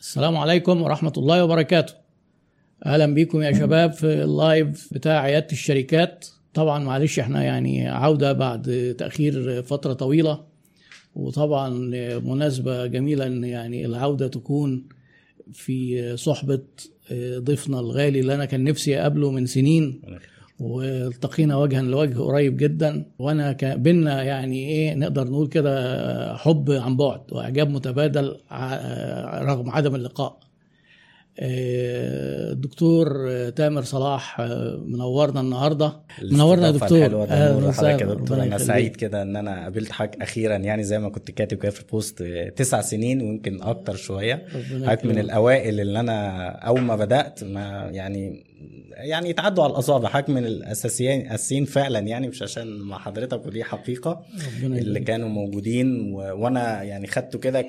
السلام عليكم ورحمة الله وبركاته. أهلا بكم يا شباب في اللايف بتاع عيادة الشركات. طبعا معلش إحنا يعني عودة بعد تأخير فترة طويلة. وطبعا مناسبة جميلة إن يعني العودة تكون في صحبة ضيفنا الغالي اللي أنا كان نفسي أقابله من سنين. والتقينا وجها لوجه قريب جدا. وأنا بينا يعني إيه نقدر نقول كده حب عن بعد وإعجاب متبادل رغم عدم اللقاء. الدكتور تامر صلاح آه، منورنا النهارده منورنا يا دكتور يا وسهلاً. دكتور أنا. سعيد كده إن أنا قابلت حضرتك أخيرا يعني زي ما كنت كاتب كده في البوست آه، تسع سنين ويمكن أكتر شوية حضرتك من. الأوائل اللي أنا أول ما بدأت ما يعني يعني يتعدوا على الأصابع حضرتك من الأساسيين الأساسيين فعلا يعني مش عشان مع حضرتك ودي حقيقة ربنا اللي. كانوا موجودين و... وأنا يعني خدته كده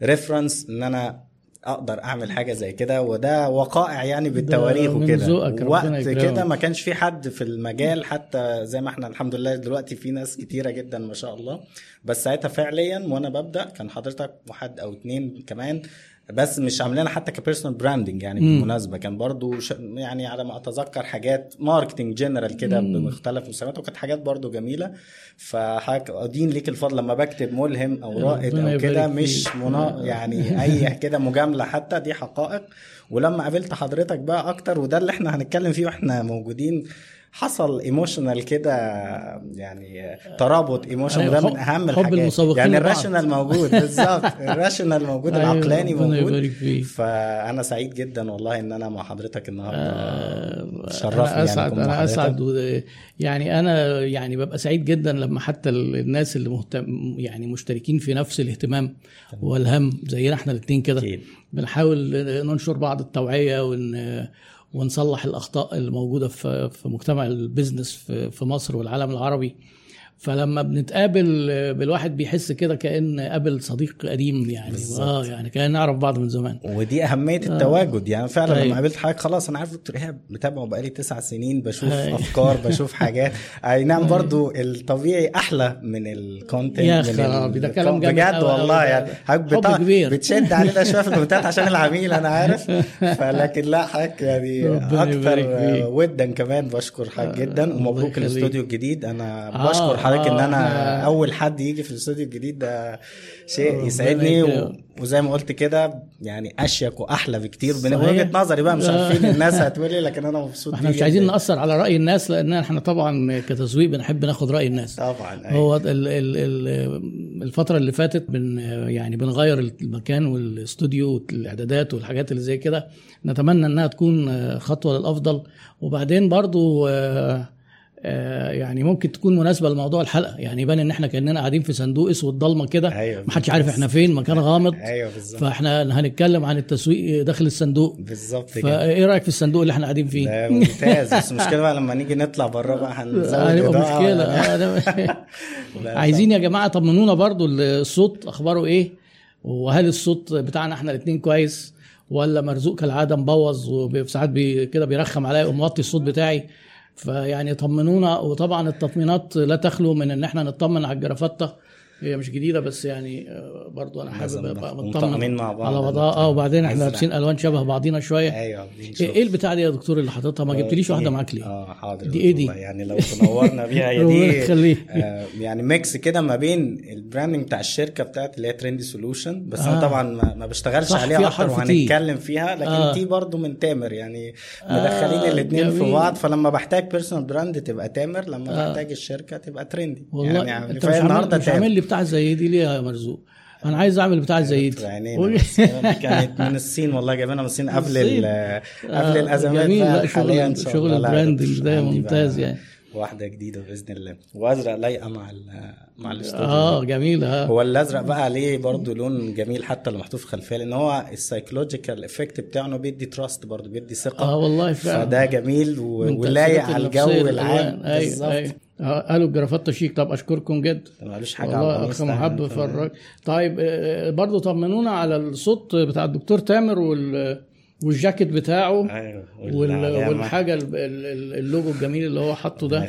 ك reference إن أنا أقدر أعمل حاجة زي كده وده وقائع يعني بالتواريخ وكده وقت. كده ما كانش في حد في المجال حتى زي ما إحنا الحمد لله دلوقتي في ناس كتيرة جدا ما شاء الله بس ساعتها فعليا وأنا ببدأ كان حضرتك واحد أو اتنين كمان بس مش عاملينها حتى ك personal branding يعني. بالمناسبة كان برضو ش... يعني على ما أتذكر حاجات marketing general كده. بمختلف مسميات وكانت حاجات برضو جميلة فحضرتك ادين ليك الفضل لما بكتب ملهم أو رائد أو كده مش. منا... يعني أي كده مجاملة حتى دي حقائق ولما قابلت حضرتك بقى أكتر وده اللي إحنا هنتكلم فيه وإحنا موجودين حصل emotional كده يعني ترابط emotion أيوة، ده من أهم الحاجات يعني لبعض. الراشنال موجود بالظبط ال rational موجود أيوة، العقلاني موجود. فأنا سعيد جدا والله إن أنا مع حضرتك النهارده آه، شرفني اسعد يعني أكون مع أنا أسعد. و- يعني أنا يعني ببقى سعيد جدا لما حتى ال- الناس اللي مهتم يعني مشتركين في نفس الاهتمام والهم زينا إحنا الاثنين كده. بنحاول ننشر بعض التوعية ون ونصلح الأخطاء اللي موجوده في في مجتمع البيزنس في مصر والعالم العربي. فلما بنتقابل بالواحد بيحس كده كأن قابل صديق قديم يعني بالظبط. آه يعني كأن نعرف بعض من زمان ودي أهمية التواجد يعني فعلا طيب. لما قابلت حضرتك خلاص أنا عارف دكتور إيهاب متابعه بقالي تسع سنين بشوف أي. أفكار بشوف حاجات أي نعم برضو الطبيعي أحلى من ال content يا خرابي، ده كلام جامد بجد والله. يعني حضرتك كبير. بتشد علينا شوية في ال commentات عشان العميل أنا عارف فلكن لا حضرتك يعني أكتر فيك. ودا كمان بشكر حضرتك جدا الله ومبروك. الاستوديو الجديد أنا آه، بشكر حضرتك إن آه، أنا أول حد يجي في الاستوديو الجديد ده شيء ربنا يسعدني و... وزي ما قلت كده يعني أشيك وأحلى بكتير من. وجهة نظري بقى مش آه. عارفين الناس هتقول إيه لكن أنا مبسوط إحنا مش عايزين. نأثر على رأي الناس لأن إحنا طبعا كتسويق بنحب ناخد رأي الناس طبعا أيوة. هو ال ال ال الفترة اللي فاتت بن يعني بنغير المكان والاستوديو والإعدادات والحاجات اللي زي كده نتمنى إنها تكون خطوة للأفضل وبعدين برضو آه، آه، يعني ممكن تكون مناسبة لموضوع الحلقة. يعني يبان إن إحنا كأننا قاعدين في صندوق أسود ضلمة كده. أيوة، محدش عارف إحنا فين مكان غامض. أيوه بالظبط. فإحنا هنتكلم عن التسويق داخل الصندوق. بالظبط كده. فايه رأيك في الصندوق اللي إحنا قاعدين فيه؟ ده ممتاز. بس المشكلة بقى لما نيجي نطلع بره بقى هنزود إضاءة. مشكلة. آه، عايزين يا جماعة طمنونا برضو الصوت أخباره إيه؟ وهل الصوت بتاعنا إحنا الاثنين كويس؟ ولا مرزوق كالعادة مبوظ وساعات بي كده بيرخم عليا وموطي الصوت بتاعي؟ فيعني طمنونا وطبعا التطمينات لا تخلو من إن إحنا نطمن على الجرافته هي مش جديدة بس يعني آه، برضو أنا حابب أبقى مطمن مع بعض. على وضعها آه وبعدين إحنا لابسين ألوان شبه بعضينا شوية أيوه. إيه إيه البتاع دي يا دكتور اللي حاططها ما جبتليش واحدة معاك ليه؟ آه حاضر دي إيه دي؟ يعني لو تنورنا بيها هي ربنا دي. آه يعني mix كده ما بين ال branding بتاع الشركة بتاعت اللي هي ترندي سولوشن بس آه. أنا طبعا ما, بشتغلش عليها أكتر. وهنتكلم فيها لكن آه. آه. تي برضو من تامر يعني آه، مدخلين الاثنين في. بعض فلما بحتاج personal brand تبقى تامر لما آه. بحتاج الشركة تبقى ترندي والله يعني أنت مش عامل, النهارده مش عامل تامر لي بتاع زي دي ليه يا مرزوق؟ أنا عايز أعمل بتاع زي دي قول- بس كانت من الصين والله جايبينها من الصين قبل قبل الأزمات جميل. لا شغل شغل ال branding ده ممتاز يعني. واحدة جديدة بإذن الله. وأزرق لايقة مع ال مع الاستوديو آه جميل آه. هو الأزرق بقى عليه برضو لون جميل حتى اللي محطوط في الخلفيه لأن هو ال psychological effect بتاعه بيدي trust برضو بيدي ثقة. آه والله فعلا. فده جميل ولايق على الجو. العام. أيوه بالظبط. أيوه. آه، قالوا الكرافته شيك طب أشكركم جدا ما قالوش حاجة والله أخ. محب فرج طيب آه، برضو طمنونا على الصوت بتاع الدكتور تامر وال والجاكيت بتاعه أيوه وال... والحاجة ال- ال- اللوجو الجميل اللي هو حاطه ده.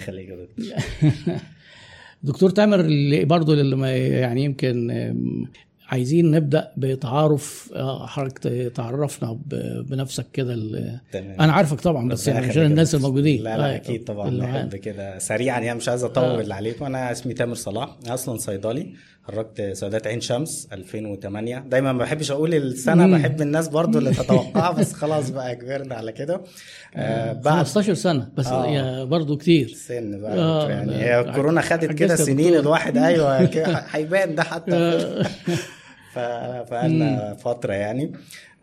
دكتور. تامر اللي برضه اللي ما يعني يمكن عايزين نبدأ بتعارف آه، حضرتك تعرفنا بنفسك كده أنا عارفك طبعا بس يعني عشان. الناس الموجودين. لا لا آه، أكيد طبعا معانا. كده. سريعا يعني مش عايز أطول عليكم. أنا اسمي تامر صلاح أصلا صيدلي. خرجت صيدليه عين شمس 2008 دايما ما بحبش أقول السنة مم. بحب الناس برضو اللي تتوقع بس خلاص بقى كبرنا على كده آه بعد 15 سنة بس آه. يا برضه كتير سن بقى آه، يعني هي الكورونا خدت كده سنين. الواحد أيوه هيبان ده حتى آه. فقالنا فترة يعني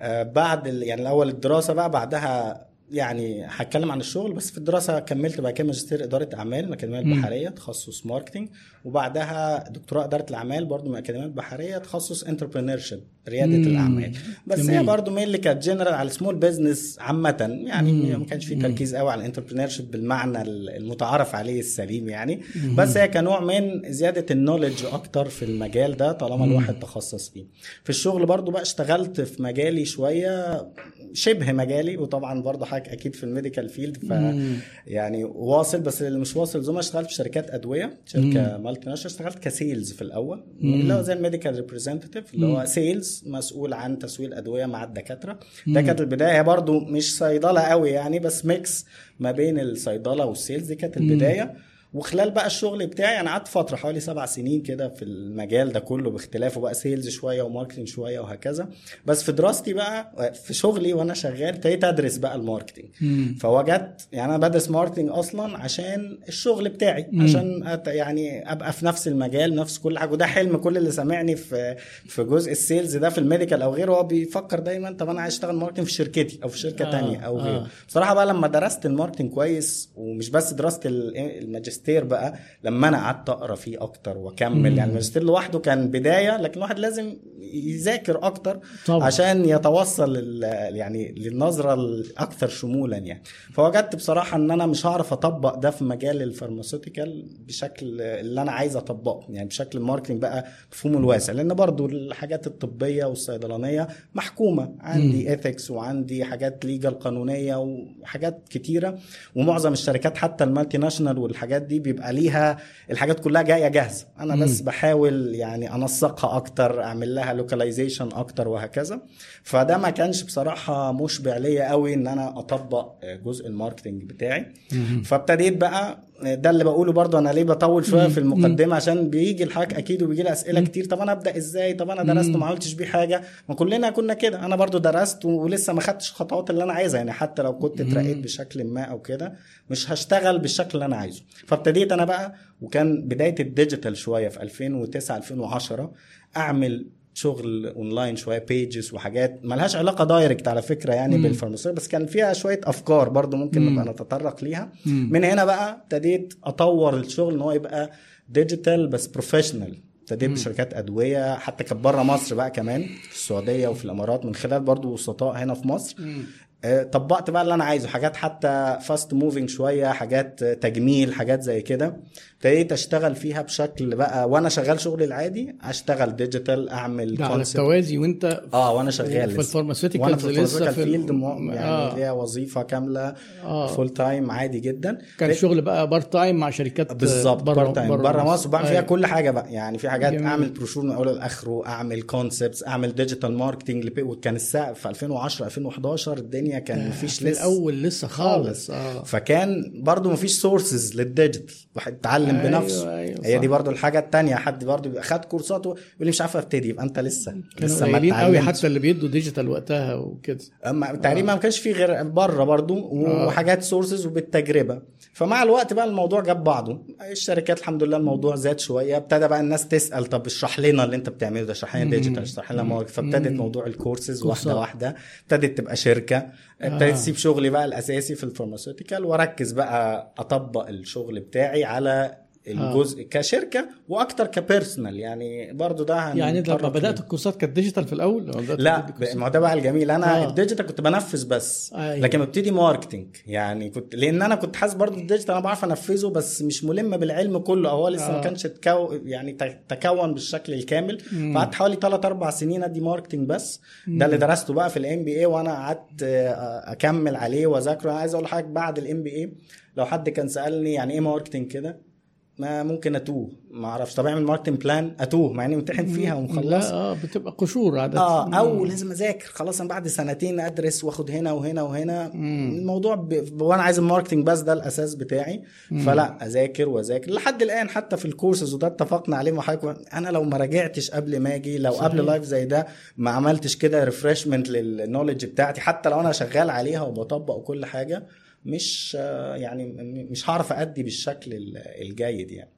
آه، بعد يعني الأول الدراسة بقى بعدها يعني هتكلم عن الشغل بس في الدراسة كملت بقى كده ماجستير إدارة أعمال من الاكاديميه مم. البحرية تخصص ماركتنج وبعدها دكتوراه إدارة الأعمال برضو من الاكاديميه البحرية تخصص entrepreneurship ريادة مم. الأعمال بس هي جميل. برضو مين اللي كانت جنرال على small business عامة يعني مم. ما كانش في مم. تركيز قوي على ال entrepreneurship بالمعنى المتعارف عليه السليم يعني بس هي كنوع من زيادة ال knowledge أكتر في المجال ده طالما الواحد تخصص فيه في الشغل برضو بقى اشتغلت في مجالي شوية شبه مجالي وطبعا برضو حضرتك أكيد في ال medical field ف. يعني واصل بس اللي مش واصل زي ما اشتغلت في شركات أدوية شركة multinational اشتغلت ك sales في الأول. اللي هو زي ال medical representative اللي. هو sales مسؤول عن تسويق الأدوية مع الدكاترة. ده كانت البداية هي برضو مش صيدلة قوي يعني بس mix ما بين الصيدلة وال sales دي كانت مم. البداية وخلال بقى الشغل بتاعي أنا قعدت فترة حوالي سبع سنين كده في المجال ده كله باختلافه بقى sales شوية و marketing شوية وهكذا بس في دراستي بقى في شغلي وأنا شغال ابتديت أدرس بقى ال marketing. فوجدت يعني أنا بدرس marketing أصلا عشان الشغل بتاعي مم. عشان أت يعني أبقى في نفس المجال نفس كل حاجة وده حلم كل اللي سامعني في في جزء ال sales ده في ال medical أو غيره هو بيفكر دايما طب أنا عايز أشتغل marketing في شركتي أو في شركة آه، آه تانية أو آه. غيره بصراحة بقى لما درست ال marketing كويس ومش بس درست ال- الماجستير بقى لما أنا قعدت أقرأ فيه أكتر وأكمل. مم. يعني الماجستير لوحده كان بداية لكن الواحد لازم يذاكر أكتر طبعا. عشان يتوصل يعني للنظرة الأكثر شمولا يعني. فوجدت بصراحة إن أنا مش هعرف أطبق ده في مجال ال pharmaceutical بشكل اللي أنا عايز أطبقه يعني بشكل ال marketing بقى مفهومه الواسع. لأن برضو الحاجات الطبية والصيدلانية محكومة. عندي ethics وعندي حاجات legal قانونية وحاجات كتيرة. ومعظم الشركات حتى ال multinational والحاجات دي بيبقى ليها الحاجات كلها جاية جاهزة أنا بس مم. بحاول يعني أنسقها أكتر أعمل لها localization أكتر وهكذا فده ما كانش بصراحة مشبع ليا قوي إن أنا أطبق جزء ال marketing بتاعي. فابتديت بقى ده اللي بقوله برضو أنا ليه بطول شوية. في المقدمة؟ عشان بيجي الحاجة أكيد وبيجي لي أسئلة كتير. طب أنا أبدأ إزاي؟ طب أنا درست. وما عملتش بيه حاجة؟ ما كلنا كنا كده. أنا برضو درست ولسه ما خدتش الخطوات اللي أنا عايزها. يعني حتى لو كنت. اترقيت بشكل ما أو كده مش هشتغل بالشكل اللي أنا عايزه. فابتديت أنا بقى وكان بداية ال digital شوية في 2009 2010 أعمل شغل اونلاين شوية pages وحاجات ملهاش علاقة direct على فكرة يعني مم. بال pharmacy بس كان فيها شوية أفكار برضو ممكن مم. نبقى نتطرق ليها مم. من هنا بقى ابتديت أطور الشغل إن هو يبقى digital بس professional ابتديت. بشركات أدوية حتى كانت بره مصر بقى كمان في السعودية وفي الإمارات من خلال برضو وسطاء هنا في مصر مم. آه، طبقت بقى اللي أنا عايزه حاجات حتى fast moving شوية حاجات تجميل حاجات زي كده ابتديت أشتغل فيها بشكل بقى وأنا شغال شغلي العادي أشتغل digital أعمل ده على. التوازي وأنت آه وأنا شغال في. ال pharmaceutical وأنا في ال pharmaceutical في field م... ال- يعني آه. ليها وظيفة كاملة آه. full time عادي جدا كان شغل بقى part time مع شركات بالظبط بره time بره مصر وبعمل فيها أيوة. كل حاجة بقى يعني في حاجات جميل. أعمل بروشور من أوله لآخره أعمل concepts أعمل digital marketing وكان الساعة في 2010 2011 الدنيا كان مفيش في لسه الأول لسه خالص آه. فكان برضو مفيش sources لل digital واحد يتعلم أيوة، بنفسه. أيوة، هي. دي برضو الحاجة التانية. حد برضو بيبقى خد course ات ويقول لي مش عارف أبتدي يبقى أنت لسه لسه ما قوي. حتى اللي بيدوا digital وقتها وكده. أما تقريبا ما كانش في غير بره برضو آه. وحاجات sources وبالتجربة. فمع الوقت بقى الموضوع جاب بعضه. الشركات الحمد لله الموضوع زاد شوية. ابتدى بقى الناس تسأل طب اشرح لنا اللي انت بتعمله ده اشرح لنا. digital اشرح لنا فابتدت. موضوع الكورسز. واحدة واحدة. ابتدت تبقى شركة. ابتديت آه. أسيب شغلي بقى الأساسي في ال pharmaceutical وأركز بقى أطبق الشغل بتاعي على الجزء كشركة وأكتر ك personal يعني برضو ده يعني لما بدأت. ال course ات كانت digital في الأول لا؟ ما ده بقى الجميل أنا آه. آه. ال digital كنت بنفذ بس أيوة. أيوة. لكن ببتدي marketing يعني كنت لأن أنا كنت حاسس برضو ال digital أنا بعرف أنفذه بس مش ملم بالعلم كله هو لسه آه. آه. ما كانش تكو يعني تكون بالشكل الكامل مم. فقعدت حوالي 3 4 سنين أدي marketing بس ده اللي درسته بقى في ال MBA وأنا قعدت آه، أكمل عليه وأذاكره أنا عايز أقول لحضرتك بعد ال MBA لو حد كان سألني يعني إيه marketing كده ما ممكن أتوه ما أعرفش. طب اعمل marketing plan أتوه مع إني ممتحن فيها ومخلص. لا آه بتبقى قشور عادة. آه أو لازم أذاكر. خلاص أنا بعد سنتين أدرس وآخد هنا وهنا وهنا. الموضوع ب... وأنا عايز ال marketing بس ده الأساس بتاعي. فلا أذاكر وأذاكر. لحد الآن حتى في الكورسز وده اتفقنا عليه مع حضرتك أنا لو ما راجعتش قبل ما أجي لو قبل live زي ده ما عملتش كده refreshment لل knowledge بتاعتي حتى لو أنا شغال عليها وبطبق وكل حاجة مش آه، يعني مش هعرف ادي بالشكل ال- الجيد يعني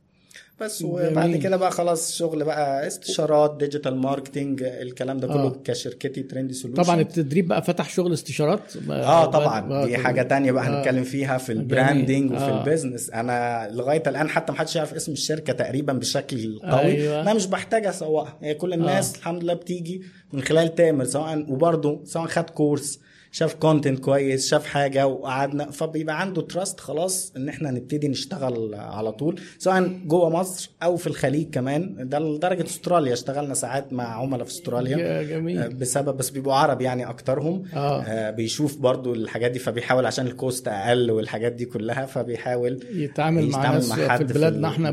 بس وبعد. كده بقى خلاص شغل بقى استشارات digital marketing الكلام ده كله آه. كشركتي Trendy Solution طبعا التدريب بقى فتح شغل استشارات آه طبعا دي آه، حاجة تانية بقى آه. هنتكلم فيها في ال branding وفي آه. ال business أنا لغاية الآن حتى ما حدش يعرف اسم الشركة تقريبا بشكل قوي أيوة. أنا مش بحتاج أسوقها هي كل الناس الحمد لله بتيجي من خلال تامر سواء وبرضه سواء خد course شاف content كويس شاف حاجة وقعدنا فبيبقى عنده trust خلاص إن إحنا نبتدي نشتغل على طول سواء جوه مصر أو في الخليج كمان ده لدرجة أستراليا اشتغلنا ساعات مع عملاء في أستراليا ج- جميل. آه، بسبب بس بيبقوا عرب يعني أكترهم آه. آه بيشوف برضو الحاجات دي فبيحاول عشان ال cost أقل والحاجات دي كلها فبيحاول يتعامل مع يتعامل مع في حد في بلادنا إحنا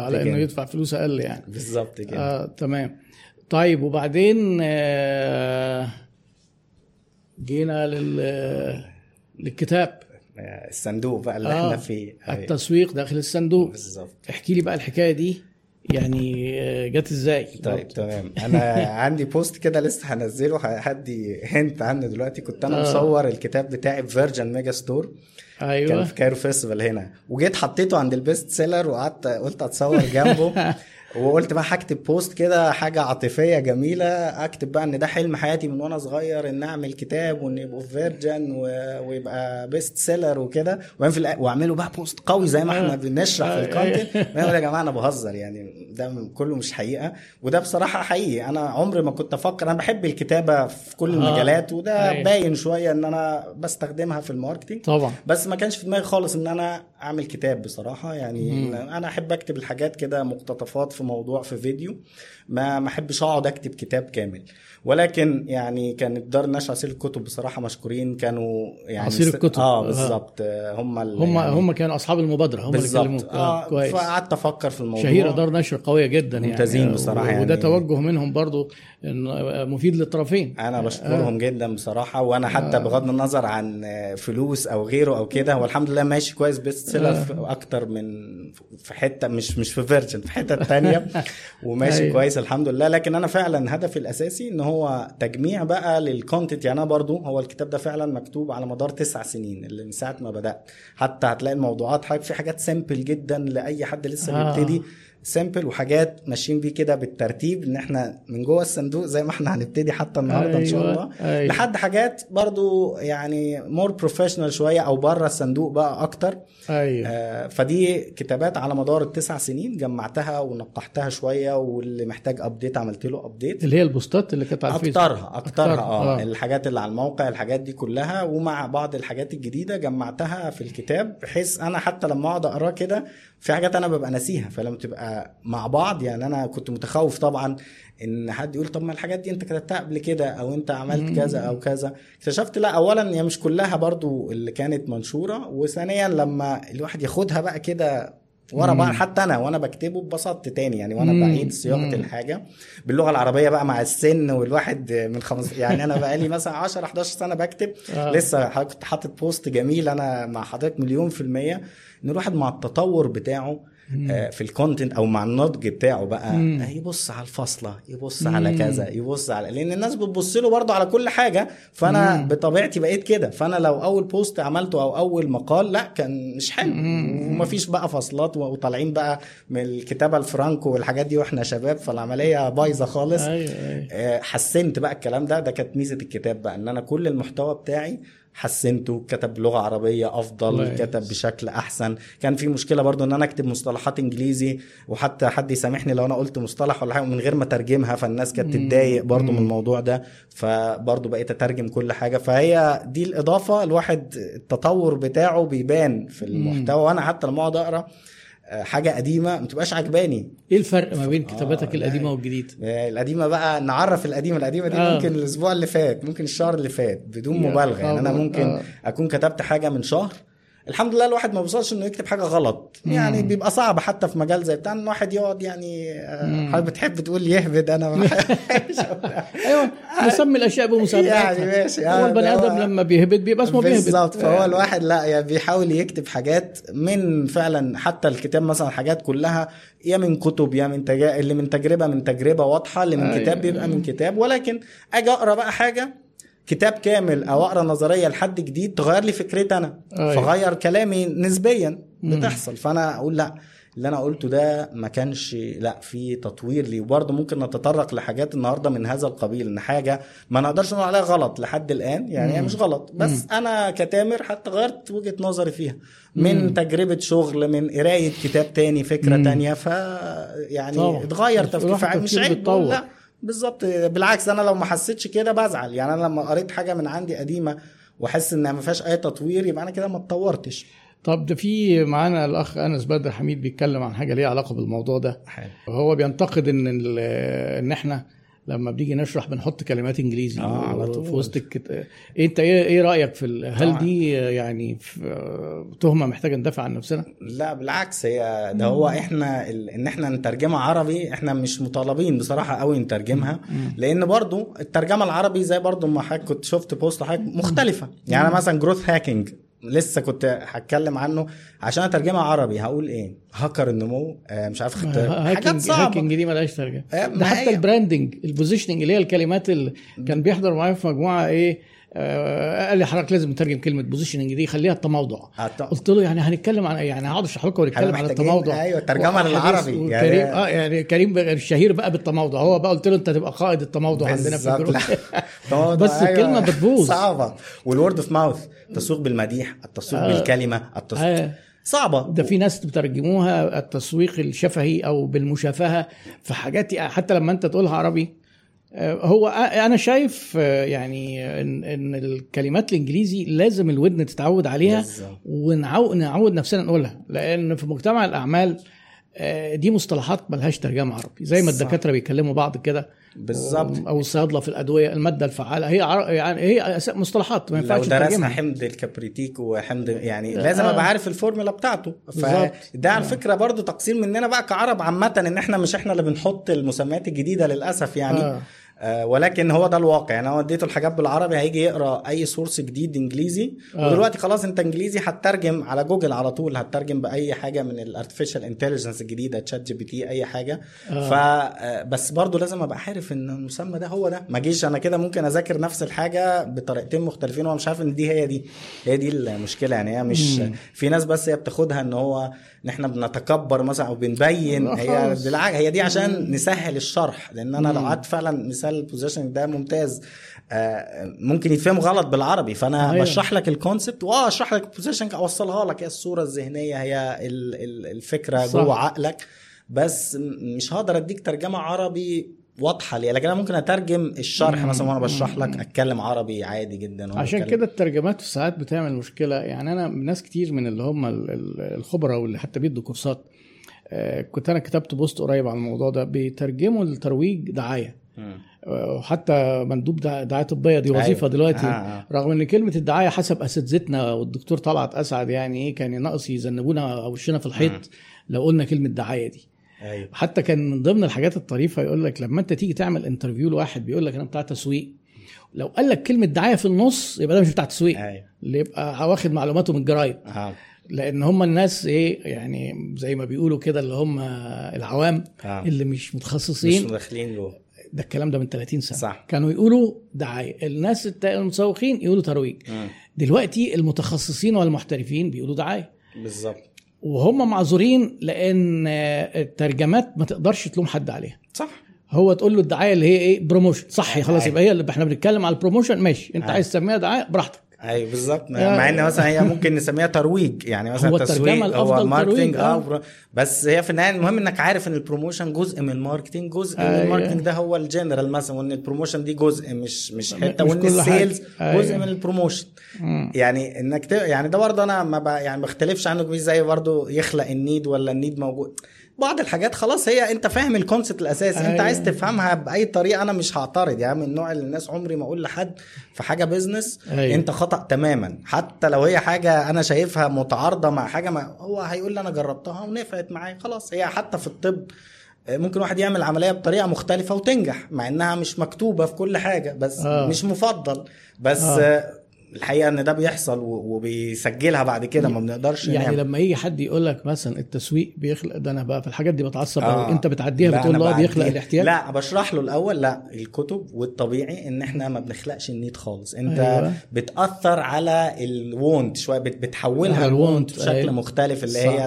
على إنه. يدفع فلوس أقل يعني بالظبط كده آه تمام طيب وبعدين آه جينا لل للكتاب. الصندوق بقى اللي آه إحنا فيه. أيوة. التسويق داخل الصندوق. بالظبط. احكي لي بقى الحكاية دي يعني آه، جت إزاي؟ طيب تمام. أنا عندي post كده لسه هنزله هدي hint عنه دلوقتي. كنت أنا آه. مصور الكتاب بتاعي في Virgin Megastore كان أيوه. في Cairo Festival هنا. وجيت حطيته عند ال best seller وقعدت قلت أتصور جنبه. وقلت بقى هكتب post كده حاجة عاطفية جميلة أكتب بقى إن ده حلم حياتي من وأنا صغير إن أعمل كتاب وإن يبقوا في Virgin و- ويبقى best seller وكده. واعمله بقى post قوي زي ما إحنا بنشرح في ال content يا جماعة أنا بهزر يعني ده كله مش حقيقة. وده بصراحة حقيقي. أنا عمري ما كنت أفكر أنا بحب الكتابة في كل آه. المجالات وده أيوة. باين شوية إن أنا بستخدمها في ال marketing. طبعا. بس ما كانش في دماغي خالص إن أنا أعمل كتاب بصراحة. يعني أنا أحب أكتب الحاجات كده مقتطفات في موضوع في فيديو. ما ما احبش اقعد اكتب كتاب كامل. ولكن يعني كانت دار نشر عصير الكتب بصراحة مشكورين كانوا يعني عصير الكتب. آه آه. بالظبط. آه، هم ال- هم يعني هم كانوا أصحاب المبادرة هم اللي بالظبط. كلموك. آه كويس. فقعدت أفكر في الموضوع. شهيرة دار نشر قوية جدا يعني. ممتازين و- وده يعني. توجه منهم برضو مفيد للطرفين. أنا بشكرهم جدا بصراحة. وأنا حتى بغض النظر عن فلوس أو غيره أو كده هو الحمد لله ماشي كويس best seller في أكتر من في حتة مش مش في Virgin في حتة تانية. وماشي أيوة. كويس الحمد لله لكن أنا فعلا هدفي الأساسي إن هو تجميع بقى لل content يعني أنا برضو هو الكتاب ده فعلا مكتوب على مدار تسع سنين اللي من ساعة ما بدأت. حتى هتلاقي الموضوعات حاجة في حاجات simple جدا لأي حد لسه آه. بيبتدي. simple وحاجات ماشيين بيه كده بالترتيب إن إحنا من جوه الصندوق زي ما إحنا هنبتدي حتى النهارده إن شاء أيوة، الله. أيوة. لحد حاجات برضو يعني more professional شوية أو بره الصندوق بقى أكتر. أيوه. آه فدي كتابات على مدار التسع سنين جمعتها ونقحتها شوية واللي محتاج ابديت عملت له ابديت اللي هي البوستات اللي كانت على الفيسبوك أكترها أكترها آه آه. الحاجات اللي على الموقع الحاجات دي كلها. ومع بعض الحاجات الجديدة جمعتها في الكتاب بحيث أنا حتى لما أقعد اقراه كده في حاجات أنا ببقى ناسيها فلما تبقى مع بعض. يعني أنا كنت متخوف طبعا إن حد يقول طب ما الحاجات دي أنت كتبتها قبل كده أو أنت عملت كذا أو كذا. اكتشفت لا اولا هي مش كلها برضو اللي كانت منشورة وثانيا لما الواحد ياخدها بقى كده ورا بعض حتى أنا وأنا بكتبه اتبسطت تاني. يعني وأنا. بعيد صياغه الحاجة باللغة العربية بقى مع السن والواحد من خمس يعني أنا بقالي مثلا 10 11 سنة بكتب. آه. لسه كنت حاطط بوست جميل أنا مع حضرتك مليون في المية إن الواحد مع التطور بتاعه في ال content أو مع النضج بتاعه بقى. مم. آه، يبص على الفصلة يبص على كذا يبص على لأن الناس بتبص له برضه على كل حاجة. فأنا بطبيعتي بقيت كده. فأنا لو أول بوست عملته أو أول مقال لا كان مش حلو. ومفيش بقى فصلات وطالعين بقى من الكتابة الفرانكو والحاجات دي وإحنا شباب. فالعملية بايظة خالص. أيوه أيوه. آه، حسنت بقى الكلام ده. ده كانت ميزة الكتاب بقى إن أنا كل المحتوى بتاعي حسنته كتب بلغة عربية أفضل كويس. كتب بشكل أحسن. كان في مشكلة برضو إن أنا أكتب مصطلحات إنجليزي وحتى حد يسامحني لو أنا قلت مصطلح ولا حاجة من غير ما أترجمها فالناس كانت تتضايق برضو من الموضوع ده. فبرضو بقيت أترجم كل حاجة. فهي دي الإضافة. الواحد التطور بتاعه بيبان في المحتوى. وأنا حتى لما أقعد أقرأ حاجة قديمة ما تبقاش عجباني إيه الفرق ما بين كتاباتك آه، القديمة لا. والجديده آه، القديمة بقى نعرف القديمة القديمة دي آه. ممكن الأسبوع اللي فات ممكن الشهر اللي فات بدون مبالغة يعني أنا. ممكن آه. أكون كتبت حاجة من شهر الحمد لله الواحد ما بيوصلش إنه يكتب حاجة غلط. يعني بيبقى صعب حتى في مجال زي بتاعنا ان الواحد يقعد يعني آه، حضرتك بتحب تقول يهبد أنا. ما أيوه نسمي الأشياء بمسمياتها يعني ماشي. هو آه، البني هو- آدم لما بيهبد بيبقى اسمه بيهبد. بالظبط. فهو الواحد لا يعني بيحاول يكتب حاجات من فعلا حتى الكتاب مثلا حاجات كلها يا من كتب يا من تجا... اللي من تجربة من تجربة واضحة اللي من أيوة. كتاب بيبقى من كتاب. ولكن أجي أقرأ بقى حاجة كتاب كامل أو أقرأ نظرية لحد جديد تغير لي فكرتي أنا. أيوة. فغير كلامي نسبيا. بتحصل. فأنا أقول لأ. اللي أنا قلته ده ما كانش لأ في تطوير ليه. وبرضه ممكن نتطرق لحاجات النهارده من هذا القبيل إن حاجة ما نقدرش نقول عليها غلط لحد الآن. يعني هي مش غلط. بس أنا كتامر حتى غيرت وجهة نظري فيها. من تجربة شغل من قراية كتاب تاني فكرة تانية. ف يعني. اتغير تفكير. مش عيب لأ. بالظبط. بالعكس أنا لو ما حسيتش كده بزعل. يعني أنا لما قريت حاجة من عندي قديمة واحس إنها ما فيهاش أي تطوير يبقى أنا كده ما اتطورتش. طب ده في معانا الأخ أنس بدر حميد بيتكلم عن حاجة ليها علاقة بالموضوع ده. هو بينتقد إن إن إحنا لما بنيجي نشرح بنحط كلمات إنجليزي آه، على طول. في وسط الكت... أنت إيه إيه رأيك في ال... هل. دي يعني تهمة محتاجة ندافع عن نفسنا؟ لا بالعكس هي ده هو إحنا ال- إن إحنا نترجمها عربي إحنا مش مطالبين بصراحة قوي نترجمها. لأن برضو الترجمة العربي زي برضو ما حضرتك كنت شفت بوست حضرتك مختلفة. يعني مثلا growth hacking لسه كنت هتكلم عنه عشان اترجمها عربي. هقول إيه؟ هاكر النمو. آه مش عارف خدت حاجات صعبة. hacking دي ملهاش ترجمة. آه، ده حتى ال branding ال positioning اللي هي الكلمات اللي كان بيحضر معايا في مجموعة إيه؟ قال لي حضرتك لازم نترجم كلمة positioning دي خليها التموضع. قلت له يعني هنتكلم عن يعني هقعد اشرح لكم ونتكلم عن التموضع. أيوة، ترجمة وحديث للعربي، وكريم يعني- آه يعني كريم الشهير بقى بالتموضع. هو بقى قلت له أنت تبقى قائد التموضع عندنا في. ال group. بس الكلمة بتبوظ. صعبة. والورد اوف ماوث التسويق بالمديح التسويق آه. بالكلمة التسويق آه. صعبة. ده في ناس بترجموها التسويق الشفهي أو بالمشافهة في حاجات حتى لما أنت تقولها عربي آه، هو آه، أنا شايف آه، يعني إن إن الكلمات الإنجليزي لازم الودن تتعود عليها. ونعود نعود نفسنا نقولها لأن في مجتمع الأعمال آه، دي مصطلحات ملهاش ترجمة عربي زي ما. الدكاترة بيكلموا بعض كده بالظبط أو الصيادلة في الأدوية المادة الفعالة هي عر... يعني هي مصطلحات ما لو ينفعش درسنا تترجمها حمض الكبريتيك وحمض يعني لازم آه. أبقى عارف الفورمولا بتاعته بالظبط. فده على فكرة برضو تقصير مننا بقى كعرب عامة إن إحنا مش إحنا اللي بنحط المسميات الجديدة للأسف يعني آه. آه ولكن هو ده الواقع يعني أنا اديته الحاجات بالعربي هيجي يقرأ أي source جديد إنجليزي آه. ودلوقتي خلاص أنت إنجليزي هتترجم على جوجل على طول هتترجم بأي حاجة من ال artificial intelligence الجديدة تشات جي بي تي أي حاجة آه. ف آه، بس برضو لازم أبقى عارف إن المسمى ده هو ده ما اجيش أنا كده ممكن أذاكر نفس الحاجة بطريقتين مختلفين وأنا مش عارف إن دي هي دي هي دي المشكلة يعني هي مش مم. في ناس بس هي بتاخدها إن هو ان إحنا بنتكبر مثلا أو بنبين هي هي دي عشان نسهل الشرح لأن أنا لو. قعدت فعلا مثال ال position ده ممتاز. آه، ممكن يتفهم غلط بالعربي فأنا أيوة. بشرح لك ال concept وآه أشرح لك ال position أوصلها لك. هي الصورة الذهنية هي ال- ال- الفكرة صح. جوه عقلك. بس مش هقدر أديك ترجمة عربي واضحة ليه لكن أنا ممكن أترجم الشرح. مثلا وأنا بشرح لك أتكلم عربي عادي جدا عشان كده الترجمات في ساعات بتعمل مشكلة. يعني أنا ناس كتير من اللي هم ال- ال- الخبراء واللي حتى بيدوا كورسات آه، كنت أنا كتبت بوست قريب عن الموضوع ده بيترجموا الترويج دعاية. وحتى مندوب دع- دعاية طبيه دي وظيفة أيوة. دلوقتي. آه، آه. رغم إن كلمة الدعاية حسب اساتذتنا والدكتور طلعت أسعد يعني إيه كان ناقص يذنبونا وشنا في. الحيط لو قلنا كلمة دعاية دي. أيوه. حتى كان من ضمن الحاجات الطريفة يقول لك لما أنت تيجي تعمل interview لواحد بيقول لك أنا بتاع تسويق. لو قال لك كلمة دعاية في النص يبقى ده مش بتاع تسويق. أيوه. اللي يبقى واخد معلوماته من الجرايد. آه. لأن هم الناس إيه يعني زي ما بيقولوا كده اللي هم العوام آه. اللي مش مش متخصصين داخلين جوه ده الكلام ده من 30 سنة. صح. كانوا يقولوا دعايه الناس المسوقين يقولوا ترويج. دلوقتي المتخصصين والمحترفين بيقولوا دعايه بالظبط. وهم معذورين لأن الترجمات ما تقدرش تلوم حد عليها. صح. هو تقول له الدعاية اللي هي إيه؟ promotion صح خلاص. يبقى هي اللي إحنا بنتكلم على ال promotion ماشي. أنت. عايز تسميها دعاية؟ براحتك. أيوه بالظبط آه. مع إن مثلا هي ممكن نسميها ترويج يعني مثلا هو تسويق الترجمة الأفضل هو marketing آه. آه برو- بس هي في النهاية المهم إنك عارف إن ال promotion جزء من ال marketing جزء من أيوة. ال marketing ده هو الجنرال مثلا وإن ال promotion دي جزء مش مش حتة وإن. ال sales أيوة. جزء من ال promotion مم. يعني إنك ت... يعني ده برضه أنا ما ب... يعني ما بختلفش عنه زي برضه يخلق ال need ولا ال need موجود بعض الحاجات خلاص هي انت فاهم ال concept الأساسي انت أيوة. عايز تفهمها بأي طريقة أنا مش هعترض يعني من النوع اللي الناس عمري ما أقول لحد في حاجة business أيوة. أنت خطأ تماما حتى لو هي حاجة أنا شايفها متعارضة مع حاجة ما هو هيقول لي أنا جربتها ونفعت معايا خلاص هي حتى في الطب ممكن واحد يعمل عملية بطريقة مختلفة وتنجح مع إنها مش مكتوبة في كل حاجة بس. آه. مش مفضل بس آه. الحقيقة إن ده بيحصل وبيسجلها بعد كده ما بنقدرش يعني نعمل. لما يجي حد يقول لك مثلا التسويق بيخلق ده أنا بقى في الحاجات دي بتعصب آه. أنت بتعديها بتقول أنا له آه بيخلق. الاحتياج لا بشرح له الأول لا الكتب والطبيعي إن إحنا ما بنخلقش ال need خالص أنت أيوة. بتأثر على ال want شوية بت- بتحولها ال want بشكل أيوة. مختلف اللي صح. هي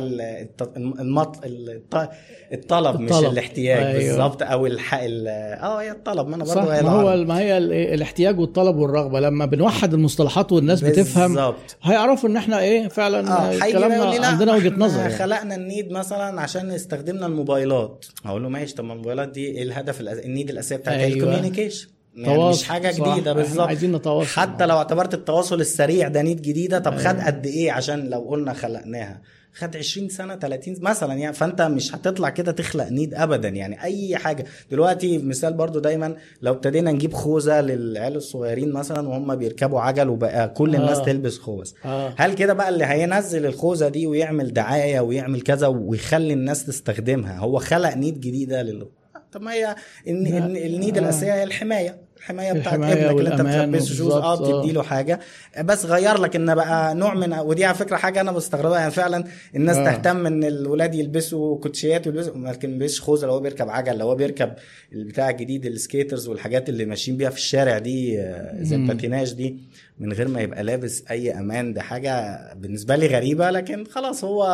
المط... الط- الطلب مش الطلب. الاحتياج أيوة. بالظبط أو الح... ال... آه هي الطلب ما أنا برضه هي ما هو. ما هي ال- الاحتياج والطلب والرغبة لما بنوحد المصطلحات والناس بتفهم. بالظبط. هيعرفوا إن إحنا إيه فعلا لي كلامنا لا عندنا وجهة نظر يعني. خلقنا ال need مثلا عشان استخدمنا الموبايلات. أقول له ماشي طب ما الموبايلات دي إيه الهدف الأس... ال need الاساسيه بتاعتها؟ أيوة. أيوة. ال communication. يعني مش حاجة. جديدة بالظبط. عايزين نتواصل. حتى لو اعتبرت التواصل السريع ده need جديدة طب خد قد إيه؟ عشان لو قلنا خلقناها. خد 20 سنة 30 مثلا يعني فأنت مش هتطلع كده تخلق need ابدا يعني أي حاجة دلوقتي مثال برضو دايما لو ابتدينا نجيب خوذة للعيال الصغيرين مثلا وهم بيركبوا عجل وبقى كل الناس آه. تلبس خوذ آه. هل كده بقى اللي هينزل الخوذة دي ويعمل دعاية ويعمل كذا ويخلي الناس تستخدمها هو خلق نيد جديدة لل طب ما هي النيد آه. الأساسية هي الحماية الحماية بتاعت الحماية ابنك اللي انت بتلبسه شوز آه. بتدي له حاجة بس غير لك ان بقى نوع من ودي على فكرة حاجة أنا بستغربها يعني فعلا الناس آه. تهتم ان الولاد يلبسوا كوتشيات ويلبسوا ما يلبسش خوذة لو هو بيركب عجل لو هو بيركب البتاع الجديد ال skaters والحاجات اللي ماشيين بيها في الشارع دي آه، زي. الباتيناج دي من غير ما يبقى لابس أي أمان ده حاجة بالنسبة لي غريبة لكن خلاص هو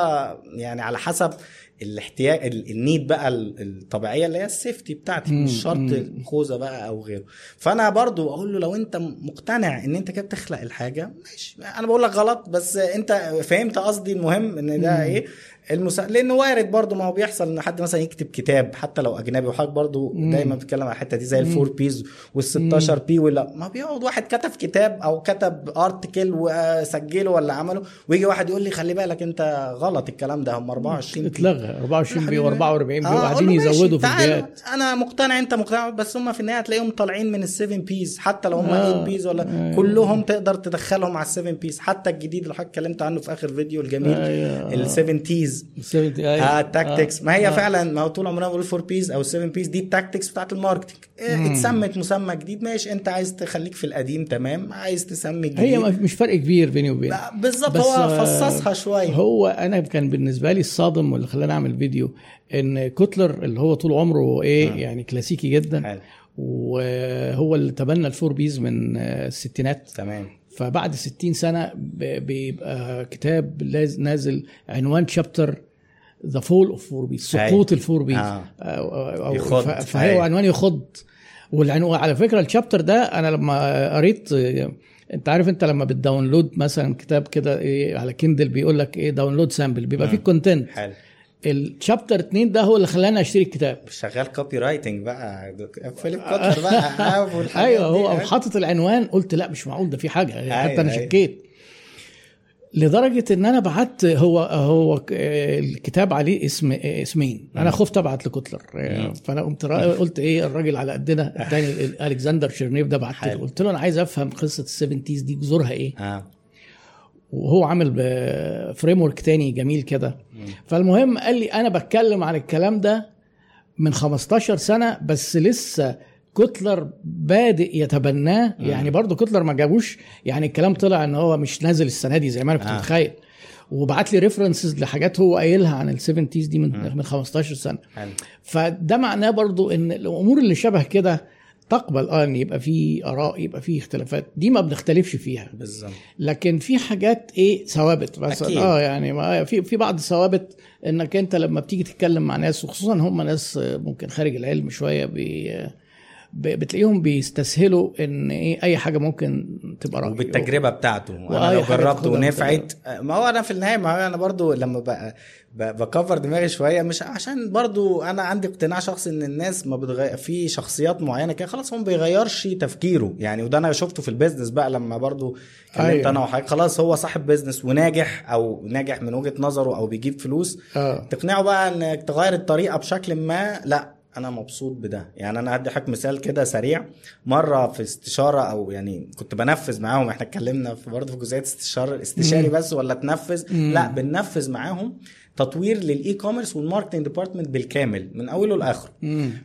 يعني على حسب الاحتياج ال- ال need بقى ال- الطبيعية اللي هي ال safety بتاعتي مم. مش شرط. خوذه بقى أو غيره فأنا برضو أقول له لو أنت مقتنع إن أنت كده بتخلق الحاجة ماشي أنا بقول لك غلط بس أنت فهمت قصدي المهم إن ده مم. إيه المسا... لأنه وارد برضو ما هو بيحصل إن حد مثلا يكتب كتاب حتى لو أجنبي وحضرتك برضو مم. دايما بتتكلم على الحتة دي زي. ال four Ps وال16 P ولا ما بيقعد واحد كتب كتاب أو كتب article وسجله ولا عمله ويجي واحد يقول لي خلي بالك أنت غلط الكلام ده هم 24 P اتلغى 24 P حبيبي. و44 P آه، وقاعدين يزودوا في. ال P ات أنا مقتنع أنت مقتنع بس هم في النهاية هتلاقيهم طالعين من ال7 Ps حتى لو هم آه. 8 Ps ولا آه. كلهم تقدر تدخلهم على ال7 Ps حتى الجديد اللي حضرتك اتكلمت عنه في آخر فيديو الجميل أيوة. ال7 Ts 70 آه أيوة. ال tactics ما هي آه. فعلا ما هو طول عمرنا بنقول 4 Ps أو 7 Ps دي ال tactics بتاعت ال marketing إيه،. اتسمت مسمى جديد ماشي. أنت عايز تخليك في القديم تمام. عايز تسمي الجديد هي مش فرق كبير بيني وبين لا، بالظبط. هو آه، فصصها شوية. هو أنا كان بالنسبة لي الصادم واللي خلاني أعمل فيديو إن كوتلر اللي هو طول عمره إيه آه. يعني كلاسيكي جدا. حلو. وهو اللي تبنى ال four Ps من آه، الستينات. تمام. فبعد 60 سنة بيبقى كتاب نازل عنوان chapter the fall of four Ps سقوط ال four Ps آه. أو- أو- يخض. ف- فهو أيوة. عنوان يخض والعنوان على فكرة ال chapter ده أنا لما قريت آه، أنت عارف أنت لما بت download مثلا كتاب كده إيه على كيندل بيقول لك إيه download sample بيبقى فيه content حلو ال chapter 2 ده هو اللي خلاني أشتري الكتاب. شغال copywriting بقى فيليب كوتلر بقى أيوه. هو قام حاطط العنوان قلت لا مش معقول ده في حاجة حتى أيوة، أنا أيوة. شكيت. لدرجة إن أنا بعت هو هو الكتاب عليه اسم اسمين. أنا خفت أبعت لكوتلر. فأنا قمت قلت إيه الراجل على قدنا الثاني ألكسندر شيرنيف ده بعت له. قلت له أنا عايز أفهم قصة ال seven Ts دي جذورها إيه؟ آه. وهو عامل framework تاني جميل كده. فالمهم قال لي أنا بتكلم عن الكلام ده من 15 سنة بس لسه كوتلر بادئ يتبناه. يعني برضه كوتلر ما جابوش يعني الكلام طلع إن هو مش نازل السنة دي زي ما أنا كنت آه. متخيل. وبعت لي references لحاجات هو قايلها عن ال seven Ts دي من من 15 سنة. حلو. فده معناه برضو إن الأمور اللي شبه كده تقبل آه إن يبقى في آراء يبقى في اختلافات. دي ما بنختلفش فيها. بالظبط. لكن في حاجات إيه ثوابت مثلا. أكيد. آه يعني ما في في بعض الثوابت إنك أنت لما بتيجي تتكلم مع ناس وخصوصا هم ناس ممكن خارج العلم شوية بي ب- بتلاقيهم بيستسهلوا إن إيه أي حاجة ممكن تبقى رأي. وبالتجربة بتاعته. أنا لو جربت ونفعت ما هو أنا في النهاية ما هو أنا برضو لما بكفر دماغي شوية مش عشان برضو أنا عندي اقتناع شخصي إن الناس ما بتغير في شخصيات معينة كده خلاص هو ما بيغيرش تفكيره. يعني وده أنا شفته في ال business بقى لما برضو كلمت أيوة. أنا وحضرتك خلاص هو صاحب business وناجح أو ناجح من وجهة نظره أو بيجيب فلوس. آه. تقنعه بقى إنك تغير الطريقة بشكل ما لأ. أنا مبسوط بده. يعني أنا هدي حضرتك مثال كده سريع. مرة في استشارة أو يعني كنت بنفذ معاهم إحنا اتكلمنا في برضه في جزئية استشاره استشاري بس ولا تنفذ. لا بننفذ معاهم تطوير لل e-commerce وال marketing department بالكامل من أوله لآخره.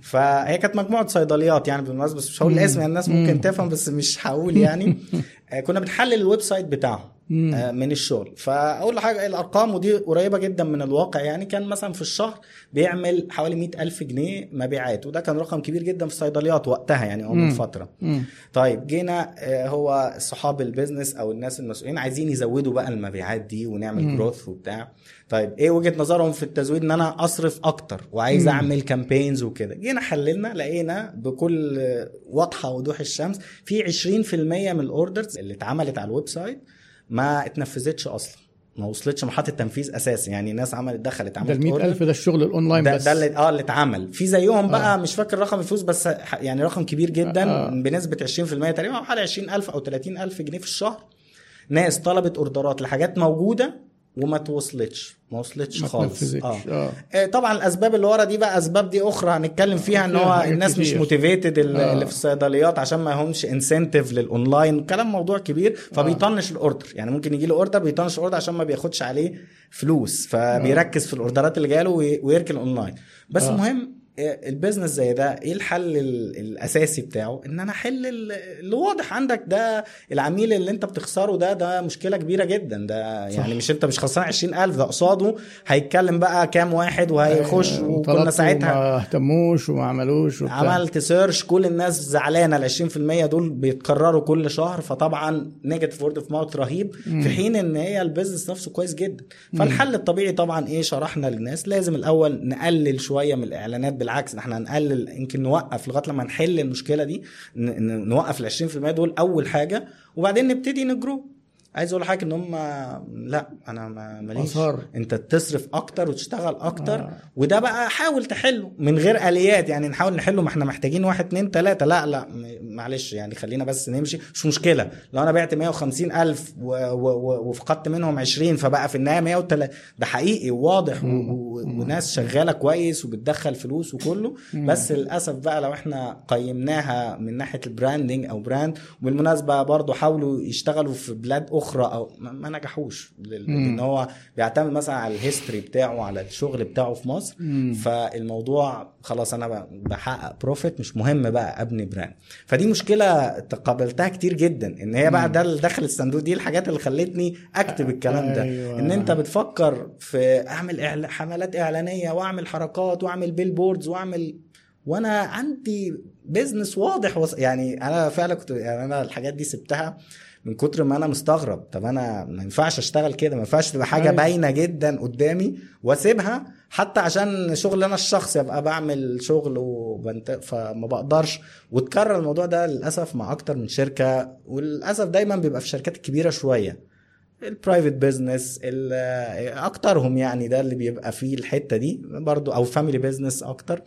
فهي كانت مجموعة صيدليات يعني بالمناسبة بس مش هقول الاسم يعني الناس ممكن تفهم بس مش هقول يعني. آه، كنا بنحلل ال website بتاعهم. من الشغل فاول حاجة الأرقام ودي قريبة جدا من الواقع يعني كان مثلا في الشهر بيعمل حوالي 100 ألف جنيه مبيعات وده كان رقم كبير جدا في الصيدليات وقتها يعني أو من. فترة مم. طيب جينا آه، هو صحاب ال business أو الناس المسؤولين عايزين يزودوا بقى المبيعات دي ونعمل. growth وبتاع طيب إيه وجهة نظرهم في التزويد إن أنا أصرف أكتر وعايز مم. أعمل campaigns وكده جينا حللنا لقينا بكل آه، واضحة وضوح الشمس في 20% من ال orders اللي اتعملت على ال website ما اتنفذتش أصلا ما وصلتش مرحلة التنفيذ اساسي يعني ناس عملت دخلت ده عملت ال 100000 order. ده الشغل الأونلاين ده, بس ده اللي آه اللي اتعمل في زيهم بقى آه. مش فاكر رقم الفلوس بس يعني رقم كبير جدا. آه. بنسبة 20% تقريبا حوالي 20000 أو 30000 جنيه في الشهر ناس طلبت order ات لحاجات موجودة وما توصلتش. ما وصلتش خالص. آه. آه. آه، طبعا الأسباب اللي ورا دي بقى أسباب دي أخرى هنتكلم فيها إن هو الناس مش كتير. motivated آه. اللي في الصيدليات عشان ما همش incentive لل online كلام موضوع كبير فبيطنش ال order يعني ممكن يجي له order بيطنش ال order عشان ما بياخدش عليه فلوس فبيركز في ال order ات اللي جاية له وي- ويركن اونلاين بس آه. المهم آه، ال business زي ده إيه الحل ال- الأساسي بتاعه؟ إن أنا أحل ال- اللي واضح عندك ده العميل اللي أنت بتخسره ده ده مشكلة كبيرة جدا. ده يعني مش أنت مش خسران 20000 ده قصاده. هيتكلم بقى كام واحد وهيخش آه، وكنا ساعتها وما اهتموش وما عملوش وبتاع. عملت search كل الناس زعلانة. ال 20% دول بيتكرروا كل شهر. فطبعا negative word of mouth رهيب مم. في حين إن هي ال business نفسه كويس جدا. فالحل الطبيعي طبعا إيه؟ شرحنا للناس. لازم الأول نقلل شوية من الإعلانات بالعكس إحنا هنقلل يمكن نوقف لغاية لما نحل المشكلة دي نوقف ال 20% دول أول حاجة وبعدين نبتدي نجرو. عايز أقول لحضرتك ان هم لا أنا ما- ماليش. أصر. انت تصرف أكتر وتشتغل أكتر آه. وده بقى حاول تحله من غير آليات يعني نحاول نحله ما إحنا محتاجين واحد اتنين تلاتة. لا لا معلش يعني خلينا بس نمشي. مش مشكلة. لو أنا بعت 150 ألف و- و- و- وفقدت منهم 20 فبقى في النهاية 103 ده حقيقي وواضح و- و- وناس شغالة كويس وبتدخل فلوس وكله. بس للأسف بقى لو إحنا قيمناها من ناحية ال branding أو brand وبالمناسبة برضو حاولوا يشتغلوا في بلاد أخرى أو ما نجحوش. لأن هو بيعتمد مثلا على ال history بتاعه على الشغل بتاعه في مصر مم. فالموضوع خلاص أنا بحقق profit مش مهم بقى أبني brand فدي مشكلة تقابلتها كتير جدا إن هي بقى ده اللي دخل الصندوق دي الحاجات اللي خلتني أكتب الكلام ده أيوة. إن أنت بتفكر في أعمل إعلا- حملات إعلانية وأعمل حركات وأعمل billboards واعمل وأنا عندي business واضح وص... يعني أنا فعلا كنت يعني أنا الحاجات دي سبتها من كتر ما أنا مستغرب. طب أنا ما ينفعش أشتغل كده ما ينفعش تبقى حاجة أيوة. باينة جدا قدامي وأسيبها حتى عشان شغل أنا الشخصي أبقى بعمل شغل وبنت... فما بقدرش. وتكرر الموضوع ده للأسف مع أكتر من شركة وللأسف دايما بيبقى في الشركات الكبيره شوية. ال private business أكترهم يعني ده اللي بيبقى فيه الحتة دي برضو أو family business أكتر.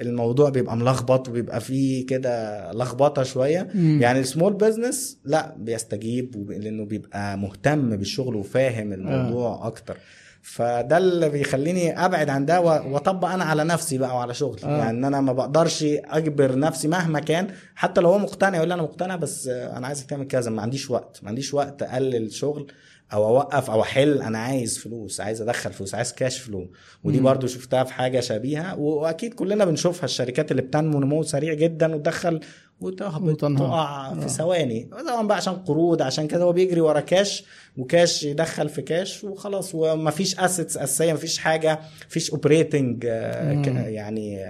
الموضوع بيبقى ملخبط وبيبقى فيه كده لخبطة شوية مم. يعني ال small business لا بيستجيب وب- لأنه بيبقى مهتم بالشغل وفاهم الموضوع آه. أكتر فده اللي بيخليني أبعد عن ده وأطبق أنا على نفسي بقى وعلى شغلي آه. آه. يعني ان أنا ما بقدرش أجبر نفسي مهما كان حتى لو هو مقتنع يقول لي أنا مقتنع بس آه، أنا عايزك تعمل كذا ما عنديش وقت ما عنديش وقت أقلل شغل أو أوقف أو أحل أنا عايز فلوس عايز أدخل فلوس عايز cash flow ودي. برضو شفتها في حاجة شبيهة وأكيد كلنا بنشوفها الشركات اللي بتنمو نمو سريع جدا وتدخل وتهبط. تقع آه. في ثواني طبعا بقى عشان قروض عشان كده هو بيجري ورا cash و cash يدخل في كاش وخلاص ومفيش assets أساسية مفيش حاجة مفيش operating مم. يعني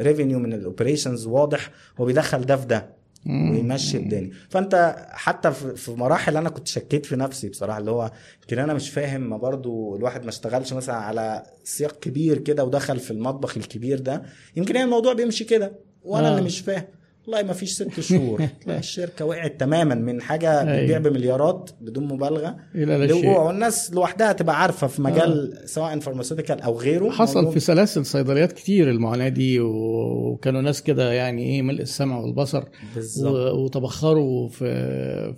revenue من ال operations واضح هو بيدخل ده في ده. ويمشي الدنيا. فأنت حتى في مراحل أنا كنت شكيت في نفسي بصراحة اللي هو يمكن أنا مش فاهم ما برضو الواحد ما اشتغلش مثلا على سياق كبير كده ودخل في المطبخ الكبير ده يمكن هي الموضوع بيمشي كده وأنا آه. اللي مش فاهم. والله ما فيش ست شهور. تلاقي الشركة وقعت تماما من حاجة أيوة. بتبيع بمليارات بدون مبالغة. إلى لا شيء. والناس لوحدها تبقى عارفة في مجال سواء pharmaceutical أو غيره حصل موضوع- في سلاسل صيدليات كتير المعاناة دي وكانوا ناس كده يعني إيه ملء السمع والبصر. بالظبط. وتبخروا في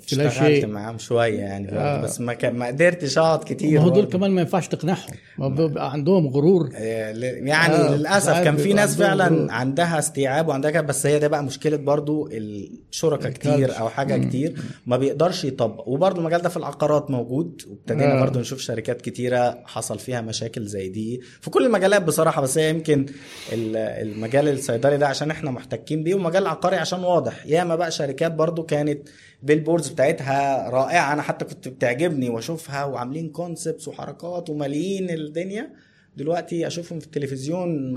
في لا اشتغلت شيء. معاهم شوية يعني آه. بس ما كان ما قدرتش أقعد كتير ما هو دول. كمان ما ينفعش تقنعهم. بيبقى عندهم غرور. آه، يعني آه، للاسف كان في ناس فعلا غرور. عندها استيعاب وعندها بس هي ده بقى مشكلة برضو الشركاء كتير أو حاجة كتير ما بيقدرش يطبق. وبرضو المجال ده في العقارات موجود. وابتدينا آه. برضو نشوف شركات كتيرة حصل فيها مشاكل زي دي. في كل المجالات بصراحة بس هي يمكن ال- المجال الصيدلي ده عشان إحنا محتكين بيه ومجال العقاري عشان واضح. ياما بقى شركات برضو كانت billboards بتاعتها رائعة. أنا حتى كنت بتعجبني وأشوفها وعاملين concepts وحركات ومالين الدنيا. دلوقتي أشوفهم في التلفزيون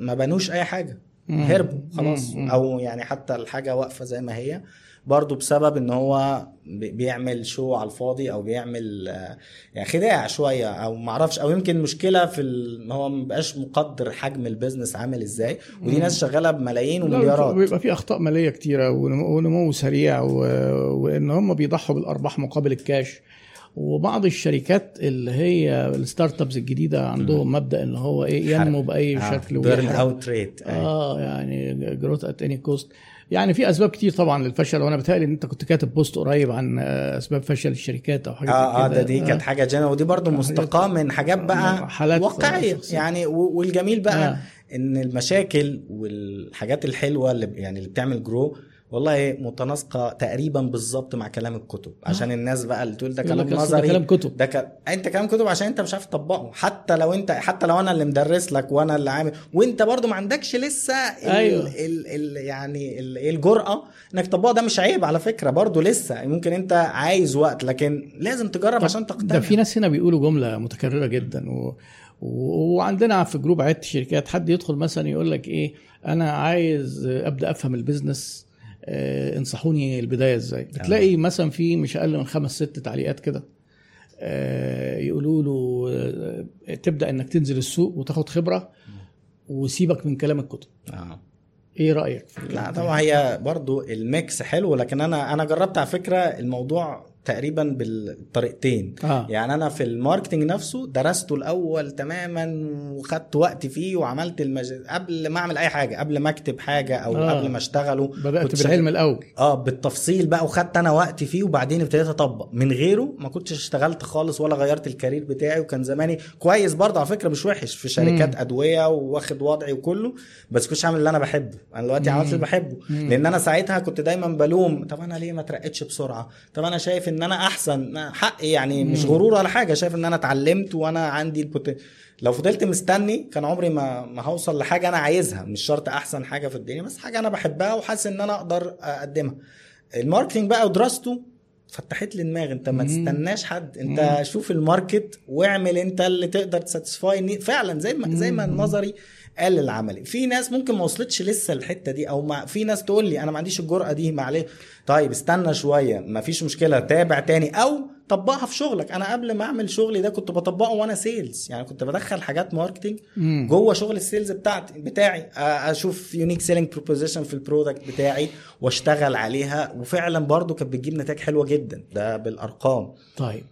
ما, بنوش أي حاجة. هربوا خلاص. أو يعني حتى الحاجة واقفة زي ما هي. برضه بسبب إن هو بي- بيعمل show على الفاضي أو بيعمل آه، يعني خداع شوية أو معرفش أو يمكن مشكلة في إن هو مبقاش مقدر حجم ال business عامل إزاي. ودي ناس شغالة بملايين لا، ومليارات. بيبقى في أخطاء مالية كتيرة ونمو سريع. وإن هم بيضحوا بالأرباح مقابل الكاش وبعض الشركات اللي هي ال startups الجديدة عندهم مبدأ إن هو إيه ينمو بأي شكل burn. out rate آه يعني growth at any cost يعني في أسباب كتير طبعا للفشل وأنا بتهيألي إن أنت كنت كاتب post قريب عن آه، أسباب فشل الشركات أو حاجة آه آه ده. دي كانت حاجة جنة ودي برضو مستقاة من حاجات بقى حالات واقعية. يعني والجميل بقى آه. إن المشاكل والحاجات الحلوة اللي يعني اللي بتعمل جرو والله متناسقة تقريبا بالظبط مع كلام الكتب. عشان الناس بقى اللي تقول ده كلام نظري ده كلام كتب. ده ك... انت كلام كتب عشان انت مش عارف تطبقه. حتى لو انت حتى لو أنا اللي مدرس لك وأنا اللي عامل وانت برضو ما عندكش لسه ال... أيوة. ال... ال... يعني ال... الجرأة انك تطبقه. ده مش عيب على فكرة برضو لسه ممكن انت عايز وقت لكن لازم تجرب طب عشان تقتنع. ده في ناس هنا بيقولوا جملة متكررة جدا. و... وعندنا في group عيادة الشركات حد يدخل مثلا يقول لك إيه أنا عايز أبدأ أفهم ال business آه انصحوني البداية إزاي. بتلاقي مثلا في مش أقل من خمس ست تعليقات كده آه يقولوا له آه تبدأ إنك تنزل السوق وتاخد خبرة وسيبك من كلام الكتب. آه. إيه رأيك؟ في لا طبعا هي برضو ال mix حلو لكن أنا أنا جربت على فكرة الموضوع تقريبا بالطريقتين آه. يعني أنا في ال marketing نفسه درسته الأول تماما وخدت وقت فيه وعملت المج... قبل ما أعمل أي حاجة قبل ما أكتب حاجة أو آه. قبل ما أشتغله بدأت بالعلم الأول آه بالتفصيل بقى وخدت أنا وقت فيه وبعدين ابتديت أطبق من غيره ما كنتش اشتغلت خالص ولا غيرت ال career بتاعي وكان زماني كويس برضه على فكرة مش وحش في شركات مم. أدوية واخد وضعي وكله بس كنتش عامل اللي أنا بحبه أنا دلوقتي عملت اللي بحبه مم. لأن أنا ساعتها كنت دايما بلوم طب أنا ليه ما اترقتش بسرعة طب أنا شايف ان أنا احسن حقي يعني مش. غرور ولا حاجة شايف ان أنا اتعلمت وأنا عندي ال pot... لو فضلت مستني كان عمري ما ما هوصل لحاجة أنا عايزها مش شرط احسن حاجة في الدنيا بس حاجة أنا بحبها وحاسس ان أنا أقدر اقدمها ال marketing بقى ودراسته فتحت لي دماغ انت ما. تستناش حد انت مم. شوف ال market واعمل انت اللي تقدر ت satisfy فعلا زي ما زي ما مم. قال العملي في ناس ممكن ما وصلتش لسه الحتة دي أو ما في ناس تقول لي أنا ما عنديش الجرأة دي معلش طيب استنى شوية ما فيش مشكلة تابع تاني أو طبقها في شغلك. أنا قبل ما أعمل شغلي ده كنت بطبقه وأنا sales يعني كنت بدخل حاجات marketing. جوه شغل ال sales بتاعتي بتاعي أشوف unique selling proposition في ال product بتاعي واشتغل عليها. وفعلا برضو كانت بتجيب نتائج حلوة جدا ده بالأرقام. طيب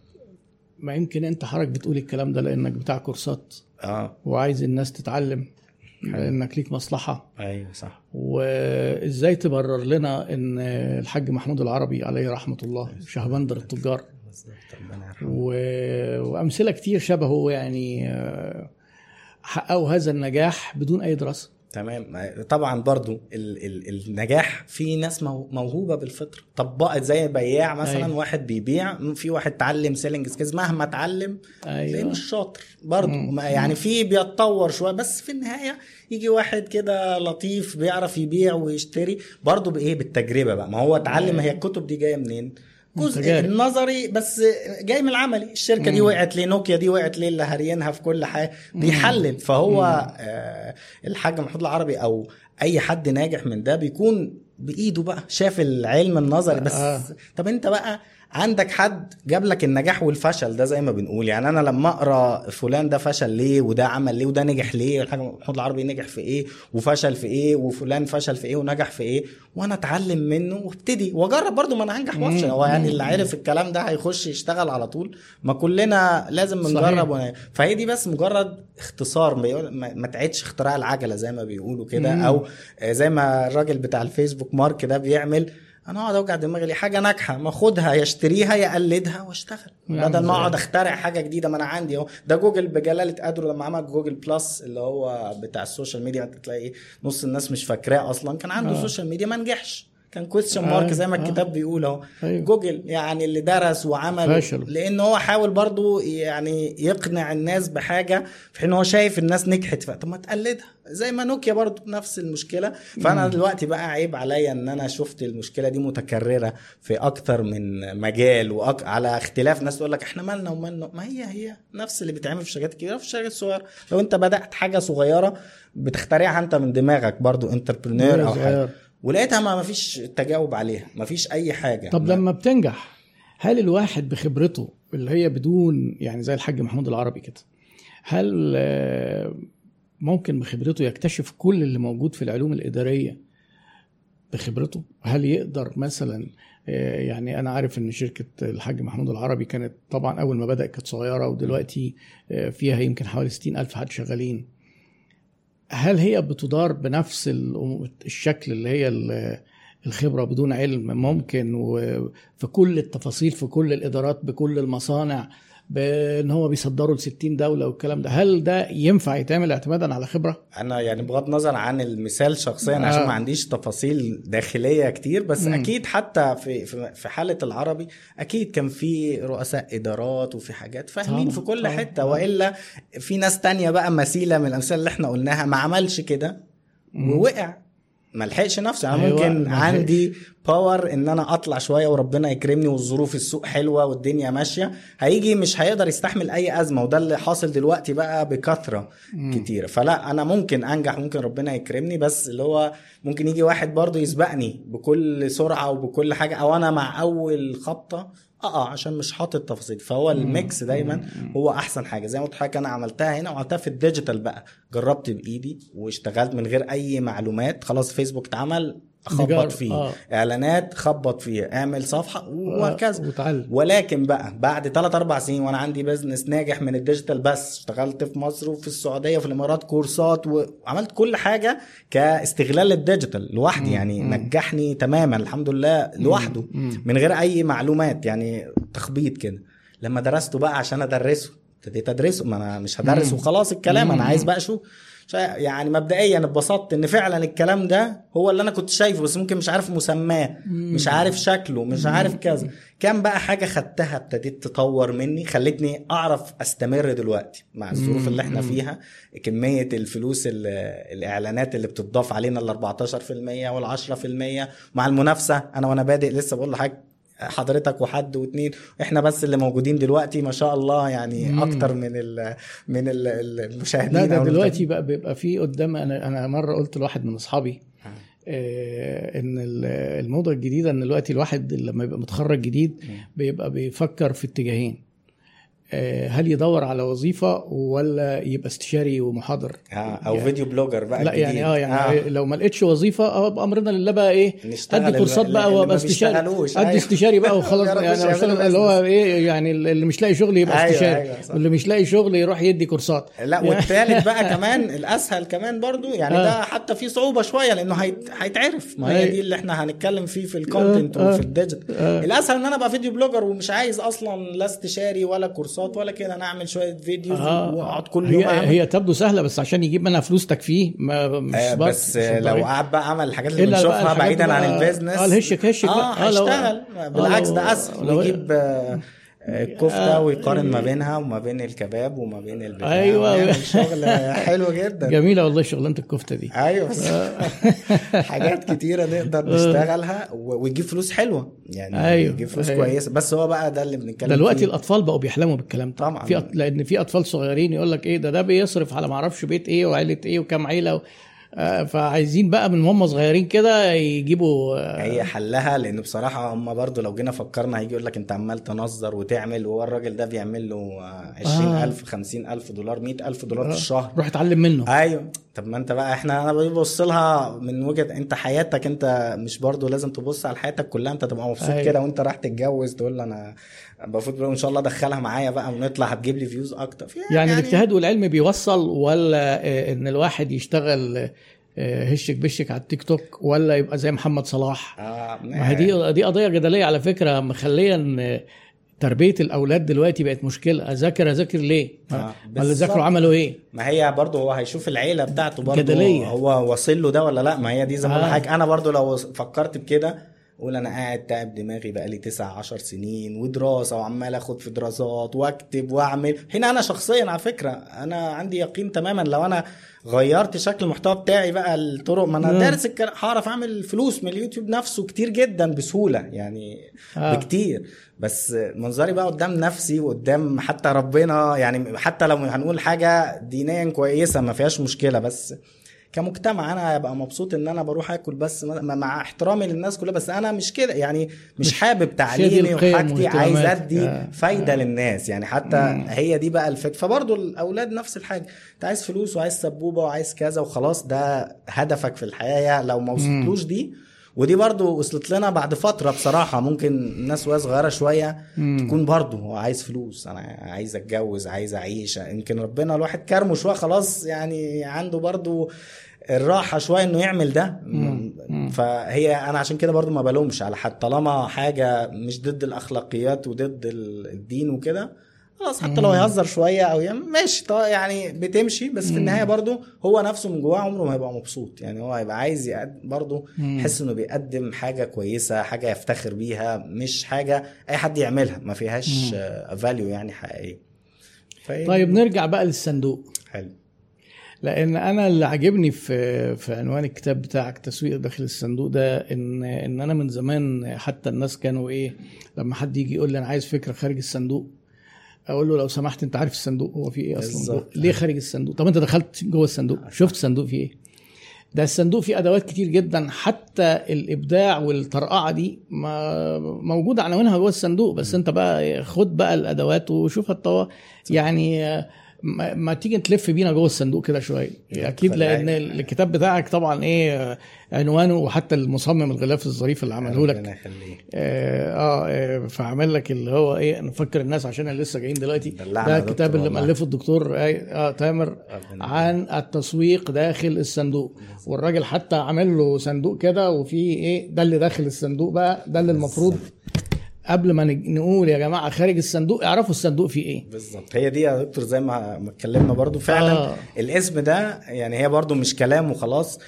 ما يمكن أنت حضرتك بتقول الكلام ده لأنك بتاع كورسات آه. وعايز الناس تتعلم. لانك ليك مصلحة. أيوه صح. وإزاي تبرر لنا إن الحاج محمود العربي عليه رحمة الله شهبندر التجار. و... وأمثلة كتير شبهه يعني آه، حققوا هذا النجاح بدون أي دراسة. تمام طبعا برضو ال ال النجاح في ناس مو- موهوبة بالفطره طبقت زي بياع مثلا أيوة. أيوة. واحد بيبيع في واحد اتعلم selling skills مهما اتعلم أيوه مش شاطر برضه مم. يعني في بيتطور شوية بس في النهاية يجي واحد كده لطيف بيعرف يبيع ويشتري برضه بايه بالتجربة بقى ما هو اتعلم هي الكتب دي جاية منين جزء. النظري بس جاي من العملي الشركة دي مم. وقعت ليه نوكيا دي وقعت ليه اللي هاريينها في كل حاجة بيحلل فهو آه الحاج محمود العربي أو أي حد ناجح من ده بيكون بإيده بقى شاف العلم النظري بس آه. طب أنت بقى عندك حد جاب لك النجاح والفشل ده زي ما بنقول؟ يعني أنا لما أقرأ فلان ده فشل ليه وده عمل ليه وده نجح ليه؟ الحاج محمود العربي نجح في إيه؟ وفشل في إيه؟ وفلان فشل في إيه؟ ونجح في إيه؟ وأنا أتعلم منه وأبتدي وأجرب برضو ما أنا هنجح وأفشل. هو يعني اللي عارف الكلام ده هيخش يشتغل على طول؟ ما كلنا لازم نجرب ون... فهي دي بس مجرد اختصار ما تعيدش اختراع العجلة زي ما بيقولوا كده أو زي ما الراجل بتاع الفيسبوك مارك ده بيعمل أنا أقعد أوجع دماغي ليه؟ حاجة ناجحة. ما اخدها يشتريها يقلدها واشتغل. بدل ما أقعد أخترع حاجة جديدة. ما أنا عندي أهو. ده جوجل بجلالة قدره لما عمل جوجل بلس اللي هو بتاع ال social media تلاقي نص الناس مش فاكراه أصلا. كان عنده آه. social media ما نجحش. كان question mark زي ما الكتاب بيقول أهو. أيوه. جوجل يعني اللي درس وعمل فشل. لأن هو حاول برضو يعني يقنع الناس بحاجة في حين هو شايف الناس نجحت طب ما تقلدها. زي ما نوكيا برضو نفس المشكلة. فأنا دلوقتي بقى عيب عليا إن أنا شفت المشكلة دي متكررة في أكتر من مجال وأك... على اختلاف ناس تقول لك إحنا مالنا ومالنا. ما هي هي نفس اللي بيتعمل في شركات كبيره في شركات صغيرة. لو أنت بدأت حاجة صغيرة بتخترعها أنت من دماغك برضو انتربرينور أو حاجة. ولقيتها ما فيش تجاوب عليها ما فيش أي حاجة طب ما. لما بتنجح هل الواحد بخبرته اللي هي بدون يعني زي الحاج محمود العربي كده هل ممكن بخبرته يكتشف كل اللي موجود في العلوم الإدارية بخبرته هل يقدر مثلا يعني أنا عارف إن شركة الحاج محمود العربي كانت طبعا أول ما بدأت كانت صغيرة ودلوقتي فيها يمكن حوالي 60 ألف حد شغالين هل هي بتدار بنفس الشكل اللي هي الخبرة بدون علم ممكن وفي كل التفاصيل في كل الإدارات بكل المصانع؟ بان هو بيصدروا ل 60 دولة والكلام ده هل ده ينفع يتعمل اعتمادا على خبرة أنا يعني بغض النظر عن المثال شخصيا آه. عشان ما عنديش تفاصيل داخلية كتير بس م. أكيد حتى في في حالة العربي أكيد كان في رؤساء إدارات وفي حاجات فاهمين في كل طبعا. حتة وإلا في ناس تانية بقى مثيلة من الأمثلة اللي إحنا قلناها ما عملش كده ووقع ما لحقش نفسه أنا أيوة ممكن عندي باور إن أنا أطلع شوية وربنا يكرمني والظروف السوق حلوة والدنيا ماشية. هيجي مش هيقدر يستحمل أي أزمة وده اللي حاصل دلوقتي بقى بكثرة كتيرة. فلا أنا ممكن أنجح ممكن ربنا يكرمني بس اللي هو ممكن يجي واحد برضه يسبقني بكل سرعة وبكل حاجة. أو أنا مع أول خبطة آه عشان مش حاطط تفاصيل فهو ال mix دايما هو أحسن حاجة. زي ما قلت لحضرتك أنا عملتها هنا وعملتها في ال digital بقى. جربت بإيدي واشتغلت من غير أي معلومات. خلاص فيسبوك اتعمل. خبط فيه. آه. إعلانات خبط فيه. اعمل صفحة وهكذا. وتعلم. ولكن بقى بعد 3 4 سنين وأنا عندي business ناجح من ال digital بس اشتغلت في مصر وفي السعودية وفي الإمارات كورسات وعملت كل حاجة كاستغلال للديجيتال لوحدي مم. يعني مم. نجحني تماما الحمد لله لوحده مم. من غير أي معلومات يعني تخبيط كده. لما درسته بقى عشان أدرسه ابتديت أدرسه ما أنا مش هدرس وخلاص الكلام أنا عايز بقى أشوف يعني مبدئيا اتبسطت إن فعلا الكلام ده هو اللي أنا كنت شايفه بس ممكن مش عارف مسماه مش عارف شكله مش عارف كذا. كان بقى حاجة خدتها ابتديت تطور مني خلتني أعرف أستمر دلوقتي مع الظروف اللي إحنا فيها. كمية الفلوس الإعلانات اللي بتضاف علينا ال 14% وال 10% مع المنافسة أنا وأنا بادئ لسه بقول لحضرتك حضرتك وحد واثنين إحنا بس اللي موجودين دلوقتي ما شاء الله يعني مم. أكتر من ال من ال المشاهدين لا ده دلوقتي بقى بيبقى في قدام أنا أنا مرة قلت لواحد من أصحابي آه. إن الموضة الجديدة إن دلوقتي الواحد لما يبقى متخرج جديد بيبقى بيفكر في اتجاهين. هل يدور على وظيفة ولا يبقى استشاري ومحاضر آه أو يعني video blogger بقى لا. يعني آه يعني آه. لو ما لقيتش وظيفة آه بامرنا لله بقى إيه ادي كورسات بقى وأبقى استشاري ادي أيوه. استشاري بقى وخلاص يعني اللي هو إيه يعني اللي مش لاقي شغل يبقى أيوه استشاري أيوه واللي مش لاقي شغل يروح يدي كورسات لا والثالث بقى كمان الأسهل كمان برضو يعني آه. ده حتى في صعوبة شوية لأنه هيتعرف ما هي دي اللي إحنا هنتكلم فيه في ال content آه. وفي ال digital آه. الأسهل إن أنا أبقى video blogger ومش عايز أصلا لا استشاري ولا كورسات ولا كده أنا أعمل شوية videos آه. وأقعد كل يوم هي, أعمل. هي تبدو سهلة بس عشان يجيب منها فلوس تكفيه ما مش آه بس لو قعد بقى عمل الحاجات اللي بنشوفها بعيدا عن البيزنس. آه الهشك هشك. آه هيشتغل. بالعكس ده أسهل. ويجيب الكفته ويقارن ما بينها وما بين الكباب وما بين البتاع أيوه. شغل حلو جدا. جميلة والله شغلانة الكفتة دي. أيوه. حاجات كتيرة نقدر نشتغلها ويجيب فلوس حلوة. يعني أيوة. يجيب فلوس أيوة. كويسة. بس هو بقى ده اللي بنتكلم فيه دلوقتي الأطفال بقوا بيحلموا بالكلام ده. طبعا. في أط... لأن في أطفال صغيرين يقول لك إيه ده؟ ده بيصرف على ما أعرفش بيت إيه وعيلة إيه وكام عيلة و... آه، فعايزين بقى من هم صغيرين كده يجيبوا آه، هي حلها لأن بصراحة هم برضو لو جينا فكرنا هيجي يقول لك أنت عمال تنظر وتعمل وهو الراجل ده بيعمل له 20000 50000 دولار 100000 دولار في الشهر. روح اتعلم منه. أيوه. طب ما أنت بقى إحنا أنا ببص لها من وجهة أنت حياتك أنت مش برضو لازم تبص على حياتك كلها أنت تبقى مبسوط أيوة. كده وأنت رايح تتجوز تقول أنا المفروض ان شاء الله ادخلها معايا بقى ونطلع هتجيب لي views أكتر. في- يعني الاجتهاد والعلم بيوصل ولا آه، ان الواحد يشتغل آه، هشك بشك على التيك توك ولا يبقى زي محمد صلاح؟ آه ما هي دي دي قضية جدلية على فكرة. مخليه ان تربية الأولاد دلوقتي بقت مشكلة. أذاكر أذاكر ليه؟ آه، ولا. ذاكروا عملوا إيه؟ ما هي برضه هو هيشوف العيلة بتاعته برضه جدلية. هو واصل له ده ولا لأ؟ ما هي دي زي ما آه. أنا برضه لو فكرت بكده أقول أنا قاعد تعب دماغي بقالي 9 10 سنين ودراسة وعمال آخد في دراسات وأكتب وأعمل هنا أنا شخصيا على فكرة أنا عندي يقين تماما لو أنا غيرت شكل المحتوى بتاعي بقى الطرق ما أنا. دارس هعرف أعمل فلوس من اليوتيوب نفسه كتير جدا بسهولة يعني آه. بكتير بس منظري بقى قدام نفسي وقدام حتى ربنا يعني حتى لو هنقول حاجة دينيا كويسة ما فيهاش مشكلة بس كمجتمع أنا ابقى مبسوط إن أنا بروح آكل بس مع احترامي للناس كلها بس أنا مش كده يعني مش, حابب تعليمي وحاجتي عايز. أدي آه. فايدة للناس يعني حتى هي دي بقى الفكرة فبرضه الأولاد نفس الحاجة أنت عايز فلوس وعايز سبوبة وعايز كذا وخلاص ده هدفك في الحياة لو ما وصلتلوش دي ودي برضو وصلت لنا بعد فترة بصراحة. ممكن الناس وهي صغيرة شوية تكون برضو هو عايز فلوس أنا عايز أتجوز عايز أعيش. يمكن ربنا الواحد كرمه شوية خلاص يعني عنده برضو الراحة شوية إنه يعمل ده. فهي أنا عشان كده برضو ما بلومش على حد. طالما حاجة مش ضد الأخلاقيات وضد ال- الدين وكده خلاص حتى لو يهزر شوية أو ماشي طيب يعني بتمشي بس في النهاية برضو هو نفسه من جواه عمره ما هيبقى مبسوط. يعني هو هيبقى عايز يقدم برضو يحس إنه بيقدم حاجة كويسة حاجة يفتخر بيها مش حاجة أي حد يعملها ما فيهاش فاليو يعني حقيقيه فهي- طيب نرجع بقى للصندوق. حلو. لأن أنا اللي عاجبني في في عنوان الكتاب بتاعك تسويق داخل الصندوق ده ان إن أنا من زمان حتى الناس كانوا إيه لما حد يجي يقول لي أنا عايز فكرة خارج الصندوق أقول له لو سمحت انت عارف الصندوق هو فيه إيه أصلا؟ بالظبط. ليه خارج الصندوق؟ طب انت دخلت جوه الصندوق شفت الصندوق فيه إيه؟ ده الصندوق فيه ادوات كتير جدا حتى الابداع والطرقعة دي ما موجودة عناوينها جوه الصندوق. بس انت بقى خد بقى الادوات وشوف الطوا يعني آه، ما, ما تيجي تلف بينا جوه الصندوق كده شوية. أكيد لأن الكتاب بتاعك طبعا إيه آه، عنوانه وحتى المصمم الغلاف الظريف اللي عمله لك. يخليك. آه, آه, آه فعمل لك اللي هو إيه نفكر الناس عشان اللي لسه جايين دلوقتي. ده الكتاب اللي. مؤلفه الدكتور آه, آه تامر عن التسويق داخل الصندوق. والراجل حتى عامل له صندوق كده وفيه إيه ده اللي داخل الصندوق بقى ده اللي المفروض قبل ما نقول يا جماعة خارج الصندوق اعرفوا الصندوق فيه إيه. بالظبط. هي دي يا دكتور زي ما اتكلمنا برضو فعلا. آه. الاسم ده يعني هي برضو مش كلام وخلاص.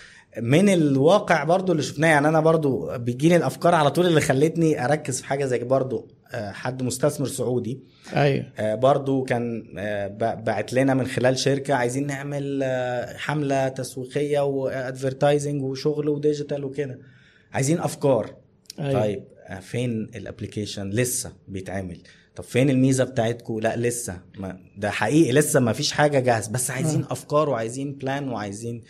من الواقع برضو اللي شفناه يعني أنا برضو بيجيني الأفكار على طول اللي خلتني أركز في حاجة زي برضو آه، حد مستثمر سعودي أيوه. آه، برضو كان آه، بعت لنا من خلال شركة عايزين نعمل حملة تسويقية و advertising وشغل و digital وكده. عايزين أفكار. أيوة. طيب فين ال application لسه بيتعمل؟ طب فين الميزة بتاعتكم لا لسه ما ده حقيقي لسه ما فيش حاجة جاهز بس عايزين أفكار وعايزين plan وعايزين.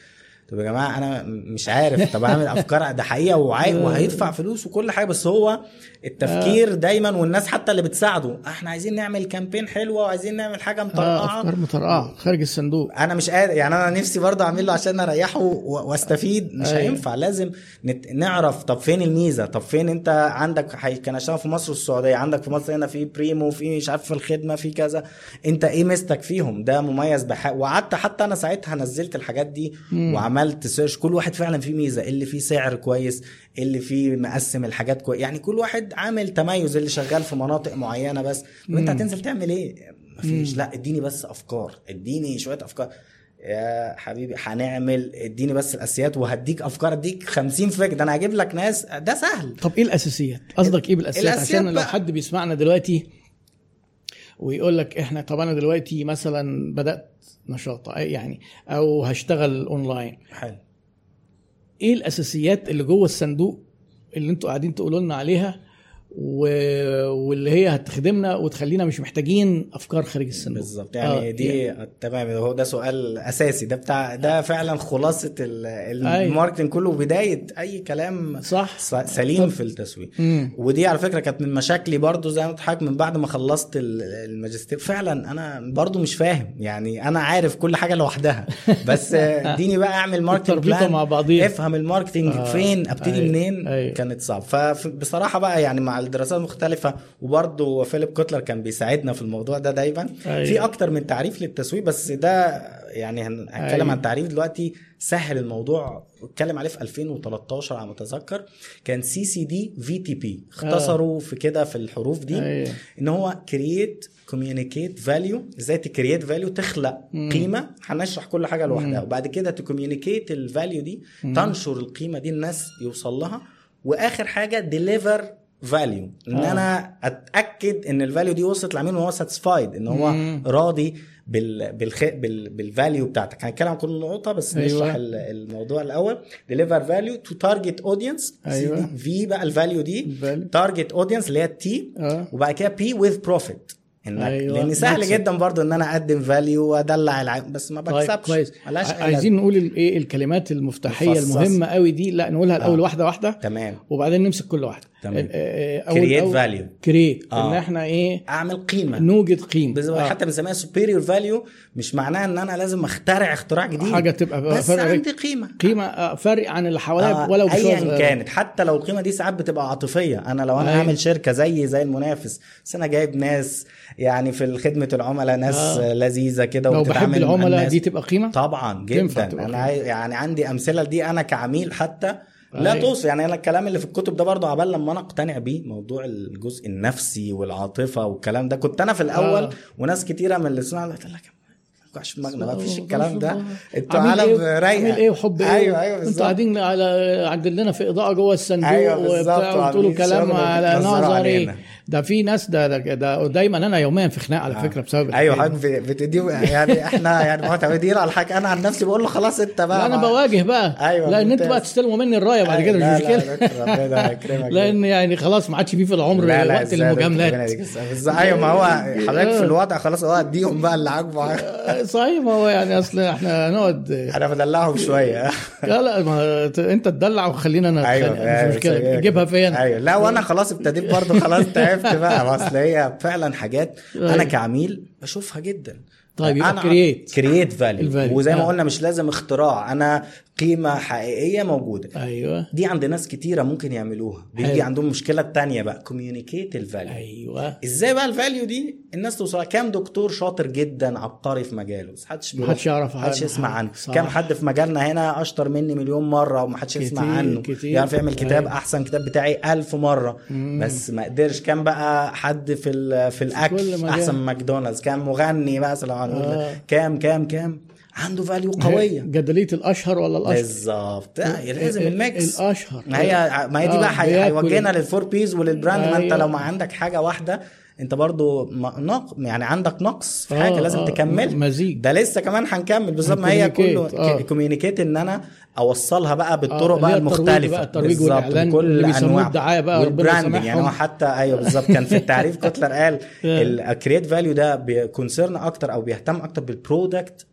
طب يا جماعة أنا مش عارف طب أعمل أفكار ده حقيقة وعاي... وهيدفع فلوس وكل حاجة بس هو التفكير دايما والناس حتى اللي بتساعده. إحنا عايزين نعمل campaign حلوة وعايزين نعمل حاجة آه مطرقعة. أفكار مطرقعة. خارج الصندوق. أنا مش قادر يعني أنا نفسي برضه اعمل له عشان أريحه وأستفيد. مش أيوة. هينفع. لازم نت... نعرف طب فين الميزة؟ طب فين أنت عندك حي... كان اشتغل في مصر والسعودية عندك في مصر هنا في بريمو في مش عارف في الخدمة في كذا. أنت إيه ميزتك فيهم؟ ده مميز بح... وقعدت حتى أنا ساعتها نزلت الحاجات دي وعملت search كل واحد فعلا فيه ميزة. اللي فيه سعر كويس اللي فيه مقسم الحاجات كويس يعني كل واحد عامل تميز اللي شغال في مناطق معينة بس. وانت هتنزل تعمل إيه؟ مفيش. لا اديني بس أفكار. اديني شوية أفكار. يا حبيبي هنعمل اديني بس الأساسيات وهديك أفكار اديك 50 فكرة. ده أنا هجيب لك ناس. ده سهل. طب إيه الأساسيات؟ قصدك إيه بالأساسيات؟ الأساسيات عشان لو. حد بيسمعنا دلوقتي ويقول لك إحنا طب أنا دلوقتي مثلا بدأت نشاط يعني أو هشتغل اونلاين حلو. إيه الأساسيات اللي جوه الصندوق اللي أنتوا قاعدين تقولوا لنا عليها و- واللي هي هتخدمنا وتخلينا مش محتاجين أفكار خارج الصندوق بالظبط يعني آه، دي تمام هو ده سؤال أساسي ده بتاع ده فعلا خلاصة. ال marketing كله بدايه أي كلام صح سليم في التسويق مم. ودي على فكرة كانت من مشاكلي برضو زي ما بضحك من بعد ما خلصت ال- الماجستير فعلا أنا برضو مش فاهم يعني أنا عارف كل حاجة لوحدها بس اديني بقى أعمل marketing plan مع بعضيها. افهم ال marketing آه. فين أبتدي أيوة. منين أيوة. كانت صعب فبصراحه بقى يعني مع الدراسات المختلفه وبرضو فيليب كوتلر كان بيساعدنا في الموضوع ده دايما أيوة. في أكتر من تعريف للتسويق بس ده يعني هن- هنتكلم أيوة. عن تعريف دلوقتي سهل الموضوع اتكلم عليه في 2013 على ما أتذكر كان سي سي دي في تي بي اختصروا في كده في الحروف دي أيوة. إن هو create communicate value إزاي ت create value تخلق مم. قيمة هنشرح كل حاجة لوحدها. وبعد كده ت communicate ال value دي مم. تنشر القيمة دي الناس يوصل لها وآخر حاجة deliver value إن آه. أنا أتأكد إن ال value دي وصلت لعميل وهو satisfied إن هو مم. راضي بال بالخ... بال... بال value بتاعتك هنتكلم عن كل نقطة بس أيوة. نشرح ال- الموضوع الأول deliver value to target audience أيوة. في بقى ال value دي. target audience اللي هي ال T آه وبعد كده P with profit انك أيوة. لأن سهل مكسب. جدا برضو إن أنا أقدم value وأدلع العميل بس ما طيب بكسبش كويس ع- أي عايزين نقول ال- إيه الكلمات المفتاحية. المهمة قوي دي لا نقولها الأول آه. واحدة واحدة تمام وبعدين نمسك كل واحدة تمام. create value. create. إن إحنا إيه أعمل قيمة نوجد قيمة بس آه. حتى بنسميها superior value مش معناها إن أنا لازم أخترع اختراع جديد حاجة تبقى بس فرق عندي قيمة قيمة آه، فرق عن اللي حواليا آه ولو ايا. كانت حتى لو القيمة دي ساعات بتبقى عاطفية أنا لو أنا أيوة. عامل شركة زي زي المنافس بس أنا جايب ناس يعني في خدمة العملاء ناس آه. لذيذة كده لو بحب العملاء. دي تبقى قيمة طبعا جدا تبقى أنا يعني عندي أمثلة دي أنا كعميل حتى لا أيوة. توصف يعني أنا الكلام اللي في الكتب ده برضه عبال لما أنا أقتنع بيه موضوع الجزء النفسي والعاطفة والكلام ده كنت أنا في الأول آه. وناس كتيرة من اللي سمعوا قلت لك ما في دماغنا ما فيش الكلام ده. أنتوا عالم إيه؟ رايقه عامل إيه وحب إيه أيوه أيوه أنتوا قاعدين على عندنا لنا في إضاءة جوه الصندوق أيوة بالظبط، وبتاع وعاملين كلام على نظري علينا. ده في ناس ده ده, ده دايما أنا يوميا في خناق على فكرة بسبب أيوه حضرتك دي. بتدي يعني إحنا يعني معتمدين على الحاجة. أنا عن نفسي بقول له خلاص أنت بقى لا أنا بواجه بقى. أيوة، لأن أنتوا. بقى تستلموا مني الراية بعد كده مش مشكلة. لأن يعني خلاص ما عادش فيه في العمر لا لا وقت المجاملات. أيوه ما هو حضرتك في الوضع خلاص هو أديهم بقى اللي عاجبه. صحيح ما هو يعني أصل إحنا هنقعد أنا بدلعهم شوية. لا لا ما أنت تدلع وخلينا أنا أيوه مش مشكلة. أيوة. جيبها فين؟ أيوه. لا وأنا خلاص ابتديت برضه خلاص تعبت. بقى ما أصل هي فعلا حاجات أنا أيوة. كعميل بشوفها جدا طيب يبقى create. create value. وزي ما آه. قلنا مش لازم اختراع أنا قيمة حقيقية موجودة أيوه دي عند ناس كتيرة ممكن يعملوها بيجي. عندهم مشكلة تانية بقى communicate ال value أيوه إزاي بقى ال value دي الناس توصل كام دكتور شاطر جدا عبقري في مجاله محدش محدش يعرف محدش يسمع. عنه صح. كام حد في مجالنا هنا أشطر مني مليون مرة ومحدش يسمع عنه كتير. يعرف يعمل كتاب أيوة. أحسن كتاب بتاعي ألف مرة مم. بس ما قدرش كام بقى حد في ال- في كل الأكل. أحسن من ماكدونالدز كام مغني مثلا آه. كام كام كام عنده value قوية. جدلية الأشهر ولا الأشهر؟ بالظبط. لا، لازم ال- ال mix. الأشهر. ما هي ما هي دي آه، بقى بياكل. هيوجهنا لل four Ps ولل brand ما انت أيوة. لو ما عندك حاجة واحدة انت برضو نق... يعني عندك نقص في حاجة آه، لازم آه، تكمل. مزيج. ده لسه كمان هنكمل. بالظبط. ما هي كله آه. communicate إن أنا أوصلها بقى بالطرق آه، بقى المختلفة. بقى، الترويج اللي بيسموه أنواع. الدعاية بقى، وال branding يعني. هو حتى أيوه بالظبط. كان في التعريف كوتلر قال ال create value ده بي concern أكتر أو بيهتم أكتر بال product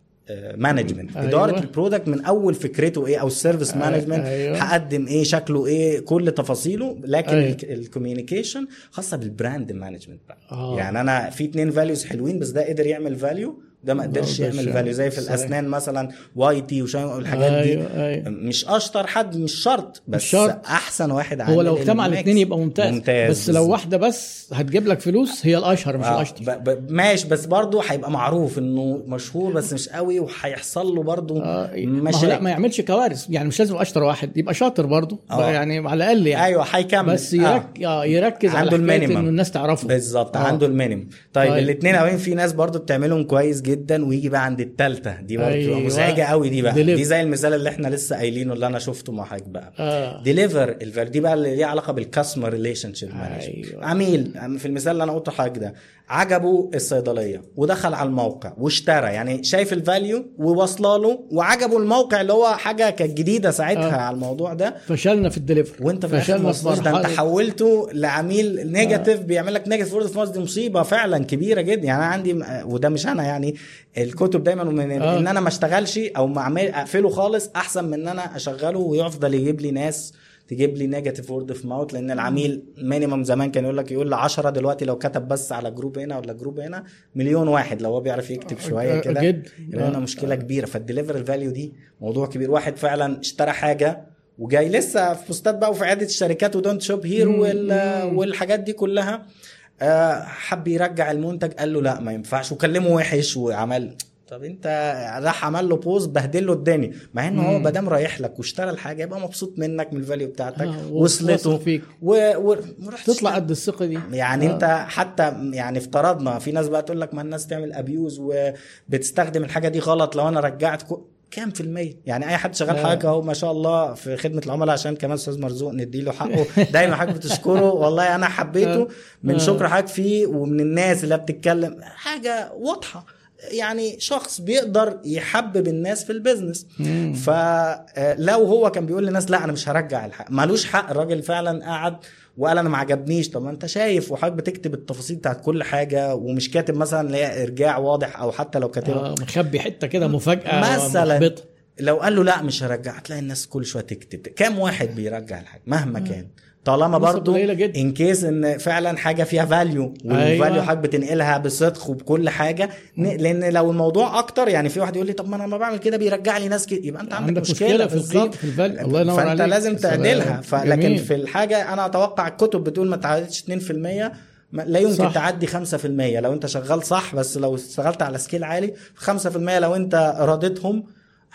management أيوة. إدارة ال product من أول فكرته إيه أو ال service management أيوة. هقدم إيه شكله إيه كل تفاصيله لكن أيوة. ال communication خاصة بال brand management آه. يعني أنا في اتنين values حلوين بس ده قدر يعمل value ده ما قدرش ما يعمل value زي في صحيح. الأسنان مثلا واي تي والحاجات دي أيوة، أيوة. مش أشطر حد مش شرط بس مش شرط. أحسن واحد هو لو اجتمع. الاثنين يبقى ممتاز, ممتاز بس لو. واحدة بس هتجيب لك فلوس هي الأشهر مش آه، الأشطر ب- ب- ماشي بس برضه هيبقى معروف إنه مشهور بس مش قوي وهيحصل له برضه آه، ما مشاكل ما يعملش كوارث يعني مش لازم أشطر واحد يبقى شاطر برضه آه. يعني على الأقل يعني أيوه هيكمل بس يرك... آه. يركز على عنده ال minimum. إنه الناس تعرفه بالظبط آه. عنده ال minimum طيب, طيب. الاثنين الاولين في ناس برضو بتعملهم كويس جدا ويجي بقى عند التالتة. دي برضه أيوة. مزعجة قوي دي بقى. دي زي المثال اللي إحنا لسه قايلينه اللي أنا شفته مع حضرتك بقى. آه. deliver ال value دي بقى اللي ليها علاقة بال customer relationship أيوة. عميل في المثال اللي أنا قلته لحضرتك ده. عجبه الصيدلية ودخل على الموقع واشترى يعني شايف ال value وواصله له وعجبه الموقع اللي هو حاجة كانت جديدة ساعتها آه. على الموضوع ده. فشلنا في الدليفري. وانت في فشلنا مصدوش ده انت حولته لعميل negative بيعمل لك negative mouth دي مصيبة فعلا كبيرة جدا. يعني أنا عندي وده مش أنا يعني الكتب دايما من آه. إن أنا ما اشتغلش أو ما اعمل أقفله خالص أحسن من إن أنا أشغله ويفضل يجيب لي ناس تجيب لي negative word of mouth لأن العميل minimum زمان كان يقول لك يقول ل 10 دلوقتي لو كتب بس على group هنا ولا group هنا مليون واحد. لو هو بيعرف يكتب شوية آه، كده جد. يبقى آه. مشكلة كبيرة. فال deliver ال value دي موضوع كبير. واحد فعلا اشترى حاجة وجاي لسه في post ات بقى وفي عدة الشركات و don't shop here وال... والحاجات دي كلها. آه، حب يرجع المنتج قال له لا ما ينفعش. وكلمه وحش وعمل طب انت راح عمل له buzz بهدل له الدنيا مع ان هو. ما دام رايح لك واشترى الحاجة يبقى مبسوط منك من ال value بتاعتك آه، وصلته فيك. و... و... تطلع قد الثقة دي يعني آه. انت حتى يعني افترضنا في ناس بقى تقول لك ما الناس تعمل abuse وبتستخدم الحاجة دي غلط لو أنا رجعت كو... كام في المية؟ يعني أي حد شغال. حاجة أهو ما شاء الله في خدمة العملاء عشان كمان أستاذ مرزوق نديله حقه دايما حضرتك بتشكره والله أنا حبيته من آه. شكر حضرتك فيه ومن الناس اللي بتتكلم حاجة واضحة يعني شخص بيقدر يحبب الناس في ال business. فلو هو كان بيقول للناس لا أنا مش هرجع الحق. مالوش حق الراجل فعلا قعد وقال أنا ما عجبنيش. طب ما أنت شايف وحضرتك بتكتب التفاصيل بتاعت كل حاجة ومش كاتب مثلا هي إرجاع واضح أو حتى لو كاتبها آه مخبي حتة كده مفاجأة مثلا محبطة. لو قال له لا مش هرجع. هتلاقي الناس كل شوية تكتب. كام واحد بيرجع الحاجة مهما كان. طالما برضو. in case إن فعلا حاجة فيها value وال value أيوة. حضرتك بتنقلها بصدق وبكل حاجة لأن لو الموضوع أكتر يعني في واحد يقول لي طب ما أنا لما بعمل كده بيرجع لي ناس كده يبقى أنت عندك, عندك مشكلة, مشكلة في بالظبط. القيم- في ال value. الله ينور فأنت عليك. لازم. تعدلها جميل. في الحاجة أنا أتوقع الكتب بتقول ما تعديش 2% ما- لا يمكن صح. صح. تعدي 5% لو أنت شغال صح بس لو اشتغلت على scale عالي 5% لو أنت راضيتهم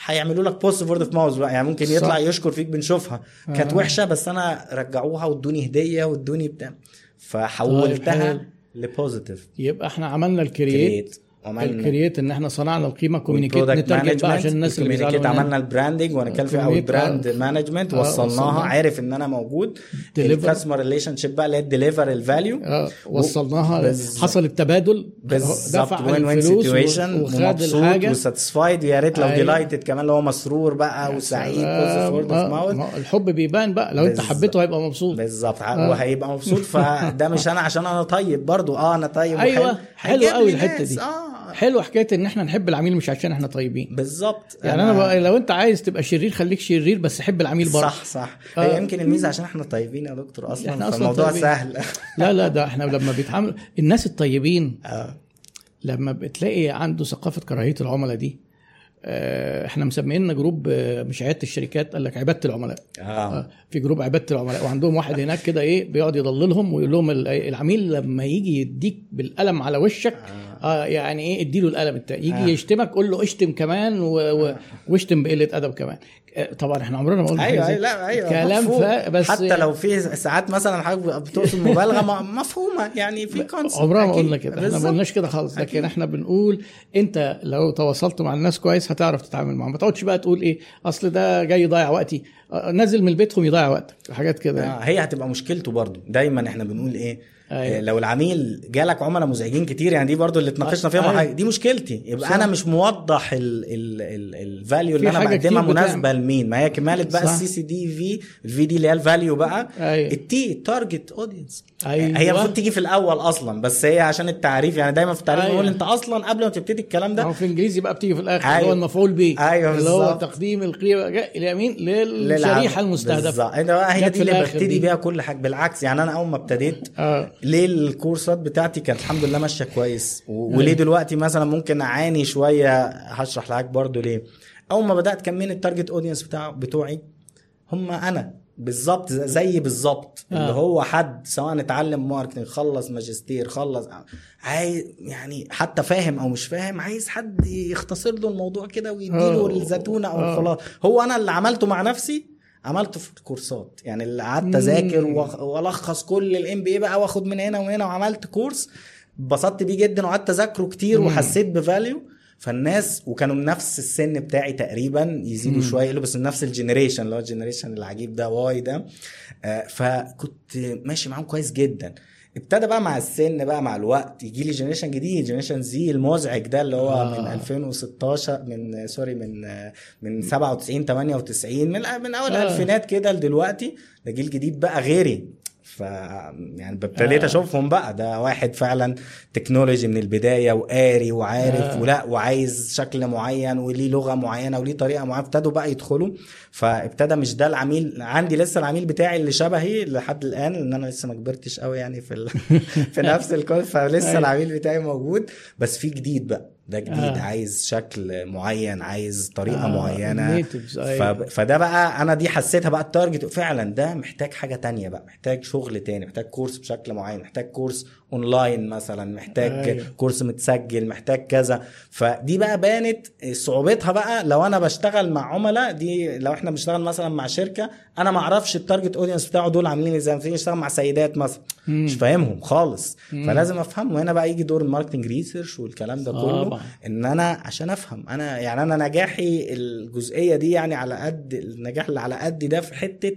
هيعملوا لك post word of mouth بقى يعني ممكن يطلع صح. يشكر فيك بنشوفها كانت آه. وحشة بس أنا رجعوها وادوني هدية وادوني بتاع طيب، فحولتها حلو. ل positive يبقى إحنا عملنا ال create عملنا ال create إن إحنا صنعنا القيمة communicate نترجم بقى management عشان الناس اللي بيزعلوا. عملنا ال branding وهنتكلم فيها أو communicate، ال brand آه. management آه، وصلناها وصلناها. عارف إن أنا موجود. ال customer relationship بقى اللي هي ال deliver ال value آه وصلناها. حصل التبادل بالظبط دفع win win situation وخد ومبسوط الحاجة و satisfied ويا ريت لو. delighted كمان اللي هو مسرور بقى وسعيد آه، word آه، of mouth ما هو الحب بيبان بقى لو انت. حبيته هيبقى مبسوط بالظبط آه. وهيبقى مبسوط فده مش أنا عشان أنا طيب برضو آه أنا طيب أيوه. حلو قوي الحتة. دي آه حلو حكاية إن إحنا نحب العميل مش عشان إحنا طيبين. بالظبط. يعني أنا بقى لو أنت عايز تبقى شرير خليك شرير بس حب العميل برضه. صح صح. آه. هي يمكن الميزة عشان إحنا طيبين يا دكتور أصلا إحنا أصلاً فالموضوع طيبين. سهل. لا لا ده إحنا لما بيتعامل الناس الطيبين آه. لما بتلاقي عنده ثقافة كراهية العملاء دي آه، إحنا مسمينا group آه، مش عيادة الشركات قال لك عبادة العملاء. آه. آه، في group عبادة العملاء وعندهم واحد هناك كده إيه بيقعد يضللهم ويقول لهم ال- العميل لما يجي يديك بالقلم على وشك آه. يعني إيه اديله القلم التاني. يجي آه. يشتمك قول له اشتم كمان و... و... واشتم بقلة أدب كمان. آه، طبعا إحنا عمرنا ما قلنا أيوه أيوه لا أيوه كلام. ف... بس حتى لو في ساعات مثلا حضرتك بتقصد مبالغة مفهومه يعني في concept عمرنا ما قلنا كده إحنا ما. قلناش كده خالص لكن. إحنا بنقول أنت لو تواصلت مع الناس كويس هتعرف تتعامل معاهم ما تقعدش بقى تقول إيه أصل ده جاي يضيع وقتي آه، نازل من بيتهم يضيع وقتك حاجات كده آه هي هتبقى مشكلته برضو دايما إحنا بنقول إيه أيوة. آه، لو العميل جالك عملاء مزعجين كتير يعني دي برضو اللي اتناقشنا فيها أيوة. دي مشكلتي يبقى صح. أنا مش موضح ال value اللي أنا بقدمها. مناسبة لمين ما هي كمالة بقى. السي سي دي في الفي دي اللي هي ال value بقى أيوة. ال T target audience أيوة. هي المفروض تيجي في الأول أصلا بس هي عشان التعريف يعني دايما في التعريف أيوة. أنت أصلا قبل ما تبتدي الكلام هو ده في إنجليزي بقى بتيجي في الآخر اللي أيوة. هو المفعول به أيوة اللي هو. تقديم القيمة اليمين. للشريحة المستهدفة بالظبط انت بقى هي دي اللي ببتدي دي. بيها كل حاجة بالعكس يعني أنا أول ما ابتديت آه ليه الكورسات بتاعتي كانت الحمد لله ماشية كويس و- وليه دلوقتي مثلا ممكن أعاني شوية هشرح لك برضو ليه أول ما بدأت كان مين ال target audience بتاع بتوعي هم أنا بالظبط زي بالظبط آه. اللي هو حد سواء اتعلم marketing خلص ماجستير خلص عايز يعني حتى فاهم أو مش فاهم عايز حد يختصر له الموضوع كده ويديله آه. الزتونة أو آه. الخلاص هو أنا اللي عملته مع نفسي عملته في الكورسات يعني اللي قعدت أذاكر وألخص كل ال MBA بقى وآخد من هنا وهنا وعملت كورس اتبسطت بيه جدا وقعدت أذاكره كتير مم. وحسيت ب value فالناس وكانوا من نفس السن بتاعي تقريبا يزيدوا. شوية يقولوا بس من نفس ال generation اللي هو ال generation العجيب ده Y ده آه، فكنت ماشي معاهم كويس جدا ابتدى بقى مع السن بقى مع الوقت يجي لي generation جديد generation Z المزعج ده اللي هو آه. آه. من 2016 من sorry من آه، من 97 98 من من أول آه. الالفينات كده لدلوقتي ده جيل جديد بقى غيري ف يعني ابتديت آه. أشوفهم بقى ده واحد فعلا تكنولوجي من البداية وقاري وعارف آه. ولا وعايز شكل معين وليه لغة معينة وليه طريقة معينة ابتدوا بقى يدخلوا فابتدى مش ده العميل عندي لسه العميل بتاعي اللي شبهي لحد الآن لأن أنا لسه ما كبرتش قوي يعني في ال... في نفس الكل فلسه أيوة. العميل بتاعي موجود بس في جديد بقى ده جديد آه. عايز شكل معين عايز طريقة آه،. معينة ف... أيوة. فده بقى أنا دي حسيتها بقى ال target فعلا ده محتاج حاجة تانية بقى محتاج شغل تاني محتاج كورس بشكل معين محتاج كورس اونلاين مثلا محتاج أيوة. كورس متسجل محتاج كذا فدي بقى بانت صعوبتها بقى لو أنا بشتغل مع عملاء دي لو إحنا بنشتغل مثلا مع شركة أنا ما أعرفش ال target audience بتاعه دول عاملين إزاي تيجي نشتغل مع سيدات مثلا مم. مش فاهمهم خالص مم. فلازم افهم وهنا بقى يجي دور ال marketing research والكلام ده كله طبعا. إن أنا عشان أفهم أنا يعني أنا نجاحي الجزئية دي يعني على قد النجاح اللي على قد ده في حتة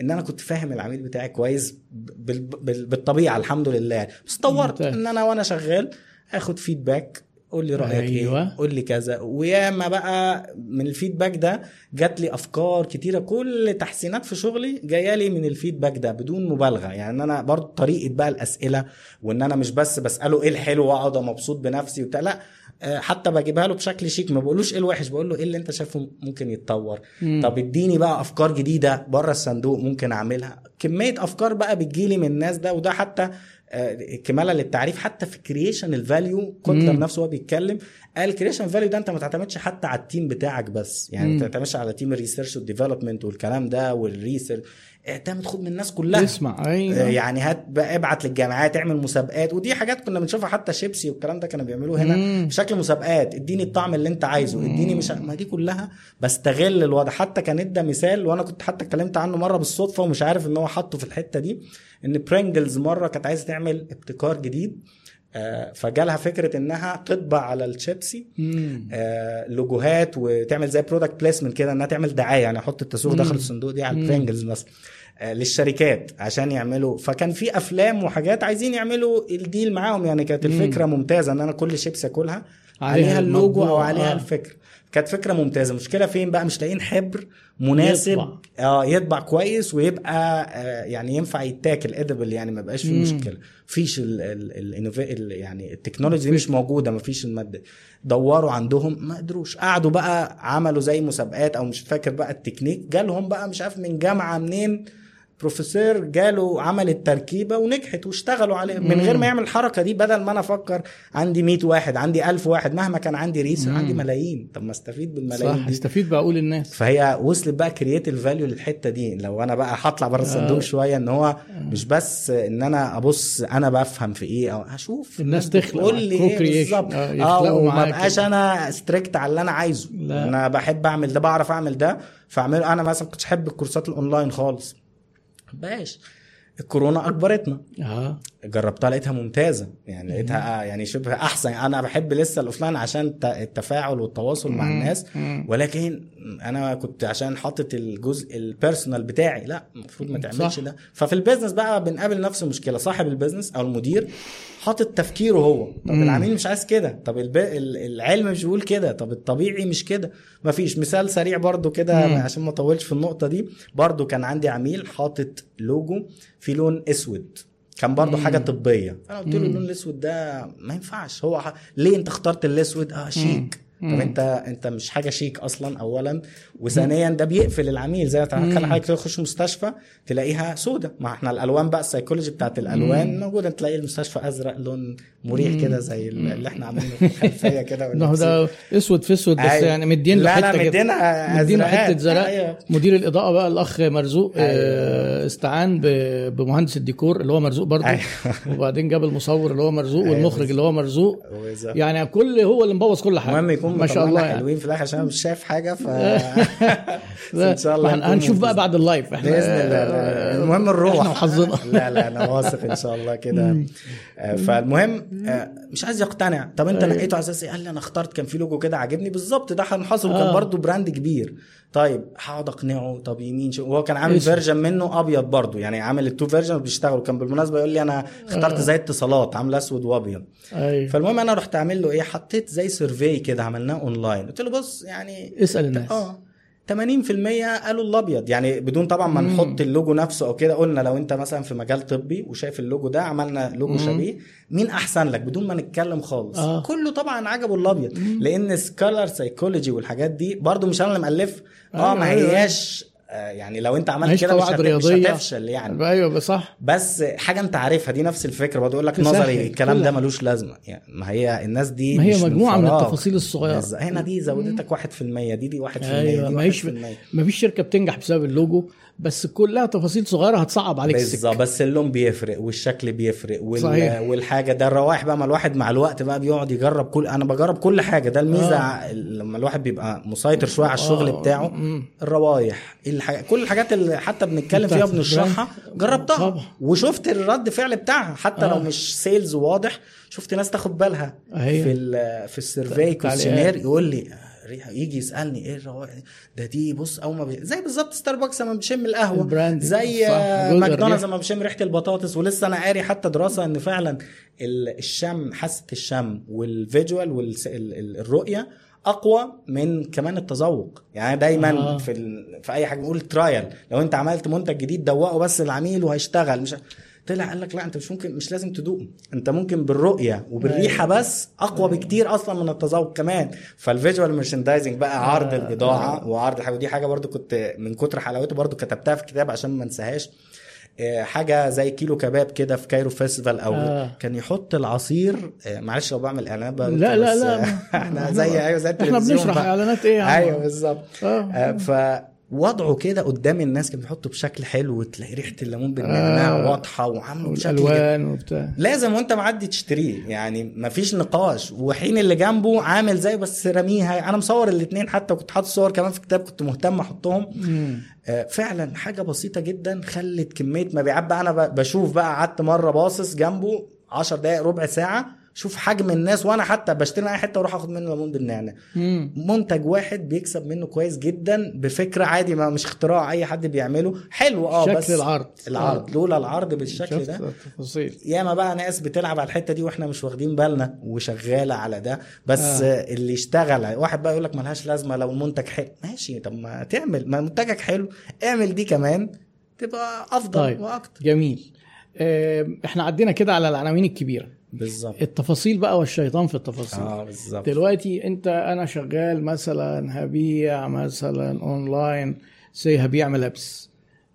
إن أنا كنت فاهم العميل بتاعي كويس بال بال بالطبيعة الحمد لله. بس طورت. إن أنا وأنا شغال آخد فيدباك قول لي رأيك أيوة. إيه قول لي كذا. وياما بقى من الفيدباك ده جات لي أفكار كتيرة. كل تحسينات في شغلي جاية لي من الفيدباك ده بدون مبالغة. يعني أنا برضو طريقة بقى الأسئلة وإن أنا مش بس بسأله إيه الحلو وأقعد مبسوط بنفسي وبتاع. لا حتى بجيبها له بشكل شيك ما بقولوش إيه الوحش بقول له إيه اللي أنت شايفه ممكن يتطور مم. طب إديني بقى أفكار جديدة بره الصندوق ممكن أعملها كمية أفكار بقى بتجيلي من الناس ده وده حتى آه، كمالا للتعريف حتى في creation ال value كوتلر. نفسه هو بيتكلم قال creation value ده أنت ما تعتمدش حتى على ال team بتاعك بس يعني. ما تعتمدش على team ال research وال development والكلام ده وال research اعتمد خد من الناس كلها. اسمع آه، أيوه يعني هات بقى ابعت للجامعات اعمل مسابقات. ودي حاجات كنا بنشوفها حتى شيبسي والكلام ده كانوا بيعملوه هنا. مم. بشكل مسابقات اديني الطعم اللي انت عايزه. اديني مش ما دي كلها بستغل الوضع. حتى كان ادى مثال وأنا كنت حتى اتكلمت عنه مرة بالصدفة ومش عارف ان هو حاطه في الحتة دي ان برينجلز مرة كانت عايزة تعمل ابتكار جديد. آه، فجالها فكرة إنها تطبع على الشيبسي. آه، لوجوهات وتعمل زي product placement كده إنها تعمل دعاية يعني أحط التسويق. داخل الصندوق دي على. البرينجلز مثلا آه، للشركات عشان يعملوا فكان في أفلام وحاجات عايزين يعملوا ال deal معاهم يعني كانت. الفكرة ممتازة إن أنا كل شيبسي أكلها عليها عليها اللوجو أو عليها آه. الفكرة كانت فكرة ممتازة. المشكلة فين بقى؟ مش لاقيين حبر مناسب. يطبع. آه يطبع كويس ويبقى آه يعني ينفع يتاكل edible يعني ما بقاش فيه. مشكلة. فيش ال ال ال ال يعني ال technology دي مش موجودة. ما فيش المادة. دوروا عندهم ما قدروش. قعدوا بقى عملوا زي مسابقات أو مش فاكر بقى التكنيك. جالهم بقى مش عارف من جامعة منين بروفيسور جاله عمل التركيبة ونجحت واشتغلوا عليها من غير ما يعمل الحركه دي بدل ما أنا أفكر عندي 100 واحد عندي 1000 واحد مهما كان عندي ريسر مم. عندي ملايين طب ما أستفيد بالملايين صح دي أستفيد بقول للناس فهي وصلت بقى creative value للحتة دي لو أنا بقى هطلع بره الصندوق آه. شوية إن هو مش بس إن أنا أبص أنا بفهم في إيه أو هشوف الناس تخلق قول معاك. لي إيه. بالظبط آه، آه يخلقوا وما بقاش. أنا strict على اللي أنا عايزه لا. أنا بحب أعمل ده بعرف أعمل ده فأعمله أنا مثلا كنتش أحب ال courses ال online خالص باش. الكورونا اجبرتنا آه. جربتها لقيتها ممتازة. يعني لقيتها آه يعني شبه أحسن. أنا بحب لسه ال offline عشان الت- التفاعل والتواصل مع. الناس. ولكن أنا كنت عشان حاطط الجزء ال personal بتاعي لا المفروض ما تعملش. ده. ففي ال business بقى بنقابل نفس المشكلة. صاحب ال business أو المدير حاطط تفكيره هو. طب مم. العميل مش عايز كده. طب الب... ال- العلم مش بيقول كده. طب الطبيعي مش كده. مفيش. مثال سريع برضو كده. عشان ما أطولش في النقطة دي. برضو كان عندي عميل حاطط لوجو في لون أسود. كان برضو مم. حاجة طبية. أنا قلت له مم. اللون الأسود ده ما ينفعش. هو ح... ليه أنت اخترت الأسود؟ آه شيك. طب. انت انت مش حاجة شيك أصلا اولا. وثانيا ده بيقفل العميل. زي ما حضرتك تخش مستشفى تلاقيها سودة. ما إحنا الألوان بقى السيكولوجي بتاعت الألوان موجودة. تلاقي المستشفى أزرق لون مريح كده زي اللي إحنا عاملينه في الخلفية كده ده هو ده أسود في أسود بس أيوة. يعني مدين له لا لا حتة كده مدينا مدينا حتة زرق. أيوه. مدير الإضاءة بقى الأخ مرزوق أيوة. آه استعان ب- بمهندس الديكور اللي هو مرزوق برضه. أيوة. وبعدين جاب المصور اللي هو مرزوق أيوة والمخرج اللي هو مرزوق. يعني كل هو اللي مبوظ كل حاجة. المهم يكون ما شاء الله يعني. حلوين في الآخر عشان أنا مش شايف حاجة ف إن شاء الله هنشوف بقى. بعد ال live. إحنا باذن الله لا، المهم الروح. إحنا وحظنا. لا لا أنا واثق إن شاء الله كده. آه، فالمهم آه، مش عايز يقتنع. طب أنت. نقيته على أساس إيه؟ قال لي أنا اخترت كان في لوجو كده عاجبني. بالظبط ده هنحصل وكان آه. برضو brand كبير. طيب هقعد أقنعه. طب يمين شو؟ وهو كان عامل. version منه أبيض برضو يعني عامل ال two version بيشتغلوا. كان بالمناسبة يقول لي أنا اخترت آه. زي اتصالات عامل أسود وأبيض. أيوه فالمهم أنا رحت عامل له إيه؟ حطيت زي survey كده عملناه اونلاين قلت له بص يعني اسأل الناس. آه. 80% قالوا الأبيض يعني بدون طبعا ما. نحط اللوجو نفسه أو كده قلنا لو أنت مثلا في مجال طبي وشايف اللوجو ده عملنا لوجو مم. شبيه مين أحسن لك بدون ما نتكلم خالص آه. كله طبعا عجبه الأبيض لأن سكالر سايكولوجي والحاجات دي برضو مش أنا اللي مألف آه أيوة، ما أيوة. هياش آه، يعني لو انت عملت كده مش. مش. هتفشل يعني أيوه بس صح بس حاجة انت عارفها دي نفس الفكرة برضه يقول لك نظري الكلام كل ده. ملوش لازمة يعني ما هي الناس دي ما هي مش مجموعة من فراغ. التفاصيل الصغيرة هنا دي زودتك 1% دي دي 1% أيوه دي ما هيش 1% ما فيش شركة بتنجح بسبب اللوجو بس كلها تفاصيل صغيرة هتصعب عليك بالظبط بس اللون بيفرق والشكل بيفرق وال... صحيح. والحاجة ده الروائح بقى ما الواحد مع الوقت بقى بيقعد يجرب كل أنا بجرب كل حاجة ده الميزة آه. لما الواحد بيبقى مسيطر شوية على الشغل آه. بتاعه مم. الروايح الحاجة... كل الحاجات اللي حتى بنتكلم فيها وبنشرحها جربتها طبعا. وشفت الرد فعل بتاعها حتى آه. لو مش sales واضح شفت ناس تاخد بالها. في ال... في ال survey. questionnaire يقول لي ريحة يجي يسألني إيه الروائح؟ ده دي بص أول ما بي... زي بالظبط ستاربكس لما بنشم القهوة ال brand. زي ماكدونالدز. لما بشم ريحة البطاطس ولسه أنا قاري حتى دراسة إن فعلا ال- الشم حاسة الشم وال visual والرؤيه أقوى من كمان التذوق يعني دايما آه. آه. في ال... في أي حاجة بنقول trial لو أنت عملت منتج جديد دوقه بس العميل وهيشتغل مش طلع قال لك لا انت مش ممكن مش لازم تدوقه انت ممكن بالرؤية وبالريحة بس أقوى بكتير أصلا من التذوق كمان فال visual merchandising بقى عرض آه. البضاعة وعرض الحاجة ودي حاجة برضو كنت من كتر حلاوته برضو كتبتها في كتاب عشان ما انساهاش آه، حاجة زي كيلو كباب كده في كايرو فيستيفال أو آه. آه. كان يحط العصير آه، معلش لو بعمل إعلانات لا لا لا آه، إحنا زي أيوه زي إحنا التلفزيون بنشرح بقى. إعلانات إيه أيوه بالظبط آه. آه، فوضعه كده قدام الناس كان بيحطه بشكل حلو وتلاقي ريحة الليمون بالنعناع آه. واضحة وعامله بشكل والألوان وبتاع. لازم وأنت معدي تشتريه يعني مفيش نقاش. وحين اللي جنبه عامل زي بس رميها. أنا مصور الاثنين حتى كنت حاطط صور كمان في كتاب كنت مهتم أحطهم. آه، فعلا حاجة بسيطة جدا خلت كمية مبيعات. بقى أنا بشوف بقى قعدت مرة باصص جنبه 10 دقائق ربع ساعة. شوف حجم الناس وأنا حتى بشتري من أي حتة وأروح آخد منه ليمون بالنعناع. منتج واحد بيكسب منه كويس جدا بفكرة عادي ما مش اختراع أي حد بيعمله حلو آه شكل بس العرض العرض لولا العرض بالشكل ده التفاصيل ياما بقى ناس بتلعب على الحتة دي وإحنا مش واخدين بالنا وشغالة على ده بس آه. آه. اللي يشتغل واحد بقى يقول لك ملهاش لازمة لو المنتج حلو ماشي طب ما تعمل ما منتجك حلو اعمل دي كمان تبقى أفضل طيب. طيب. وأكتر جميل آه، إحنا عدينا كده على العناوين الكبيرة بالظبط. التفاصيل بقى والشيطان في التفاصيل. آه بالظبط. دلوقتي انت أنا شغال مثلا هبيع مثلا اونلاين سي هبيع ملابس.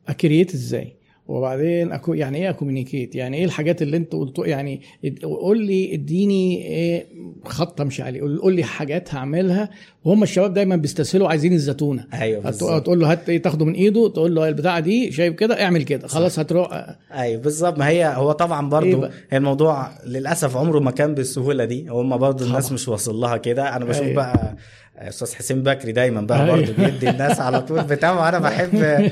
اكريت إزاي؟ وبعدين أكو يعني إيه أكومينيكيت؟ يعني إيه الحاجات اللي أنت قلت يعني قول لي اديني إيه خط امشي عليه قول لي حاجات هعملها وهم الشباب دايما بيستسهلوا عايزين الزتونه أيوه بالظبط. تقول له هات إيه تاخده من إيده تقول له البتاعة دي شايف كده اعمل كده. خلاص هتروح. أيوه بالظبط. ما هي هو طبعا إيه برضو؟ هي الموضوع للأسف عمره ما كان بالسهولة دي. هم برضو الناس. مش واصل لها كده. أنا بشوف أيوة. بقى أستاذ حسين بكري دايما بقى أيوة. برضو بيدي الناس على طول بتاعه أنا بحب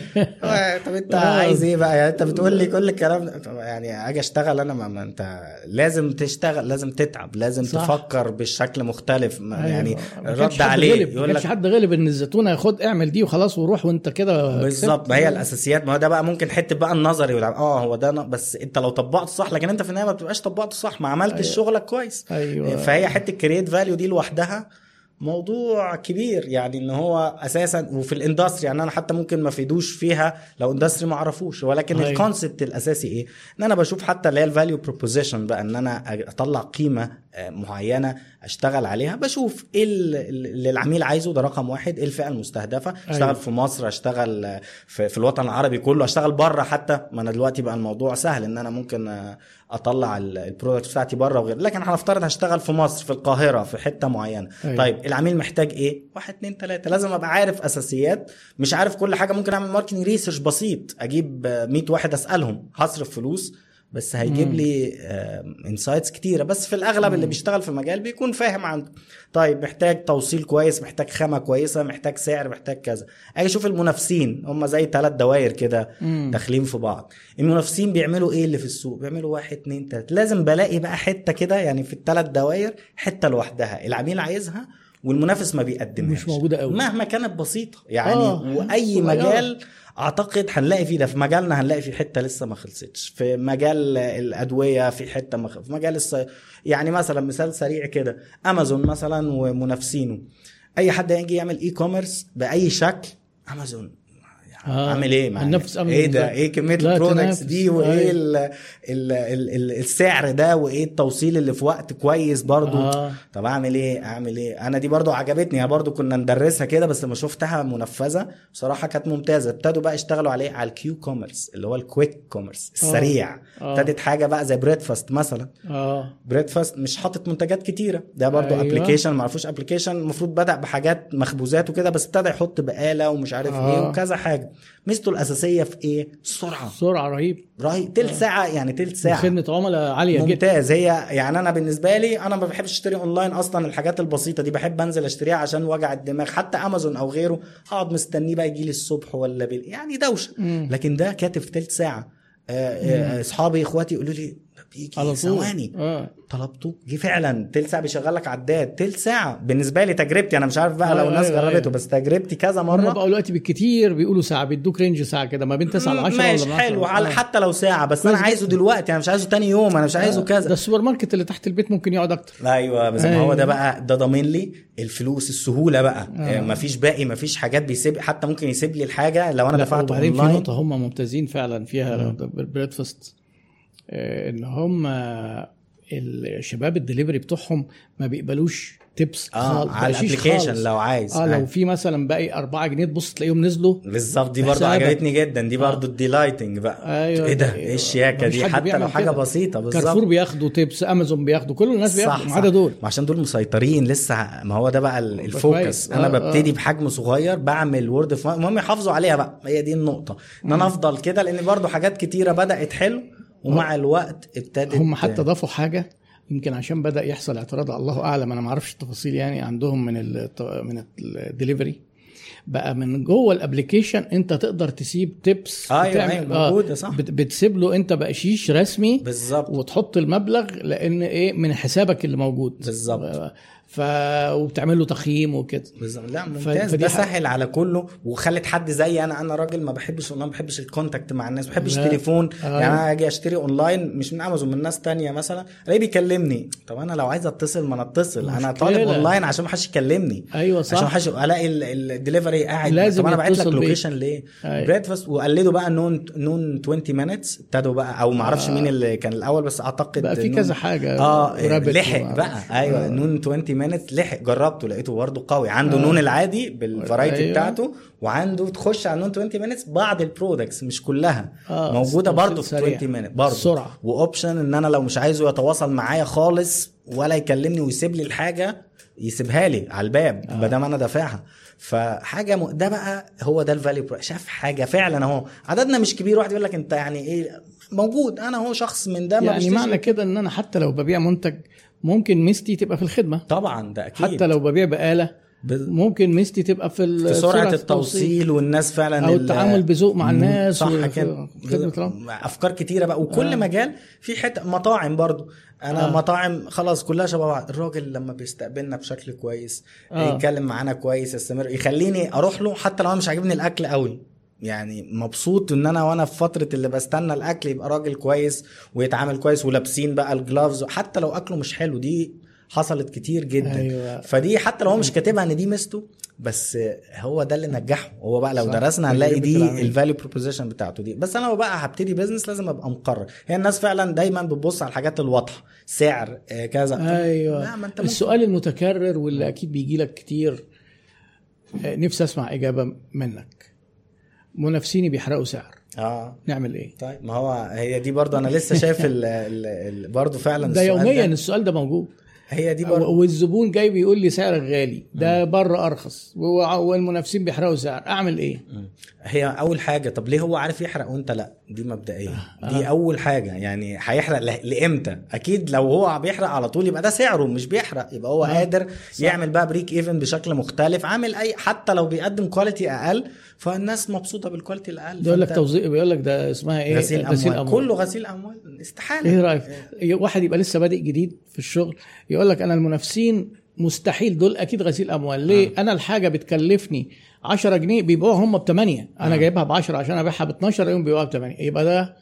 طب أنت. عايز إيه بقى يعني أنت بتقول لي كل الكلام ده يعني أجي أشتغل أنا ما, ما أنت لازم تشتغل لازم تتعب لازم صح. تفكر بشكل مختلف ما أيوة. يعني رد عليه غلب. يقول لك حد غالب إن الزتونه خد اعمل دي وخلاص وروح وأنت كده بالظبط. ما هي الأساسيات ما هو ده بقى ممكن حتة بقى النظري آه هو ده بس أنت لو طبقته صح لكن أنت في النهاية ما بتبقاش طبقته صح ما عملتش أيوة. شغلك كويس أيوه فهي حتة create value دي لوحدها موضوع كبير يعني إن هو أساسا وفي ال industry يعني أنا حتى ممكن ما فيدوش فيها لو industry ما أعرفوش ولكن أيوة. ال concept الأساسي إيه إن أنا بشوف حتى اللي هي ال value proposition بقى إن أنا أطلع قيمة آه، معينة أشتغل عليها بشوف إيه ال- اللي العميل عايزه ده رقم واحد. إيه الفئة المستهدفة؟ أشتغل أيوة. في مصر أشتغل في, في الوطن العربي كله أشتغل بره حتى. ما أنا دلوقتي بقى الموضوع سهل إن أنا ممكن أطلع ال- ال product بتاعتي بره وغير لكن هنفترض هشتغل في مصر في القاهرة في حتة معينة. أيوة. طيب العميل محتاج إيه؟ واحد اتنين تلاتة. لازم أبقى عارف أساسيات مش عارف كل حاجة. ممكن أعمل marketing research بسيط أجيب آه، 100 واحد أسألهم هصرف فلوس بس هيجيب. لي insights كتيرة. بس في الأغلب اللي بيشتغل في المجال بيكون فاهم عنده طيب محتاج توصيل كويس محتاج خامة كويسة محتاج سعر محتاج كذا. أجي أشوف المنافسين هم زي ثلاث دوائر كده. داخلين في بعض. المنافسين بيعملوا إيه اللي في السوق؟ بيعملوا واحد اتنين تلاتة. لازم بلاقي بقى حتة كده يعني في الثلاث دوائر حتة لوحدها. العميل عايزها والمنافس ما بيقدمهاش. مش موجودة قوي. مهما كانت بسيطة يعني آه، وأي صغيرة. مجال أعتقد هنلاقي فيه ده في مجالنا هنلاقي في حتة لسه ما خلصتش. في مجال الأدوية في حتة ما خ- في مجال الصي... يعني مثلا مثال سريع كده. أمازون مثلا ومنافسينه. أي حد يجي يعمل e-commerce بأي شكل امازون آه. عامل إيه؟ هننافس أمازون إيه ده؟ إيه كمية ال products. دي وإيه أيوة. ال ال ال ال السعر ده وإيه التوصيل اللي في وقت كويس برضو آه. طب أعمل إيه أعمل إيه أنا دي برضو عجبتني برضو كنا ندرسها كده بس لما شفتها منفذة بصراحة كانت ممتازة ابتدوا بقى يشتغلوا عليه على ال Q-commerce اللي هو ال quick commerce السريع آه. ابتدت حاجة بقى زي بريدفاست مثلا آه بريدفاست مش حاطط منتجات كتيرة ده برضو أيوة. application ما عرفوش application المفروض بدأ بحاجات مخبوزات وكده بس ابتدى يحط بقالة ومش عارف آه. إيه وكذا حاجة ميزته الأساسية في إيه؟ السرعه سرعة رهيب. رهيب. تلت ساعة يعني تلت ساعة. خدمة عملاء عالية جدا. ممتاز. هي يعني أنا بالنسبة لي أنا ما بحبش أشتري أونلاين أصلا الحاجات البسيطة دي. بحب أنزل أشتريها عشان وجع الدماغ. حتى أمازون أو غيره هقعد مستنيه بقى يجي لي الصبح ولا بال... يعني دوشة. لكن ده كاتب في تلت ساعة. آه، آه، أصحابي إخواتي يقولوا لي بيجي على طول. ثواني. آه. طلبته. جه فعلا. تلت ساعة بيشغل لك عداد تلت ساعة. بالنسبة لي تجربتي. أنا مش عارف بقى لو أيوة، الناس أيوة، جربته أيوة. بس تجربتي كذا مرة. بقوا دلوقتي بالكتير بيقولوا ساعة. بيدوك range ساعة كده. ما بين 9 ل 10 ماشي حلو. على آه. حتى لو ساعة. بس أنا عايزه دلوقتي. أنا مش عايزه تاني يوم. أنا مش عايزه ده كذا السوبر ماركت اللي تحت البيت ممكن يقعد أكتر. أيوه. بس ما هو أيوة. ده بقى. ده ضامن لي الفلوس السهولة بقى. آه. آه. مفيش باقي مفيش حاجات بيسيب. حتى ممكن يسيب لي الحاجة لو أنا دفعت وبعدين في أونلاين. نقطة هم ممتازين فعلا فيها بريدفاست ان هم الشباب الدليفري بتوعهم ما بيقبلوش tips آه على ال application لو عايز. آه لو آه. في مثلا باقي 4 جنيه تبص تلاقيهم نزلوا. بالظبط دي حسابك. عجبتني جدا دي برضو ال delighting بقى. أيوه إيه ده؟ إيه الشياكة دي؟ حتى لو حاجة كده. بسيطة كارفور بالظبط بياخدوا tips أمازون بياخدوا كل الناس بياخدوا ما صح. عدا صح دول. ما عشان دول مسيطرين لسه ما هو ده بقى ال- ال focus كويس. أنا آه، ببتدي آه. بحجم صغير بعمل word المهم يحافظوا عليها بقى. هي دي النقطة. إن أنا أفضل كده لأن برضو حاجات كتيرة بدأت حلو ومع الوقت ابتدت هم حتى ضافوا حاجة يمكن عشان بدأ يحصل اعتراض الله أعلم أنا ما أعرفش التفاصيل يعني عندهم من ال من الدليفري بقى من جوه ال application أنت تقدر تسيب tips أيوة، أيوة، موجودة، صح. بت- بتسيب له أنت بقشيش رسمي بالظبط وتحط المبلغ لأن إيه من حسابك اللي موجود بالظبط. ف وبتعمل له تقييم وكده بالظبط لا ممتاز ده. سهل على كله وخلت حد زي أنا أنا راجل ما بحبش أنا ما بحبش ال contact مع الناس ما بحبش. التليفون آه. يعني أنا أجي أشتري اونلاين مش من امازون من ناس تانية مثلا ألاقيه بيكلمني طب أنا لو عايز أتصل ما أنا أتصل أنا. طالب اونلاين عشان ما حدش يكلمني أيوه عشان صح حش... ألاقي الدليفري قاعد لازم طب أنا بعت لك. location ليه؟ أيوة. بريدفاست وقلدوا بقى نون نون 20 minutes ابتدوا بقى أو ما أعرفش آه. مين اللي كان الأول بس أعتقد بقى في كذا حاجة آه لحق بقى أيوه آه. نون 20 minutes لحق جربته لقيته برضه قوي عنده آه. نون العادي بال variety أيوة. بتاعته وعنده تخش على نون 20 minutes بعض ال products مش كلها آه، موجودة برضه في سريع. 20 minute برضه السرعة. و option إن أنا لو مش عايزه يتواصل معايا خالص ولا يكلمني ويسيب لي الحاجة يسيبها لي على الباب آه. ما دام أنا دافعها فحاجة م... ده بقى هو ده ال value شاف حاجة فعلا أهو عددنا مش كبير واحد يقول لك أنت يعني إيه موجود أنا هو شخص من ده ما يعني معنى كده إن أنا حتى لو ببيع منتج ممكن ميزتي تبقى في الخدمة طبعا ده أكيد حتى لو ببيع بآلة ب- ممكن ميزتي تبقى في, في سرعة التوصيل والناس فعلا أو ال- التعامل بذوق مع الناس صح كده. أفكار كتيرة بقى وكل آه. مجال في حتة مطاعم برضو أنا آه. مطاعم خلاص كلها شبه بعض الراجل لما بيستقبلنا بشكل كويس. آه. يتكلم معانا كويس يستمر يخليني أروح له حتى لو أنا مش عاجبني الأكل قوي يعني مبسوط إن أنا وأنا في فترة اللي بستنى الأكل يبقى راجل كويس ويتعامل كويس ولابسين بقى الجلافز حتى لو أكله مش حلو دي حصلت كتير جدا. أيوة. فدي حتى لو هو مش كاتبها إن دي ميزته بس هو ده اللي نجحه. هو بقى لو. درسنا هنلاقي دي. ال value proposition بتاعته دي. بس أنا لو بقى هبتدي business لازم أبقى مقرر. هي الناس فعلا دايما بتبص على الحاجات الواضحة. سعر آه، كذا. لا أيوه. ما أنت ممكن. السؤال المتكرر واللي أكيد بيجي لك كتير آه، نفسي أسمع إجابة منك. منافسيني بيحرقوا سعر. آه. نعمل إيه؟ طيب ما هو هي دي برضو أنا لسه شايف ال ال ال برضو فعلا ده يوميا السؤال ده موجود. هي دي برضو والزبون جاي بيقول لي سعرك غالي. ده بره أرخص. والمنافسين بيحرقوا سعر. أعمل إيه. هي أول حاجة طب ليه هو عارف يحرق وأنت لأ؟ دي مبدئيا دي أول حاجة يعني هيحرق ل- لإمتى؟ أكيد لو هو بيحرق على طول يبقى ده سعره مش بيحرق يبقى هو قادر يعمل بقى break even بشكل مختلف عامل أي حتى لو بيقدم quality أقل فالناس مبسوطة بالكواليتي الأقل. بيقول لك توظيف بيقول لك ده اسمها إيه؟ غسيل أموال. كله غسيل أموال. استحالة. إيه رأيك؟ واحد يبقى لسه بادئ جديد في الشغل يقول لك أنا المنافسين مستحيل. دول أكيد غسيل أموال. ليه؟ أنا الحاجة بتكلفني 10 جنيه بيبيعوها هم ب 8 أنا جايبها ب 10 عشان أبيعها ب 12 يوم بيبيعوها ب 8 يبقى ده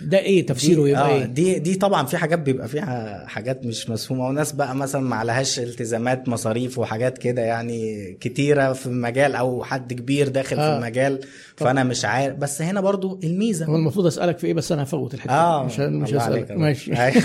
ده إيه تفسيره دي, يبقى آه إيه دي دي طبعا في حاجات بيبقى فيها حاجات مش مفهومه وناس بقى مثلا ما عليهاش التزامات مصاريف وحاجات كده يعني كتيرة في المجال أو حد كبير داخل آه. في المجال فأنا مش عارف بس هنا برضو الميزة هو المفروض أسألك في إيه بس أنا هفوت الحتة آه. مش مش هسألك ماشي. أيوة.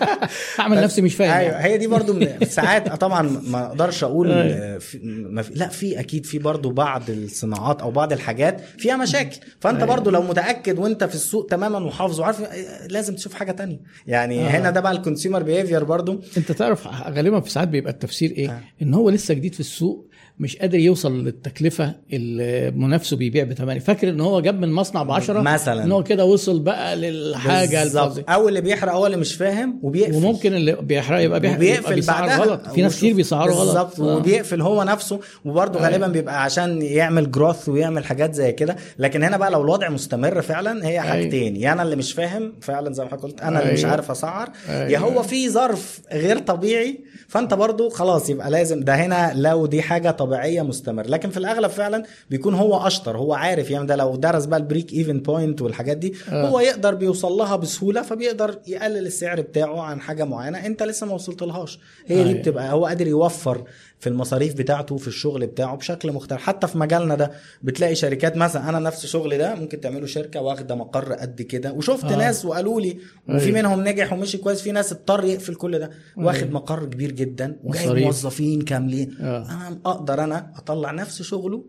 هعمل نفسي مش فاهم أيوه يعني. هي دي برضو من ساعات طبعا ما أقدرش أقول أيوة. في ما في لا في أكيد في برضو بعض الصناعات أو بعض الحاجات فيها مشاكل فأنت أيوة. برضو لو متأكد وأنت في السوق تماما وحافظ وعارف آه، لازم تشوف حاجة تانية يعني آه. هنا ده بقى ال consumer behavior برضو انت تعرف غالبا في ساعات بيبقى التفسير إيه آه. إن هو لسه جديد في السوق مش قادر يوصل للتكلفة اللي منافسه بيبيع ب 8 فاكر إن هو جاب من مصنع ب 10 مثلاً. إن هو كده وصل بقى للحاجة بالظبط. الفظيعه أو اللي بيحرق هو اللي مش فاهم وبيقفل. وممكن اللي بيحرق يبقى بيحرق وبيقفل بيسعر بعدها. غلط. في ناس كتير بيسعروا غلط. بالظبط. آه. وبيقفل هو نفسه. وبرضه أيوة. غالبا بيبقى عشان يعمل جروث ويعمل حاجات زي كده. لكن هنا بقى لو الوضع مستمر فعلا هي حاجتين. يا أنا اللي مش فاهم فعلا زي ما حضرتك قلت أنا اللي مش أيوة. عارف أسعر يا أيوة. هو في ظرف غير طبيعي. فأنت برضه خلاص يبقى لازم ده هنا لو دي حاجة طبيعية مستمر لكن في الأغلب فعلا بيكون هو أشطر هو عارف يعني ده لو درس بقى ال break even point والحاجات دي آه. هو يقدر بيوصل لها بسهولة فبيقدر يقلل السعر بتاعه عن حاجة معينة انت لسه ما وصلت لهاش هي دي أيوة. بتبقى هو قادر يوفر في المصاريف بتاعته في الشغل بتاعه بشكل مختلف حتى في مجالنا ده بتلاقي شركات مثلا أنا نفس شغلي ده ممكن تعملوا شركة واخدة مقر قد كده وشفت آه. ناس وقالوا لي وفي أيوة. منهم نجح ومشي كويس في ناس اضطر يقفل كل ده واخد مقر كبير جدا وجايب. موظفين كاملين آه. أنا أقدر أنا أطلع نفس شغله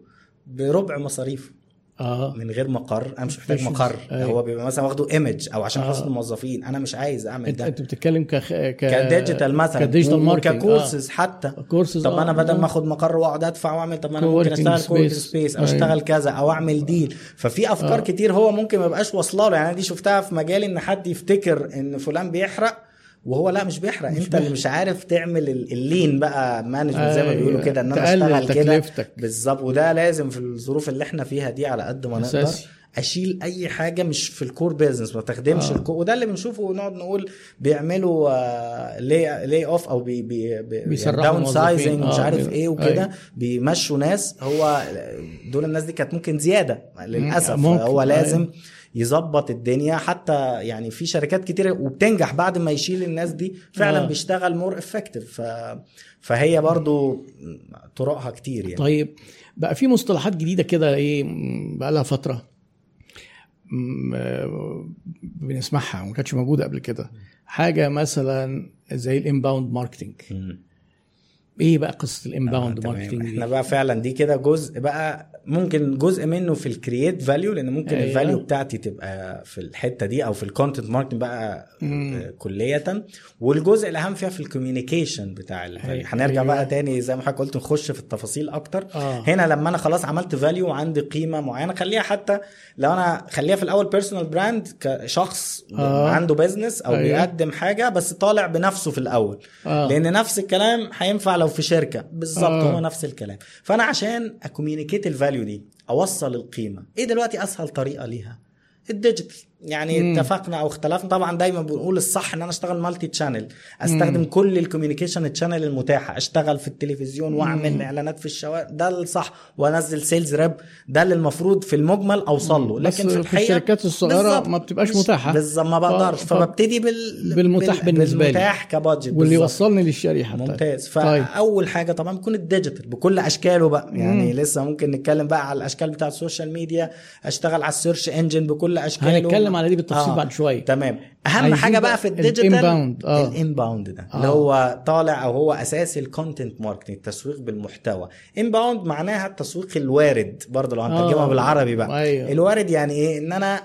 بربع مصاريف آه. من غير مقر. أنا مش محتاج مقر. أيوة. هو بيبقى مثلا واخده image أو عشان آه. حسن الموظفين. أنا مش عايز أعمل ده. أنت بتتكلم ك ك ك digital مثلا. ك digital marketing وك courses حتى. كورسز طب أنا بدل ما آخد مقر وأقعد أدفع وأعمل طب أنا ممكن أشتغل space. space أو. أشتغل كذا أو أعمل deal ففي أفكار آه. كتير هو ممكن ما يبقاش واصلة له. يعني دي شفتها في مجالي إن حد يفتكر إن فلان بيحرق. وهو لا مش بيحرق انت اللي مش عارف تعمل ال- ال lean بقى management زي ما أيوة. بيقولوا كده إن أنا أشتغل كده. بالظبط وده لازم في الظروف اللي إحنا فيها دي على قد ما نقدر. أشيل أي حاجة مش في ال core business ما تخدمش آه. آه. ال core وده اللي بنشوفه ونقعد نقول بيعملوا آه lay lay off أو بي بي بي بيسرحوا down. sizing مش آه، عارف بي- إيه وكده أيوة. بيمشوا ناس هو دول الناس دي كانت ممكن زيادة للأسف ممكن. هو لازم أيوة. يظبط الدنيا. حتى يعني في شركات كتير وبتنجح بعد ما يشيل الناس دي فعلا آه. بيشتغل more effective ف... فهي برضو طرقها كتير يعني. طيب بقى في مصطلحات جديدة كده إيه بقى لها فترة بنسمعها وما كانتش موجودة قبل كده. حاجة مثلا زي ال inbound marketing. إيه بقى قصة ال inbound آه،. marketing إحنا بقى فعلا دي كده جزء بقى ممكن جزء منه في ال create value لأن ممكن أيوة. ال value بتاعتي تبقى في الحتة دي أو في ال content marketing بقى مم. آه، كلية والجزء الأهم فيها في ال communication بتاع ال value أيوة. هنرجع أيوة. بقى تاني زي ما حضرتك قلت نخش في التفاصيل أكتر آه. هنا لما أنا خلاص عملت value وعندي قيمة معينة خليها حتى لو أنا خليها في الأول personal brand كشخص آه. عنده business أو أيوة. بيقدم حاجة بس طالع بنفسه في الأول آه. لأن نفس الكلام هينفع لو في شركة. بالظبط آه. هو نفس الكلام. فأنا عشان ا communicate ال value دي أوصل القيمة. إيه دلوقتي أسهل طريقة ليها؟ ال digital. يعني مم. اتفقنا أو اختلفنا. طبعا دايما بنقول الصح إن أنا أشتغل multi channel أستخدم كل ال communication channel المتاحة. أشتغل في التلفزيون وأعمل إعلانات في الشوارع. ده الصح. وأنزل sales rep ده اللي المفروض في المجمل أوصل له. لكن في في الحقيقة الشركات الصغيرة بالظبط. ما بتبقاش متاحة. بالظبط. ما بقدرش. ف- فببتدي بال بالمتاح بال- بالنسبة لي. بالمتاح ك budget. واللي. يوصلني للشريحة. ممتاز. طيب. فاول حاجة طبعا بيكون ال digital. بكل أشكاله بقى. يعني لسه ممكن نتكلم بقى على الأشكال بتاعه ال social media. أشتغل على ال search engine بكل أشكاله. هنتكلم على دي بالتفصيل آه. بعد شوية تمام أهم حاجة بقى في ال digital ال inbound. آه. ال inbound ده آه. اللي هو طالع أو هو اساسي ال content marketing التسويق بالمحتوى inbound معناها التسويق الوارد برضه لو هنترجمها آه. بالعربي بقى أيوه. الوارد يعني إيه إن أنا.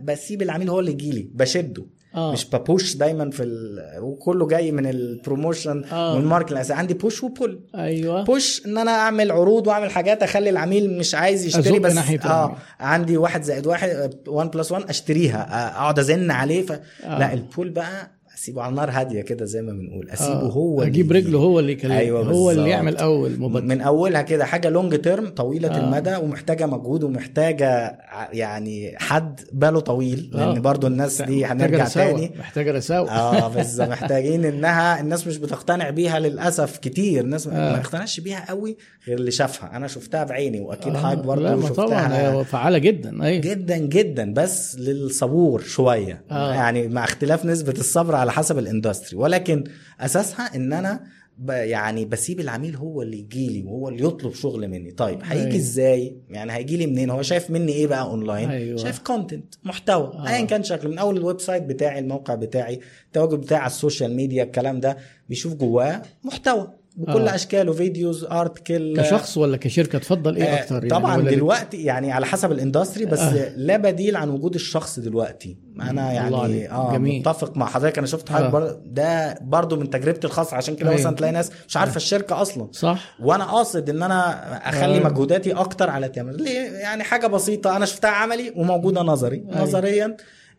بسيب العميل هو اللي يجي لي بشده آه. مش ب push دايما في ال... وكله جاي من ال promotion آه. من ال market الاساسي عندي push و pull أيوه push إن أنا أعمل عروض وأعمل حاجات أخلي العميل مش عايز يشتري بس ناحية آه العميل. عندي واحد زائد واحد 1 plus 1 أشتريها آه، أقعد أزن عليه ف... آه. لا ال pull بقى أسيبه على النار هادية كده زي ما بنقول أسيبه آه. هو أجيب. رجله هو اللي يكلمني أيوة هو اللي بالظبط. يعمل أول مبادرة من أولها كده حاجة long term طويلة آه. المدى ومحتاجة مجهود ومحتاجة يعني حد باله طويل آه. لأن برضو الناس دي هنرجع رساوة. تاني محتاجة رساوة آه بس محتاجين إنها الناس مش بتقتنع بيها للأسف كتير الناس آه. ما اقتنعش بيها قوي غير اللي شافها أنا شفتها بعيني وأكيد آه، حضرتك لا برضه طبعا شفتها هي فعالة جدا أيوه جدا جدا بس للصبور شوية. آه. يعني مع اختلاف نسبة الصبر على حسب ال industry. ولكن أساسها إن أنا ب يعني بسيب العميل هو اللي يجي لي وهو اللي يطلب شغل مني. طيب هيجي أيوة. إزاي؟ يعني هيجي لي منين؟ هو شايف مني إيه بقى اونلاين أيوة. شايف content محتوى. آه. ايا كان شكله. من أول ال website بتاعي الموقع بتاعي التواجد بتاعي على ال social media الكلام ده بيشوف جواه محتوى. بكل آه. أشكاله videos article كشخص ولا كشركة تفضل إيه آه، أكتر يعني طبعا ولا دلوقتي يعني على حسب ال industry بس آه. لا بديل عن وجود الشخص دلوقتي أنا يعني. آه جميل. متفق مع حضرتك أنا شفت حاجة آه. بر... ده برضو من تجربتي الخاصة عشان كده أيوة. مثلا تلاقي ناس مش عارفة الشركة أصلا صح وأنا قاصد إن أنا أخلي آه. مجهوداتي أكتر على تعمل ليه يعني حاجة بسيطة أنا شفتها عملي وموجودة نظري أيوة. نظريا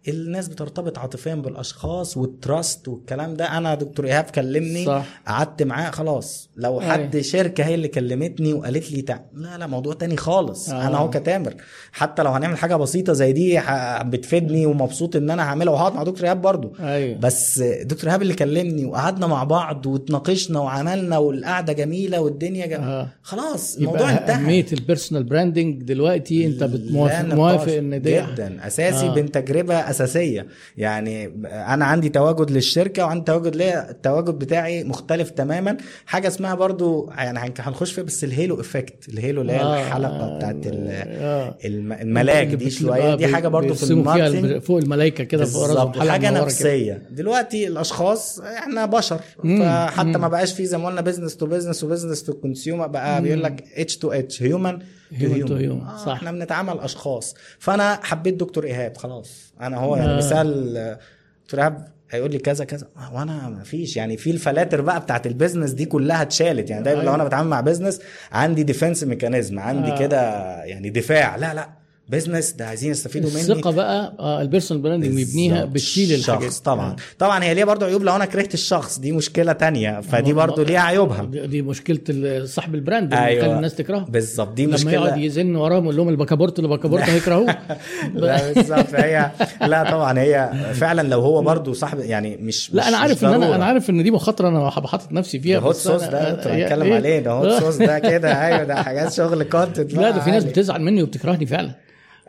الناس بترتبط عاطفيا بالأشخاص وال trust والكلام ده أنا دكتور إيهاب كلمني صح. قعدت معاه خلاص لو أيوة. حد شركة هي اللي كلمتني وقالت لي تع... لا لا موضوع تاني خالص آه. أنا أهو كتامر حتى لو هنعمل حاجة بسيطة زي دي ح... بتفيدني ومبسوط إن أنا هعملها وهقعد مع دكتور إيهاب برضو أيوه بس دكتور إيهاب اللي كلمني وقعدنا مع بعض واتناقشنا وعملنا والقعدة جميلة والدنيا جم... آه. خلاص الموضوع انتهى اهميه ال personal branding دلوقتي أنت بتموافق. موافق إن دي جدا أساسي. آه. بين تجربة أساسية يعني أنا عندي تواجد للشركة وعندي تواجد ليا التواجد بتاعي مختلف تماما حاجة اسمها برضو يعني هن- هنخش فيها بس ال halo effect ال halo اللي هي آه. الحلقة بتاعت ال- آه. الم- الملاك دي شوية آه، دي حاجة برضو في ال marketing فوق الملائكه كده بالظبط حاجة كده. نفسية دلوقتي الأشخاص إحنا بشر مم. فحتى مم. ما بقاش في زي ما قلنا business to business و business to consumer بقى بيقول لك H to H human Human to human. صح. إحنا بنتعامل أشخاص فأنا حبيت دكتور إيهاب خلاص أنا هو يعني آه. مثال آه، دكتور إيهاب هيقول لي كذا كذا وأنا ما فيش يعني في الفلاتر بقى بتاعت ال business دي كلها اتشالت يعني دايما لو. أنا بتعامل مع business عندي defense mechanism عندي آه. كده يعني دفاع لا لا business ده عايزين يستفيدوا مني. الثقة بقى آه ال personal branding بيبنيها. بتشيل الحاجات. الشخص طبعا. طبعا هي ليها برضو عيوب لو أنا كرهت الشخص دي مشكلة تانية فدي برضو ليها عيوبها. دي مشكلة صاحب ال brand اللي أيوة. الناس تكرهه. بالظبط دي لما يقعد مشكله يزن وراهم يقول لهم البكابورت اللي بكابورت هيكرهوه. لا بالظبط هي لا طبعا هي فعلا لو هو برضو صاحب يعني مش لا مش- أنا عارف إن أنا. أنا عارف إن دي مخاطرة أنا حاطط نفسي فيها هوت صوص ده بتتكلم إيه؟ عليه ده هوت صوص ده كده أيوه ده حاجات شغل كونتنت لا ده في ناس بتزعل مني وبتكرهني فعلا.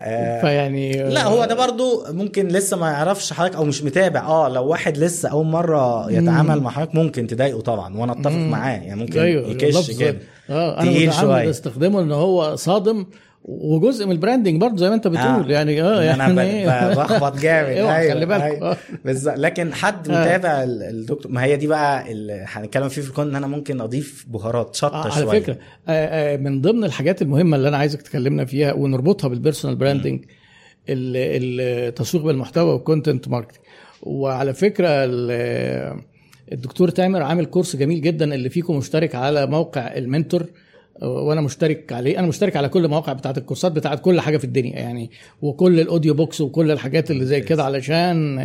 آه، فيعني لا هو ده برضو ممكن لسه ما يعرفش حضرتك أو مش متابع. آه لو واحد لسه أول مرة يتعامل مع حضرتك ممكن تضايقه طبعا وأنا أتفق معاه يعني ممكن أيوه يكش كده آه أنا استخدمه إن هو صادم وجزء من ال branding برضه زي ما انت بتقول يعني آه أنا يعني ب- ب- بخبط جامد. اوعى أيوه خلي بالك. أيوة. آه. بالظبط لكن حد آه. متابع ال- الدكتور ما هي دي بقى اللي هنتكلم فيه في الكون إن أنا ممكن أضيف بهارات شطة آه، شوية. على فكرة. آه، آه، من ضمن الحاجات المهمة اللي أنا عايزك تكلمنا فيها ونربطها بال personal branding التسويق بالمحتوى وال content marketing وعلى فكرة ال- الدكتور تامر عامل course جميل جدا اللي فيكم مشترك على موقع المنتور. وأنا مشترك عليه. أنا مشترك على كل المواقع بتاعت ال courseات بتاعت كل حاجة في الدنيا يعني وكل ال audio books وكل الحاجات اللي زي كده علشان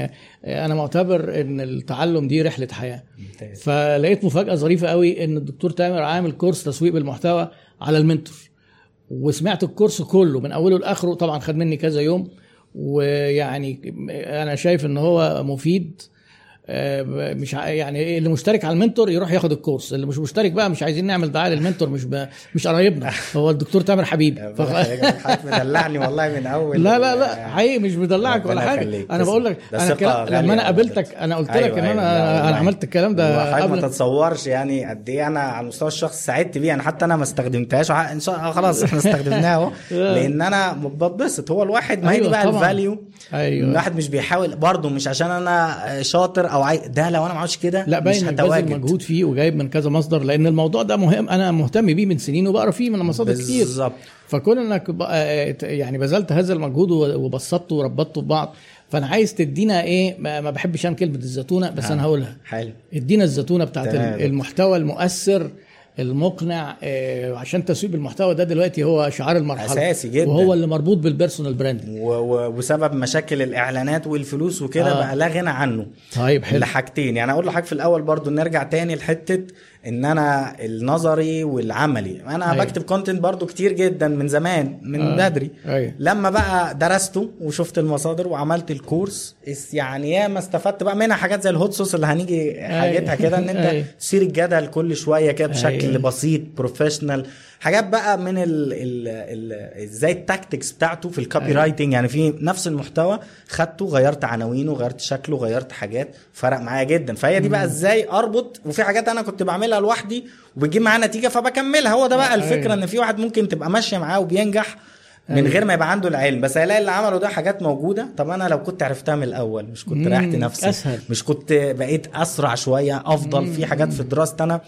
أنا معتبر ان التعلم دي رحلة حياة. فلقيت مفاجأة ظريفة قوي ان الدكتور تامر عامل course تسويق بالمحتوى على المنتور. وسمعت ال course كله من اوله لاخره طبعا خد مني كذا يوم. ويعني أنا شايف ان هو مفيد. مش ع- يعني إيه، اللي مشترك على المنتور يروح ياخد ال course. اللي مش مشترك بقى مش عايزين نعمل دعاية للمنتور مش ب... مش قرايبنا. هو الدكتور تامر حبيب ف... مدلعني والله من أول لا لا لا حقيقي مش بدلعك ولا حاجة. أنا بقول لك أنا لما أنا قابلتك أنا قلت لك أيوة، إن أيوة، لا أنا والله. أنا عملت الكلام ده حضرتك ما قبل. تتصورش يعني قد إيه أنا على المستوى الشخصي سعدت بيه. يعني حتى أنا ما استخدمتهاش. إن شاء الله خلاص إحنا استخدمناها أهو. لأن أنا بتبسط هو الواحد ما هي دي أيوة بقى طبعاً. الفاليو. أيوه. الواحد مش بيحاول. برضه مش عشان أنا شاطر أو عاي... ده لو أنا ما عملتش كده لا باين باذل هتواجد. مجهود فيه وجايب من كذا مصدر لأن الموضوع ده مهم. أنا مهتم بيه من سنين وبقرأ فيه من مصادر كتير. بالظبط. فكون إنك بقى يعني بذلت هذا المجهود وبسطته وربطته ببعض فأنا عايز تدينا إيه ما ما بحبش أنا كلمة الزتونة بس أنا هقولها. حلو. ادينا الزتونة بتاعت تمام. المحتوى المؤثر المقنع آه، عشان تسويق المحتوى ده دلوقتي هو شعار المرحلة. أساسي جدا. وهو اللي مربوط بالبيرسونال براندنج و... و... وسبب مشاكل الإعلانات والفلوس وكده آه. بقى لا غنى عنه. طيب حلو. لحاجتين. يعني أقول لحضرتك في الأول برضو نرجع تاني لحتة إن أنا النظري والعملي أنا أيوة. أيوة. بكتب content برضو كتير جدا من زمان من آه. بدري أيوة. لما بقى درسته وشفت المصادر وعملت ال course يعني ياما استفدت بقى منها حاجات زي ال hot sauce اللي هنيجي حاجتها كده إن أيوة. انت تثير الجدل كل شوية كده بشكل أيوة. بسيط professional حاجات بقى من ال ال ال إزاي ال tactics بتاعته في ال copy. writing يعني في نفس المحتوى خدته غيرت عناوينه غيرت شكله غيرت حاجات فرق معايا جدا فهي دي بقى إزاي أربط وفي حاجات أنا كنت بعملها لوحدي وبتجيب معايا نتيجة فبكملها هو ده بقى الفكرة أيوة. إن في واحد ممكن تبقى ماشية معاه وبينجح من أيوة. غير ما يبقى عنده العلم بس هيلاقي اللي عمله ده حاجات موجودة طب أنا لو كنت عرفتها من الأول مش كنت ريحت نفسي أسهل. مش كنت بقيت أسرع شوية أفضل في حاجات في دراستي أنا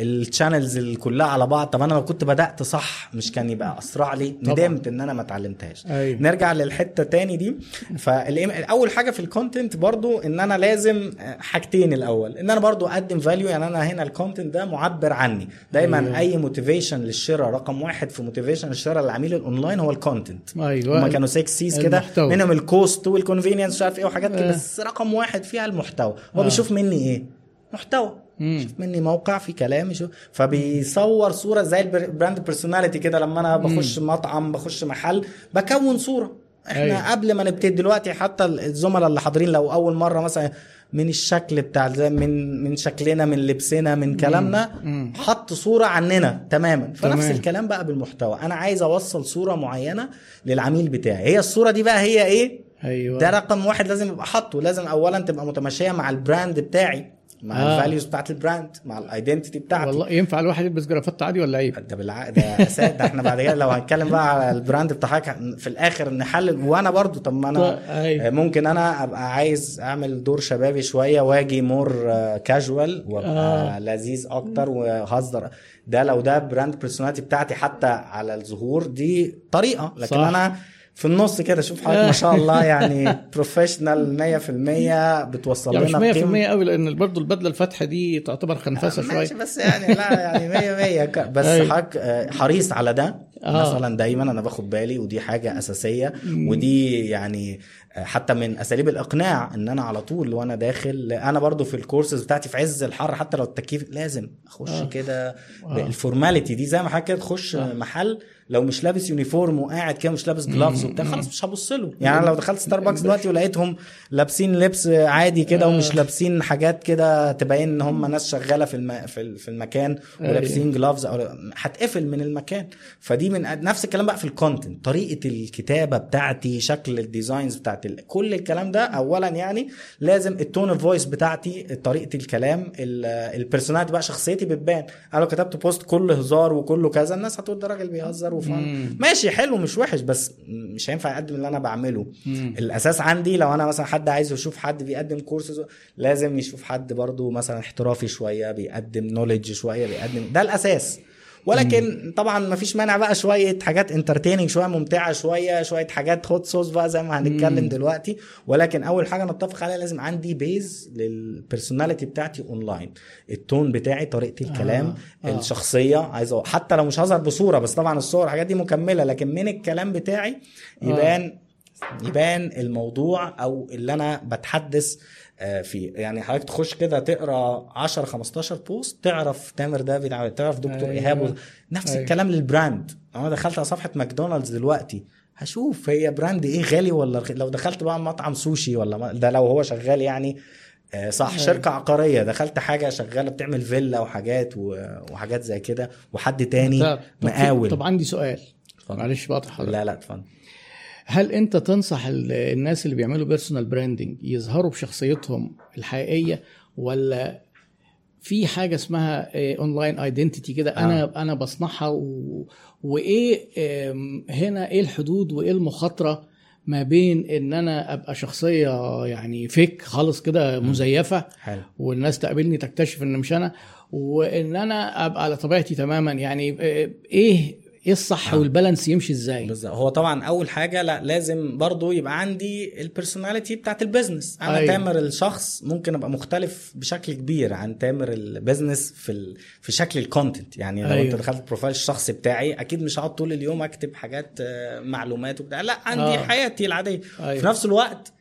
ال channels اللي كلها على بعض. طب أنا لو كنت بدأت صح مش كان يبقى أسرع لي. طبعاً. ندمت إن أنا ما اتعلمتهاش. أيوة. نرجع للحتة تاني دي. فاول حاجة في ال content برضو إن أنا لازم حاجتين الأول. إن أنا برضو أقدم value يعني أنا هنا ال content ده معبر عني. دايما أيوة. أي motivation للشراء رقم واحد في motivation الشراء للعميل الاونلاين هو ال content أيوه. هما كانوا 6 Cs كده. منهم ال cost وال convenience مش عارف إيه وحاجات كده. آه. بس رقم واحد فيها المحتوى. هو آه. بيشوف مني إيه؟ محتوى. مم. يشوف مني موقع في كلام يشوف فبيصور صورة زي ال brand personality كده لما أنا بخش مطعم بخش محل بكون صورة. إحنا أيوة. قبل ما نبتدي دلوقتي حتى الزملاء اللي حاضرين لو أول مرة مثلا من الشكل بتاع من من شكلنا من لبسنا من كلامنا مم. حط صورة عننا تماما. فنفس تمام. الكلام بقى بالمحتوى. أنا عايز أوصل صورة معينة للعميل بتاعي. هي الصورة دي بقى هي إيه؟ أيوه. ده رقم واحد لازم يبقى حاطه. لازم اولا تبقى متماشية مع ال brand بتاعي. مع آه. آه. ال values بتاعت ال brand مع ال identity بتاعتي والله ينفع الواحد يلبس جرافات عادي ولا عيب؟ ده بالع... ده ده إحنا بعد كده لو هنتكلم بقى على ال brand بتاعك في الآخر نحلل وأنا برضو طب ما أنا أيوة. ممكن أنا أبقى عايز أعمل دور شبابي شوية وأجي more كاجوال وأبقى آه. آه. لذيذ أكتر وهزر ده لو ده brand personality بتاعتي حتى على الظهور دي طريقة لكن. صح. أنا في النص كده شوف حضرتك ما شاء الله يعني professional 100% بتوصل يعني لنا مش 100% قيمة. قوي لأن برضه البدلة الفاتحه دي تعتبر خنفسة شوية ماشي بس يعني لا يعني 100 100 ك- بس أيوة. حضرتك آه، حريص على ده آه. مثلا دايما أنا باخد بالي ودي حاجة أساسية ودي يعني آه، حتى من أساليب الإقناع إن أنا على طول وأنا داخل أنا برضو في الكورسز بتاعتي في عز الحر حتى لو التكييف لازم أخش آه. كده آه. ال formality دي زي ما حضرتك كده تخش آه. محل لو مش لابس uniform وقاعد كده مش لابس gloves وبتاع خلاص مش هبص له يعني أنا لو دخلت ستاربكس دلوقتي ولقيتهم لابسين لبس عادي كده ومش لابسين حاجات كده تبين إن هم ناس شغالة في الم... في ال- في المكان ولابسين gloves أو هتقفل من المكان. فدي من نفس الكلام بقى في ال content طريقة الكتابة بتاعتي شكل ال designs بتاعت ال... كل الكلام ده اولا يعني لازم ال tone of voice بتاعتي طريقة الكلام ال personality بقى شخصيتي بتبان. أنا لو كتبت post كله هزار وكله كذا الناس هتقول ده راجل بيهزر. ماشي حلو مش وحش بس مش هينفع اقدم اللي أنا بعمله. مم. الأساس عندي لو أنا مثلا حد عايز يشوف حد بيقدم كورسز لازم يشوف حد برضو مثلا احترافي شوية بيقدم knowledge شوية بيقدم ده الأساس. ولكن طبعا ما فيش مانع بقى شوية حاجات entertaining شوية ممتعة شوية شوية حاجات hot sauce بقى زي ما هنتكلم دلوقتي. ولكن أول حاجة نتفق عليها لازم عندي base لل personality بتاعتي اونلاين ال tone بتاعي طريقة الكلام آه. آه. الشخصية عايز أقول- حتى لو مش هظهر بصورة بس طبعا الصور الحاجات دي مكملة لكن من الكلام بتاعي يبان يبان الموضوع أو اللي أنا بتحدث آه، فيه يعني حضرتك تخش كده تقرا 10 15 post تعرف تامر ده بيلعب تعرف دكتور أيوة. إيهاب نفس أيوة. الكلام لل brand. أنا دخلت على صفحة ماكدونالدز دلوقتي هشوف هي brand إيه غالي ولا رخيص لو دخلت بقى مطعم سوشي ولا ده لو هو شغال يعني آه، صح شركة عقارية. دخلت حاجة شغالة بتعمل فيلا وحاجات وحاجات زي كده وحد تاني مقاول. طب عندي سؤال. معلش بقطع حضرتك لا لا اتفضل. هل انت تنصح ال- الناس اللي بيعملوا personal branding يظهروا بشخصيتهم الحقيقية ولا في حاجة اسمها online identity كده أنا أنا بصنعها و... وإيه هنا إيه الحدود وإيه المخاطرة ما بين إن أنا أبقى شخصية يعني فيك خالص كده مزيفة حلو. والناس تقابلني تكتشف إن مش أنا وإن أنا أبقى على طبيعتي تماما يعني آه، إيه إيه الصح آه. وال balance يمشي إزاي بالظبط هو طبعا أول حاجة لا لازم برضو يبقى عندي ال personality بتاعت ال business أنا. أيوة. تامر الشخص ممكن أبقى مختلف بشكل كبير عن تامر ال business في ال... في شكل ال content يعني لو. أيوة. انت دخلت ال profile الشخصي بتاعي أكيد مش هقعد طول اليوم أكتب حاجات آه، معلومات وبتاع لا عندي آه. حياتي العادية. أيوة. في نفس الوقت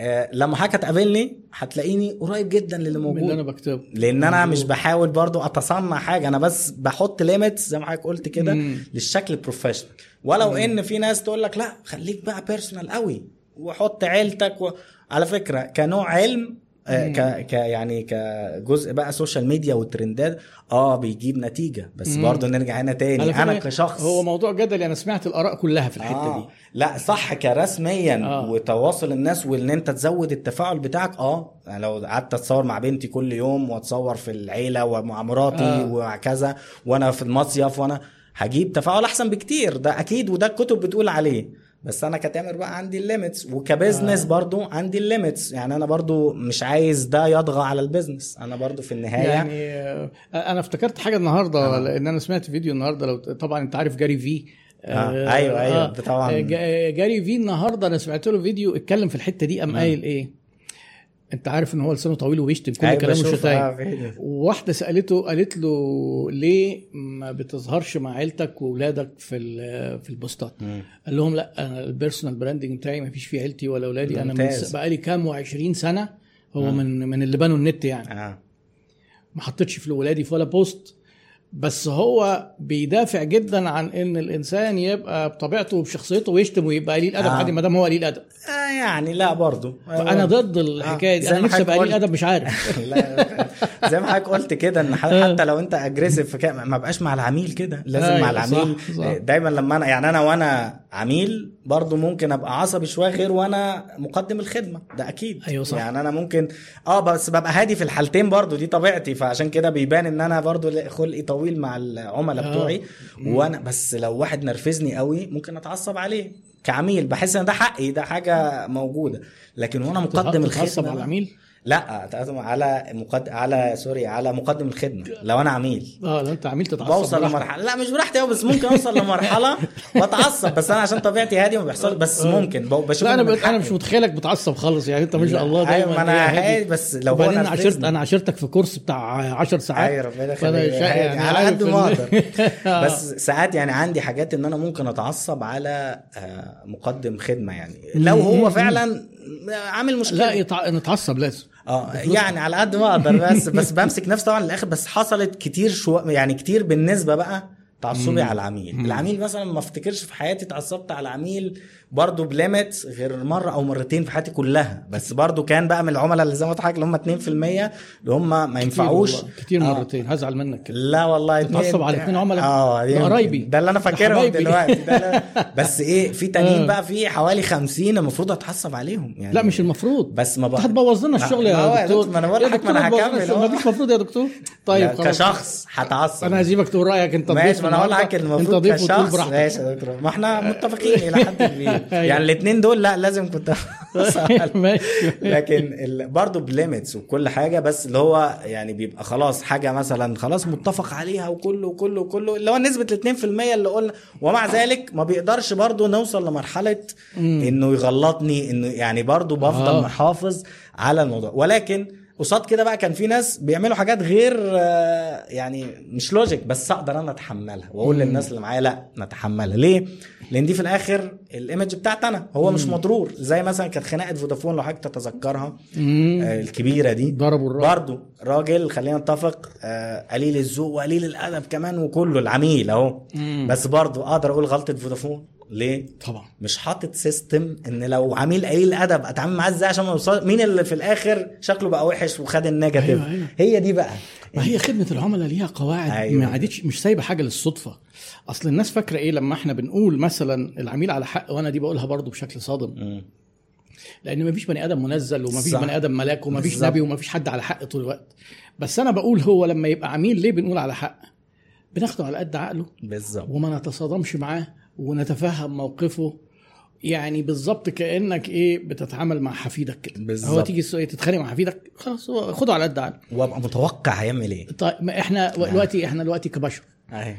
آه، لما حضرتك هتقابلني هتلاقيني قريب جدا للي من اللي موجود. أنا بكتبه. لأن أنا. مش بحاول برضو أتصنع حاجة. أنا بس بحط limits زي ما حضرتك قلت كده مم. للشكل ال professional ولو إن في ناس تقول لك لا خليك بقى personal قوي وحط عيلتك و... على فكرة كنوع علم ك... ك يعني كجزء بقى social media وال trendات آه بيجيب نتيجة بس مم. برضه نرجع هنا تاني أنا كشخص هو موضوع جدلي أنا سمعت الآراء كلها في الحتة آه. دي لا صح كرسميا آه. آه. وتواصل الناس وإن أنت تزود التفاعل بتاعك آه يعني لو قعدت أتصور مع بنتي كل يوم وأتصور في العيلة ومع مراتي آه. آه. وهكذا وأنا في المصيف وأنا هجيب تفاعل أحسن بكتير ده أكيد وده الكتب بتقول عليه بس أنا كتامر بقى عندي ال limits وك business آه. آه. برضو عندي ال limits يعني أنا برضو مش عايز ده يطغى على ال business أنا برضو في النهاية يعني آه، أنا افتكرت حاجة النهارده آه. لأن أنا سمعت فيديو النهارده لو طبعا أنت عارف جاري في آه. أيوة، أيوة، طبعاً. آه، جا- جاري في النهارده أنا سمعت له فيديو اتكلم في الحتة دي قام. قايل إيه انت عارف ان هو لسانه طويل وبيشتم كل أيوة كلامه شتايم آه،. وواحدة سألته قالت له ليه ما بتظهرش مع عيلتك واولادك في في ال postات مم. قال لهم لا أنا ال personal branding بتاعي ما فيش فيه عيلتي ولا اولادي أنا من بقالي كام و20 سنة هو مم. من من اللي بنوا النت يعني آه ما حطيتش في ولادي في ولا post بس هو بيدافع جدا عن إن الإنسان يبقى بطبيعته وبشخصيته ويشتم ويبقى قليل أدب آه. ما دام هو قليل أدب آه يعني لا برضو. فانا ضد الحكاية دي. زي أنا نفسي أبقى قليل. أدب مش عارف. لا زي ما حضرتك قلت كده إن حتى لو أنت aggressive في ما بقاش مع العميل كده. لازم أيوة، مع العميل. صح، صح. دايما لما أنا يعني أنا وأنا عميل برضو ممكن أبقى عصبي شوية غير وأنا مقدم الخدمة. ده أكيد. أيوة، صح. يعني أنا ممكن آه بس ببقى هادي في الحالتين برضو. دي طبيعتي. فعشان كده بيبان إن أنا برضو خلقي طويل مع العملاء آه. بتوعي. وأنا بس لو واحد نرفزني قوي ممكن أتعصب عليه. كعميل بحس إن ده حقي ده حاجة موجودة. لكن وأنا مقدم الخدمه على العميل؟ لا تقدم على مقد... على سوري على مقدم الخدمة لو أنا عميل. آه لو أنت عميل تتعصب. بوصل. لمرحلة. لا مش براحتي بس ممكن أوصل لمرحلة وأتعصب بس أنا عشان طبيعتي هادي ما بيحصل بس ممكن. ب- بشوف لا أنا إن من ب... أنا مش. متخيلك بتعصب خالص يعني أنت ما شاء الله دايما أيوه ما أنا هادي بس لو هو أنا. عشرت أنا عشرتك في كورس بتاع 10 ساعات. أيوه ربنا فأنا يخليك. يعني على عارف قد ما أقدر. آه. بس ساعات يعني عندي حاجات إن أنا ممكن أتعصب على آه، مقدم خدمة يعني. لو هو فعلا عامل مشكلة. لا يتع... نتعصب لازم. آه يعني على قد ما أقدر بس بس بمسك نفسي طبعا للآخر. بس حصلت كتير شو يعني كتير بالنسبة بقى تعصبي على العميل. العميل مثلا ما افتكرش في حياتي اتعصبت على عميل برضه بليميت غير مرة أو مرتين في حياتي كلها بس برضه كان بقى من العملاء اللي زي ما قلت اللي هم 2% اللي هم ما ينفعوش كتير, كتير آه. مرتين هزعل منك كده لا والله تتعصب على اتنين عملاء؟ آه ده. قرايبي. ده اللي أنا فاكرهم. دلوقتي ده. بس إيه في آه. تانيين بقى في حوالي 50 المفروض أتعصب عليهم يعني لا مش المفروض بس ما بقى هتبوظ لنا الشغل يا دكتور ما أنا بقول لك، ما هتبوظ هكمل. ما فيش مفروض يا دكتور طيب كشخص هتعصب أنا هسيبك تقول رأيك أنت ماشي ما أنا هقول. لك المفروض كشخص ماشي يا دكتور ما إحنا متفقين إلى حد كبير يعني الاثنين دول لا لازم كنت لكن. برضه ب limits وكل حاجة بس اللي هو يعني بيبقى خلاص حاجة مثلا خلاص متفق عليها وكله وكله وكله اللي هو نسبة ال 2% اللي قلنا ومع ذلك ما بيقدرش برضه نوصل لمرحلة إنه يغلطني إنه يعني برضه بفضل آه. محافظ على الموضوع ولكن قصاد كده بقى كان في ناس بيعملوا حاجات غير آه، يعني مش logic بس أقدر أنا أتحملها وأقول للناس اللي معايا لا نتحملها. ليه؟ لأن دي في الآخر ال image بتاعت أنا هو مش مضرور زي مثلا كانت خناقة فودافون لو حضرتك تتذكرها. آه، الكبيرة دي. ضربوا الراجل. برضه راجل خلينا نتفق آه، قليل الذوق وقليل الأدب كمان وكله العميل أهو. بس برضه أقدر أقول غلطة فودافون ليه؟ طبعا. مش حاطط system إن لو عميل قليل ادب أتعامل معاه إزاي؟ عشان ما يوصل مين اللي في الآخر شكله بقى وحش وخد ال negative أيوة، أيوة. هي دي بقى. ما هي خدمة العملاء ليها قواعد أيوة. ما عادتش مش سايبة حاجة للصدفة. أصل الناس فاكرة إيه لما إحنا بنقول مثلا العميل على حق وأنا دي بقولها برضو بشكل صادم؟ مم. لأن مفيش بني آدم منزل ومفيش صح. بني آدم ملاك ومفيش بالظبط. نبي ومفيش حد على حق طول الوقت. بس أنا بقول هو لما يبقى عميل ليه بنقول على حق؟ بناخده على قد عقله. بالظبط. وما نتصادمش معاه. ونتفهم موقفه. يعني بالظبط كأنك إيه بتتعامل مع حفيدك كده. بالظبط. هو تيجي تتخانق مع حفيدك خلاص خده على قد عقله وابقى متوقع هيعمل إيه. طيب ما إحنا دلوقتي إحنا دلوقتي كبشر. أيوة.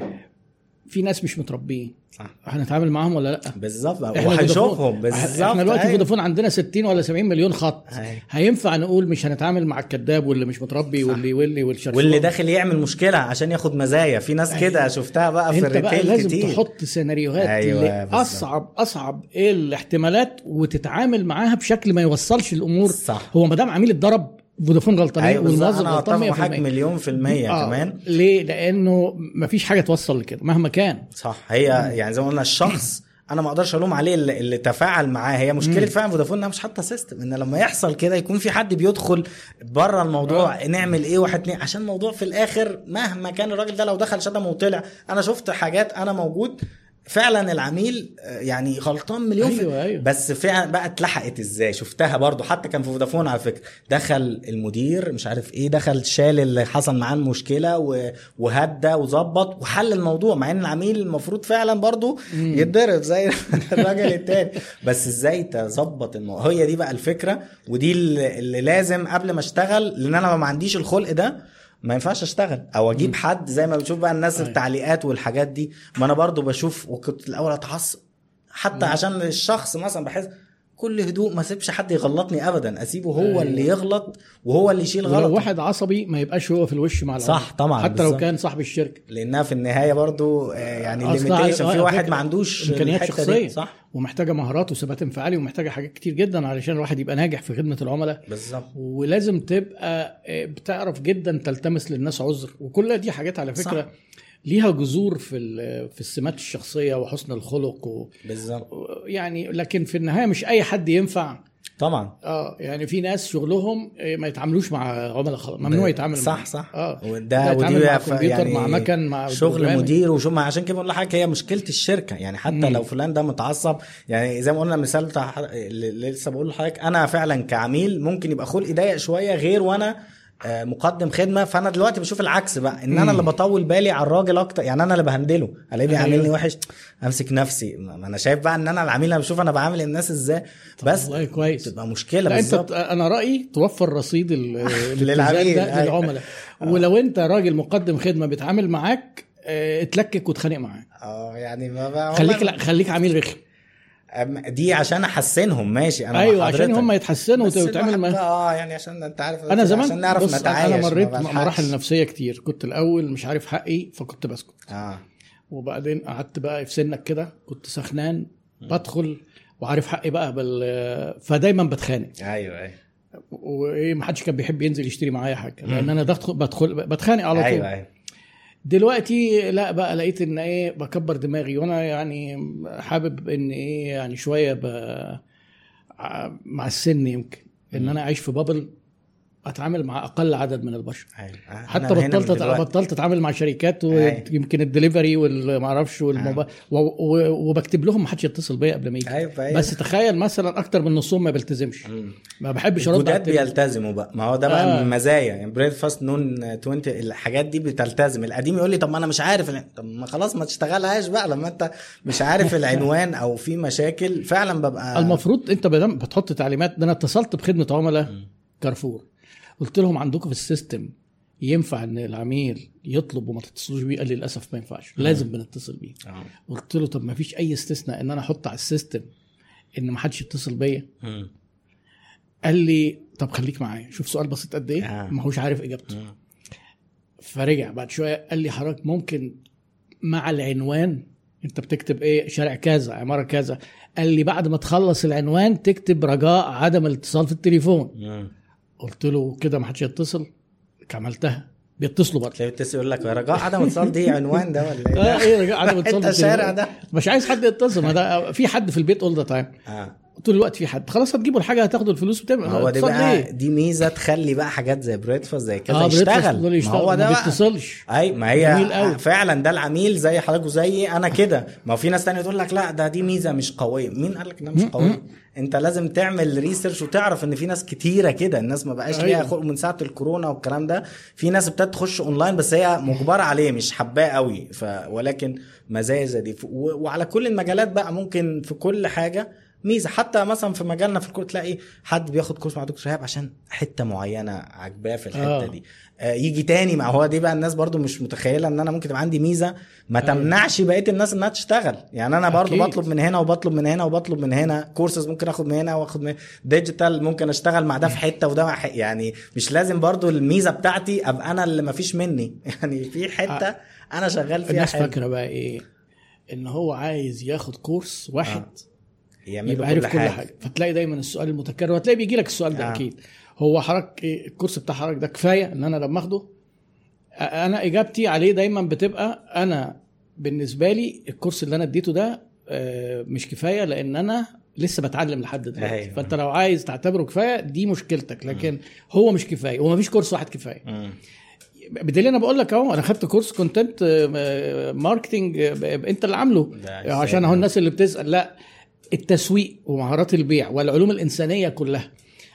في ناس مش متربيين. صح. هنتعامل معاهم ولا لأ؟ بالظبط. فودافون- بالظبط. إحنا دلوقتي أيوة. فودافون عندنا 60 ولا 70 مليون خط. أيوة. هينفع نقول مش هنتعامل مع الكذاب واللي مش متربي واللي واللي والشرشوح واللي داخل يعمل مشكلة عشان ياخد مزايا. في ناس كده شفتها بقى في الريتيل لازم كتير. تحط سيناريوهات أيوة، أيوة. اصعب أصعب إيه الاحتمالات وتتعامل معاها بشكل ما يوصلش الأمور. صح. هو ما دام عميل اتضرب فودافون غلطانين بالظبط. والموظف غلطان اتفق معاك 100% مليون في المية آه، كمان. ليه؟ لأنه مفيش حاجة توصل لكده مهما كان. صح. هي يعني زي ما قلنا الشخص أنا ما أقدرش ألوم عليه اللي, اللي تفاعل معاه. هي مشكلة فعلا فودافون إنها مش حاطة سيستم إن لما يحصل كده يكون في حد بيدخل بره الموضوع نعمل إيه واحد اتنين؟ عشان الموضوع في الآخر مهما كان الراجل ده لو دخل شتم وطلع أنا شفت حاجات أنا موجود فعلا العميل آه، يعني غلطان مليون في أيوة، أيوة. بس فعلا بقى اتلحقت إزاي؟ شفتها برضو حتى كان في فودافون على فكرة. دخل المدير مش عارف إيه دخل شال اللي حصل معاه المشكلة وهدى وظبط وحل الموضوع مع إن العميل المفروض فعلا برضو يتضرب زي الراجل التاني. بس إزاي تظبط الموضوع هي دي بقى الفكرة ودي اللي لازم قبل ما أشتغل لأن أنا ما عنديش الخلق ده ما ينفعش اشتغل أو أجيب حد زي ما بتشوف بقى الناس أيوة. التعليقات والحاجات دي. ما أنا برضو بشوف وكنت الأول اتعصب. حتى عشان الشخص مثلا بحس كل هدوء ما اسيبش حد يغلطني ابدا أسيبه هو أيوة. اللي يغلط وهو اللي يشيل غلط واحد عصبي ما يبقاش هو في الوش مع صح، طبعاً، حتى لو. كان صاحب الشركة. لأنها في النهاية برضو آه، يعني أصل ليميتيشن على- في على واحد ما عندوش إمكانيات شخصية. صح. ومحتاجة مهارات وثبات انفعالي ومحتاجة حاجات كتير جدا علشان الواحد يبقى ناجح في خدمة العملاء. بالظبط. ولازم تبقى آه، بتعرف جدا تلتمس للناس عذر. وكل دي حاجات على فكرة صح. ليها جذور في في السمات الشخصية وحسن الخلق و بالظبط. يعني لكن في النهاية مش أي حد ينفع. طبعا. آه يعني في ناس شغلهم آه، ما يتعاملوش مع عملاء خالص ممنوع يتعامل صح مع صح آه. وده ودي مع كمبيوتر مع مكن مع شغل برنامج. مدير وشو ما عشان كده بقول لحضرتك هي مشكلة الشركة. يعني حتى مم. لو فلان ده متعصب يعني زي ما قلنا مثال اللي لسه بقول لحضرتك أنا فعلا كعميل ممكن يبقى خلقي ضيق شوية غير وأنا مقدم خدمة. فأنا دلوقتي بشوف العكس بقى إن أنا. اللي بطول بالي على الراجل أكتر. يعني أنا اللي بهندله. الاقيه أيوه. بيعاملني وحش. أمسك نفسي. ما أنا شايف بقى إن أنا العميل أنا بشوف أنا بعامل الناس إزاي. بس والله كويس. تبقى مشكلة لا أنت أنا رأيي توفر رصيد للعميل، ده أيوة. للعملاء. ولو أنت راجل مقدم خدمة بيتعامل معاك آه، اتلكك واتخانق معاه. آه يعني ما بقى خليك لا خليك عميل رخم. دي عشان أحسنهم ماشي. أنا أيوه عشان. هم يتحسنوا وتعمل بقى آه يعني عشان أنت عارف أنا زمان عشان نعرف بص نتعايش أنا مريت ما. مراحل نفسية كتير. كنت الأول مش عارف حقي فكنت بسكت. آه. وبعدين قعدت بقى في سنك كده كنت سخنان بدخل وعارف حقي بقى بال فدايما بتخانق. أيوه أيوه. وإيه ما حدش كان بيحب ينزل يشتري معايا حاجة. لأن أنا بدخل بدخل بتخانق على طول. أيوه أيوه. دلوقتي لا بقى لقيت إن إيه بكبر دماغي وأنا يعني حابب إن إيه يعني شوية ب... مع السن يمكن إن أنا أعيش في بابل أتعامل مع أقل عدد من البشر أنا حتى بطلت. بطلت أتعامل مع شركات أيوة. ويمكن الدليفري والما أعرفش والموبايل و... و... وبكتب لهم ما حدش يتصل بيا قبل ما يجي أيوه أيوة. بس تخيل مثلا أكتر من نصهم ما بيلتزمش. ما بحبش أرد الجداد. بيلتزموا بقى ما هو ده بقى آه. من المزايا يعني بريدفاست نون 20 الحاجات دي بتلتزم القديم يقول لي طب ما أنا مش عارف طب ما خلاص ما تشتغلهاش بقى لما أنت مش عارف العنوان أو في مشاكل فعلا ببقى المفروض أنت بتحط تعليمات ده أنا اتصلت بخدمة عملاء كارفور قلت لهم عندكم في ال system ينفع إن العميل يطلب وما تتصلوش بيه قال لي للأسف ما ينفعش لازم بنتصل بيه آه. قلت له طب ما فيش أي استثناء إن أنا أحط على ال system إن ما حدش يتصل بيا مم. قال لي طب خليك معايا شوف سؤال بسيط قد إيه آه. ما هوش عارف إجابته. فرجع بعد شوية قال لي حضرتك ممكن مع العنوان أنت بتكتب إيه شارع كذا عمارة كذا قال لي بعد ما تخلص العنوان تكتب رجاء عدم الاتصال في التليفون. قلت له كده ما حدش يتصل عملتها. بيتصلوا برضه. تلاقي بتسأل يقول لك رجاء عدم اتصال دي عنوان ده ولا إيه؟ ده؟ إيه رجع عدم الاتصال أنت الشارع. ده. مش عايز حد يتصل ما ده في حد في البيت all the time طول الوقت في حد. خلاص هتجيبوا الحاجة هتاخدوا الفلوس وتعمل هو دي بقى ليه؟ دي ميزة تخلي بقى حاجات زي Breadfast زي كده Breadfast يشتغل. دول ما يشتغل هو ده ما بيتصلش. أي ما هي. فعلا ده العميل زي حضرتك وزي أنا كده. ما هو في ناس تانية تقول لك لا ده دي ميزة مش قوية. مين قال لك إنها مش قوية؟ أنت لازم تعمل research وتعرف إن في ناس كتيرة كده. الناس ما بقاش ليها أيوة. خلق من ساعة الكورونا والكلام ده. في ناس ابتدت تخش اونلاين بس هي مجبرة عليه مش حباه قوي. ف ولكن مزايا زي دي. وعلى كل المجالات بقى ممكن في كل حاجة ميزة. حتى مثلا في مجالنا في ال course تلاقي حد بياخد course مع دكتور شهاب عشان حتة معينة عجباه في الحتة آه. دي. آه، يجي تاني مع هو دي بقى الناس برضو مش متخيلة إن أنا ممكن يبقى عندي ميزة ما أيوة. تمنعش بقية الناس إنها تشتغل. يعني أنا برضو أكيد. بطلب من هنا وبطلب من هنا وبطلب من هنا. كورسز ممكن آخد من هنا وآخد من digital ممكن أشتغل مع ده في حتة وده مع ح- يعني مش لازم برضو الميزة بتاعتي أبقى أنا اللي ما فيش مني. يعني في حتة أنا شغال فيها الناس. فاكرة بقى إيه؟ إن هو عايز ياخد course واحد يعملوا يبقى عارف كل حاجة. فتلاقي دايما السؤال المتكرر وهتلاقي بيجي لك السؤال ده آه. أكيد. هو حضرتك إيه ال course بتاع حضرتك ده كفاية إن أنا لما آخده؟ أنا إجابتي عليه دايما بتبقى أنا بالنسبة لي ال course اللي أنا اديته ده آه، مش كفاية لأن أنا لسه بتعلم لحد دلوقتي. أيوة. فأنت لو عايز تعتبره كفاية دي مشكلتك. لكن هو مش كفاية ومفيش course واحد كفاية. مم. بدليل أنا بقول لك أهو أنا خدت course content marketing أنت اللي عامله. عشان أهو الناس اللي بتسأل لأ التسويق ومهارات البيع والعلوم الإنسانية كلها.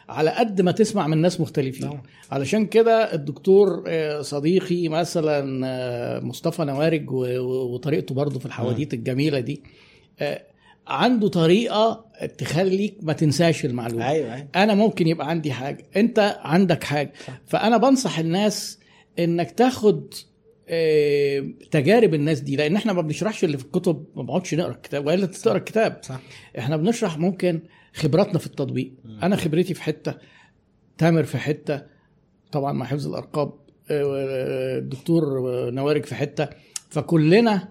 على قد ما تسمع من ناس مختلفين. طبعا. علشان كده الدكتور آه، صديقي مثلا آه، مصطفى نوارج وطريقته برضه في الحواديت الجميلة دي آه، عنده طريقة تخليك ما تنساش المعلومة. أيوه أيوه. أنا ممكن يبقى عندي حاجة. أنت عندك حاجة. فأنا بنصح الناس إنك تاخد تجارب الناس دي لأن إحنا ما بنشرحش اللي في الكتب ما بنقعدش نقرأ الكتاب وإلا تقرأ الكتاب صح. إحنا بنشرح ممكن خبراتنا في التطبيق. أنا خبرتي في حتة تامر في حتة طبعا مع حفظ الأرقام آه، الدكتور نوارج في حتة. فكلنا آه،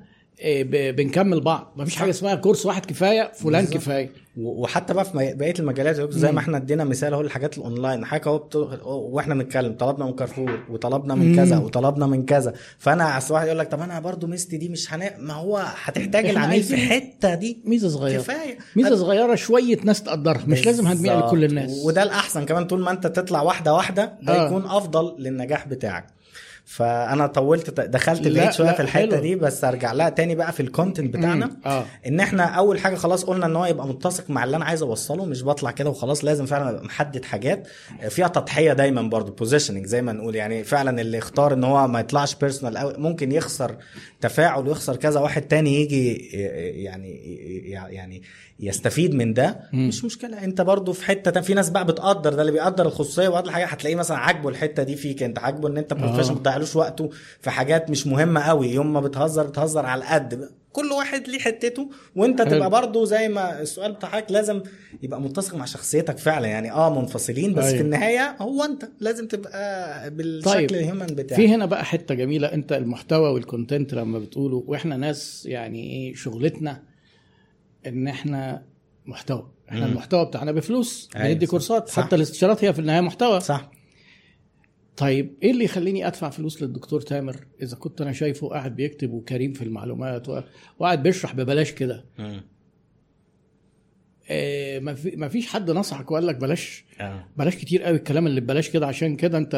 بنكمل بعض مفيش حاجة اسمها كورس واحد كفاية فلان بالظبط. كفاية وحتى بقى في بقية المجالات زي. ما إحنا ادينا مثال أهو الحاجات الأونلاين حاجة أهو. وإحنا بنتكلم طلبنا من كارفور وطلبنا من. كذا وطلبنا من كذا فأنا أصل واحد يقول لك طب أنا برضو ميزتي دي مش هنا ما هو هتحتاج العميل في الحتة دي ميزة صغيرة كفاية ميزة صغيرة شوية ناس تقدرها مش لازم بالظبط. لكل الناس وده الأحسن كمان طول ما أنت تطلع واحدة واحدة ده آه. يكون أفضل للنجاح بتاعك فأنا طولت دخلت بعيد شوية في الحتة حلو. دي بس أرجع لها تاني بقى في ال content بتاعنا مم. آه إن إحنا أول حاجة خلاص قلنا إن هو يبقى متسق مع اللي أنا عايز أوصله مش بطلع كده وخلاص لازم فعلا أبقى محدد حاجات فيها تضحية دايما برضو positioning زي ما نقول يعني فعلا اللي اختار إن هو ما يطلعش personal قوي ممكن يخسر تفاعل ويخسر كذا واحد تاني يجي يعني يعني يستفيد من ده مم. مش مشكلة انت برضو في حتة. في ناس بقى بتقدر ده اللي بيقدر الخصوصية وقدر حاجة هتلاقيه مثلا عاجبه الحتة دي فيك انت عاجبه إن انت professional ما تضيعلوش وقته في حاجات مش مهمة قوي يوم ما بتهزر بتهزر على القد كل واحد ليه حتته وانت حلو. تبقى برضو زي ما السؤال بتاعك لازم يبقى متسق مع شخصيتك فعلا يعني آه منفصلين بس أيوة. في النهاية هو أنت لازم تبقى بالشكل طيب. ال human بتاعك في هنا بقى حتة جميلة أنت المحتوى والكونتنت لما بتقوله وإحنا ناس يعني إيه شغلتنا إن إحنا محتوى إحنا مم. المحتوى بتاعنا بفلوس أيوة، بندي. كورسات صح. حتى الاستشارات هي في النهاية محتوى صح طيب إيه اللي يخليني أدفع فلوس للدكتور تامر؟ إذا كنت أنا شايفه قاعد بيكتب وكريم في المعلومات وقاعد بيشرح ببلاش كده. آه، ما في- ما فيش حد نصحك وقال لك بلاش؟ بلاش كتير قوي الكلام اللي ببلاش كده عشان كده انت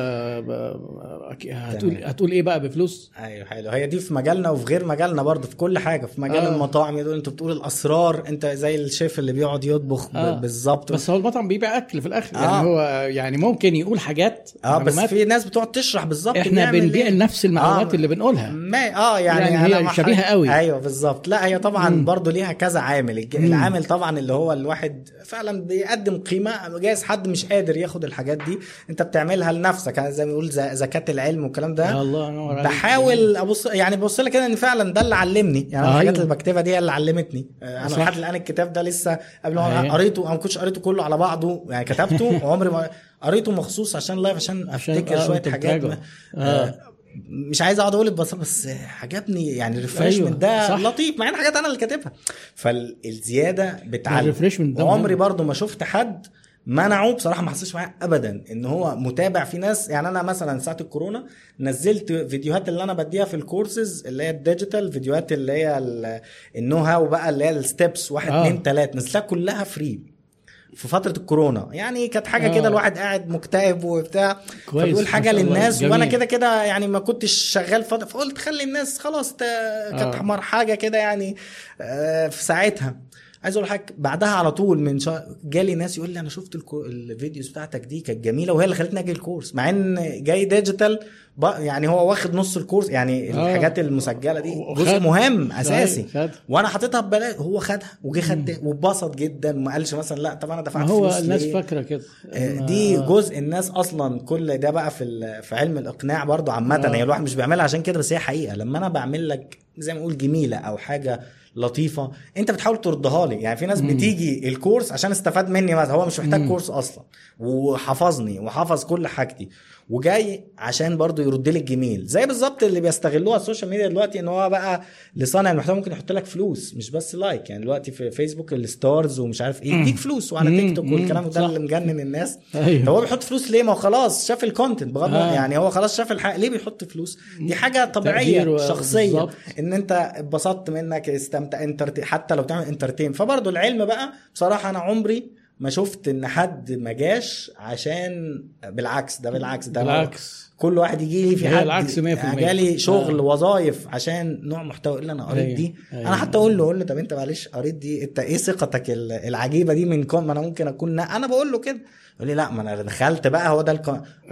هتقول تمام. هتقول إيه بقى بفلوس أيوه حلو هي دي في مجالنا وفي غير مجالنا برضه في كل حاجة في مجال آه. آه. المطاعم يقول أنت بتقول الأسرار أنت زي الشيف اللي بيقعد يطبخ آه. بالظبط بس هو المطعم بيبيع أكل في الآخر آه. يعني هو يعني ممكن يقول حاجات آه بس في ناس بتقعد تشرح بالظبط إحنا بنبيع إيه. نفس المعلومات آه. اللي بنقولها ما آه يعني, يعني هي حضرتك- قوي. أيوه بالظبط لا هي طبعا مم. برضو ليها كذا عامل. العامل طبعا اللي هو الواحد فعلا بيقدم قيمة جايز حد مش قادر ياخد الحاجات دي انت بتعملها لنفسك يعني زي ما بيقول زكاة العلم والكلام ده يا الله عليك. بحاول أبص يعني ببص لها كده إن فعلا ده اللي علمني يعني أيوة. الحاجات اللي بكتبها دي اللي علمتني آه، أنا. لحد الآن الكتاب ده لسه قبل ما أيوة. قريته أنا ما كنتش قريته كله على بعضه يعني كتبته وعمري ما قريته مخصوص عشان live عشان أفتكر آه، شوية حاجات آه. آه، مش عايز أقعد أقول بس بس عجبني يعني ال refreshment أيوة، ده صح. لطيف مع إن حاجات أنا اللي كاتبها فالزياده بتعلم ال refreshment ده وعمري مهم. برضو ما شفت حد منعه بصراحه ما حصلش معايا ابدا ان هو متابع في ناس يعني أنا مثلا ساعة الكورونا نزلت فيديوهات اللي أنا بديها في الكورسز اللي هي ال digital فيديوهات اللي هي ال- ال know how بقى اللي هي ال steps واحد آه. اتنين تلاتة نزلتها كلها free في فترة الكورونا يعني كانت حاجة آه. كده الواحد قاعد مكتئب وبتاع كويس، فبيقول حاجة للناس جميل. وأنا كده كده يعني ما كنتش شغال فترة فقلت خلي الناس خلاص كانت آه. حاجة كده يعني آه، في ساعتها عايز أقول حاجة بعدها على طول من شا... جالي ناس يقول لي أنا شفت الكو... ال videos بتاعتك دي كانت جميلة وهي اللي خلتني أجي ال course مع إن جاي digital ب... يعني هو واخد نص ال course يعني آه. الحاجات المسجلة دي جزء مهم أساسي خد. وأنا حاططها ببلاش هو خدها وجه خد واتبسط جدا وما قالش مثلا لا طب أنا دفعت هو فلوس الناس؟ فاكرة كده آه، دي آه. جزء الناس أصلا كل ده بقى في ال- في علم الإقناع برضو عامة. هي الواحد مش بيعملها عشان كده بس هي حقيقة لما أنا بعمل لك زي ما نقول جميلة أو حاجة لطيفة. انت بتحاول تردها لي. يعني في ناس بتيجي ال course عشان استفاد مني مثلا. هو مش محتاج مم. course أصلا. وحفظني وحفظ كل حاجتي. وجاي عشان برضو يرد لي الجميل. زي بالظبط اللي بيستغلوها ال social media دلوقتي إن هو بقى لصانع المحتوى ممكن يحط لك فلوس مش بس like. يعني دلوقتي في فيسبوك ال stars ومش عارف إيه يديك فلوس وعلى. تيك توك. والكلام ده. اللي مجنن الناس. أيوه. هو بيحط فلوس ليه؟ ما هو خلاص شاف ال content بغض آه. يعني هو خلاص شاف الحق. ليه بيحط فلوس؟ دي حاجة طبيعية شخصية. بالظبط. إن أنت اتبسطت منك استمتع انترت حتى لو بتعمل انترتين فبرضه العلم بقى بصراحة أنا عمري ما شفت إن حد ما جاش عشان بالعكس ده بالعكس ده بالعكس كل واحد يجي لي في حد العكس 100%. جالي شغل آه. وظايف عشان نوع محتوى اللي أنا قريت أيوة. دي أيوة. أنا حتى أقول له أقول له طب أنت معلش قريت دي أنت إيه ثقتك ال- العجيبة دي من كون ما أنا ممكن أكون أنا بقول له كده يقول لي لا ما أنا دخلت بقى هو ده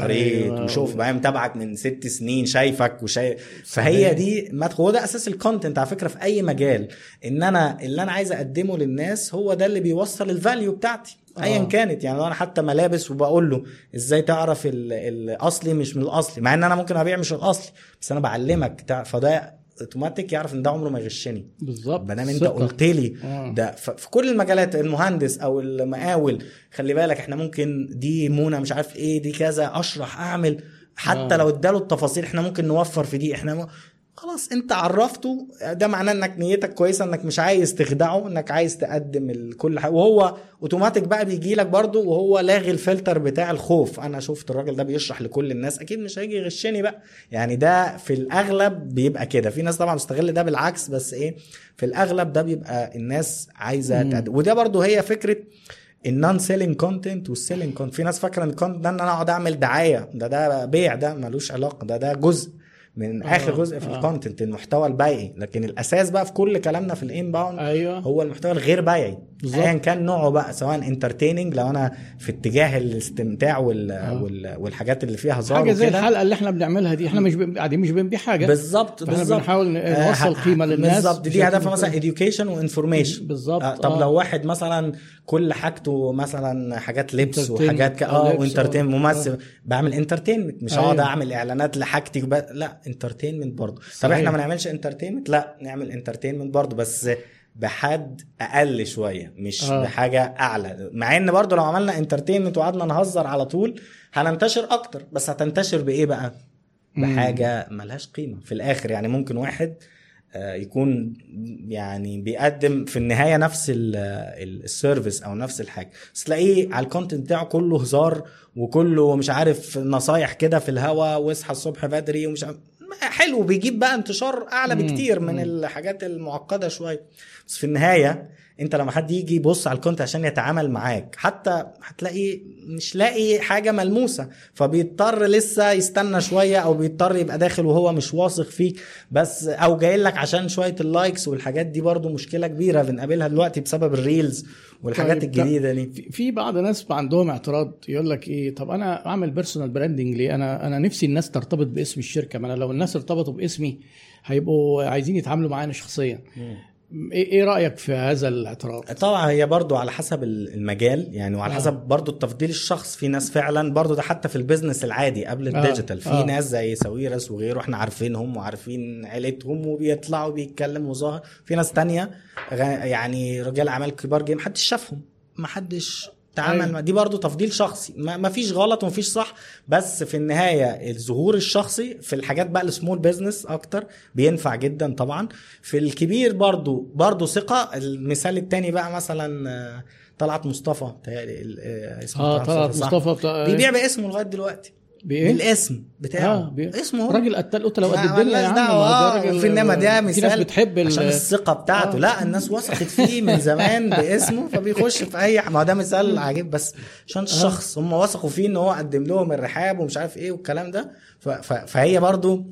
قريت أيوة. وشوف بقى متابعك من ست سنين شايفك وشايف فهي دي مدخل هو ده أساس الكونتنت على فكرة في أي مجال إن أنا اللي أنا عايز أقدمه للناس هو ده اللي بيوصل ال value بتاعتي أيا آه. كانت يعني لو أنا حتى ملابس وبقول له إزاي تعرف ال- الاصلي مش من الأصلي مع إن أنا ممكن أبيع مش الأصلي بس أنا بعلمك فده أوتوماتيك يعرف إن ده عمره ما يغشني بالظبط ما دام أنت. قلت لي آه. ده في كل المجالات المهندس أو المقاول خلي بالك إحنا ممكن دي مونه مش عارف إيه دي كذا أشرح أعمل حتى آه. لو اداله التفاصيل إحنا ممكن نوفر في دي إحنا م... خلاص انت عرفته. ده معناه انك نيتك كويسة انك مش عايز تخدعه انك عايز تقدم كل حاجة. وهو اوتوماتيك بقى بيجي لك برده وهو لاغي الفلتر بتاع الخوف. أنا شفت الراجل ده بيشرح لكل الناس. أكيد مش هيجي يغشني بقى. يعني ده في الأغلب بيبقى كده. في ناس طبعا بتستغل ده بالعكس بس إيه في الأغلب ده بيبقى الناس عايزة. تقدم وده برضو هي فكرة ال non-selling content وال selling content في ناس فاكرة إن ال content ده إن أنا أقعد أعمل دعاية. ده ده بيع ده ملوش علاقة. ده ده جزء. من آه، آخر جزء في آه. ال content المحتوى البيعي لكن الأساس بقى في كل كلامنا في ال inbound أيوه هو المحتوى الغير بيعي. ايا كان نوعه بقى سواء entertaining لو أنا في اتجاه الاستمتاع وال... آه. وال... والحاجات اللي فيها هزار حاجة زي. الحلقة اللي إحنا بنعملها دي إحنا مش قاعدين مش بنبيع حاجة بالظبط بالظبط بنحاول آه، نوصل ه- قيمة للناس بالظبط دي هدفها مثلا education و information بالظبط آه طب آه. لو واحد مثلا كل حاجته مثلا حاجات لبس. وحاجات ك... آه، آه و entertain آه. ممثل آه. بعمل entertainment مش أيوة. هقعد أعمل إعلانات لحاجتي وب... لا entertainment برضه طب. إحنا ما نعملش entertainment لا نعمل entertainment برضه بس بحد أقل شوية مش آه. آه. بحاجة أعلى مع إن برضه لو عملنا انترتينمنت وقعدنا نهزر على طول هننتشر أكتر بس هتنتشر بإيه بقى. بحاجة ملهاش قيمة في الآخر يعني ممكن واحد آه، يكون يعني بيقدم في النهاية نفس ال- ال- ال service أو نفس الحاجة بس تلاقيه على ال content بتاعه كله هزار وكله مش عارف نصايح كده في الهوا واصحى الصبح بدري ومش عارف حلو بيجيب بقى انتشار أعلى. بكتير من. الحاجات المعقدة شوية بس في النهاية انت لما حد يجي يبص على ال content عشان يتعامل معاك حتى هتلاقي مش لاقي حاجة ملموسة فبيضطر لسه يستنى شوية أو بيضطر يبقى داخل وهو مش واثق فيك بس أو جاي لك عشان شوية ال likes والحاجات دي برضو مشكلة كبيرة بنقابلها دلوقتي بسبب ال reels والحاجات طيب، الجديدة دي. في- في بعض ناس عندهم اعتراض يقول لك إيه طب أنا أعمل personal branding ليه؟ أنا أنا نفسي الناس ترتبط باسم الشركة ما أنا لو الناس ارتبطوا باسمي هيبقوا عايزين يتعاملوا معايا أنا شخصيا. إيه إيه رأيك في هذا الاعتراض طبعا هي برضو على حسب المجال يعني وعلى آه. حسب برضو التفضيل الشخص في ناس فعلا برضو ده حتى في ال business العادي قبل آه. ال digital في آه. ناس زي ساويرس وغيره إحنا عارفينهم وعارفين عيلتهم وبيطلعوا بيتكلموا ظاهر في ناس تانية يعني رجال أعمال كبار جدا محدش شافهم محدش تعامل أيوة. دي برضو تفضيل شخصي ما فيش غلط وما فيش صح بس في النهاية الظهور الشخصي في الحاجات بقى ال small business أكتر بينفع جدا طبعا في الكبير برضو برضو ثقة المثال التاني بقى مثلا آه، طلعت مصطفى آه، اسمه آه طلعت؟ مصطفى بتاع بيبيع باسمه لغاية دلوقتي بإيه؟ بالاسم بتاعه آه بي... اسمه هو. راجل قتال قتلة لو قد الدنيا يا عم. ما آه، ده راجل في انما ده في ناس مثال بتحب ال... عشان الثقة بتاعته آه. لا الناس وثقت فيه من زمان باسمه فبيخش في أي ما ده مثال عجيب بس عشان الشخص هم وثقوا فيه إن هو قدم لهم الرحاب ومش عارف إيه والكلام ده ف... ف... فهي برضو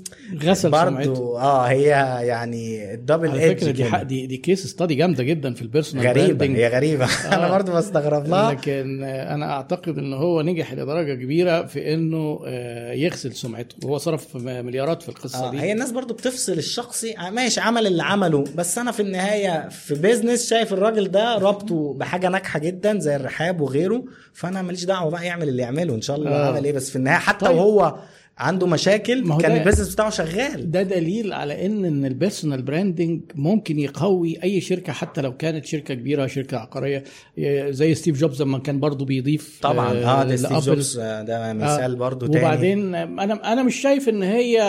غسل سمعته برضو آه هي يعني ال double edge دي دي دي case study جامدة جدا في ال personal غريبة هي غريبة أنا آه. برضو بستغرب لها لكن آه، أنا أعتقد إن هو نجح لدرجة كبيرة في إنه آه، يغسل سمعته. وهو صرف مليارات في القصة آه دي. هي الناس برضو بتفصل الشخصي. آه، ماشي عمل اللي عمله. بس أنا في النهاية في business شايف الراجل ده ربطه بحاجة ناجحة جدا زي الرحاب وغيره. فأنا ماليش دعوة بقى يعمل اللي يعمله. إن شاء الله آه. عمل إيه. بس في النهاية حتى طيب. وهو عنده مشاكل ما هو كان ال business بتاعه شغال. ده دليل على إن إن ال personal branding ممكن يقوي أي شركة حتى لو كانت شركة كبيرة شركة عقارية. زي ستيف جوبز لما كان برضو بيضيف طبعا. آه ده ستيف. جوبز آه، ده مثال برضو تاني. وبعدين أنا أنا مش شايف إن هي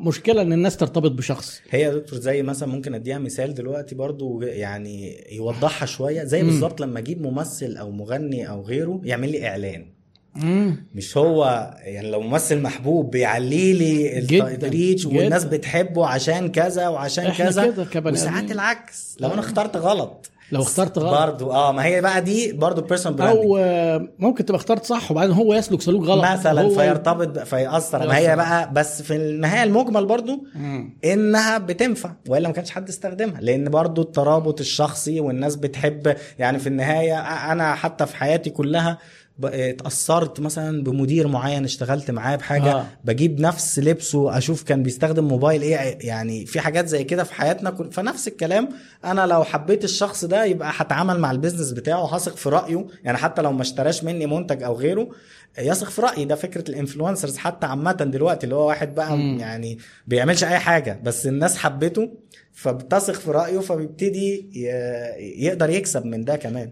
مشكلة إن الناس ترتبط بشخص. هي يا دكتور زي مثلا ممكن أديها مثال دلوقتي برضو يعني يوضحها شوية. زي بالظبط لما أجيب ممثل أو مغني أو غيره يعمل لي إعلان. مم. مش هو يعني لو ممثل محبوب بيعلي لي ال reach. والناس بتحبه عشان كذا وعشان كذا وساعات. العكس لو أنا اخترت غلط لو اخترت غلط برضو آه ما هي بقى دي برضو personal branding أو آه، ممكن تبقى اخترت صح وبعدين هو يسلك سلوك غلط مثلا فيرتبط فيأثر ما. هي بقى بس في النهاية المجمل برضو مم. إنها بتنفع وإلا ما كانش حد استخدمها لأن برضو الترابط الشخصي والناس بتحب يعني في النهاية أنا حتى في حياتي كلها اتأثرت مثلا بمدير معين اشتغلت معاه بحاجة آه. بجيب نفس لبسه أشوف كان بيستخدم موبايل إيه يعني في حاجات زي كده في حياتنا كل- فنفس الكلام أنا لو حبيت الشخص ده يبقى هتعامل مع ال business بتاعه هثق في رأيه يعني حتى لو ما اشتراش مني منتج أو غيره يثق في رأيي ده فكرة ال influencers حتى عامة دلوقتي اللي هو واحد بقى مم. يعني بيعملش أي حاجة بس الناس حبته فبتثق في رأيه فبيبتدي يقدر يكسب من ده كمان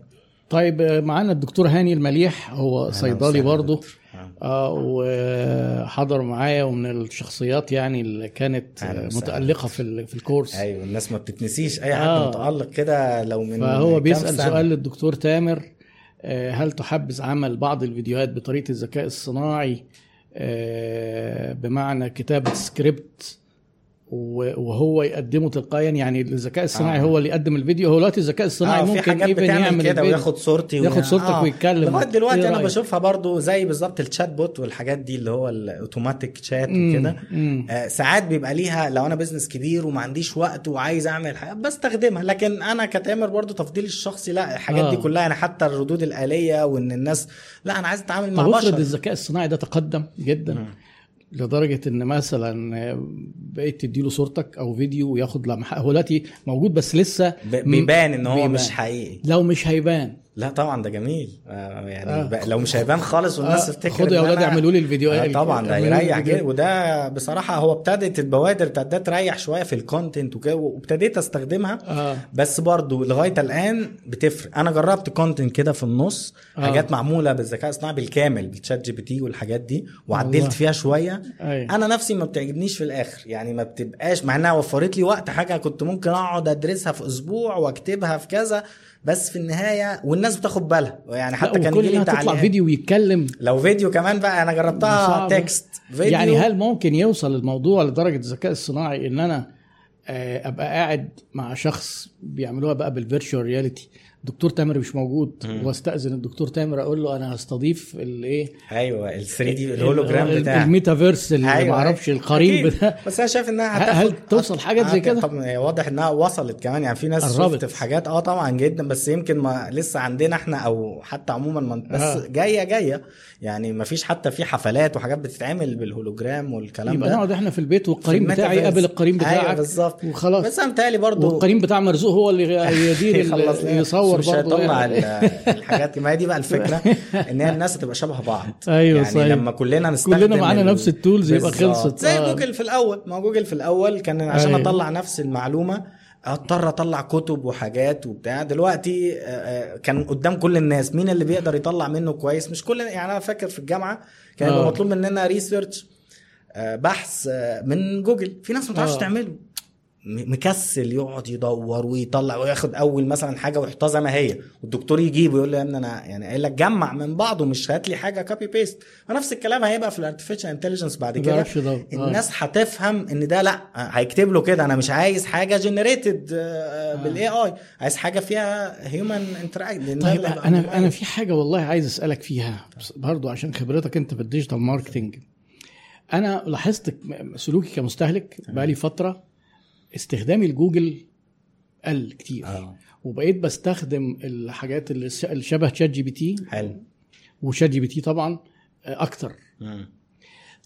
طيب آه، معانا الدكتور هاني المليح هو صيدلي برضه دكتور. آه وحضر معايا ومن الشخصيات يعني اللي كانت آه،. متألقة في في الكورس أيوه الناس ما بتتنسيش أي حد آه. متألق كده لو من فهو سنة. سؤال للدكتور تامر آه، هل تحبذ عمل بعض الفيديوهات بطريقة الذكاء الصناعي آه، بمعنى كتابة سكريبت وهو يقدمه تلقائيا يعني الذكاء الصناعي آه. هو اللي يقدم الفيديو هو دلوقتي الذكاء الصناعي آه، في ممكن حاجات even يعمل كده. وياخد صورتي ياخد صورتك ويتكلم. لغاية دلوقتي إيه أنا؟ بشوفها برضو زي بالظبط ال chatbot والحاجات دي اللي هو ال automatic chat وكده. آه ساعات بيبقى ليها لو أنا business كبير وما عنديش وقت وعايز أعمل حاجة بستخدمها لكن أنا كتامر برضو تفضيلي الشخصي لا الحاجات آه. دي كلها يعني حتى الردود الآلية وإن الناس لا أنا عايز أتعامل مع بشر الذكاء الصناعي ده تقدم جدا مم. لدرجة إن مثلا بقيت تديله صورتك أو فيديو وياخد لمحة. هو دلوقتي موجود بس لسه بيبان إن هو بيبان. مش حقيقي. لو مش هيبان. لا طبعا ده جميل آه يعني آه. آه. لو مش هيبان خالص والناس آه، تفتكر خدوا يا أولاد اعملوا لي الفيديو آه طبعا ده يريح. جدا وده بصراحة هو ابتدت البوادر ابتدت تريح شوية في ال content وكده وابتديت أستخدمها آه بس برضو لغاية الآن بتفرق أنا جربت content كده في النص آه. حاجات معمولة بالذكاء الصناعي بالكامل بالشات جي بي تي والحاجات دي. وعدلت فيها شوية أيوة. أنا نفسي ما بتعجبنيش في الآخر يعني ما بتبقاش مع إنها وفرت لي وقت حاجة كنت ممكن أقعد أدرسها في أسبوع وأكتبها في كذا بس في النهاية والناس بتاخد بالها. يعني حتى كان كل إنها تطلع فيديو ويتكلم. لو فيديو كمان بقى أنا جربتها. text video. يعني هل ممكن يوصل الموضوع لدرجة الذكاء الصناعي إن أنا آه، أبقى قاعد مع شخص بيعملوها بقى بال virtual reality؟ دكتور تامر مش موجود واستأذن الدكتور تامر أقول له أنا هستضيف الايه أيوه ال 3 D ال hologram ال- بتاعك الميتافيرس اللي أيوة، ما أعرفش أيوة. ال crypt. ده بس أنا شايف إنها هتاخد هل توصل حاجات زي كده؟ هي واضح إنها وصلت كمان يعني في ناس. شفت في حاجات آه طبعا جدا بس يمكن ما لسه عندنا إحنا أو حتى عموما ما بس آه. جاية جاية يعني ما فيش حتى في حفلات وحاجات بتتعمل بالهولوجرام والكلام يبقى ده نقعد إحنا في البيت والقريب بتاعي. يقابل القريب أيوه بتاعك بالظبط وخلاص بس أنا متهيألي برضه والقريب بتاع مرزوق هو اللي يدير. يصور بس مش هيطلع ال- الحاجات دي ما هي دي بقى الفكرة إن هي الناس تبقى شبه بعض أيوة يعني صحيح. لما كلنا نستخدم كلنا معانا ال- نفس ال tools يبقى. خلصت. زي آه. جوجل في الأول ما هو جوجل في الأول كان عشان أيوة. أطلع نفس المعلومة أضطر أطلع كتب وحاجات وبتاع دلوقتي آه، آه، كان قدام كل الناس مين اللي بيقدر يطلع منه كويس مش كل يعني أنا فاكر في الجامعة كان. مطلوب مننا research بحث من جوجل في ناس ما تعرفش. تعمله مكسل يقعد يدور ويطلع وياخد أول مثلا حاجة ويحطها زي ما هي. والدكتور يجيبه يقول له يا ابني أنا يعني قايل لك جمع من بعضه مش هات لي حاجة copy paste ونفس الكلام هيبقى في ال artificial intelligence بعد كده. آه. الناس هتفهم إن ده لأ هيكتب له كده أنا مش عايز حاجة generated بال AI عايز حاجة فيها human interact طيب أنا أنا في حاجة والله عايز أسألك فيها برضو عشان خبرتك أنت في ال digital marketing أنا لاحظت سلوكي كمستهلك بقالي فترة استخدامي لجوجل قل كتير آه وبقيت بستخدم الحاجات اللي شبه شات جي بي تي حلو وشات جي بي تي طبعا أكتر مم.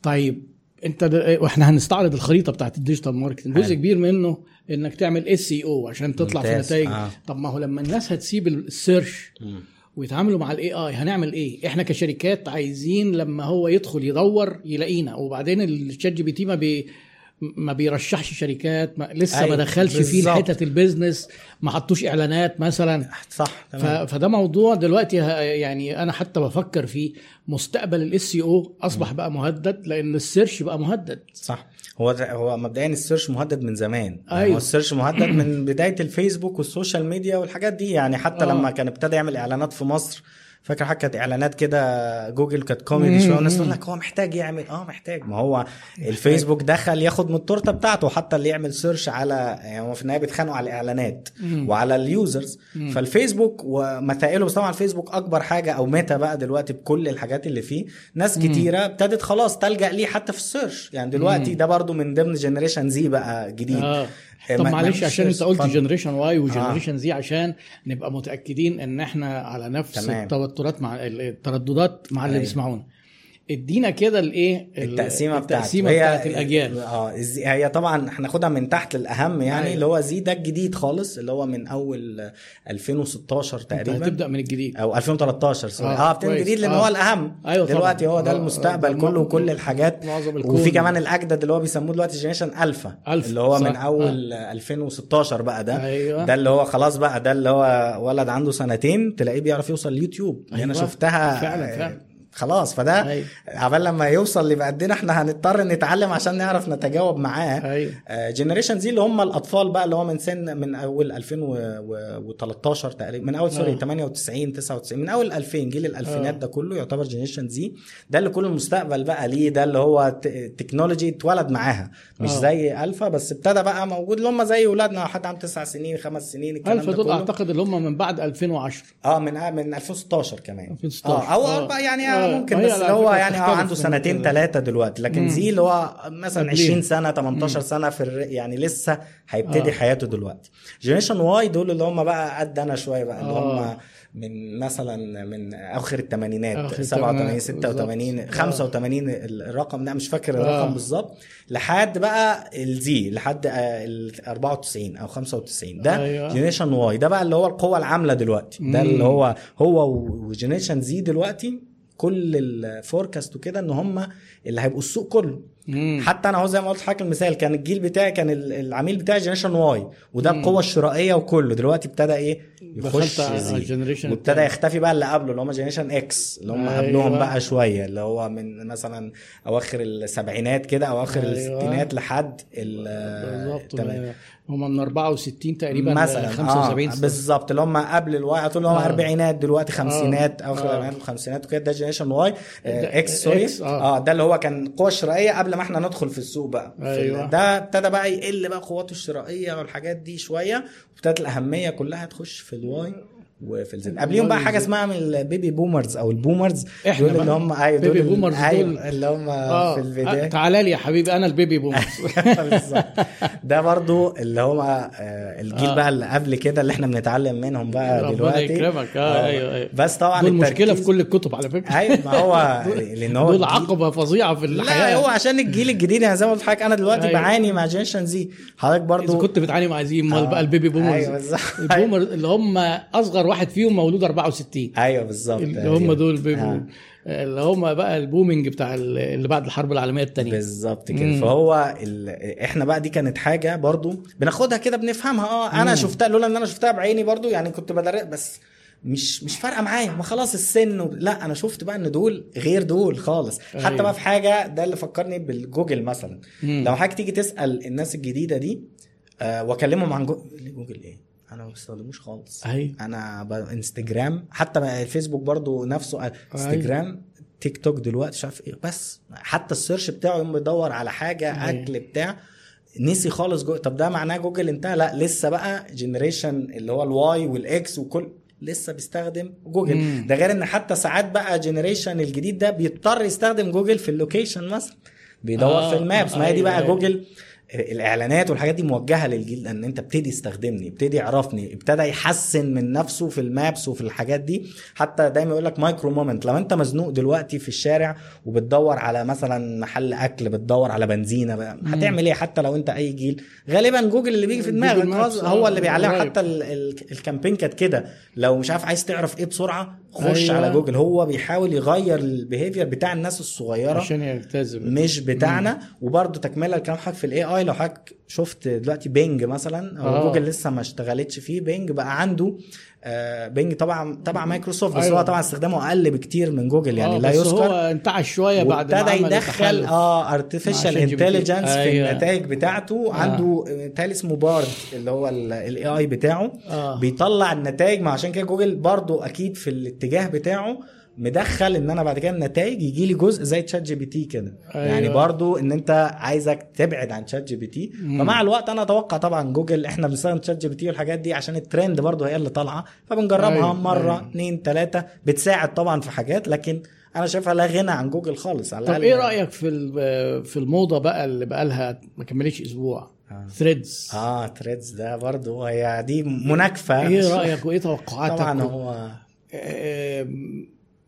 طيب أنت د- وإحنا هنستعرض الخريطة بتاعت ال digital marketing جزء. كبير منه إنك تعمل SEO عشان تطلع في ممتاز. نتائج آه. طب ما هو لما الناس هتسيب ال search. ويتعاملوا مع ال AI هنعمل إيه إحنا كشركات عايزين لما هو يدخل يدور يلاقينا وبعدين الشات جي بي تي ما بي ما بيرشحش شركات ما لسه أيوة، ما دخلش فيه. حتة ال business ما حطوش إعلانات مثلا صح. تمام فده موضوع دلوقتي يعني أنا حتى بفكر فيه مستقبل ال SEO أصبح بقى مهدد لأن ال search بقى مهدد صح هو هو مبدئيا ال search مهدد من زمان يعني أيوة. هو ال search مهدد من بداية الفيسبوك وال social media والحاجات دي يعني حتى آه. لما كان ابتدى يعمل إعلانات في مصر فاكر كانت إعلانات كده جوجل كانت كوميدي شوية والناس تقول لك هو محتاج يعمل آه محتاج. ما هو الفيسبوك دخل ياخد من التورتة بتاعته حتى اللي يعمل search على يعني هو في النهاية بيتخانقوا على الإعلانات وعلى ال users فالفيسبوك ومسائله بس طبعا الفيسبوك أكبر حاجة أو ميتا بقى دلوقتي بكل الحاجات اللي فيه. ناس كتيرة ابتدت خلاص تلجأ ليه حتى في ال search يعني دلوقتي ده برضو من ضمن generation Z بقى جديد. ما- طب معلش عشان انت قلت. generation Y و generation Z عشان نبقى متأكدين إن إحنا على نفس تمام. التوترات مع الترددات مع اللي أيوة. بيسمعونا ادينا كده الايه ال- التقسيمة بتاعته التقسيمة هي- بتاعت الأجيال آه هي طبعا هناخدها من تحت للأهم يعني أيوة. اللي هو Z ده الجديد خالص اللي هو من أول 2016 أنت تقريبا هتبدأ من الجديد أو 2013 sorry آه، آه ابتدي كويس. جديد لأن آه. هو الأهم أيوة طبعاً. دلوقتي هو ده آه، المستقبل ده كله وكل الحاجات معظم الكون وفي كمان الأجدد اللي هو بيسموه دلوقتي generation alpha alpha، اللي هو صح. من اول 2016 بقى ده أيوة. ده اللي هو خلاص بقى ده اللي هو ولد عنده سنتين تلاقيه بيعرف يوصل اليوتيوب أيوة. أنا. شفتها فعلا، آه، فعلا. خلاص فده أيوة. عبال لما يوصل لبقى قدنا إحنا هنضطر نتعلم عشان نعرف نتجاوب معاه أيوه generation Z اللي هم الأطفال بقى اللي هو من سن من أول 2013 تقريبا من أول sorry آه. 98 99 من أول 2000 جيل الألفينات آه. ده كله يعتبر generation Z ده اللي كل المستقبل بقى ليه ده اللي هو technology اتولد معاها مش آه. زي ألفا بس ابتدى بقى موجود اللي هم زي أولادنا حد عنده تسع سنين خمس سنين الكلام ألفا دول أعتقد اللي هم من بعد 2010 آه من من 2016 كمان 2016. آه أو آه. يعني آه. آه. ممكن بس اللي هو يعني آه عنده سنتين. ثلاثة دلوقتي لكن مم. زي اللي هو مثلا قبليه. 20 سنة 18 سنة في الر... يعني لسه هيبتدي آه. حياته دلوقتي generation Y دول اللي هم بقى قد أنا شوية بقى اللي آه. هم من مثلا من اخر الثمانينات آخر 87 الثمانينات، 86 بالظبط. 85 الرقم ده مش فاكر الرقم آه. بالظبط لحد بقى ال Z لحد آه، ال 94 أو 95 ده أيوة. generation Y ده بقى اللي هو القوة العاملة دلوقتي ده مم. اللي هو هو و generation Z دلوقتي كل ال forecast وكده إن هم اللي هيبقوا السوق كله مم. حتى أنا اهو زي ما قلت لحضرتك المثال كان الجيل بتاعي كان ال- العميل بتاعي generation Y وده. القوه الشرائية وكله دلوقتي ابتدى إيه يخش وابتدى. يختفي بقى اللي قبله اللي هم generation X اللي هم أيوة. قبلهم بقى شوية اللي هو من مثلا أواخر السبعينات كده أواخر أيوة. الستينات لحد ال- بالظبط. هم من 64 تقريبا مثلا ل 75 آه بالظبط اللي هم قبل ال Y طول اللي هم آه. أربعينات دلوقتي خمسينات آه. اواخر آه. الاربعينات والخمسينات وكده ده generation Y ده- X sorry X، آه. آه ده اللي هو كان القوه الشرائيه قبل ما إحنا ندخل في السوق بقى أيوة. ده ابتدى بقى يقل بقى قوته الشرائية والحاجات دي شوية وابتدت الأهمية كلها تخش في ال Y وفي ال Z قبليهم بقى حاجة اسمها من ال baby boomers أو ال boomers إحنا دول اللي. هم أيوه baby دول boomers أيوه دول. اللي هم آه في البداية. تعالى لي يا حبيبي أنا ال baby boomers ده برضو اللي هو آه، الجيل آه. بقى اللي قبل كده اللي إحنا بنتعلم منهم بقى ربنا دلوقتي. يكرمك. آه أيوه أيوه. بس طبعا دول مشكلة في كل الكتب على فكرة. أيوه ما هو لأن هو دول عقبة فظيعة في لا الحياة. هو عشان الجيل الجديد يعني زي ما قلت لحضرتك أنا دلوقتي أيوة. بعاني مع generation Z حضرتك برضو إذا كنت بتعاني مع Z امال آه. بقى ال baby boomers أيوه بالظبط. ال boomer اللي هم أصغر واحد فيهم مولود 64 أيوه بالظبط. اللي هم دول baby آه. اللي هم بقى ال booming بتاع ال- اللي بعد الحرب العالمية الثانية بالظبط كده. مم. فهو ال... إحنا بقى دي كانت حاجة برضو بناخدها كده بنفهمها. آه أنا شفتها لولا إن أنا شفتها بعيني برضو يعني كنت بدرس بس مش مش فارقة معايا. ما خلاص السن و... لا أنا شفت بقى إن دول غير دول خالص. حتى أيوة. بقى في حاجة ده اللي فكرني بالجوجل مثلا. مم. لو حضرتك تيجي تسأل الناس الجديدة دي آه وأكلمهم عن جو- جوجل إيه؟ أنا ما بستخدموش خالص. أيوه أنا ب... انستجرام حتى الفيسبوك برضو نفسه انستجرام تيك توك دلوقتي مش عارف إيه بس حتى ال search بتاعه يوم بيدور على حاجة أيوة. أكل بتاع نسي خالص جو... طب ده معناه جوجل انتهى؟ لا لسه بقى generation اللي هو ال Y وال X وكل لسه بيستخدم جوجل مم. ده غير إن حتى ساعات بقى generation الجديد ده بيضطر يستخدم جوجل في ال location مثلا بيدور آه، في ال Maps. ما هي دي بقى أيوة. جوجل الاعلانات والحاجات دي موجهة للجيل ان انت ابتدي يستخدمني ابتدي يعرفني ابتدى يحسن من نفسه في ال Maps وفي الحاجات دي. حتى دايما يقول لك micro moment لو انت مزنوق دلوقتي في الشارع وبتدور على مثلا محل أكل بتدور على بنزينة بقى هتعمل إيه؟ حتى لو انت أي جيل. غالبا جوجل اللي بيجي في دماغك هو اللي بيعلمك. حتى ال- ال- ال campaign كانت كده. لو مش عارف عايز تعرف إيه بسرعة خش أيوة. على جوجل. هو بيحاول يغير ال behavior بتاع الناس الصغيرة. عشان يلتزم. مش بتاعنا. وبرده تكملة لكلام حضرتك في ال AI لو حضرتك شفت دلوقتي بينج مثلا. أو جوجل لسه ما اشتغلتش فيه بينج بقى عنده آه بينج طبعا تبع مايكروسوفت بس أيوة. هو طبعا استخدامه أقل بكتير من جوجل يعني آه، لا يذكر هو انتعش شوية بعد ما وابتدى عمل يدخل. آه artificial. intelligence في أيوة. النتائج بتاعته آه. عنده آه، تالي اسمه Bard اللي هو ال AI بتاعه آه. بيطلع النتائج ما عشان كده جوجل برضو أكيد في الاتجاه بتاعه مدخل ان أنا بعد كده النتائج يجي لي جزء زي ChatGPT كده أيوة. يعني برضو ان انت عايزك تبعد عن ChatGPT. فمع الوقت أنا أتوقع طبعا جوجل إحنا بنستخدم ChatGPT والحاجات دي عشان الترند برضو هي اللي طالعة فبنجربها أيوة. مرة أيوة. اتنين تلاتة بتساعد طبعا في حاجات لكن أنا شايفها لا غنى عن جوجل خالص على طب إيه رأيك في في الموضة بقى اللي بقى لها ما كملتش أسبوع آه. Threads آه Threads ده برضو هي دي مناكفة إيه رأيك وإيه توقعاتك طبعا هو آم، آه،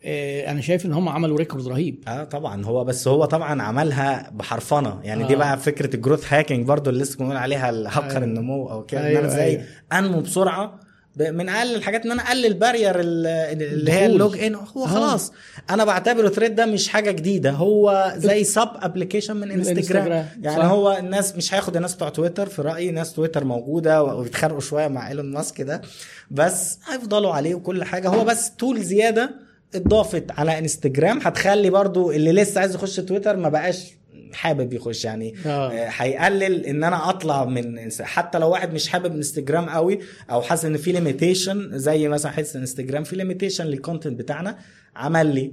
أنا شايف إن هم عملوا record رهيب آه طبعا هو بس هو طبعا عملها بحرفنة يعني آه. دي بقى فكرة ال growth hacking برضو اللي لسه بنقول عليها الهاكر أيوة. النمو أو كده إن أيوة، أنا إزاي أيوة. أنمو بسرعة من أقل الحاجات إن أنا أقلل ال barrier ال- اللي هي. ال login هو آه. خلاص أنا بعتبره Thread ده مش حاجة جديدة هو زي sub application من انستجرام يعني صح. هو الناس مش هياخد الناس بتوع تويتر في رأيي ناس تويتر موجودة وبيتخانقوا شوية مع ايلون ماسك ده بس هيفضلوا عليه وكل حاجة هو بس tool زيادة اتضافت على انستجرام هتخلي برضو اللي لسه عايز يخش تويتر ما بقاش حابب يخش يعني آه. آه، هيقلل إن أنا أطلع من حتى لو واحد مش حابب انستجرام قوي أو حاسس إن في limitation زي مثلا حاسس انستجرام في limitation لل content بتاعنا عمل لي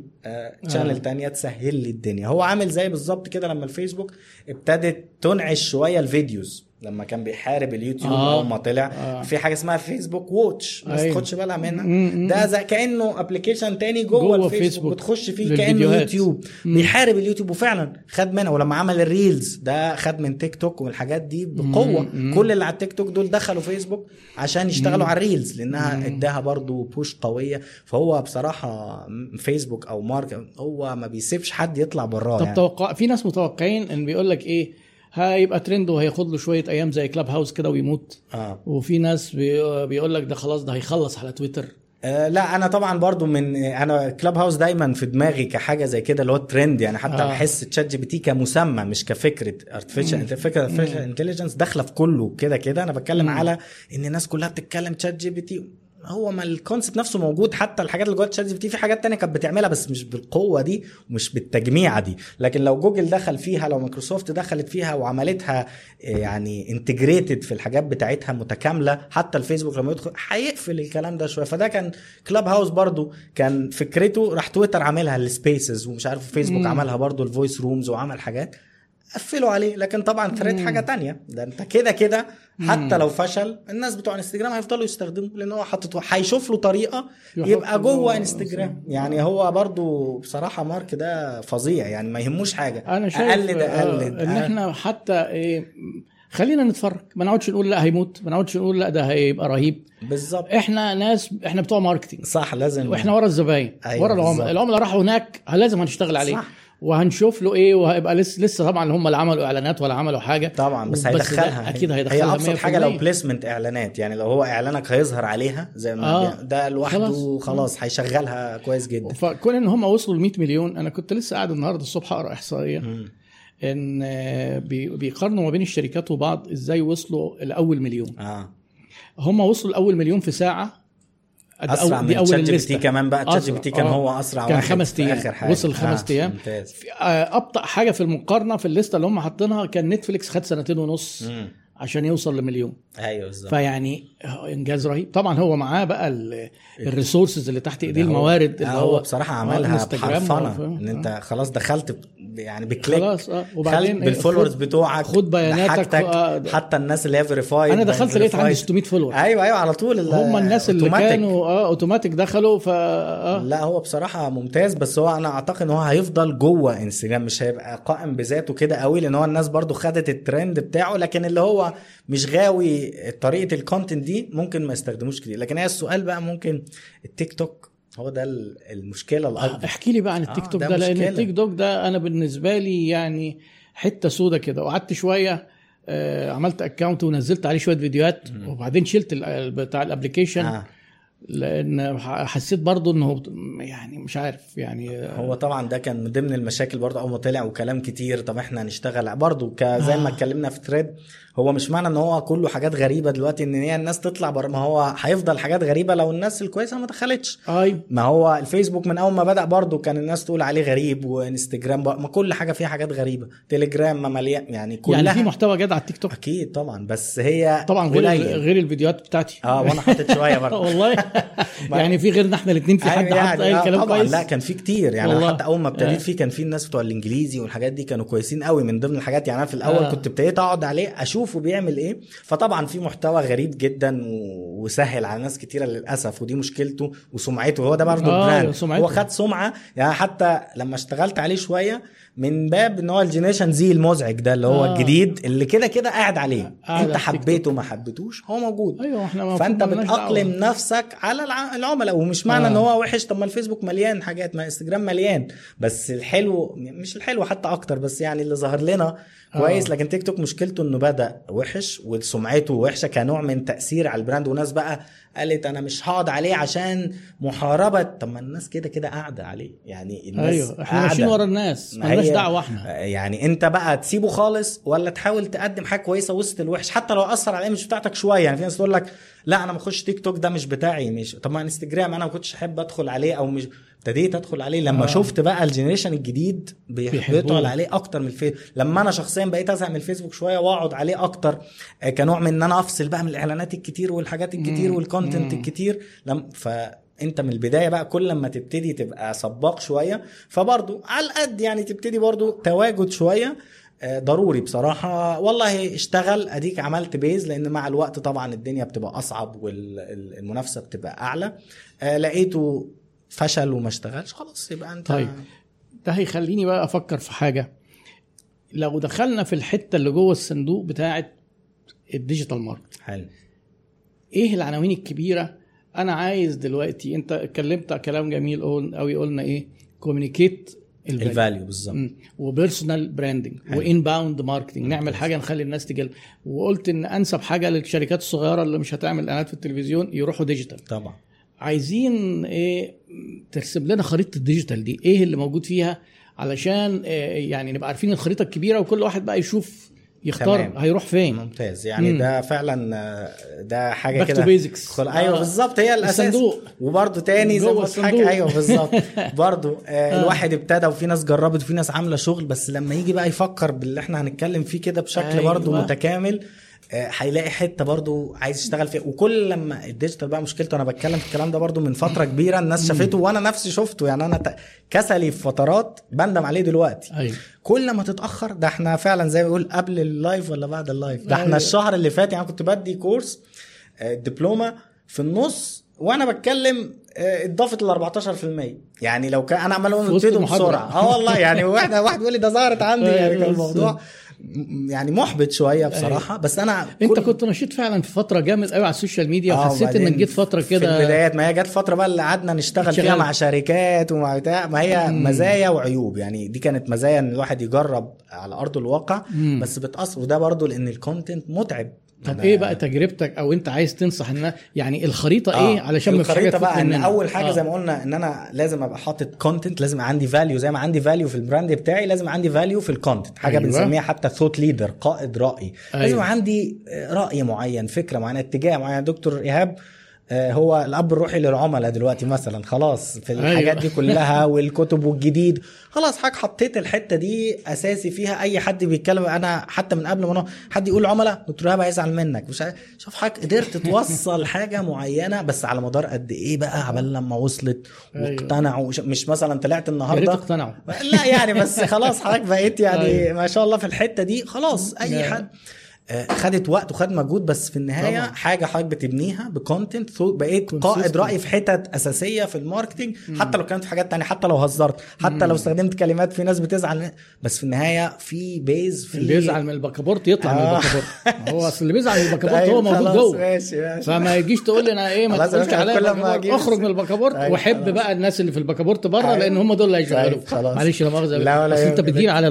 channel آه. تانية تسهل لي الدنيا هو عامل زي بالظبط كده لما الفيسبوك ابتدت تنعش شوية ال videos لما كان بيحارب اليوتيوب آه. أول ما طلع آه. في حاجة اسمها Facebook Watch الناس أيوة. تاخدش بالها منها م- ده زي كأنه application تاني جوه, جوه الفيسبوك فيسبوك. بتخش فيه كأنه. يوتيوب مم. بيحارب اليوتيوب وفعلا خد منها ولما عمل ال Reels ده خد من تيك توك ومن الحاجات دي بقوة مم. كل اللي على التيك توك دول دخلوا فيسبوك عشان يشتغلوا على ال reels لأنها اداها برضو push قوية فهو بصراحة فيسبوك أو مارك هو ما بيسيبش حد يطلع براه طب يعني. توقع في ناس متوقعين إن بيقول لك إيه هيبقى ترند وهياخد له شوية أيام زي Clubhouse كده ويموت. آه. وفي ناس بي- بيقول لك ده خلاص ده هيخلص على تويتر آه، لا أنا طبعا برضو من أنا Clubhouse دايما في دماغي كحاجة زي كده اللي هو ترند يعني حتى آه. بحس ChatGPT كمسمى مش كفكرة artificial فكرة artificial intelligence داخلة في كله كده كده. أنا بتكلم مم. على إن الناس كلها بتتكلم ChatGPT هو ما ال concept نفسه موجود حتى الحاجات اللي جوه ChatGPT في حاجات تانية كانت بتعملها بس مش بالقوة دي ومش بالتجميعة دي. لكن لو جوجل دخل فيها لو مايكروسوفت دخلت فيها وعملتها آه، يعني integrated في الحاجات بتاعتها متكاملة حتى الفيسبوك لما يدخل هيقفل الكلام ده شوية. فده كان Clubhouse برضو كان فكرته راح تويتر عاملها ال spaces ومش عارف فيسبوك. عملها برضو ال voice rooms وعمل حاجات. قفلوا عليه. لكن طبعا Threads حاجة تانية. ده انت كده كده حتى لو فشل الناس بتوع انستجرام هيفضلوا يستخدموا لأن هو حاطط هيشوف له طريقة يبقى جوه انستجرام يعني هو برضو بصراحة مارك ده فظيع. يعني ما يهموش حاجة. أنا شايف أقلد آه، أقلد. إن آه. إحنا حتى إيه خلينا نتفرج. ما نقعدش نقول لا هيموت ما نقعدش نقول لا ده هيبقى رهيب. بالظبط. إحنا ناس إحنا بتوع marketing صح لازم. وإحنا ورا الزباين أيوة ورا العملاء. العملاء راحوا هناك لازم هنشتغل عليه؟ صح. وهنشوف له إيه وهيبقى لسه لسه طبعا هم اللي عملوا إعلانات ولا عملوا حاجة طبعا بس هيدخلها أكيد هي هيدخلها أبسط حاجة لو 100%. placement إعلانات يعني لو هو إعلانك هيظهر عليها زي ما آه. ده لوحده خلاص. هيشغلها كويس جدا فكون إن هم وصلوا ل 100 مليون أنا كنت لسه قاعد النهارده الصبح أقرأ إحصائية. إن آه، بي- بيقارنوا ما بين الشركات وبعض إزاي وصلوا لأول مليون آه هم وصلوا لأول مليون في ساعة أسرع من ChatGPT كمان بقى ChatGPT كان آه. هو أسرع كان خمس حاجة. وصل خمس. ممتاز. في- آه، أبطأ حاجة في المقارنة في ال list ة اللي هم حاطينها كان نتفليكس خد سنتين ونص مم. عشان يوصل لمليون. أيوه بالظبط. فيعني إنجاز رهيب. طبعا هو معاه بقى ال- ال resources اللي تحت إيديه الموارد اللي آه، هو هو بصراحة آه، عملها بحرفنة. آه، إن آه. انت خلاص دخلت يعني ب click. خلاص آه وبعدين إيه، بال followers خد- بتوعك خد بياناتك آه، حتى الناس اللي هي verified أنا دخلت لقيت عندي 600 follower أيوه أيوه على طول هم الناس اللي أوتوماتيك. كانوا آه اوتوماتيك دخلوا ف آه. لا هو بصراحة ممتاز بس هو أنا أعتقد إن هو هيفضل جوه انستجرام مش هيبقى قائم بذاته كده قوي لأن هو الناس برضو خدت الترند بتاعه لكن اللي هو مش غاوي طريقة ال content دي ممكن ما يستخدموش كتير. لكن هي السؤال بقى ممكن التيك توك هو ده ال- المشكلة الأكبر احكي لي بقى عن التيك آه، توك ده ده, لأن. التيك توك ده أنا بالنسبة لي يعني حتة سودة كده وقعدت شوية آه عملت account ونزلت عليه شوية فيديوهات وبعدين شلت بتاع ال application آه. لأن حسيت برضو إنه يعني مش عارف يعني آه، هو طبعا ده كان من ضمن المشاكل برضه أول ما طلع وكلام كتير طب إحنا هنشتغل برضه زي ما آه. اتكلمنا في Threads هو مش معنى إن هو كله حاجات غريبة دلوقتي إن هي الناس تطلع بره. ما هو هيفضل حاجات غريبة لو الناس الكويسة ما دخلتش. أيوه ما هو الفيسبوك من أول ما بدأ برضه كان الناس تقول عليه غريب وإنستجرام بقى ما كل حاجة فيها حاجات غريبة. تليجرام ما مليان يعني كلها يعني في محتوى جدع على التيك توك؟ أكيد طبعا بس هي طبعا غير قليل. غير الفيديوهات بتاعتي. آه وأنا حاطط شوية برضه. والله. يعني في غيرنا إحنا الاثنين في حد أيوة حاطط أي آه كلام طبعا. كويس؟ لا كان في كتير. يعني والله. حتى أول ما آه. ابتديت فيه كان في الناس بتوع الإنجليزي والحاجات دي كانوا كويسين قوي من ضمن الحاجات. يعني أنا في الأول آه. كنت ابتديت أقعد عليه اشوفه بيعمل إيه. فطبعا في محتوى غريب جدا وسهل على ناس كتيرة للأسف ودي مشكلته وسمعته. هو ده برضه آه، brand سمعته. هو خد سمعة. يعني حتى لما اشتغلت عليه شوية من باب إن هو ال Generation Z المزعج ده اللي هو آه. الجديد اللي كده كده قاعد عليه قاعد أنت. حبيته ما حبيتوش هو موجود أيوه إحنا فأنت مالناش دعوة. بتأقلم نفسك على الع- العملاء ومش معنى آه. ان هو وحش طب ما الفيسبوك مليان حاجات ما انستجرام مليان بس الحلو مش الحلو حتى أكتر بس يعني اللي ظهر لنا كويس آه. لكن تيك توك مشكلته إنه بدأ وحش وسمعته وحشة كنوع من تأثير على ال brand وناس بقى قالت أنا مش هقعد عليه عشان محاربة. طب ما الناس كده كده قاعدة عليه. يعني الناس أيوه إحنا. ماشيين ورا الناس. ما مالناش دعوة إحنا. يعني أنت بقى تسيبه خالص ولا تحاول تقدم حاجة كويسة وسط الوحش؟ حتى لو أثر على ال image بتاعتك شوية. يعني في ناس تقول لك لا أنا ما اخش تيك توك ده مش بتاعي مش. طب ما إنستجرام أنا ما كنتش أحب أدخل عليه أو مش ابتديت ادخل عليه لما آه. شفت بقى ال generation الجديد بيحبطوا بيحبوه. عليه أكتر من الفيس لما أنا شخصيا بقيت ازهق من الفيسبوك شوية واقعد عليه أكتر آه، كنوع من إن أنا أفصل بقى من الإعلانات الكتير والحاجات الكتير. وال content. الكتير لم ف انت من البداية بقى كل لما تبتدي تبقى سباق شوية فبرضو على القد يعني تبتدي برضو تواجد شوية آه، ضروري بصراحة والله اشتغل أديك عملت base لأن مع الوقت طبعا الدنيا بتبقى أصعب والمنافسة بتبقى أعلى آه، لقيته فشل وما اشتغلش خلاص يبقى انت طيب. ده هيخليني بقى أفكر في حاجة. لو دخلنا في الحتة اللي جوه الصندوق بتاعه ال digital market حلو. إيه العناوين الكبيرة؟ أنا عايز دلوقتي أنت اتكلمت كلام جميل قوي قلنا إيه؟ communicate ال value بالظبط. و personal branding حلو. و inbound marketing نعمل حاجة نخلي الناس تجي وقلت إن أنسب حاجة للشركات الصغيرة اللي مش هتعمل إعلانات في التلفزيون يروحوا digital طبعا. عايزين إيه ترسم لنا خريطة الديجيتال دي إيه اللي موجود فيها علشان إيه يعني نبقى عارفين الخريطة الكبيرة وكل واحد بقى يشوف يختار تمام. هيروح فين ممتاز يعني مم. ده فعلا آه، ده حاجة كده basics. خل... أيوه آه. بالظبط هي الأساس الصندوق. وبرده تاني زي ما حاجة. أيوه بالظبط برضه آه آه. الواحد ابتدى وفي ناس جربت وفي ناس عاملة شغل بس لما يجي بقى يفكر باللي إحنا هنتكلم فيه كده بشكل أيوة. برضه متكامل هيلاقي حتة برضو عايز يشتغل فيها. وكل لما ال digital بقى مشكلته أنا بتكلم في الكلام ده برضو من فترة كبيرة الناس شافته وأنا نفسي شفته. يعني أنا كسلي في فترات بندم عليه دلوقتي. أيوه. كل ما تتأخر ده إحنا فعلا زي ما بيقول قبل ال live ولا بعد ال live. ده إحنا أيوة. الشهر اللي فات يعني كنت بدي course آه، دبلومة في النص وأنا بتكلم آه، اتضافت ل 14% يعني لو كان أنا عمال أقول. بسرعة. آه والله يعني واحد واحد بيقول لي ده ظهرت عندي يعني أيوة، كان الموضوع يعني محبط شوية بصراحة بس أنا أنت كنت نشيط فعلا في فترة جامد قوي على ال social media آه، وحسيت إنك جيت فترة في كده البدايات ما هي جت فترة بقى اللي قعدنا نشتغل فيها. مع شركات ومع بتاع ما هي. مزايا وعيوب يعني دي كانت مزايا إن الواحد يجرب على أرض الواقع مم. بس بتأثر وده برضو لأن ال content متعب طب إيه بقى تجربتك أو أنت عايز تنصح الناس يعني الخريطة آه، إيه علشان ما الخريطة بقى إن؟ أول حاجة آه. زي ما قلنا إن أنا لازم أبقى حاطط content لازم عندي value زي ما عندي value في ال brand بتاعي لازم عندي value في ال content حاجة أيوة. بنسميها حتى thought leader قائد رأي أيوة. لازم عندي رأي معين فكرة معينة اتجاه معين دكتور إيهاب هو الأب الروحي للعملاء دلوقتي مثلا خلاص في أيوة. الحاجات دي كلها والكتب والجديد خلاص حضرتك حطيت الحتة دي أساسي فيها أي حد بيتكلم أنا حتى من قبل ما أنا- حد يقول عملاء دكتور ايهاب هيزعل منك مش شوف حضرتك قدرت توصل حاجة معينة بس على مدار قد إيه بقى عبال لما وصلت أيوة. واقتنعوا مش مثلا طلعت النهارده اقتنعوا لا يعني بس خلاص حضرتك بقيت يعني أيوة. ما شاء الله في الحتة دي خلاص أي. حد آه، خدت وقت وخد مجهود بس في النهاية طبعا. حاجة حضرتك بتبنيها ب content بقيت. قائد راي في حتت أساسية في ال marketing حتى لو كانت في حاجات تانية حتى لو هزرت حتى لو استخدمت كلمات في ناس بتزعل من- بس في النهاية في base في اللي يزعل من البكابورت يطلع من آه. البكابورت هو أصل اللي بيزعل من البكابورت أيوة، هو موجود جوه ماشي ماشي فما يجيش تقول لي أنا إيه ما تقولش عليا اخرج من البكابورت أيوة، واحب. بقى الناس اللي في البكابورت بره أيوة. لأن هم دول اللي هيشغلوا طيب، خلاص. معلش لا مؤاخذة بس أنت يهمك. بتجيل على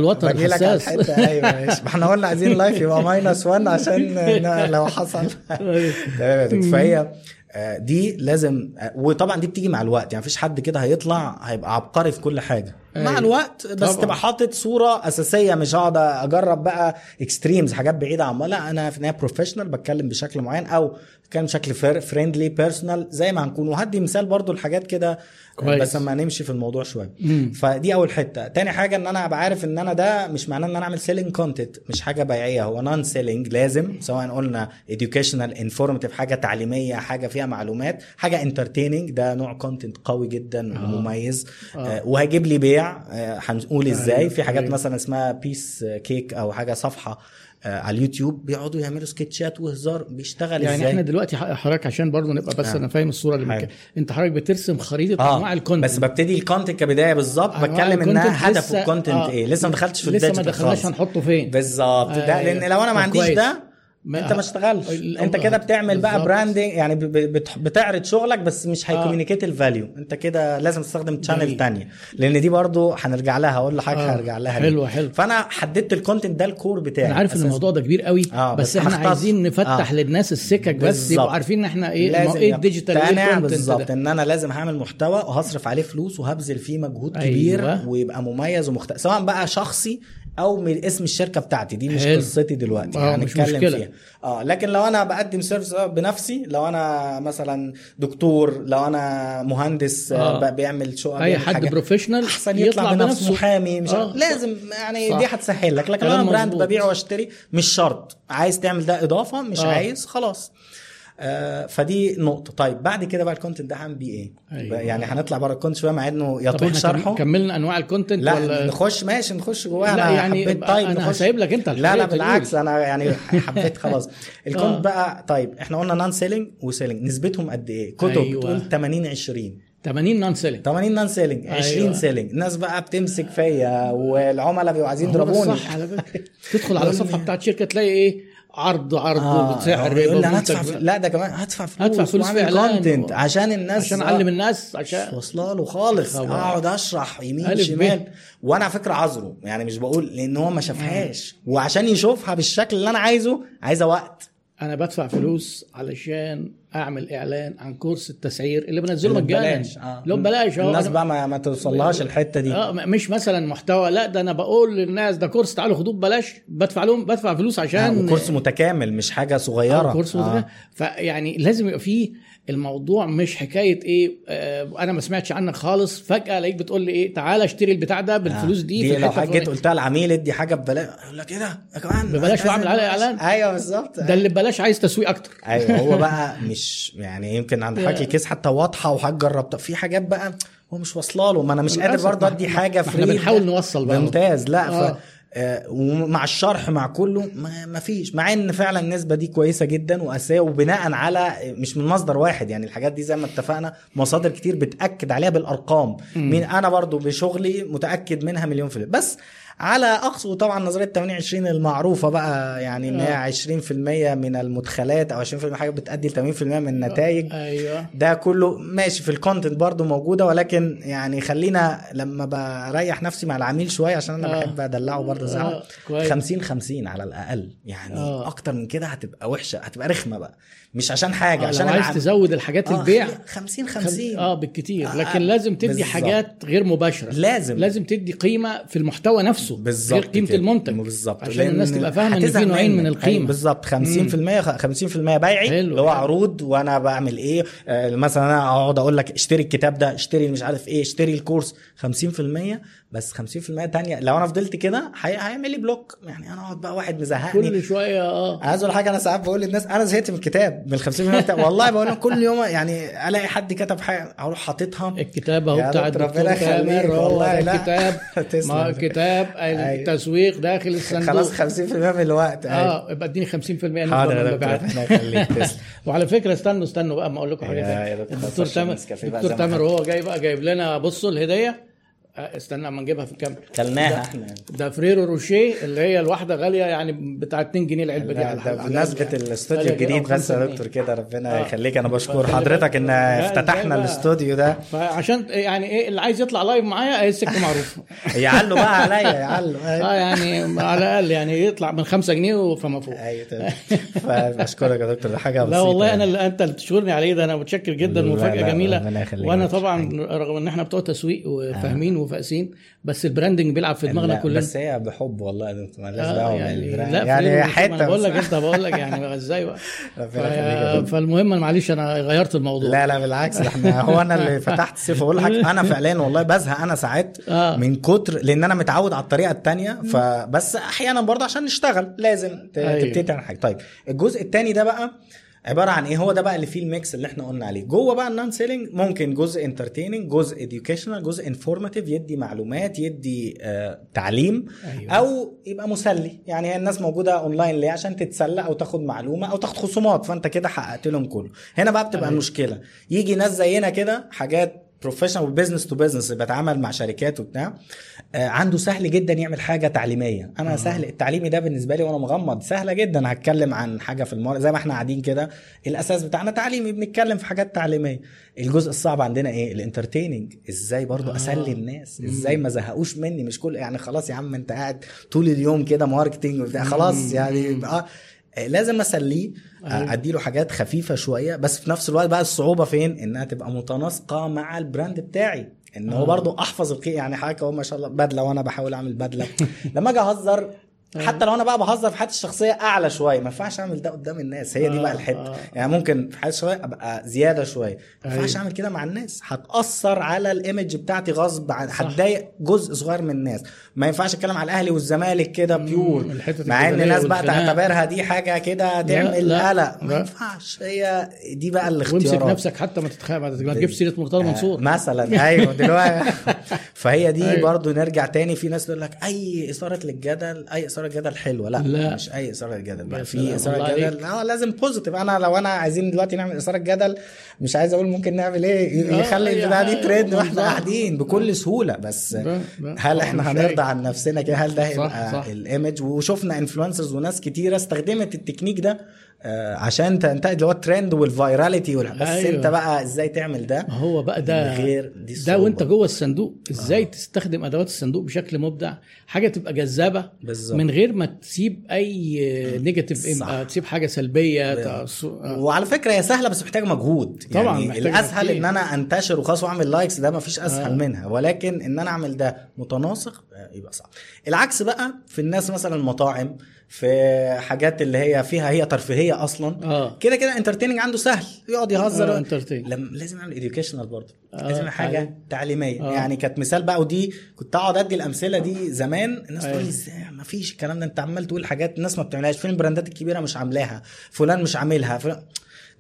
على الحساس أيوه ما إحنا قلنا عايزين live يبقى minus 1 عشان لو حصل أيوة. تمام. فهي آه، دي لازم آه، وطبعا دي بتيجي مع الوقت يعني مفيش حد كده هيطلع هيبقى عبقري في كل حاجة مع أيوة. الوقت بس طبعا. تبقى حاطط صورة أساسية مش هقعد أجرب بقى extremes حاجات بعيدة عن لا أنا في النهاية professional بتكلم بشكل معين أو بتكلم بشكل friendly personal زي ما هنكون. وهدي مثال برضو الحاجات كده كويس. بس لما نمشي في الموضوع شوية. فدي أول حتة. تاني حاجة إن أنا أبقى عارف إن أنا ده مش معناه إن أنا أعمل selling content مش حاجة بيعية. هو non selling لازم سواء قلنا educational informative حاجة تعليمية حاجة فيها معلومات حاجة entertaining ده نوع content قوي جدا ومميز. آه. وهيجيب لي بيع. آه هنقول إزاي؟ أيوة، في حاجات أيوة. مثلا اسمها piece of cake أو حاجة صفحة. آه على اليوتيوب بيقعدوا يعملوا sketchات وهزار بيشتغل يعني إزاي إحنا دلوقتي حضرتك عشان برضه نبقى بس آه. أنا فاهم الصورة اللي. أنت حضرتك بترسم خريطة آه أنواع ال content بس ببتدي ال content كبداية بالظبط بتكلم إنها هدف ال content آه. إيه لسه ما دخلتش في لسه ما دخلناش. هنحطه فين بالظبط ده أيوة. لأن لو أنا ما عنديش. ده ما- انت ما اشتغلش انت كده بتعمل بقى. branding يعني بتعرض شغلك بس مش آه. هي communicate ال value انت كده لازم تستخدم channel. تانية لأن دي برضو هنرجع لها هقول لحضرتك آه. هرجع لها حلو، ليه. حلو. فأنا حددت ال content ده ال core بتاعي أنا عارف إن. الموضوع ده كبير قوي آه، بس, بس إحنا عايزين نفتح آه. للناس السكك بس. يبقوا عارفين إن إحنا إيه لازم إيه ال digital إيه ال content بالظبط إن أنا لازم هعمل محتوى وهصرف عليه فلوس وهبذل فيه مجهود أيوة. كبير ويبقى مميز ومختلف سواء بقى شخصي أو من اسم الشركة بتاعتي دي مش حلو. قصتي دلوقتي آه، هنتكلم مشكلة. فيها آه لكن لو أنا بقدم service بنفسي لو أنا مثلا دكتور لو أنا مهندس آه. آه. بيعمل شغل أي حد حاجات- professional أحسن يطلع, بنفسه محامي مش آه. لازم يعني صح. دي هتسهل لك لكن لو أنا brand. ببيع واشتري مش شرط عايز تعمل ده إضافة مش آه. عايز خلاص فدي نقطة. طيب بعد كده بقى ال content ده هعمل بيه إيه؟ أيوة. يعني هنطلع بره ال content شوية مع إنه يطول شرحه كم- كملنا أنواع ال content لا ولا؟ نخش ماشي نخش جواها. لا أنا يعني حبيت طيب نخش. هسيب لك أنت لا لا بالعكس أنا يعني حبيت خلاص. آه. ال content بقى طيب إحنا قلنا non selling و selling نسبتهم قد إيه؟ كتب أيوة. بتقول 80 20 80 non selling 80 non selling 20 أيوة. selling الناس بقى بتمسك فيا والعملاء بيبقوا عايزين يضربوني. الصح على فكرة. تدخل على يقول صفحة لي- بتاعت شركة تلاقي إيه؟ عرض عرض آه بسعر منتج- هدفع ف- لا ده كمان هدفع فلوس هدفع فلوس في content و- عشان الناس عشان أعلم الناس عشان واصله له خالص. أقعد أشرح يمين. شمال. وأنا على فكرة عذره يعني مش بقول لأن هو ما شافهاش. وعشان يشوفها بالشكل اللي أنا عايزه عايزة وقت. أنا بدفع فلوس علشان أعمل إعلان عن كورس التسعير اللي بنزله مجانا آه. لو ببلاش أهو. الناس بقى ما, ما توصلهاش الحتة دي م- مش مثلا محتوى لا ده أنا بقول للناس ده كورس تعالوا خدوه ببلاش بدفع لهم بدفع فلوس آه عشان وكورس متكامل مش حاجة صغيرة آه كورس آه. آه. فيعني لازم يبقى فيه الموضوع مش حكاية إيه آه أنا ما سمعتش عنك خالص. فجأة الاقيك بتقول لي إيه تعالى اشتري البتاع ده بالفلوس دي, دي في لو حاجة جيت. قلتها للعميل ادي حاجة ببلاش. يقول لك إيه ده؟ يا كمان ببلاش عليها ببلاش؟ إعلان؟ أيوه بالظبط. ده اللي ببلاش عايز تسويق أكتر. أيوه هو بقى مش يعني يمكن عند حضرتك ال case حتى واضحة وحاجة جربتها في حاجات بقى هو مش واصلة له. ما أنا مش قادر برضه أدي حاجة ما إحنا free. بنحاول نوصل بقى. ممتاز. لا آه. ف آه، ومع الشرح مع كله ما فيش مع إن فعلا النسبة دي كويسة جدا واساسيه وبناء على مش من مصدر واحد يعني الحاجات دي زي ما اتفقنا مصادر كتير بتأكد عليها بالأرقام. مين أنا برضو بشغلي متأكد منها مليون في المية. بس على اقصى وطبعا نظرية 80 20 المعروفة بقى يعني إن هي 20% من المدخلات أو 20% من حاجة بتأدي ل 80% من النتائج أيوه ده كله ماشي في الكونتنت برضو موجودة ولكن يعني خلينا لما بريح نفسي مع العميل شوية عشان أنا آه. بحب أدلعه برضه آه، كويس. 50 50 على الأقل يعني آه. آه. أكتر من كده هتبقى وحشة هتبقى رخمة بقى مش عشان حاجة آه عشان عايز تزود الحاجات آه، البيع 50 خم- 50 آه بالكتير آه، لكن آه، لازم تدي بالظبط. حاجات غير مباشرة لازم. لازم تدي قيمة في المحتوى نفسه نفسه. بالظبط غير قيمة كده. المنتج. بالظبط عشان الناس تبقى فاهمة إن في نوعين من. القيمة. بالظبط 50% 50% بيعي. اللي هو عروض وأنا بعمل إيه؟ آه، مثلا أنا أقعد أقول لك اشتري الكتاب ده اشتري مش عارف إيه اشتري الكورس. 50% بس 50% تانية لو أنا فضلت كده هي- هيعمل لي بلوك. يعني أنا اقعد بقى واحد مزهقني. كل شوية آه. عايز أقول حاجة أنا ساعات بقول للناس أنا زهقت من الكتاب من ال 50% بتاع والله بقول لهم كل يوم يعني ألاقي حد كتب حاجة أروح حاططها. الكتاب أهو بتاع ربنا يخليك، هو والله لا. الكتاب. ما كتاب أيوة. التسويق داخل الصندوق. خلاص 50% من الوقت. آه يبقى اديني 50% نسبة حاضر ربنا يخليك. تسلم. وعلى فكرة استنوا استنوا بقى ما أقول لكم حاجة الدكتور تامر الدكتور تامر. وهو جاي بقى جايب لنا بصوا الهدية. استنى اما نجيبها في الكاميرا كلناها إحنا ده فريرو روشيه اللي هي الواحدة غالية يعني بتاع 2 جنيه العلبة دي لا، على. بمناسبة الاستوديو كده الجديد بس يا. دكتور كده ربنا آه. يخليك أنا بشكر حضرتك إن. لا، افتتحنا؟ الاستوديو ده فعشان يعني إيه اللي عايز يطلع live معايا اهي السكة معروفة يعلوا بقى عليا يعلوا آه يعني على الأقل يعني يطلع من 5 جنيه فما فوق أيوه تمام. فبشكرك يا دكتور ده حاجة لا بسيطة والله يعني. أنا اللي أنت اللي تشكرني عليه ده أنا متشكر جدا لا، مفاجاه لا، جميلة. وأنا طبعا رغم إن إحنا بتوع تسويق وفاهمين وفاهمين بس البراندنج بيلعب في دماغنا لا، كلنا بس هي بحب والله دكتور مالهاش آه، دعوة يعني. لا يعني حتة بقول لك. أنت بقول لك يعني إزاي بقى. فالمهم معلش أنا غيرت الموضوع لا لا بالعكس إحنا هو أنا اللي فتحت السيف أقول لك أنا فعليا والله بزهق أنا ساعات آه. من كتر لأن أنا متعود على الطريقة التانية فبس أحيانا برضه عشان نشتغل لازم أيوة. تبتدي تعمل حاجة طيب الجزء التاني ده بقى عبارة عن إيه؟ هو ده بقى اللي فيه ال mix اللي إحنا قلنا عليه. جوه بقى ال non selling ممكن جزء entertaining جزء educational جزء informative يدي معلومات يدي آه تعليم أيوة. أو يبقى مسلي. يعني هي الناس موجودة اونلاين ليه؟ عشان تتسلى أو تاخد معلومة أو تاخد خصومات. فأنت كده حققت لهم كله. هنا بقى بتبقى أيوة. المشكلة يجي ناس زينا كده حاجات professional و business to business بيتعامل مع شركات وبتاع آه، عنده سهل جدا يعمل حاجة تعليمية. أنا آه. سهل التعليمي ده بالنسبة لي وأنا مغمض سهلة جدا. هتكلم عن حاجة في الـ mar زي ما إحنا قاعدين كده الأساس بتاعنا تعليمي بنتكلم في حاجات تعليمية. الجزء الصعب عندنا إيه؟ ال entertaining. إزاي برضو آه. أسلي الناس؟ إزاي ما زهقوش مني؟ مش كل يعني خلاص يا عم أنت قاعد طول اليوم كده marketing وبتاع خلاص يعني بقى لازم أسليه أيوة. أديله حاجات خفيفة شوية بس في نفس الوقت بقى الصعوبة فين إنها تبقى متناسقة مع ال brand بتاعي إن هو آه. برضو أحفظ القيم يعني حاجة هو ما شاء الله بدلة وأنا بحاول أعمل بدلة لما أجي أهزر حتى لو أنا بقى بهزر في حياتي الشخصية أعلى شوية ما ينفعش أعمل ده قدام الناس هي دي آه، بقى الحتة آه. يعني ممكن في حياتي شوية أبقى زيادة شوية ما ينفعش أيوة. أعمل كده مع الناس هتأثر على الإيمج بتاعتي غصب عن. هتضايق جزء صغير من الناس ما ينفعش أتكلم على الأهلي والزمالك كده بيور مع إن الناس بقى. تعتبرها دي حاجة كده تعمل قلق ما. ينفعش هي دي بقى وامسك الاختيارات نفسك حتى ما تتخيل ما تجيبش سيرة مرتضى منصور آه، مثلا أيوه دلوقتي فهي دي أيوة. برضو نرجع تاني في ناس تقول لك أي إثارة للجدل أي إثارة جدل حلوة لا, لا. مش أي إثارة يا بقى في إثارة جدل. آه لازم positive أنا لو أنا عايزين دلوقتي نعمل إثارة جدل مش عايز أقول ممكن نعمل إيه آه، يخلي البتاع دي ترند وإحنا. قاعدين بكل سهولة بس ب- ب- هل طبعاً إحنا هنرضى. عن نفسنا كده هل ده هيبقى. ال image وشفنا influencers وناس كتيرة استخدمت التكنيك ده آه، عشان تنتهي اللي هو ال trend وال virality وال- بس أيوة. انت بقى إزاي تعمل ده ما هو بقى ده غير دي ده. وانت جوه الصندوق إزاي آه. تستخدم ادوات الصندوق بشكل مبدع حاجة تبقى جذابة. من غير ما تسيب أي negative صح. تسيب حاجة سلبية تأص- آه. وعلى فكرة هي سهلة بس محتاجة مجهود طبعاً يعني الأسهل تفكير. إن أنا أنتشر وخلاص وأعمل likes ده مفيش أسهل آه. آه. منها ولكن إن أنا أعمل ده متناسق آه، يبقى صعب العكس بقى في الناس مثلا المطاعم في حاجات اللي هي فيها هي ترفيهية أصلا. آه. كده كده entertaining عنده سهل. يقعد يهزر. آه،. لم لازم اعمل educational برضه. آه، لازم حاجة تعليم. تعليمية. آه. يعني كانت مثال بقى ودي كنت أقعد أدي الأمثلة دي زمان. الناس تقول لي أيوة. إزاي؟ ما فيش الكلام ده. أنت عمال تقول حاجات الناس ما بتعملهاش. فين ال brandات الكبيرة؟ مش عاملاها. فلان مش عاملها. فلان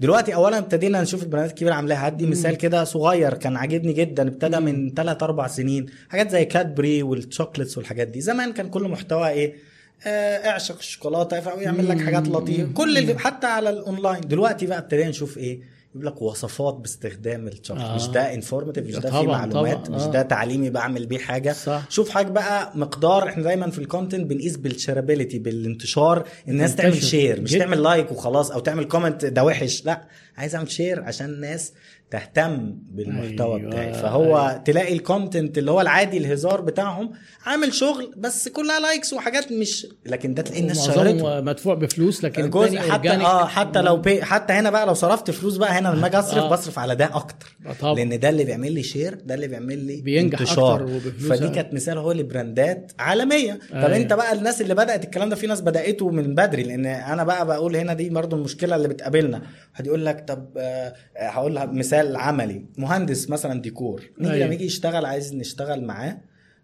دلوقتي اولا ابتدينا نشوف ال brandات الكبيرة عاملاها. هدي مثال كده صغير كان عاجبني جدا. ابتدى من 3 4 سنين. حاجات زي كادبري وال chocolates والحاجات دي. زمان كان كل محتوى إيه؟ آه، اعشق الشوكولاتة فيعمل لك حاجات لطيفة كل اللي حتى على الاونلاين دلوقتي بقى ابتدينا نشوف إيه يجيب لك وصفات باستخدام الشوكليت آه. مش ده informative مش ده فيه معلومات طبعاً، مش آه. ده تعليمي بعمل بيه حاجة صح. شوف حاجة بقى مقدار إحنا دايما في ال content بنقيس بال shareability بالانتشار الناس تعمل. share مش جدا. تعمل like وخلاص أو تعمل comment ده وحش لا عايز أعمل share عشان الناس تهتم بالمحتوى أيوة. بتاعي فهو تلاقي ال content اللي هو العادي الهزار بتاعهم عامل شغل بس كلها likes وحاجات مش لكن ده تلاقي الناس شغلته مدفوع بفلوس لكن جزء التاني حتى. آه حتى لو بي حتى هنا بقى لو صرفت فلوس بقى هنا لما أجي أصرف آه. بصرف على ده أكتر آه. لأن ده اللي بيعمل لي share ده اللي بيعمل لي بينجح انتشار أكتر فدي. كانت مثال هو ل brandات عالمية طب أيوة. أنت بقى الناس اللي بدأت الكلام ده في ناس بدأته من بدري لأن أنا بقى بقول هنا دي برضو المشكلة اللي بتقابلنا يقول لك طب آه، هقول لها مثال عملي مهندس مثلا ديكور نيجي أيوة. لما يجي يشتغل عايز نشتغل معاه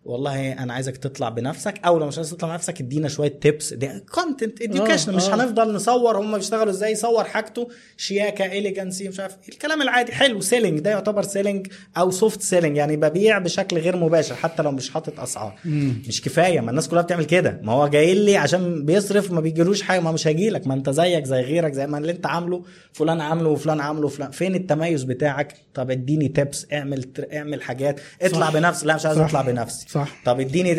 والله أنا عايزك تطلع بنفسك أو لو مش عايز تطلع بنفسك ادينا شوية tips دي content education آه، مش آه. هنفضل نصور هم بيشتغلوا إزاي يصور حاجته شياكة elegancy مش عارف. الكلام العادي حلو selling ده يعتبر selling أو soft selling يعني ببيع بشكل غير مباشر حتى لو مش حاطط أسعار مش كفاية ما الناس كلها بتعمل كده ما هو جاي لي عشان بيصرف ما بيجيلوش حاجة ما مش هيجي لك ما أنت زيك زي غيرك زي ما اللي أنت عامله فلان عامله وفلان عامله وفلان فين التميز بتاعك طب اديني tips اعمل اعمل حاجات اطلع صح. بنفسك لا مش عايز. أطلع بنفسي صح طب اديني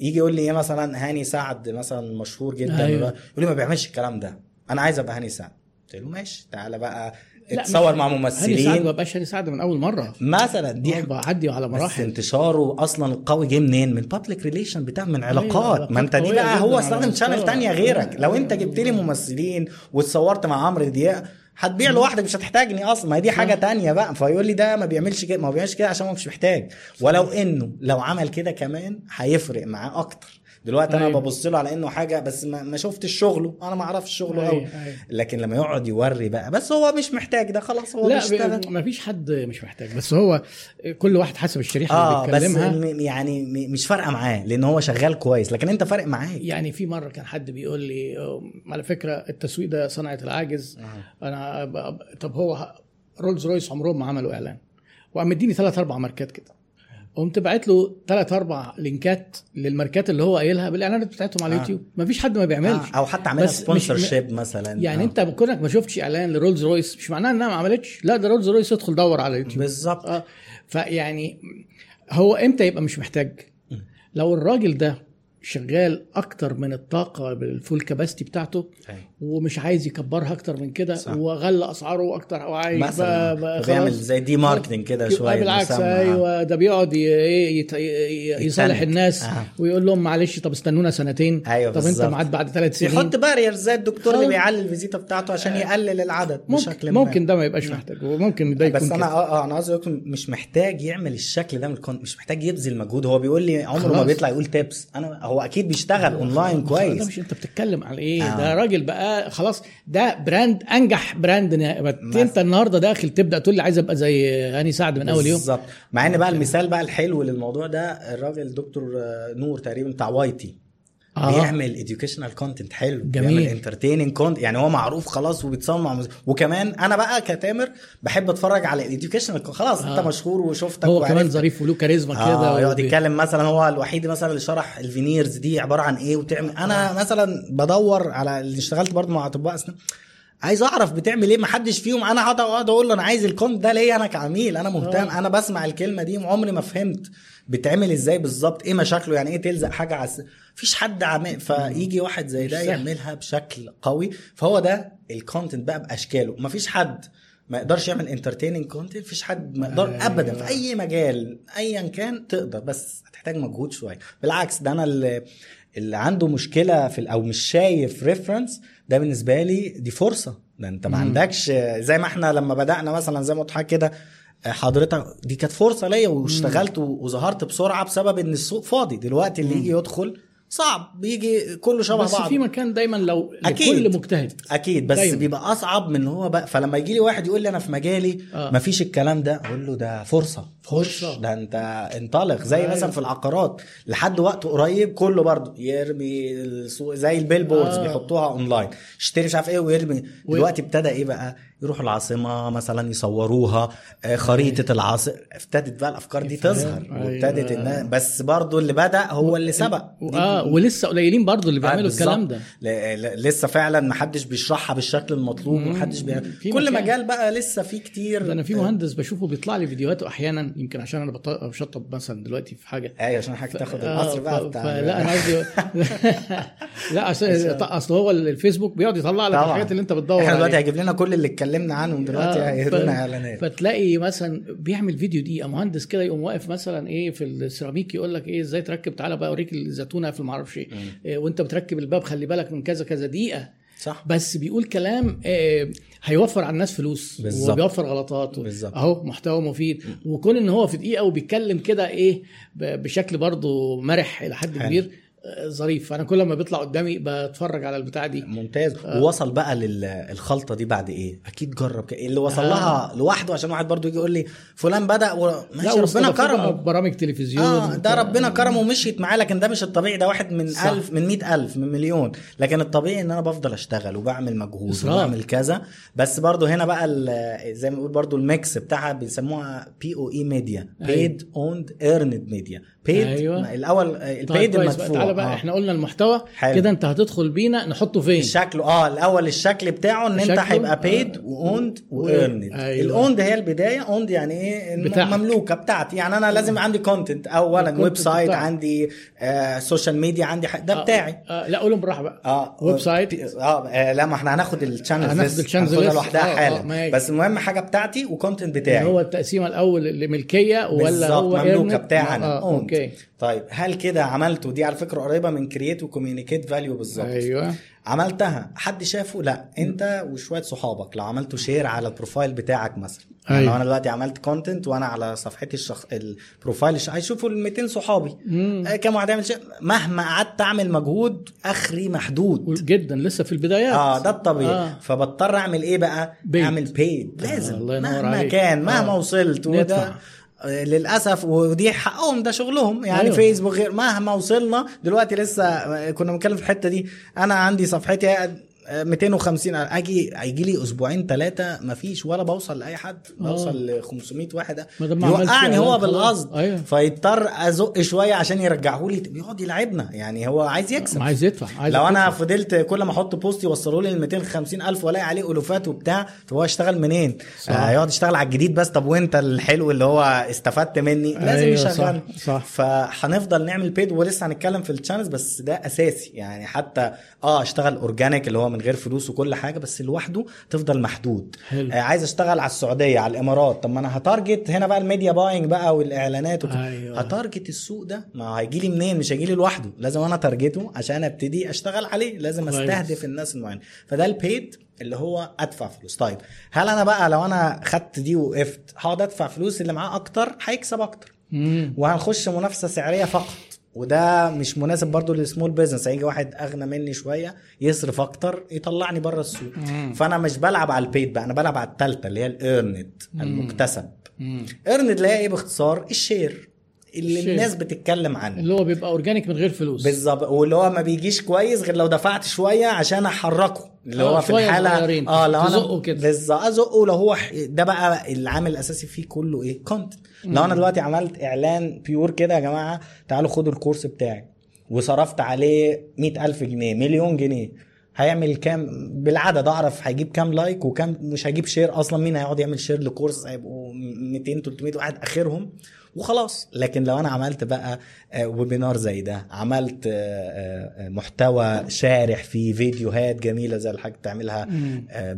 يجي يقول لي إيه مثلا هاني سعد مثلا مشهور جدا أيوة. يقول لي ما بيعملش الكلام ده أنا عايز أبقى هاني سعد قلت له ماشي تعالى بقى اتصور مع هاني سعد ما ممثلين بقاش هاني سعد من أول مرة مثلا دي دي بعدي على بس مراحل انتشاره أصلا القوي جه منين؟ من public relation بتاع من علاقات علاقات ما أنت دي بقى هو استخدم. channel تانية غيرك. لو أنت جبت لي ممثلين واتصورت مع عمرو دياب هتبيع لوحدك مش هتحتاجني أصلا. ما هي دي حاجة تانية بقى. فيقول لي ده ما بيعملش كده ما هو بيعملش كده عشان هو مش محتاج. ولو إنه لو عمل كده كمان هيفرق معاه أكتر. دلوقتي أنا أيوة. ببص له على انه حاجة بس ما, ما شفتش شغله. أنا ما أعرفش شغله قوي أيوة، أيوة. لكن لما يقعد يوري بقى بس هو مش محتاج ده خلاص هو لا بيشتغل. ما فيش حد مش محتاج. بس هو كل واحد حسب الشريحة آه اللي بس بيتكلمها. م- يعني مش فارقة معاه لأن هو شغال كويس. لكن أنت فارق معاك. يعني في مرة كان حد بيقول لي على فكرة التسويق ده صنعة العاجز. أنا ب- ب- طب هو رولز رويس عمرهم ما عملوا إعلان. وقام مديني ثلاث أربع ماركات كده. قمت باعت له ثلاث أربع linkات للماركات اللي هو قايلها بالإعلانات بتاعتهم على آه. اليوتيوب. ما فيش حد ما بيعملش. آه، أو حتى مش- sponsorship مثلا. يعني آه. أنت كونك ما شفتش إعلان لرولز رويس مش معناه إنها ما عملتش. لا ده رولز رويس ادخل دور على اليوتيوب. بالظبط. آه. فيعني هو إمتى يبقى مش محتاج؟ لو الراجل ده شغال أكتر من الطاقة بال full capacity بتاعته أيوة. ومش عايز يكبرها أكتر من كده. وغلى أسعاره أكتر أو عايز مثلا بقى- بيعمل. زي demarketing كده شوية بالعكس. أيوه ده بيقعد يصالح. الناس آه. ويقول لهم معلش طب استنونا سنتين أيوة طب أنت. معاد بعد ثلاث سنين يحط barrier زي الدكتور اللي. بيعلي الفيزيتا بتاعته عشان يقلل العدد ممكن بشكل ما ممكن ده ما يبقاش محتاج وممكن ده يكون بس أنا كده. آه أنا قصدي مش محتاج يعمل الشكل ده من ال content مش محتاج يبذل مجهود هو بيقول لي عمره ما. بيطلع يقول tips أنا هو أكيد بيشتغل اونلاين كويس مش أنت بتتكلم على إيه آه. ده راجل بقى خلاص ده brand أنجح brand أنت النهارده داخل تبدأ تقول لي عايز أبقى زي هاني سعد من أول يوم. بالظبط. مع إن بقى المثال بقى الحلو للموضوع ده الراجل دكتور آه، نور تقريبا بتاع وايتي آه. بيعمل educational content حلو جميل. بيعمل entertaining content يعني هو معروف خلاص وبيتصور مع مز- وكمان أنا بقى كتامر بحب أتفرج على ال educational خلاص آه. أنت مشهور وشفتك هو وعرفت. كمان ظريف وله كاريزما كده آه يقعد يتكلم مثلا هو الوحيد مثلا اللي شرح ال veneers دي عبارة عن إيه وتعمل أنا مثلا بدور على اللي اشتغلت برضه مع أطباء أسنان عايز أعرف بتعمل إيه محدش فيهم أنا هقعد أقعد أقول له أنا عايز ال content ده ليه أنا كعميل أنا مهتم آه. أنا بسمع الكلمة دي وعمري ما فهمت بتعمل إزاي بالظبط إيه مشاكله يعني إيه تلزق حاجة على مفيش حد عامل فيجي واحد زي ده. يعملها بشكل قوي فهو ده ال content بقى بأشكاله مفيش حد ما يقدرش يعمل entertaining content مفيش حد ما يقدر أيوة. ابدا في أي مجال ايا كان تقدر بس هتحتاج مجهود شوية بالعكس ده أنا اللي, اللي عنده مشكلة في أو مش شايف ريفرنس ده بالنسبة لي دي فرصة ده أنت ما. عندكش زي ما إحنا لما بدأنا مثلا زي ما لحضرتك كده حضرتك دي كانت فرصة ليا واشتغلت وظهرت بسرعة بسبب إن السوق فاضي دلوقتي اللي يجي يدخل صعب بيجي كله شبه بس بعض في مكان دايما لو أكيد. لكل مجتهد أكيد بس دايما. بيبقى أصعب من هو بقى فلما يجي لي واحد يقول لي أنا في مجالي آه. آه. مفيش الكلام ده أقول له ده فرصة خش. ده أنت انطلق زي أيوة. مثلا في العقارات لحد وقت قريب كله برضه يرمي السوق زي ال billboards آه. آه. بيحطوها اونلاين اشتري مش عارف إيه ويرمي دلوقتي ابتدى إيه بقى يروحوا العاصمة مثلا يصوروها آه، خريطة العاصمة ابتدت بقى الأفكار دي. تظهر أيوة. وابتدت الناس بس برضه اللي بدأ هو اللي سبق آه ولسه قليلين برضو اللي آه، بيعملوا. الكلام ده ل- ل- لسه فعلا ما حدش بيشرحها بالشكل المطلوب. ومحدش بي... في كل. مجال بقى لسه فيه كتير ده أنا في مهندس بشوفه بيطلع لي فيديوهاته أحيانا يمكن عشان أنا بشطب مثلا دلوقتي في حاجة أيوه عشان حضرتك تاخد آه، القصر بقى بتاع فلا أنا قصدي لا أصل أصل هو الفيسبوك بيقعد يطلع لك. الحاجات اللي أنت بتدور إحنا دلوقتي عليها هيجيب لنا كل اللي اتكلمنا عنهم دلوقتي آه، هيهدونا ف- إعلانات. فتلاقي مثلا بيعمل فيديو دقيقة مهندس كده يقوم واقف مثلا إيه في السيراميك يقول لك إيه إزاي تركب؟ تعالى بقى أوريك الزيتونه في المعرفش. إيه إيه، وأنت بتركب الباب خلي بالك من كذا كذا دقيقة. صح. بس بيقول كلام آه، هيوفر على الناس فلوس. بالظبط. وبيوفر غلطات. أهو محتوى مفيد. وكون إن هو في دقيقة وبيتكلم كده إيه بشكل برضه مرح إلى حد. كبير آه، ظريف أنا كل ما بيطلع قدامي بتفرج على البتاعة دي ممتاز ووصل بقى للخلطه دي بعد إيه أكيد جرب اللي وصل آه. لها لوحده عشان واحد برضو يجي يقول لي فلان بدأ و... ماشي لا ربنا كرمه برامج تلفزيون آه ده. ربنا كرمه ومشيت معاه لكن ده مش الطبيعي ده واحد من صح. ألف من مئة ألف من مليون لكن الطبيعي إن أنا بفضل أشتغل وبعمل مجهود إصرار. وبعمل كذا بس برضو هنا بقى زي ما بنقول برضو ال mix بتاعها بيسموها P O E media. paid owned earned media paid أيوة. الأول طيب ال paid بقى المدفوع تعالى بقى آه. إحنا قلنا المحتوى. كده أنت هتدخل بينا نحطه فين شكله آه الأول الشكل بتاعه إن أنت؟ هيبقى paid آه. و owned و earned أيوة. ال owned هي البداية owned يعني إيه بتاعك. مملوكة بتاعتي يعني أنا لازم عندي content اولا website بتاعك. عندي آه social media عندي ح... ده آه، بتاعي آه لا قولهم بالراحه بقى آه website آه آه، لا ما إحنا هناخد ال channels هناخد list. لوحدها آه، آه، حالا. بس المهم حاجة بتاعتي و content بتاعي هو التقسيمة الأول اللي ملكية ولا هو مملوكة؟ بتاعنا owned. okay. طيب هل كده عملته؟ دي على فكرة قريبة من create و communicate value بالظبط. أيوه. عملتها؟ حد شافه؟ لا. انت وشوية صحابك لو عملتوا share على ال profile بتاعك مثلا. يعني أيوة. لو أنا دلوقتي عملت content وأنا على صفحتي الشخص ال profile هيشوفوا ال 200 صحابي. مم. آه، كم واحد يعمل share مهما قعدت أعمل مجهود أخري محدود. جدا لسه في البدايات. آه ده الطبيعي. آه. فبضطر أعمل إيه بقى؟ Paid. أعمل paid لازم. آه، الله ينور مهما عليك. كان مهما آه. وصلت. ندفع. وده آه، للأسف ودي حقهم ده شغلهم يعني أيوة. أيوه. فيسبوك غير مهما وصلنا دلوقتي لسه آه، كنا بنتكلم في الحتة دي أنا عندي صفحتي آه، 250 أجي هيجي لي أسبوعين ثلاثة مفيش ولا بوصل لأي حد بوصل ل 500 واحد يوقعني هو. بالقصد أيوة. فيضطر أزق شوية عشان يرجعه لي بيقعد يلعبنا يعني هو عايز يكسب عايز يدفع عايز لو أنا يدفع. فضلت كل ما أحط بوست يوصلوا لي ال 250 ألف وألاقي عليه ألوفات وبتاع طب هو يشتغل منين؟ صح. آه يقعد يشتغل على الجديد بس طب وأنت الحلو اللي هو استفدت مني لازم أيوة، يشغل صح، صح. فهنفضل نعمل paid ولسه هنتكلم في ال channels بس ده أساسي يعني حتى آه أشتغل organic اللي هو من غير فلوس وكل حاجة بس لوحده تفضل محدود. حلو. آه عايز اشتغل على السعودية على الإمارات. طب ما أنا ه target هنا بقى ال media buying بقى والإعلانات وكده. أيوة. ه target السوق ده؟ ما هيجي لي منين؟ مش هيجي لي لوحده. لازم أنا target ه عشان أبتدي أشتغل عليه. لازم كويس. أستهدف الناس المعينة. فده ال paid اللي هو أدفع فلوس. طيب هل أنا بقى لو أنا خدت دي وقفت هقعد أدفع فلوس اللي معاه أكتر؟ هيكسب أكتر. مم. وهنخش منافسة سعرية فقط. وده مش مناسب برضو لل small business هيجي واحد أغنى مني شوية يصرف أكتر يطلعني بره السوق. مم. فأنا مش بلعب على ال paid بقى أنا بلعب على الثالثه اللي هي ال earned المكتسب. earned اللي هي إيه؟ باختصار ال share اللي ال share. الناس بتتكلم عنه. اللي هو بيبقى organic من غير فلوس. بالظبط. واللي هو ما بيجيش كويس غير لو دفعت شوية عشان أحركه. اللي آه، هو في الحاله صغيرين. آه لو أنا كده. بالظبط أزقه لو هو ده بقى العامل الأساسي فيه كله إيه؟ content لو أنا دلوقتي عملت إعلان pure كده يا جماعة تعالوا خدوا ال course بتاعي وصرفت عليه مئة ألف جنيه مليون جنيه. هيعمل كام؟ بالعدد أعرف هيجيب كام like وكام مش هيجيب share أصلا مين هيقعد يعمل share ل course؟ هيبقوا 200 300 واحد آخرهم وخلاص. لكن لو أنا عملت بقى آه، webinar زي ده عملت آه، آه، محتوى شارح فيه فيديوهات جميلة زي الحاجة بتعملها. آه،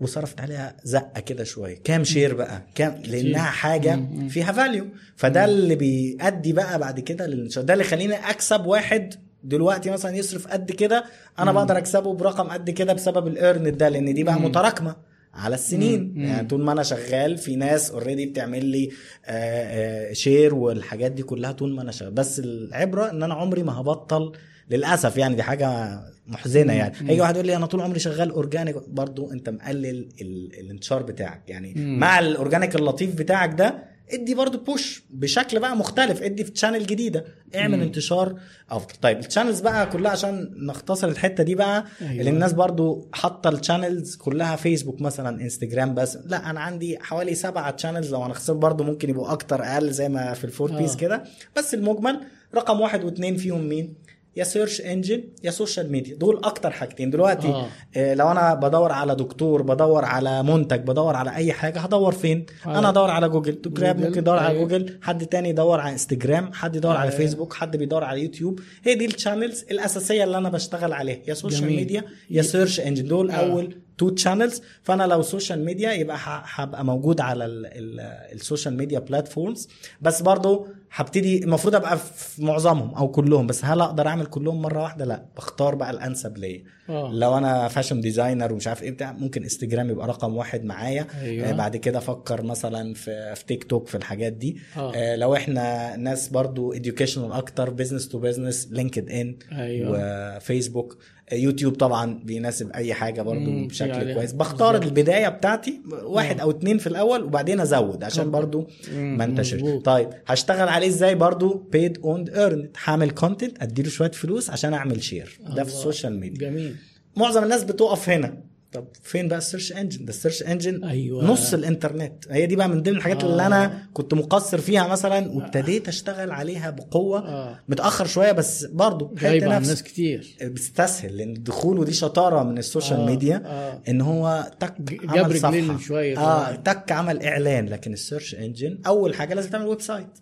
وصرفت عليها زقة كده شوية. كام share بقى؟ كام؟ لأنها حاجة فيها value فده اللي بيؤدي بقى بعد كده ده اللي يخليني أكسب واحد دلوقتي مثلا يصرف قد كده أنا بقدر أكسبه برقم قد كده بسبب ال earned ده لأن دي بقى متراكمة على السنين. مم. يعني طول ما أنا شغال في ناس already بتعمل لي آه، آه، share والحاجات دي كلها طول ما أنا شغال. بس العبرة إن أنا عمري ما هبطل للأسف يعني دي حاجة محزنة يعني. هيجي واحد يقول لي أنا طول عمري شغال organic برضو أنت مقلل ال- الانتشار بتاعك. يعني مم. مع ال organic اللطيف بتاعك ده ادي برضو push بشكل بقى مختلف ادي في channel جديدة. اعمل مم. انتشار أفضل. طيب ال channels بقى كلها عشان نختصر الحتة دي بقى أيوة. اللي الناس برضو حاطة ال channels كلها فيسبوك مثلا انستجرام بس. لا أنا عندي حوالي سبعة channels لو هنحصر برضو ممكن يبقوا أكتر أقل زي ما في ال four آه. Ps كده. بس المجمل رقم واحد واثنين فيهم مين؟ يا search engine يا social media دول أكتر حاجتين دلوقتي آه. آه. لو أنا بدور على دكتور بدور على منتج بدور على أي حاجة هدور فين آه. أنا ادور على جوجل جراب ممكن يدور على أيوة. جوجل حد تاني يدور على انستجرام حد يدور على آه. فيسبوك حد بيدور على يوتيوب هي دي ال channels الأساسية اللي أنا بشتغل عليها يا social جميل. ميديا يا search engine دول آه. أول two channels فأنا لو social media يبقى هبقى موجود على ال- ال- ال social media platforms بس برضو هبتدي المفروض أبقى في معظمهم أو كلهم بس هل أقدر أعمل كلهم مرة واحدة لا بختار بقى الأنسب ليا آه. لو أنا fashion designer ومش عارف إيه بتاع ممكن انستجرام يبقى رقم واحد معايا أيوة. آه بعد كده أفكر مثلا في في تيك توك في الحاجات دي آه. آه لو إحنا ناس برضو educational أكتر business to business LinkedIn. وفيسبوك يوتيوب طبعا بيناسب أي حاجة برضو مم، بشكل عليها. كويس بختار بالظبط. البداية بتاعتي واحد آه. أو اتنين في الأول وبعدين أزود عشان. برضو مم، ما انتشرش. طيب هشتغل عليه إزاي برضو paid owned earned هعمل content أديله شوية فلوس عشان أعمل share ده في. ال social media جميل معظم الناس بتقف هنا طب فين بقى ال search engine ده ال search engine أيوة. نص الإنترنت هي دي بقى من ضمن الحاجات آه. اللي أنا كنت مقصر فيها مثلا وابتديت أشتغل عليها بقوة آه. متأخر شوية بس برضه جايب حلت على نفسي الناس كتير بيستسهل لأن الدخول ودي شطارة من ال social آه، ميديا آه. إن هو تك عمل صفحة شوية آه. تك عمل إعلان لكن ال search engine أول حاجة لازم تعمل website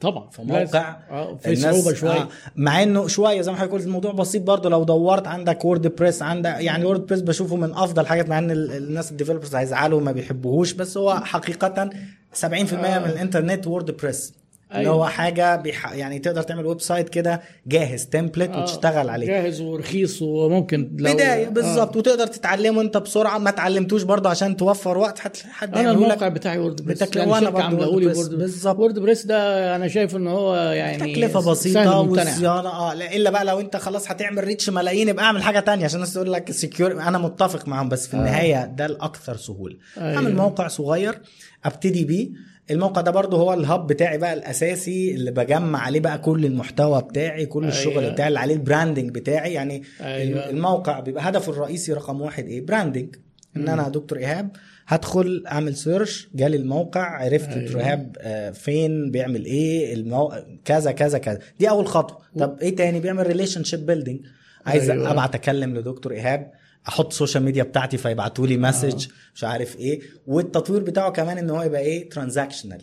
طبعا. في موقع. آه في صعوبة شوية آه مع إنه شوية زي ما حضرتك قلت الموضوع بسيط برضه. لو دورت عندك WordPress عندك يعني WordPress بشوفه من أفضل حاجات مع إن ال- الناس ال developers هيزعلوا ما بيحبوهوش بس هو حقيقه 70% آه. من الإنترنت WordPress اللي أيوة. هو حاجة بيح... يعني تقدر تعمل website كده جاهز template آه، وتشتغل عليه جاهز ورخيص وممكن لو بداية بالظبط آه. وتقدر تتعلمه انت بسرعة ما اتعلمتوش برضه عشان توفر وقت حد حد أنا الموقع بتاعي WordPress بتك- يعني شركة برضه. Word بالظبط. WordPress ده أنا شايف إن هو يعني تكلفة بسيطة. وصيانة آه لا إلا بقى لو أنت خلاص هتعمل reach ملايين يبقى أعمل حاجة تانية عشان الناس تقول لك secure أنا متفق معاهم بس في النهاية ده الأكثر سهولة أيوة. أعمل موقع صغير أبتدي بيه الموقع ده برضه هو ال hub بتاعي بقى الأساسي اللي بجمع عليه بقى كل المحتوى بتاعي كل الشغل أيوة. بتاعي اللي عليه ال branding بتاعي. يعني أيوة. الموقع بيبقى هدفه الرئيسي رقم واحد إيه؟ branding إن أنا دكتور إيهاب هدخل أعمل search جالي الموقع عرفت أيوة. دكتور إيهاب آه، فين بيعمل إيه المو... كذا كذا كذا. دي أول خطوة. طب إيه تاني؟ بيعمل relationship building عايز أيوة. أبعت أكلم لدكتور إيهاب. أحط ال social media بتاعتي فيبعتوا لي message مش عارف إيه والتطوير بتاعه كمان إن هو يبقى إيه transactional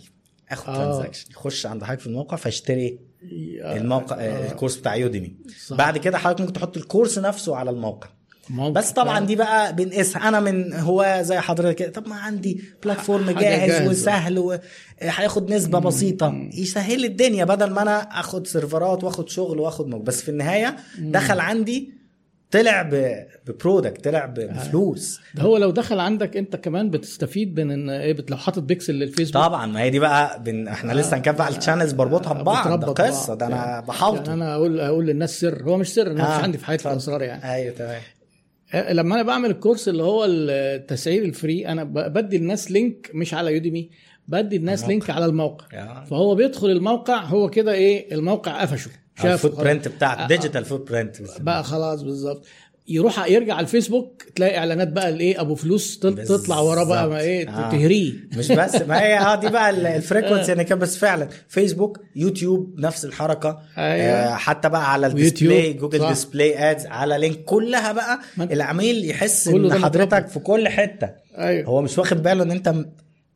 آخد آه. transaction يخش عند حضرتك في الموقع فاشتري آه. الموقع آه. آه. ال course بتاع Udemy صح. بعد كده حضرتك ممكن تحط ال course نفسه على الموقع ممكن. بس طبعا دي بقى بنقيسها أنا من هو زي حضرتك كده طب ما عندي platform جاهز جاهزة. وسهل وهياخد نسبة بسيطة يسهل الدنيا بدل ما أنا آخد سيرفرات وآخد شغل وآخد موقع بس في النهاية دخل عندي طلع ب product طلع ب- بفلوس. ده هو لو دخل عندك انت كمان بتستفيد من إن إيه لو حاطط بيكسل للفيسبوك. طبعا ما هي دي بقى بن... إحنا لسه هنكمل بقى ال channels بربطها ببعض. ده قصة. ده أنا يعني بحاوطه. أنا أقول أقول للناس سر. هو مش سر أنا آه، مش عندي في حياتي. اسرار يعني. أيوه تمام. آه، لما أنا بعمل ال course اللي هو التسعير ال free أنا بدي الناس link مش على Udemy بدي الناس الموقع. link على الموقع. آه. فهو بيدخل الموقع هو كده إيه الموقع قفشه. شافه ال foot. print بتاعك آه، digital footprint بقى خلاص بالظبط يروح يرجع على الفيسبوك تلاقي إعلانات بقى الإيه أبو فلوس تطلع وراه بقى ما إيه. آه. تهريه مش بس ما هي آه دي بقى ال- ال frequency يعني كان بس فعلا فيسبوك يوتيوب نفس الحركة أيوة. آه حتى بقى على ال display جوجل صح. display ads على link كلها بقى العميل يحس إن حضرتك. في كل حتة أيوه هو مش واخد باله إن أنت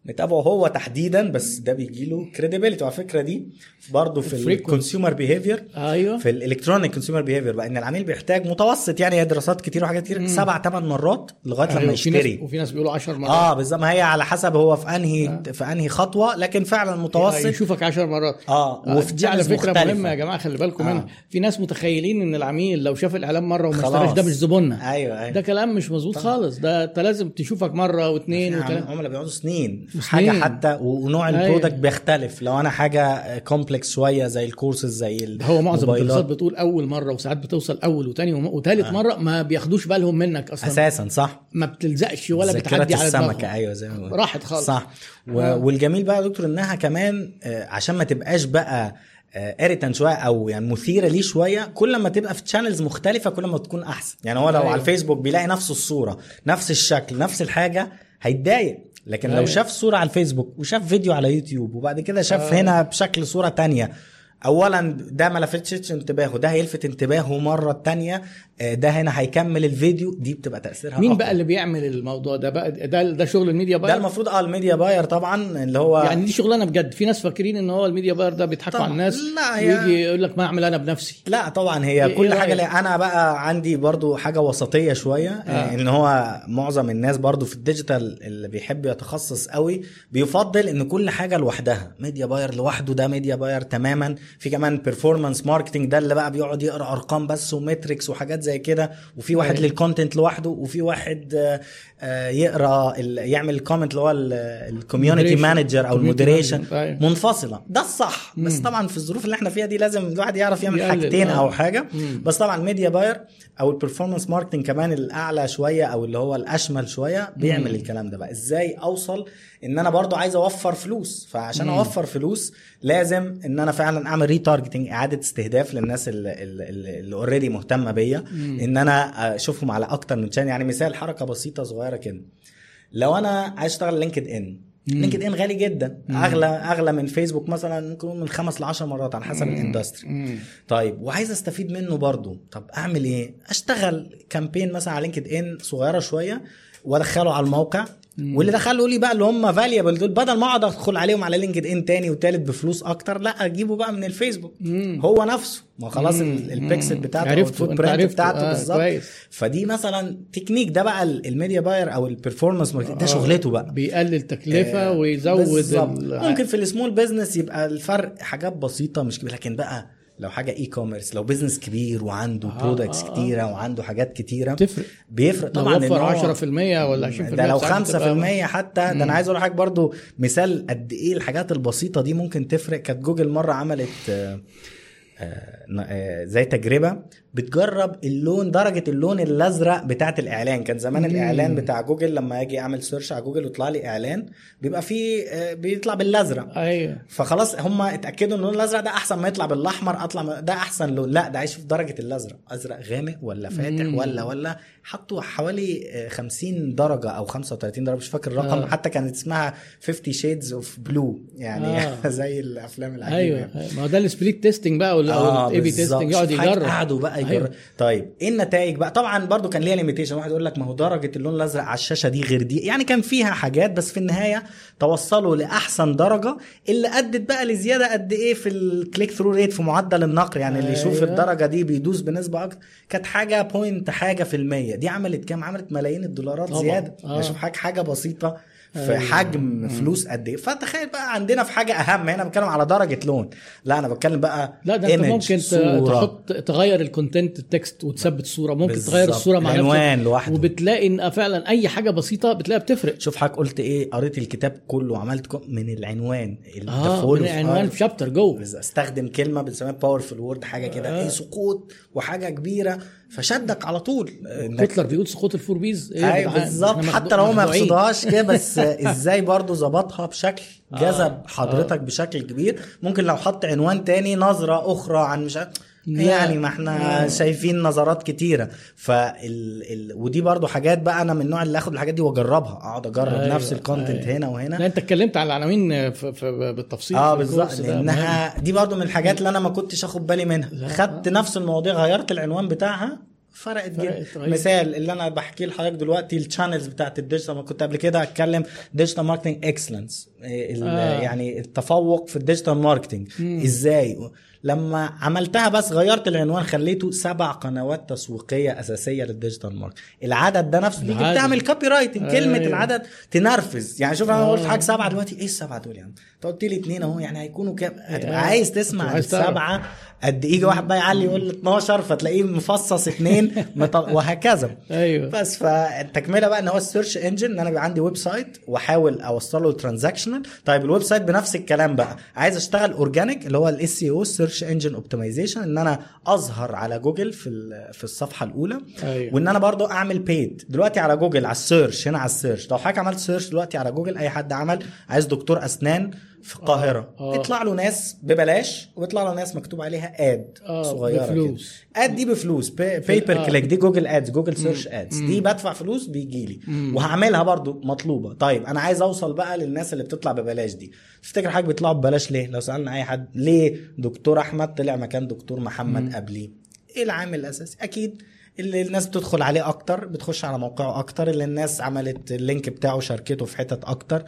متابعه هو تحديدا بس ده بيجي له credibility وعلى فكرة دي برضه في. ال consumer behavior أيوه في ال electronic consumer behavior بقى إن العميل بيحتاج متوسط يعني هي دراسات كتير وحاجات كتير سبع ثمان مرات لغاية لما أيوة. ناس يشتري وفي ناس بيقولوا 10 مرات آه بالظبط ما هي على حسب هو في أنهي آه. في أنهي خطوة لكن فعلا متوسط يشوفك 10 مرات آه آه، وفي دي على فكرة مختلفة. مهمه يا جماعة خلي بالكم آه. منها في ناس متخيلين إن العميل لو شاف الإعلان مرة وما. اشتراش ده مش زبوننا أيوه أيوه ده كلام مش مظبوط خالص ده أنت لازم تشوفك مرة واثنين في وثلاثة عملاء بيقعدوا سنين في سنين. حاجة حتى ونوع أيوة. ال product بيختلف لو أنا حاجة complex شوية زي الكورسز زي ال- هو معظم. الدراسات بتقول أول مرة وساعات بتوصل أول وثاني وم- وثالث آه. مرة ما بياخدوش بالهم منك أصلا أساسا صح ما بتلزقش ولا بتعدي على السمكة أيوه زي ما. راحت خالص صح و... آه. والجميل بقى يا دكتور إنها كمان آه، عشان ما تبقاش بقى irritating شوية أو يعني مثيرة ليه شوية كل ما تبقى في channels مختلفة كل ما تكون أحسن يعني هو لو أيوة. على الفيسبوك بيلاقي نفس الصورة نفس الشكل نفس الحاجة هيتضايق لكن لو أيوة. شاف صورة على الفيسبوك وشاف فيديو على يوتيوب وبعد كده شاف آه. هنا بشكل صورة تانية اولا ده ما لفتش انتباهه ده هيلفت انتباهه مرة التانية آه، ده هنا هيكمل الفيديو دي بتبقى تأثيرها مين أقوى. بقى اللي بيعمل الموضوع ده بقى ده ده شغل الميديا ده buyer المفروض آه ال media buyer طبعا اللي هو يعني دي شغلانة بجد في ناس فاكرين إن هو ال media buyer ده بيضحكوا. على الناس لا، هي- ويجي يقول لك ما أعمل أنا بنفسي لا طبعا هي إيه- كل إيه حاجة؟ لا أنا بقى عندي برضو حاجة وسطية شوية آه. آه. إن هو معظم الناس برضو في ال digital اللي بيحب يتخصص قوي بيفضل إن كل حاجة لوحدها media buyer لوحده ده media buyer تماما في كمان performance marketing ده اللي بقى بيقعد يقرأ أرقام بس و metrics وحاجات زي كده وفي واحد أيوة. لل content لوحده وفي واحد آه، آه، يقرأ يعمل ال comment اللي هو ال community. manager أو ال moderation أيوة. منفصلة ده الصح بس مم. طبعا في الظروف اللي إحنا فيها دي لازم الواحد يعرف يعمل حاجتين آه. أو حاجة مم. بس طبعا ال media buyer أو ال performance marketing كمان الأعلى شوية أو اللي هو الأشمل شوية بيعمل مم. الكلام ده بقى إزاي أوصل إن أنا برضو عايز أوفر فلوس فعشان مم. أوفر فلوس لازم إن أنا فعلا أعمل retargeting إعادة استهداف للناس اللي already مهتمة بيا. إن أنا أشوفهم على أكتر من channel يعني مثال حركة بسيطة صغيرة كده لو أنا عايز أشتغل LinkedIn. LinkedIn غالي جدا مم. أغلى أغلى من فيسبوك مثلا ممكن يكون من خمس ل 10 مرات على حسب ال industry. طيب وعايز أستفيد منه برضو طب أعمل إيه أشتغل campaign مثلا على LinkedIn صغيرة شوية وأدخله على الموقع. واللي دخلوا لي بقى اللي هم valuable دول بدل ما اقعد ادخل عليهم على LinkedIn تاني وتالت بفلوس أكتر لا اجيبه بقى من الفيسبوك مم. هو نفسه ما خلاص البيكسل. بتاعته عرفته، الفوت. بتاعته آه، بالظبط. فدي مثلا تكنيك ده بقى ال- ال media buyer أو ال performance ده آه، شغلته بقى بيقلل تكلفة آه، ويزود ممكن في ال small business يبقى الفرق حاجات بسيطة مش كبيرة لكن بقى لو حاجة e-commerce لو business كبير وعنده آه، products آه، آه. كتيرة وعنده حاجات كتيرة تفرق بيفرق طبعا وفر هو- 10% ولا 20% ده لو ساعات 5% بتبقى- حتى ده أنا عايز أقول لحضرتك برضو مثال قد إيه الحاجات البسيطة دي ممكن تفرق. كانت جوجل مرة عملت آه، آه، آه، زي تجربة بتجرب اللون درجة اللون الأزرق بتاعت الإعلان كان زمان مم. الإعلان بتاع جوجل لما أجي اعمل search على جوجل ويطلع لي إعلان بيبقى فيه آه، بيطلع بالأزرق أيوه فخلاص هم اتأكدوا إن اللون الأزرق ده أحسن ما يطلع بالأحمر أطلع ده أحسن لون لا ده عايش في درجة الأزرق أزرق غامق ولا فاتح مم. ولا ولا حطوا حوالي آه، 50 درجة أو 35 درجة مش فاكر الرقم آه. آه. حتى كانت اسمها 50 shades of blue يعني آه. آه. زي الأفلام العجيبه أيوه. ما هو ده ال split testing بقى ولا آه ال A/B. testing يقعد يجرب قعدوا بقى أيوة. أيوة. طيب إيه النتائج بقى طبعا برضو كان ليها limitation واحد يقول لك ما هو درجة اللون الأزرق على الشاشة دي غير دي يعني كان فيها حاجات بس في النهاية توصلوا لأحسن درجة اللي أدت بقى لزيادة قد إيه في ال click through rate في معدل النقر يعني اللي يشوف أيوة. الدرجة دي بيدوس بنسبة أكتر كانت حاجة point حاجة في المية دي عملت كام عملت ملايين الدولارات طبعاً. زيادة آه. يعني شوف حاجة حاجة بسيطة في أيوة. حجم فلوس قد إيه فتخيل بقى عندنا في حاجة أهم هنا بتكلم على درجة لون لا أنا بتكلم بقى لا ده أنت ممكن صورة. تحط تغير ال content ال text وتثبت الصورة ممكن بالظبط. تغير الصورة مع العنوان لوحده. وبتلاقي إن فعلا أي حاجة بسيطة بتلاقيها بتفرق شوف حضرتك قلت إيه قريت الكتاب كله وعملت من العنوان ال- آه من العنوان. في chapter جوه استخدم كلمة بنسميها باورفul وورد حاجة كده آه. إيه سقوط وحاجة كبيرة فشدك على طول كوتلر بيقول سقوط ال four Ps يا أيوه؟ بالظبط حتى لو ما. يقصدهاش كده بس إزاي برضو ظبطها بشكل جذب آه. حضرتك بشكل كبير ممكن لو حط عنوان تاني نظرة أخرى عن مش عارف. يعني ما إحنا. شايفين نظرات كتيرة فال... ال... ودي برضو حاجات بقى أنا من النوع اللي آخد الحاجات دي وأجربها أقعد أجرب أيوة، نفس ال content أيوة. هنا وهنا لا أنت اتكلمت على العناوين في في بالتفصيل آه بالظبط. لأنها دي برضو من الحاجات اللي أنا ما كنتش آخد بالي منها. خدت نفس المواضيع غيرت العنوان بتاعها فرقت جدا. مثال اللي أنا بحكي لحضرتك دلوقتي ال channels بتاعت ال digital ما كنت قبل كده أتكلم digital marketing excellence آه. يعني التفوق في ال digital marketing. إزاي لما عملتها بس غيرت العنوان خليته سبع قنوات تسويقية أساسية لل digital market العدد ده نفسه العدد. بتعمل copywriting كلمة أيوة. العدد تنرفز يعني شوف أنا. قلت حاجة سبعة دلوقتي إيه السبعة دول يعني أنت قلت لي اثنين أهو يعني هيكونوا كام هتبقى. عايز تسمع. السبعة قد يجي واحد بقى يعلي يقول لي 12 فتلاقيه مفصص اثنين وهكذا. أيوه. بس فالتكملة بقى إن هو ال search engine إن أنا بيبقى عندي website وأحاول أوصله transactional طيب ال website بنفس الكلام بقى. عايز أشتغل organic اللي هو ال SEO search engine optimization إن أنا أظهر على جوجل في في الصفحة الأولى. أيوه. وإن أنا برضو أعمل paid دلوقتي على جوجل على ال search هنا على ال search لو حضرتك عملت search دلوقتي على جوجل أي حد عمل عايز دكتور أسنان في القاهرة. آه. يطلع له ناس ببلاش ويطلع له ناس مكتوب عليها ad آه، صغيرة بفلوس. كده ad دي بفلوس. pay per آه. click دي Google Ads Google Search Ads دي بدفع فلوس بيجي لي. وهعملها برضو مطلوبة. طيب أنا عايز أوصل بقى للناس اللي بتطلع ببلاش دي. تفتكر حاجة بيطلعوا ببلاش ليه؟ لو سألنا أي حد ليه دكتور أحمد طلع مكان دكتور محمد قبليه؟ إيه العامل الأساسي؟ أكيد اللي الناس بتدخل عليه أكتر بتخش على موقعه أكتر اللي الناس عملت ال link بتاعه شاركته في حتت أكتر.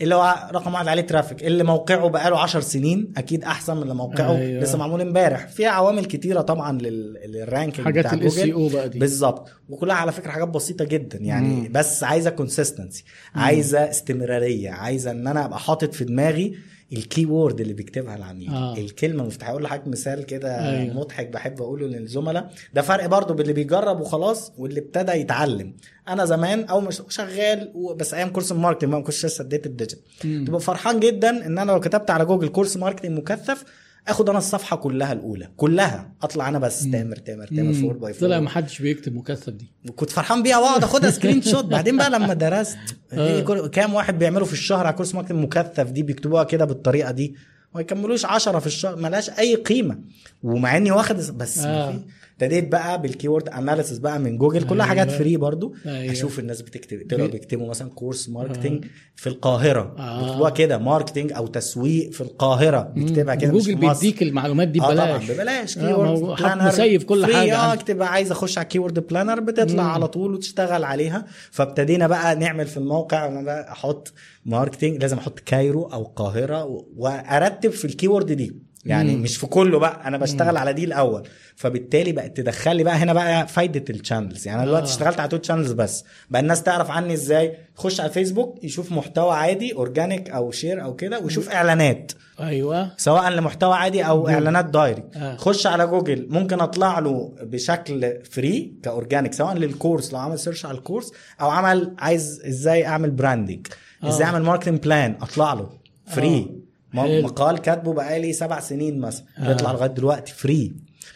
اللي هو رقم واحد عليه traffic. اللي موقعه بقاله 10 سنين أكيد أحسن من اللي موقعه. أيوة. لسه معمول امبارح. في عوامل كتيرة طبعا لل- لل ranking حاجات بتاع جوجل. SEO بقى دي. بالظبط. وكلها على فكرة حاجات بسيطة جدا. يعني مم. بس عايزة consistency عايزة استمرارية. عايزة إن أنا أبقى حاطط في دماغي ال keyword اللي بيكتبها العميل آه. الكلمة المفتاحه أقول لحضرتك مثال كده. أيوة. مضحك بحب أقوله للزملاء ده فرق برضو باللي بيجرب وخلاص واللي ابتدى يتعلم أنا زمان أو مش شغال بس أيام course ال marketing ما كنتش لسه اديت ال digital تبقى فرحان جدا إن أنا لو كتبت على جوجل course marketing مكثف آخد أنا الصفحة كلها الأولى كلها. أطلع أنا بس. تامر تامر تامر 4 by 4 طلع ما حدش بيكتب مكثف دي. كنت فرحان بيها وأقعد آخدها screenshot بعدين بقى لما درست كل- كام واحد بيعملوا في الشهر على course marketing مكثف دي بيكتبوها كده بالطريقة دي. ما يكملوش 10 في الشهر ملهاش أي قيمة. ومع إني واخد بس آه. آه. ابتديت بقى بال keyword analysis بقى من جوجل كلها حاجات أيوة. free برضو أيوة. أشوف الناس بتكتب طلعوا بي- بيكتبوا مثلا course marketing في القاهرة آه. بيكتبوها كده marketing أو تسويق في القاهرة بيكتبها كده جوجل. بيديك المعلومات دي طبعا ببلاش ببلاش آه، keyword هو حط planner massive كل حاجة آه. تبقى عايز أخش على keyword planner بتطلع مم. على طول وتشتغل عليها فابتدينا بقى نعمل في الموقع أنا بقى أحط marketing لازم أحط Cairo أو القاهرة وأرتب في ال keyword دي يعني مم. مش في كله بقى. أنا بشتغل على دي الأول فبالتالي بقت تدخل لي بقى هنا بقى فايده ال channels يعني أنا دلوقتي آه. اشتغلت على two channels بس. بقى الناس تعرف عني إزاي. يخش على الفيسبوك يشوف محتوى عادي organic أو share أو كده ويشوف إعلانات. أيوه. سواء لمحتوى عادي أو إعلانات direct آه. خش على جوجل ممكن أطلع له بشكل فري ك organic سواء لل course لو عمل search على ال course أو عمل عايز إزاي أعمل branding آه. إزاي أعمل marketing plan أطلع له. فري حلو. مقال كاتبه بقالي سبع سنين مثلا آه. بيطلع لغاية دلوقتي فري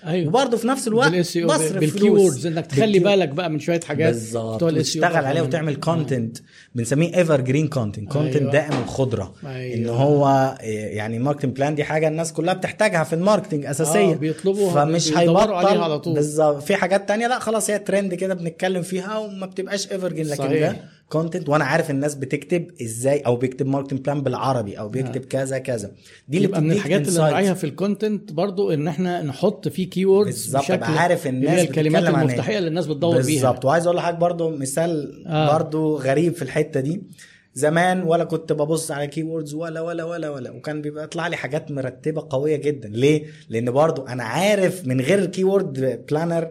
أيوه وبرضه في نفس الوقت بصرف بال keywords. إنك تخلي بالك بقى من شوية حاجات بالظبط بتوع ال SEO وتشتغل عليه طبعاً. وتعمل content بنسميه evergreen content content. دائم الخضرة أيوة. إن هو إيه، يعني marketing plan دي حاجة الناس كلها بتحتاجها في ال marketing أساسية آه، بيطلبوا- فمش هيبطل عليها على طول. بالظبط في حاجات تانية لا خلاص هي ترند كده بنتكلم فيها وما بتبقاش evergreen لكن صحيح. ده content وأنا عارف الناس بتكتب إزاي أو بيكتب marketing plan بالعربي أو بيكتب كذا كذا دي اللي يبقى من الحاجات اللي. نراعيها في ال content برضو إن إحنا نحط فيه keywords بالظبط بشكل عارف الناس الكلمات إيه. المفتاحية اللي الناس بتدور بيها بالظبط وعايز أقول لحضرتك برضو مثال آه. آه. برضو غريب في الحتة دي زمان ولا كنت ببص على keywords ولا ولا ولا ولا وكان بيبقى يطلع لي حاجات مرتبة قوية جدا ليه لأن برضو أنا عارف من غير ال keyword planner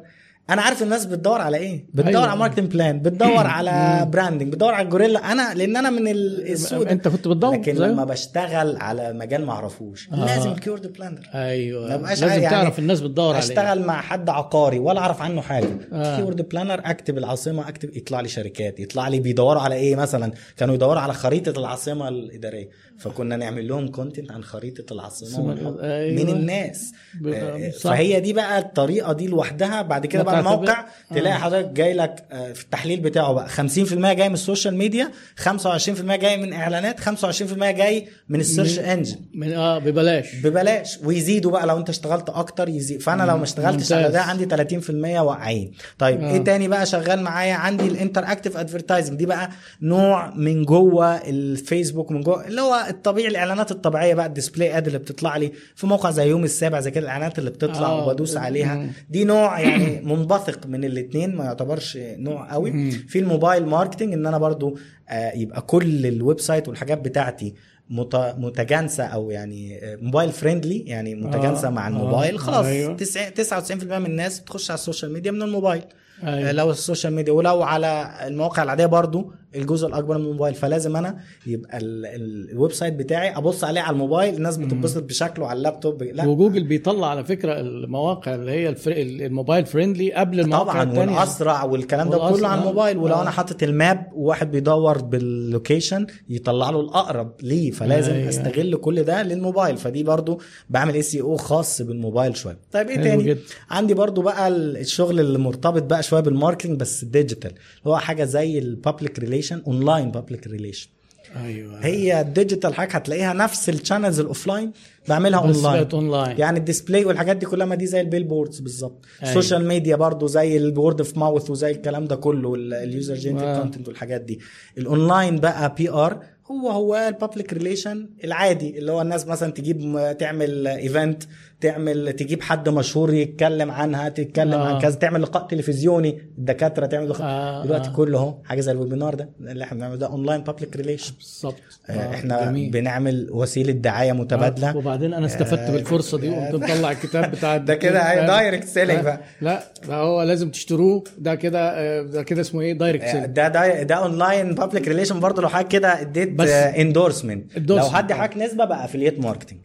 أنا عارف الناس بتدور على إيه بتدور أيوة. على marketing plan بتدور على branding بتدور على ال guerrilla أنا لأن أنا من ال- السوق ده. انت كنت بتدور لكن زيه؟ لما بشتغل على مجال ما اعرفوش آه. لازم ال keyword planner أيوه لازم يعني تعرف الناس بتدور على أشتغل مع حد عقاري ولا أعرف عنه حاجة آه. keyword planner أكتب العاصمة أكتب يطلع لي شركات يطلع لي بيدوروا على إيه مثلا كانوا يدوروا على خريطة العاصمة الإدارية فكنا نعمل لهم content عن خريطة العاصمة أيوة. من الناس. ب- آه، صح. فهي دي بقى الطريقة دي لوحدها. بعد كده بقى الموقع تلاقي حضرتك جاي لك آه، في التحليل بتاعه بقى. 50% جاي من ال social media 25% جاي من إعلانات 25% جاي من ال search engine. من آه ببلاش. ببلاش. ويزيدوا بقى لو أنت اشتغلت أكتر يزيد. فأنا لو ما اشتغلتش على. ده عندي 30% واقعين طيب آه. إيه تاني بقى شغال معايا؟ عندي ال interactive advertising. دي بقى نوع من جوه الفيسبوك من جوه اللي هو الطبيعي الإعلانات الطبيعية بقى ال display ad اللي بتطلع لي في موقع زي يوم السابع زي كده الإعلانات اللي بتطلع آه. وبدوس عليها. دي نوع يعني منبثق من الاثنين ما يعتبرش نوع قوي. في ال mobile marketing إن أنا برضو آه، يبقى كل ال website والحاجات بتاعتي مت- متجانسة أو يعني آه، mobile friendly يعني متجانسة آه، مع آه، الموبايل خلاص أيوة. 90 99% من الناس بتخش على ال social media من الموبايل أيوة. آه، لو ال social media ولو على المواقع العادية برضو الجزء الأكبر من الموبايل فلازم أنا يبقى ال- ال- ال website بتاعي أبص عليه على الموبايل الناس بتتبسط بشكله على اللابتوب لا وجوجل بيطلع على فكرة المواقع اللي هي ال free ال mobile friendly قبل المواقع طبعا التانية والأسرع والكلام ده. كله على الموبايل ولو آه. أنا حاطط ال map وواحد بيدور بال location يطلع له الأقرب ليه فلازم أيوة. أستغل كل ده للموبايل فدي برضو بعمل SEO خاص بالموبايل شوية طيب إيه تاني جدا. عندي برضو بقى الشغل اللي مرتبط بقى شوية بال marketing بس digital هو حاجة زي ال public relation online public relation أيوه. هي ال digital حاجة هتلاقيها نفس ال channels ال offline بعملها online online يعني ال display والحاجات دي كلها ما دي زي ال billboards بالظبط. أيوة. ال social media برضو زي ال word of mouth وزي الكلام ده كله ال user generated آه. content والحاجات دي. الاونلاين بقى PR هو هو ال public relation العادي اللي هو الناس مثلا تجيب تعمل event تعمل تجيب حد مشهور يتكلم عنها تتكلم آه. عن كذا تعمل لقاء تلفزيوني الدكاترة تعمل لقاء. آه، دلوقتي آه. كله أهو حاجة زي ال webinar ده اللي إحنا بنعمله ده online public relation بالظبط. إحنا جميل. بنعمل وسيلة دعاية متبادلة. آه، وبعدين أنا استفدت بالفرصة دي وقمت مطلع الكتاب بتاع ده كده direct selling بقى. لا ده هو لازم تشتروه. ده كده آه، ده كده اسمه إيه؟ direct sell ده ده ده online public relation برضه لو حضرتك كده اديت endorsement لو. حد حضرتك نسبة بقى affiliate marketing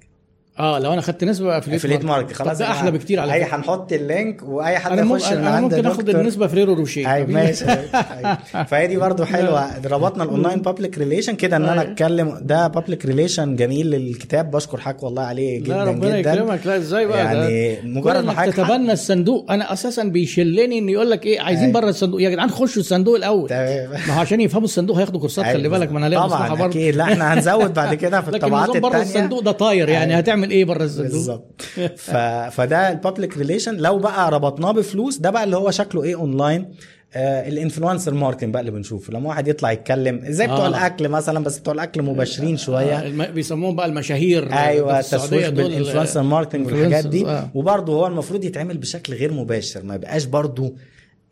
آه لو أنا خدت نسبة affiliate marketing خلاص ده أحلى. بكتير على فكرة. هنحط ال link وأي حد يخش من أنا ممكن آخد النسبة في ريرو روشيه أيوه ماشي. أيوة. فهي دي برضو حلوة. ربطنا ال online public relation كده إن أنا أيوة. أتكلم. ده public relation جميل للكتاب. بشكر حضرتك والله عليه جدا لا ربنا جدا. يكرمك. لا إزاي بقى؟ يعني مجرد ما حضرتك تتبنى الصندوق أنا أساسا بيشلني ان يقول لك إيه عايزين أيوة. بره الصندوق. يا جدعان خشوا الصندوق الأول. ما هو عشان يفهموا الصندوق هياخدوا كورسات خلي بالك ما أنا ليا مصلحة طبعا برضه. أكيد. لا إحنا هنزود بعد كده في الطبعات نظام بره الثانية الصندوق ده طاير يعني أيوة. هتعمل إيه بره الصندوق بالظبط ف... فده ال public relation لو بقى ربطناه بفلوس ده بقى اللي هو شكله إيه اونلاين آه ال influencer marketing بقى اللي بنشوفه لما واحد يطلع يتكلم زي بتوع آه. آه. الأكل مثلا بس بتوع الأكل مباشرين شوية آه، الم- بيسموهم بقى المشاهير أيوه في السعودية التسويق بال influencer marketing والحاجات دي آه. وبرضه هو المفروض يتعمل بشكل غير مباشر ما يبقاش برضه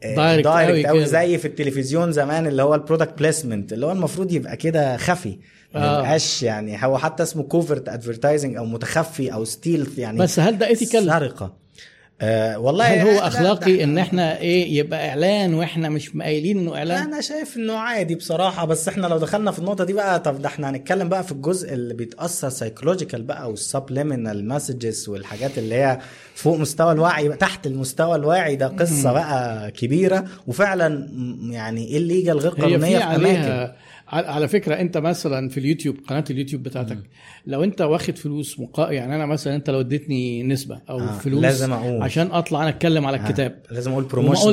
direct direct قوي كده. زي في التلفزيون زمان اللي هو ال product placement اللي هو المفروض يبقى كده خفي ما آه. يبقاش يعني. هو حتى اسمه covert advertising أو متخفي أو stealth يعني. بس هل ده ethical سرقة. آه والله هل هو لا، أخلاقي إن إحنا إيه يبقى إعلان وإحنا مش مش قايلين إنه إعلان؟ أنا شايف إنه عادي بصراحة. بس إحنا لو دخلنا في النقطة دي بقى طب ده إحنا هنتكلم بقى في الجزء اللي بيتأثر psychological بقى وال subliminal messages والحاجات اللي هي فوق مستوى الوعي تحت المستوى الواعي. ده قصة بقى كبيرة. وفعلا يعني ال legal غير هي قانونية في أماكن. على فكرة أنت مثلا في اليوتيوب قناة اليوتيوب بتاعتك لو أنت واخد فلوس مقا... يعني أنا مثلا أنت لو اديتني نسبة أو آه، فلوس لازم أقول. عشان أطلع أنا أتكلم على الكتاب آه. لازم أقول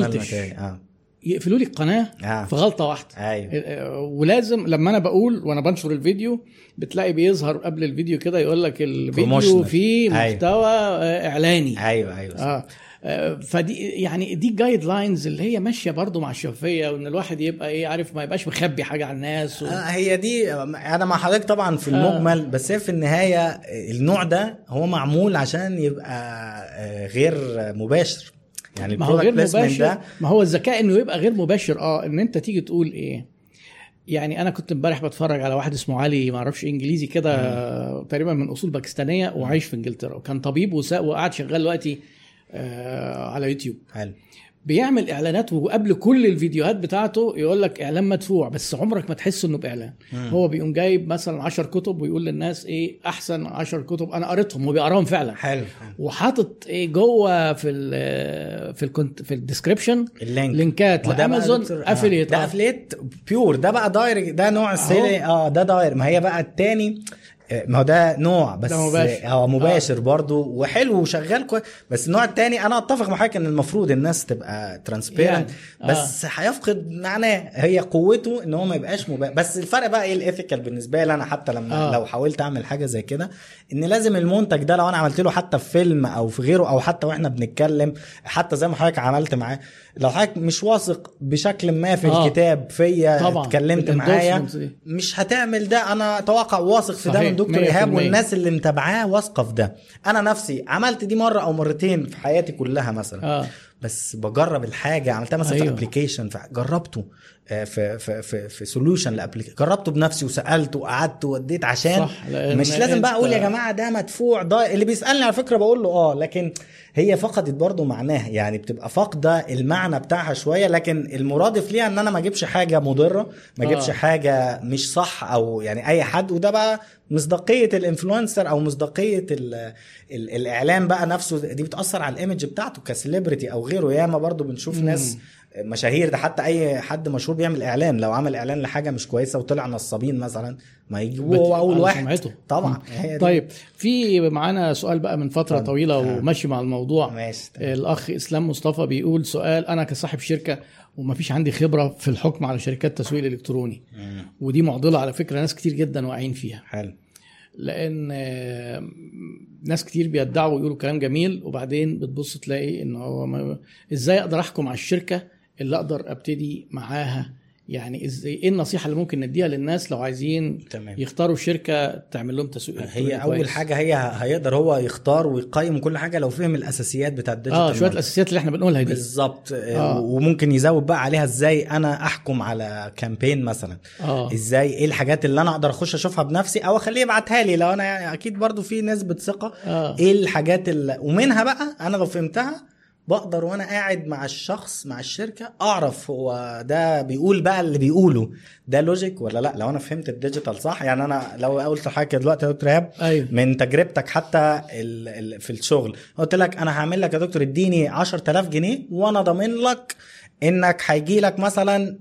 قلتش. آه يقفلوا لي القناة آه. في غلطة واحدة أيوه آه، ولازم لما أنا بقول وأنا بنشر الفيديو بتلاقي بيظهر قبل الفيديو كده يقول لك الفيديو. فيه أيوة. محتوى آه، إعلاني أيوه أيوه آه، فدي يعني دي جايد لاينز اللي هي ماشية برضو مع الشفافية وإن الواحد يبقى إيه عارف ما يبقاش مخبي حاجة على الناس و... آه، هي دي أنا مع حضرتك طبعا في المجمل بس هي في النهاية النوع ده هو معمول عشان يبقى آه، غير مباشر. يعني ما هو غير مباشر. ده ما هو الذكاء إنه يبقى غير مباشر. آه إن أنت تيجي تقول إيه؟ يعني أنا كنت امبارح بتفرج على واحد اسمه علي ما أعرفش إنجليزي كده آه، تقريبا من أصول باكستانية وعايش في إنجلترا وكان طبيب وقاعد شغال دلوقتي آه، على يوتيوب. حلو. بيعمل إعلانات وقبل كل الفيديوهات بتاعته يقول لك إعلان مدفوع بس عمرك ما تحس إنه بإعلان. هو بيقوم جايب مثلا 10 كتب ويقول للناس إيه أحسن 10 كتب. أنا قريتهم وبيقراهم فعلا. حلو. وحاطط إيه جوه في ال في ال content في ال description ال link. link ات لأمازون آه، affiliate ده affiliate pure ده بقى direct ده نوع السيلي آه ده direct ما هي بقى التاني آه، ما هو ده نوع بس ده مباشر. آه مباشر آه. برضه وحلو وشغال كويس بس النوع التاني أنا أتفق معاك إن المفروض الناس تبقى transparent يعني، بس هيفقد معناه هي قوته إن هو ما يبقاش مباشر بس الفرق بقى إيه ال ethical بالنسبة لي أنا حتى لما آه. آه. لو حاولت أعمل حاجة زي كده إن لازم المنتج ده لو أنا عملت له حتى في فيلم أو في غيره أو حتى وإحنا بنتكلم حتى زي ما حضرتك عملت معاه لو حضرتك مش واثق بشكل ما في آه. آه. الكتاب فيا. اتكلمت معايا. مش هتعمل ده أنا أتوقع واثق في ده دكتور 100%. إيهاب والناس اللي متابعاه واثقة في ده. أنا نفسي عملت دي مرة أو مرتين في حياتي كلها مثلا. آه. بس بجرب الحاجة عملتها مثلا أيوة. في application جربته في في في في solution ل application جربته بنفسي وسالت وقعدت ووديت عشان صح، مش لازم بقى أقول يا جماعة ده مدفوع ده اللي بيسألني على فكرة بقول له آه لكن هي فقدت برضو معناها يعني بتبقى فاقدة المعنى بتاعها شوية لكن المرادف ليها إن أنا ما اجيبش حاجة مضرة ما اجيبش آه. حاجة مش صح أو يعني أي حد وده بقى مصداقية ال influencer أو مصداقية ال ال الاعلان بقى نفسه دي بتأثر على ال image بتاعته ك celebrity أو غيره ياما برضو بنشوف مم. ناس مشاهير ده حتى أي حد مشهور بيعمل إعلان لو عمل إعلان لحاجة مش كويسة وطلع نصابين مثلا ما يجيبوه هو أول واحد سمعته. طبعا. طيب في معانا سؤال بقى من فترة اتفضل. طويلة آه. وماشي مع الموضوع ماشي تمام. الأخ إسلام مصطفى بيقول سؤال أنا كصاحب شركة ومفيش عندي خبرة في الحكم على شركات تسويق الالكتروني ودي معضلة على فكرة ناس كتير جدا واقعين فيها حلو لأن ناس كتير بيدعوا ويقولوا كلام جميل وبعدين بتبص تلاقي إن هو ما إزاي أقدر أحكم على الشركة اللي أقدر أبتدي معاها يعني إزاي إيه النصيحة اللي ممكن نديها للناس لو عايزين تمام يختاروا شركة تعمل لهم تسويق هي أول كويس. حاجة هي هيقدر هو يختار ويقيم كل حاجة لو فهم الأساسيات بتاع ال digital آه شوية. الأساسيات اللي إحنا بنقولها دي بالظبط آه. آه. وممكن يزود بقى عليها إزاي أنا أحكم على campaign مثلا آه إزاي إيه الحاجات اللي أنا أقدر أخش أشوفها بنفسي أو اخليه يبعتها لي لو أنا يعني أكيد برضو في نسبه ثقه آه إيه الحاجات اللي ومنها بقى أنا لو فهمتها بقدر وأنا قاعد مع الشخص مع الشركة اعرف هو ده بيقول بقى اللي بيقوله. ده logic ولا لا؟ لو أنا فهمت ال digital صح يعني أنا لو قلت لحضرتك دلوقتي يا دكتور إيهاب أيوه. من تجربتك حتى ال ال في الشغل قلت لك أنا هعمل لك يا دكتور اديني 10000 جنيه وأنا ضامن لك انك هيجي لك مثلا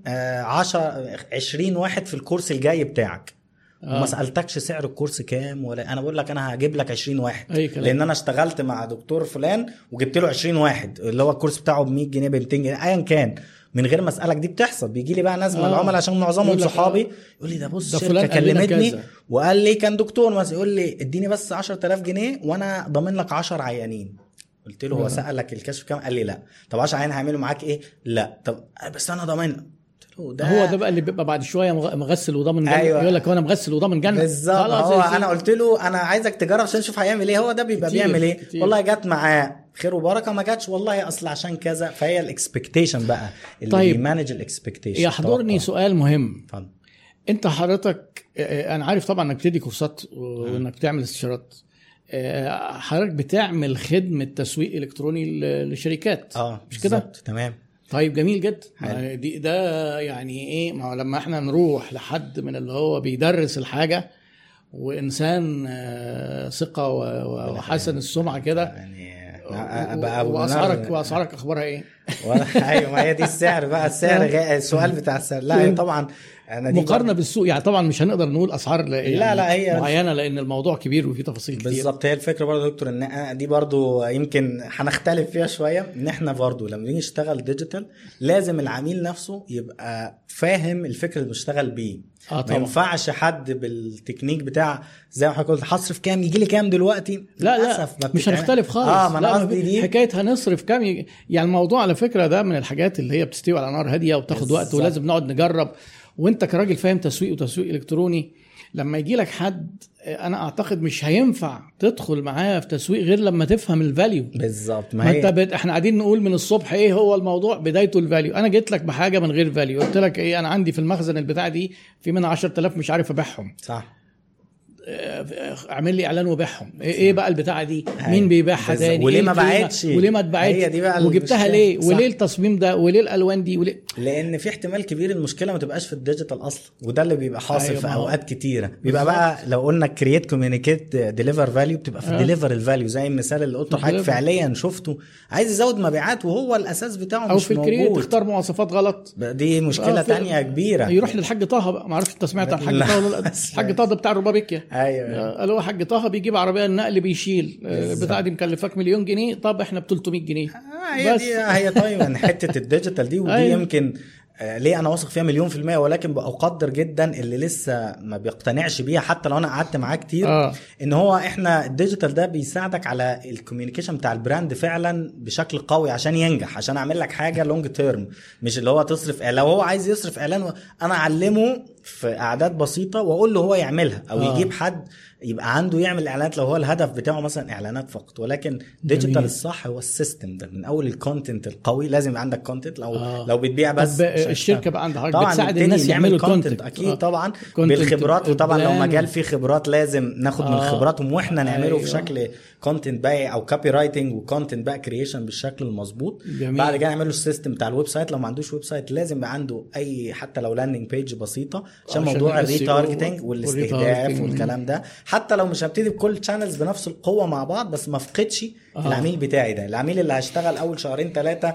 10 20 واحد في الكورس الجاي بتاعك. وما آه. سألتكش سعر الكورس كام ولا أنا بقول لك أنا هجيب لك 20 واحد أي كلام لأن أنا اشتغلت مع دكتور فلان وجبت له 20 واحد اللي هو الكورس بتاعه ب 100 جنيه ب 200 جنيه ايا كان من غير ما أسألك دي بتحصل بيجي لي بقى ناس من آه. العملاء عشان معظمهم لك صحابي آه. يقول لي ده بص ده شركة كلمتني. وقال لي كان دكتور مثلا يقول لي اديني بس 10000 جنيه وأنا ضامن لك 10 عيانين قلت له هو آه. سألك الكشف كام قال لي لا طب 10 عيان هيعملوا معاك إيه لا طب بس أنا ضامن قلت له ده هو ده بقى اللي بيبقى بعد شوية مغ- مغسل وضامن جنه أيوة. يقول لك هو أنا مغسل وضامن جنه بالظبط. هو يا أنا. قلت له أنا عايزك تجرب عشان نشوف هيعمل إيه. هو ده بيبقى كتير، بيعمل إيه. كتير. والله جت معاه. خير وبركة. ما جاتش والله أصل عشان كذا. فهي ال expectation بقى اللي طيب. بي manage ال expectation يحضرني سؤال مهم. اتفضل. أنت حضرتك آه، أنا عارف طبعا إنك بتدي كورسات وإنك بتعمل استشارات. آه، حضرتك بتعمل خدمة تسويق إلكتروني ل- لشركات. آه مش كده؟ تمام. طيب جميل جدا. ما دي ده يعني إيه؟ ما هو لما إحنا نروح لحد من اللي هو بيدرس الحاجة وإنسان آه، ثقة وحسن السمعة كده يعني واسعارك وأسعارك أخبارها إيه؟ أيوه ما هي دي السعر بقى السعر السؤال بتاع السعر. لا طبعا أنا دي مقارنة بالسوق يعني طبعا مش هنقدر نقول أسعار لا, يعني لا، لا، هي- معينة لأن الموضوع كبير وفيه تفاصيل كتير. بالظبط هي الفكرة برضه يا دكتور إن أنا- دي برضه يمكن هنختلف فيها شوية إن إحنا برضه لما نيجي نشتغل digital لازم العميل نفسه يبقى فاهم الفكر اللي بيشتغل بيه. ما طبعا. ينفعش حد بالتكنيك بتاع زي ما حضرتك قلت هصرف كام يجي لي كام دلوقتي؟ لا لا ما مش هنختلف خالص. آه ما أنا قصدي دي حكاية هنصرف كام يعني الموضوع على فكرة ده من الحاجات اللي هي بتستوي على نار هادية وبتاخد وقت. ولازم نقعد نجرب. وانت كراجل فاهم تسويق وتسويق إلكتروني لما يجي لك حد أنا أعتقد مش هينفع تدخل معاه في تسويق غير لما تفهم ال value بالظبط ما ما انت بت... إحنا قاعدين نقول من الصبح إيه هو الموضوع؟ بدايته ال value أنا جيت لك بحاجة من غير value قلت لك إيه أنا عندي في المخزن البتاع دي في منها 10000 مش عارف أبيعهم. صح. اعمل لي إعلان وبيعهم إيه إيه بقى البتاعة دي. مين بيبيعها. تاني وليه إيه ما؟ باعتش؟ وليه ما اتباعتش هي دي بقى وجبتها. ليه صح. وليه التصميم ده وليه الألوان دي وليه لأن في احتمال كبير المشكلة ما تبقاش في ال digital أصلا وده اللي بيبقى حاصل أيوة، في أوقات كتيرة بيبقى. بقى لو قلنا create communicate deliver value بتبقى في آه. deliver ال value زي المثال اللي قلته deliver. فعليا شفته عايز يزود مبيعات وهو الأساس بتاعه أو مش في ال create تختار مواصفات غلط دي مشكلة آه، تانية كبيرة يروح للحاج طه بقى ما أعرفش أنت سمعت عن الحاج. طه ولا الحاج طه ده بتاع الروبابيكيا أيوه قال هو حاج طه بيجيب عربية النقل بيشيل آه،. البتاع دي مكلفاك مليون جنيه طب إحنا ب 300 جنيه آه، هي بس. دي هي طيب حتة ال digital دي ودي أيوة. يمكن آه، ليه أنا واثق فيها مليون في المية؟ ولكن بقدر جدا اللي لسه ما بيقتنعش بيها حتى لو أنا قعدت معاه كتير آه. إن هو إحنا ال digital ده بيساعدك على ال communication بتاع ال brand فعلا بشكل قوي عشان ينجح عشان أعمل لك حاجة long term مش اللي هو تصرف لو هو عايز يصرف إعلان أنا أعلمه في أعداد بسيطة وأقول له هو يعملها أو آه. يجيب حد يبقى عنده يعمل إعلانات لو هو الهدف بتاعه مثلا إعلانات فقط ولكن digital. الصح هو ال system ده من أول ال content القوي لازم يبقى عندك content لو آه. لو بتبيع بس طب. الشركة بقى عندها طبعا بتساعد الناس نعمل يعملوا content أكيد طبعا content بالخبرات وطبعا لو. مجال فيه خبرات لازم ناخد من آه. خبراتهم وإحنا نعمله أيوة. في شكل content بقى أو copywriting و content بقى creation بالشكل المظبوط. بعد كده نعمله ال system بتاع ال website لو ما عندوش website لازم يبقى عنده أي حتى لو landing page بسيطة عشان موضوع ال retargeting والاستهداف. والكلام ده حتى لو مش هبتدي بكل channels بنفس القوة مع بعض بس ما افقدش آه. العميل بتاعي ده العميل اللي هشتغل أول شهرين ثلاثة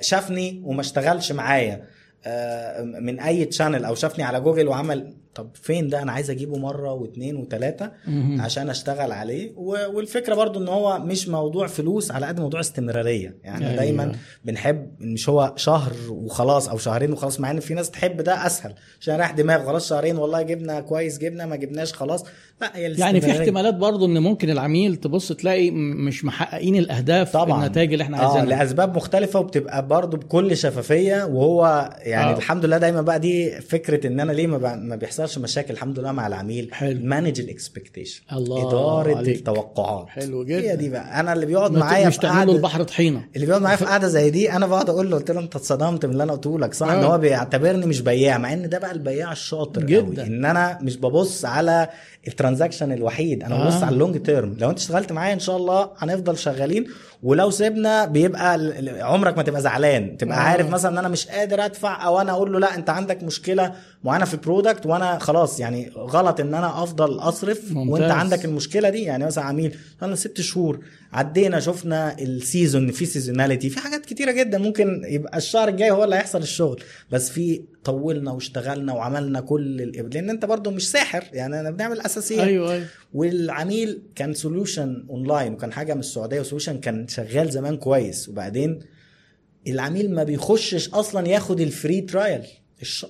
شافني وما اشتغلش معايا آه، من أي channel أو شافني على جوجل وعمل طب فين ده أنا عايز أجيبه مرة واثنين وثلاثه عشان أشتغل عليه والفكرة برضو إن هو مش موضوع فلوس على قد موضوع استمرارية يعني أيوة. دايما بنحب مش هو شهر وخلاص أو شهرين وخلاص مع إن في ناس تحب ده أسهل عشان رايح دماغ خلاص شهرين والله جبنا كويس جبنا ما جبناش خلاص لا هي يعني في. احتمالات برضو إن ممكن العميل تبص تلاقي مش محققين الأهداف طبعا النتائج اللي إحنا آه عايزينها لأسباب مختلفة وبتبقى برضو بكل شفافية وهو يعني آه. آه. الحمد لله دايما بقى دي فكرة إن أنا ليه ما, ب- ما بيحصلش مشاكل الحمد لله مع العميل حلو. manage ال expectation الله إدارة عليك. التوقعات حلو جدا. هي دي بقى أنا اللي بيقعد معايا مش قعده البحر طحينة اللي بيقعد معايا في قعدة زي دي أنا بقعد أقول له قلت له أنت اتصدمت من اللي أنا قلته لك صح آه. ان هو بيعتبرني مش بياع مع إن ده بقى البياع الشاطر جدا. قوي إن أنا مش ببص على ال transaction الوحيد أنا ببص آه. على ال long term لو أنت اشتغلت معايا إن شاء الله هنفضل شغالين ولو سيبنا بيبقى عمرك ما تبقى زعلان تبقى آه. آه. عارف مثلا إن أنا مش قادر أدفع أو أنا أقول له لا أنت عندك مشكلة معينة في ال product وأنا خلاص يعني غلط إن أنا أفضل أصرف ممتاز. وانت عندك المشكلة دي يعني مثلا عميل أنا ست شهور عدينا شفنا ال season في seasonality في حاجات كتيرة جدا ممكن يبقى الشهر الجاي هو اللي هيحصل الشغل بس في طولنا واشتغلنا وعملنا كل ال... لأن أنت برضو مش ساحر يعني أنا بنعمل أساسيات. أيوه أيوه. والعميل كان solution online وكان حاجة من السعودية و solution كان شغال زمان كويس وبعدين العميل ما بيخشش أصلا ياخد ال free trial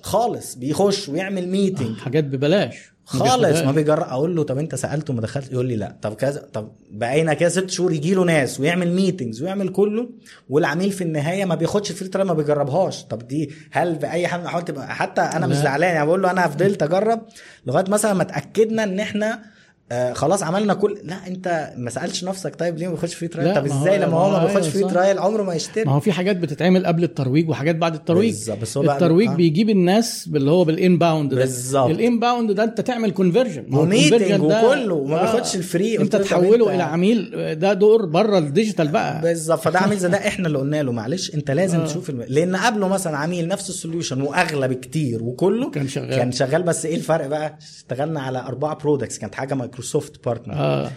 خالص بيخش ويعمل meeting حاجات ببلاش. خالص ما بيجرب أقول له طب أنت سألته ما دخلت؟ يقول لي لا. طب كذا طب بقينا كده ست شهور يجي له ناس ويعمل meetings ويعمل كله والعميل في النهاية ما بياخدش ال free trial ما بيجربهاش. طب دي هل حال من الاحوال تبقى حتى أنا مش لا. زعلان يعني بقول له أنا فضلت أجرب لغاية مثلا ما اتاكدنا إن إحنا آه خلاص عملنا كل لا انت ما سالتش نفسك طيب ليه ما بياخدش free trial طب إزاي لما هو ما أيوة free. trial عمره ما يشتري ما هو في حاجات بتتعمل قبل الترويج وحاجات بعد الترويج بس هو الترويج آه. بيجيب الناس باللي هو بال inbound ده بالظبط. ال inbound ده انت تعمل conversion و meeting وكله وما بياخدش ال free انت تحوله إلى عميل ده دور بره ال digital بقى بالظبط فده عميل زي ده إحنا اللي قلنا له معلش انت لازم آه. آه. تشوف الم... لأن قبله مثلا عميل نفس ال solution واغلى بكتير وكله كان شغال. كان شغال بس إيه الفرق بقى اشتغلنا على أربعة products كانت حاجة مايكروسوفت partner آه.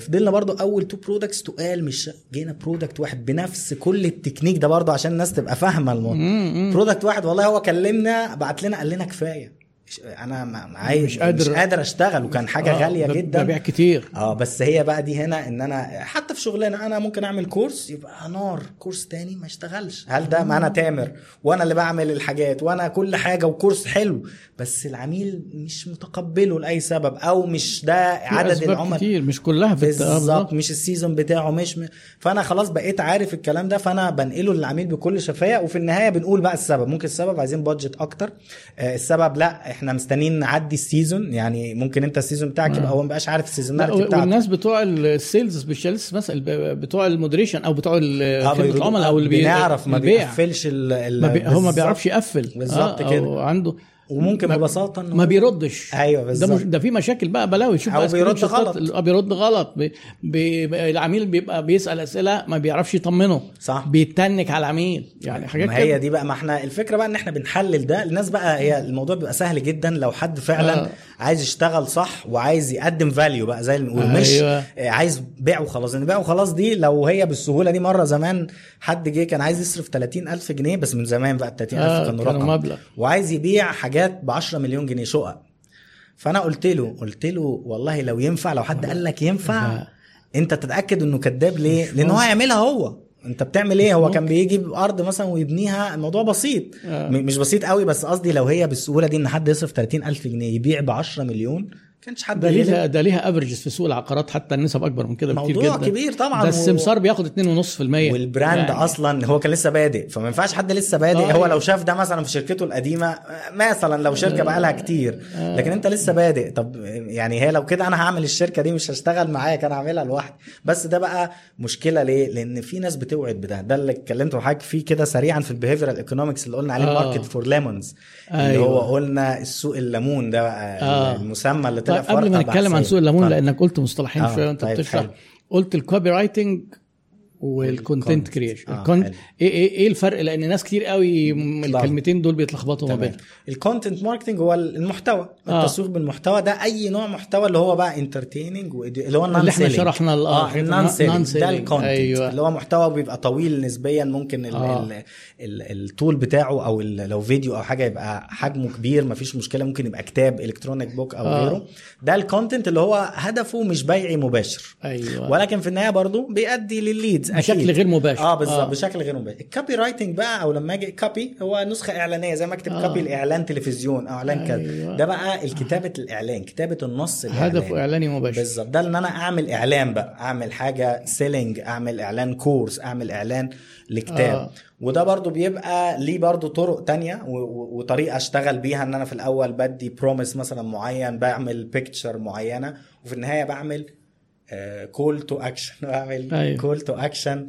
فضلنا برضو أول two products تقال مش جينا product واحد بنفس كل التكنيك ده برضو عشان الناس تبقى فاهمة الموضوع. product واحد والله هو كلمنا بعت لنا قال لنا كفاية. أنا عايز مش قادر- مش قادر أشتغل وكان حاجة آه، غالية جدا. ببيع كتير. آه بس هي بقى دي هنا إن أنا حتى في شغلنا أنا ممكن أعمل course يبقى نار course تاني ما يشتغلش. هل ده ما أنا تامر؟ وأنا اللي بعمل الحاجات وأنا كل حاجة و course حلو بس العميل مش متقبله لأي سبب أو مش ده عدد العملاء. كتير مش كلها في آه، بالظبط مش ال season بتاعه مش م... فأنا خلاص بقيت عارف الكلام ده فأنا بنقله للعميل بكل شفافية. وفي النهاية بنقول بقى السبب ممكن السبب عايزين budget أكتر. آه السبب لأ إحنا مستنيين نعدي ال season يعني ممكن انت ال season بتاعك يبقى هو مبقاش عارف لا، ال seasonality بتاعته والناس بتوع ال sales specialist مثلا بتوع ال moderation أو بتوع آه، خدمه بيردوا- العملاء أو اللي بي- بنعرف ما. بيقفلش ال ما بي... هو ما. بيعرفش يقفل بالظبط آه، كده. عنده وممكن ما- ببساطة إن ما بيردش أيوه ده بالظبط مش ده في مشاكل بقى بلاوي شوف بقى بيرد غلط. بيرد غلط بي... بي... العميل بيبقى بيسأل أسئلة ما بيعرفش يطمنه صح. بيتنك على العميل يعني حاجات ما هي. دي بقى ما إحنا الفكرة بقى إن إحنا بنحلل ده الناس بقى هي الموضوع بيبقى سهل جدا لو حد فعلا آه. عايز يشتغل صح وعايز يقدم value بقى زي اللي بنقول مش أيوة. آه، عايز بيع وخلاص ان بيع وخلاص دي لو هي بالسهولة دي مرة زمان حد جه كان عايز يصرف 30000 جنيه بس من زمان بقى ال 30000 آه، كانوا رقم مبلغ. وعايز يبيع حاجات ب 10 مليون جنيه شقق. فأنا قلت له قلت له والله لو ينفع لو حد قال لك ينفع. أنت تتأكد إنه كذاب ليه؟ لأن هو هيعملها هو. أنت بتعمل إيه؟ هو كان بيجي ارض مثلا ويبنيها. الموضوع بسيط. آه. مش بسيط قوي بس قصدي لو هي بالسهولة دي إن حد يصرف 30000 جنيه يبيع ب 10 مليون كانش حد ده. ليها ده ليها averages في سوق العقارات حتى النسب أكبر من كده بكتير موضوع جدا كبير طبعا ده و- السمسار بياخد 2.5% وال brand يعني. أصلا هو كان لسه بادئ فما ينفعش حد لسه بادئ آه. هو لو شاف ده مثلا في شركته القديمة مثلا لو شركة بقى لها كتير لكن أنت لسه بادئ طب يعني هي لو كده أنا هعمل الشركة دي مش هشتغل معاك أنا هعملها لوحدي بس ده بقى مشكلة ليه لأن في ناس بتوعد بده ده اللي اتكلمت معاك فيه كده سريعا في ال behavioral economics اللي قلنا عليه آه. market for lemons اللي. هو قلنا السوق الليمون ده بقى آه. المسمى اللي طيب قبل ما نتكلم عن. سوق الليمون. لأنك قلت مصطلحين آه، شوية وأنت طيب، بتشرح. قلت ال copywriting وال content creation آه،. حلو. إيه إيه الفرق لأن ناس كتير قوي. الكلمتين دول بيتلخبطوا ما بينهم ال content marketing هو المحتوى آه. التسويق بالمحتوى ده أي نوع محتوى اللي هو بقى entertaining اللي هو اللي إحنا شرحنا آه آه، النون. ده ال content أيوة. اللي هو محتوى بيبقى طويل نسبيا ممكن ال آه. ال ال التول بتاعه أو لو فيديو أو حاجة يبقى حجمه كبير مفيش مشكلة ممكن يبقى كتاب electronic book أو آه. غيره ده ال content اللي هو هدفه مش بيعي مباشر أيوه ولكن في النهاية برضه بيؤدي للل leads بشكل غير مباشر. آه بالظبط بشكل غير مباشر. ال copywriting بقى أو لما أجي copy هو نسخة إعلانية زي ما أكتب آه. copy الاعلان تلفزيون أو إعلان كذا. أيوة. ده بقى الكتابة الإعلان كتابة النص الإعلان. هدفه إعلاني مباشر. بالظبط ده إن أنا أعمل إعلان بقى. أعمل حاجة selling أعمل إعلان كورس أعمل إعلان لكتاب. آه. آه. وده برضو بيبقى ليه برضو طرق تانية وطريقة أشتغل بيها. إن أنا في الأول بدي promise مثلا معين بعمل picture معينة وفي النهاية بعمل call to action أيوة. call to action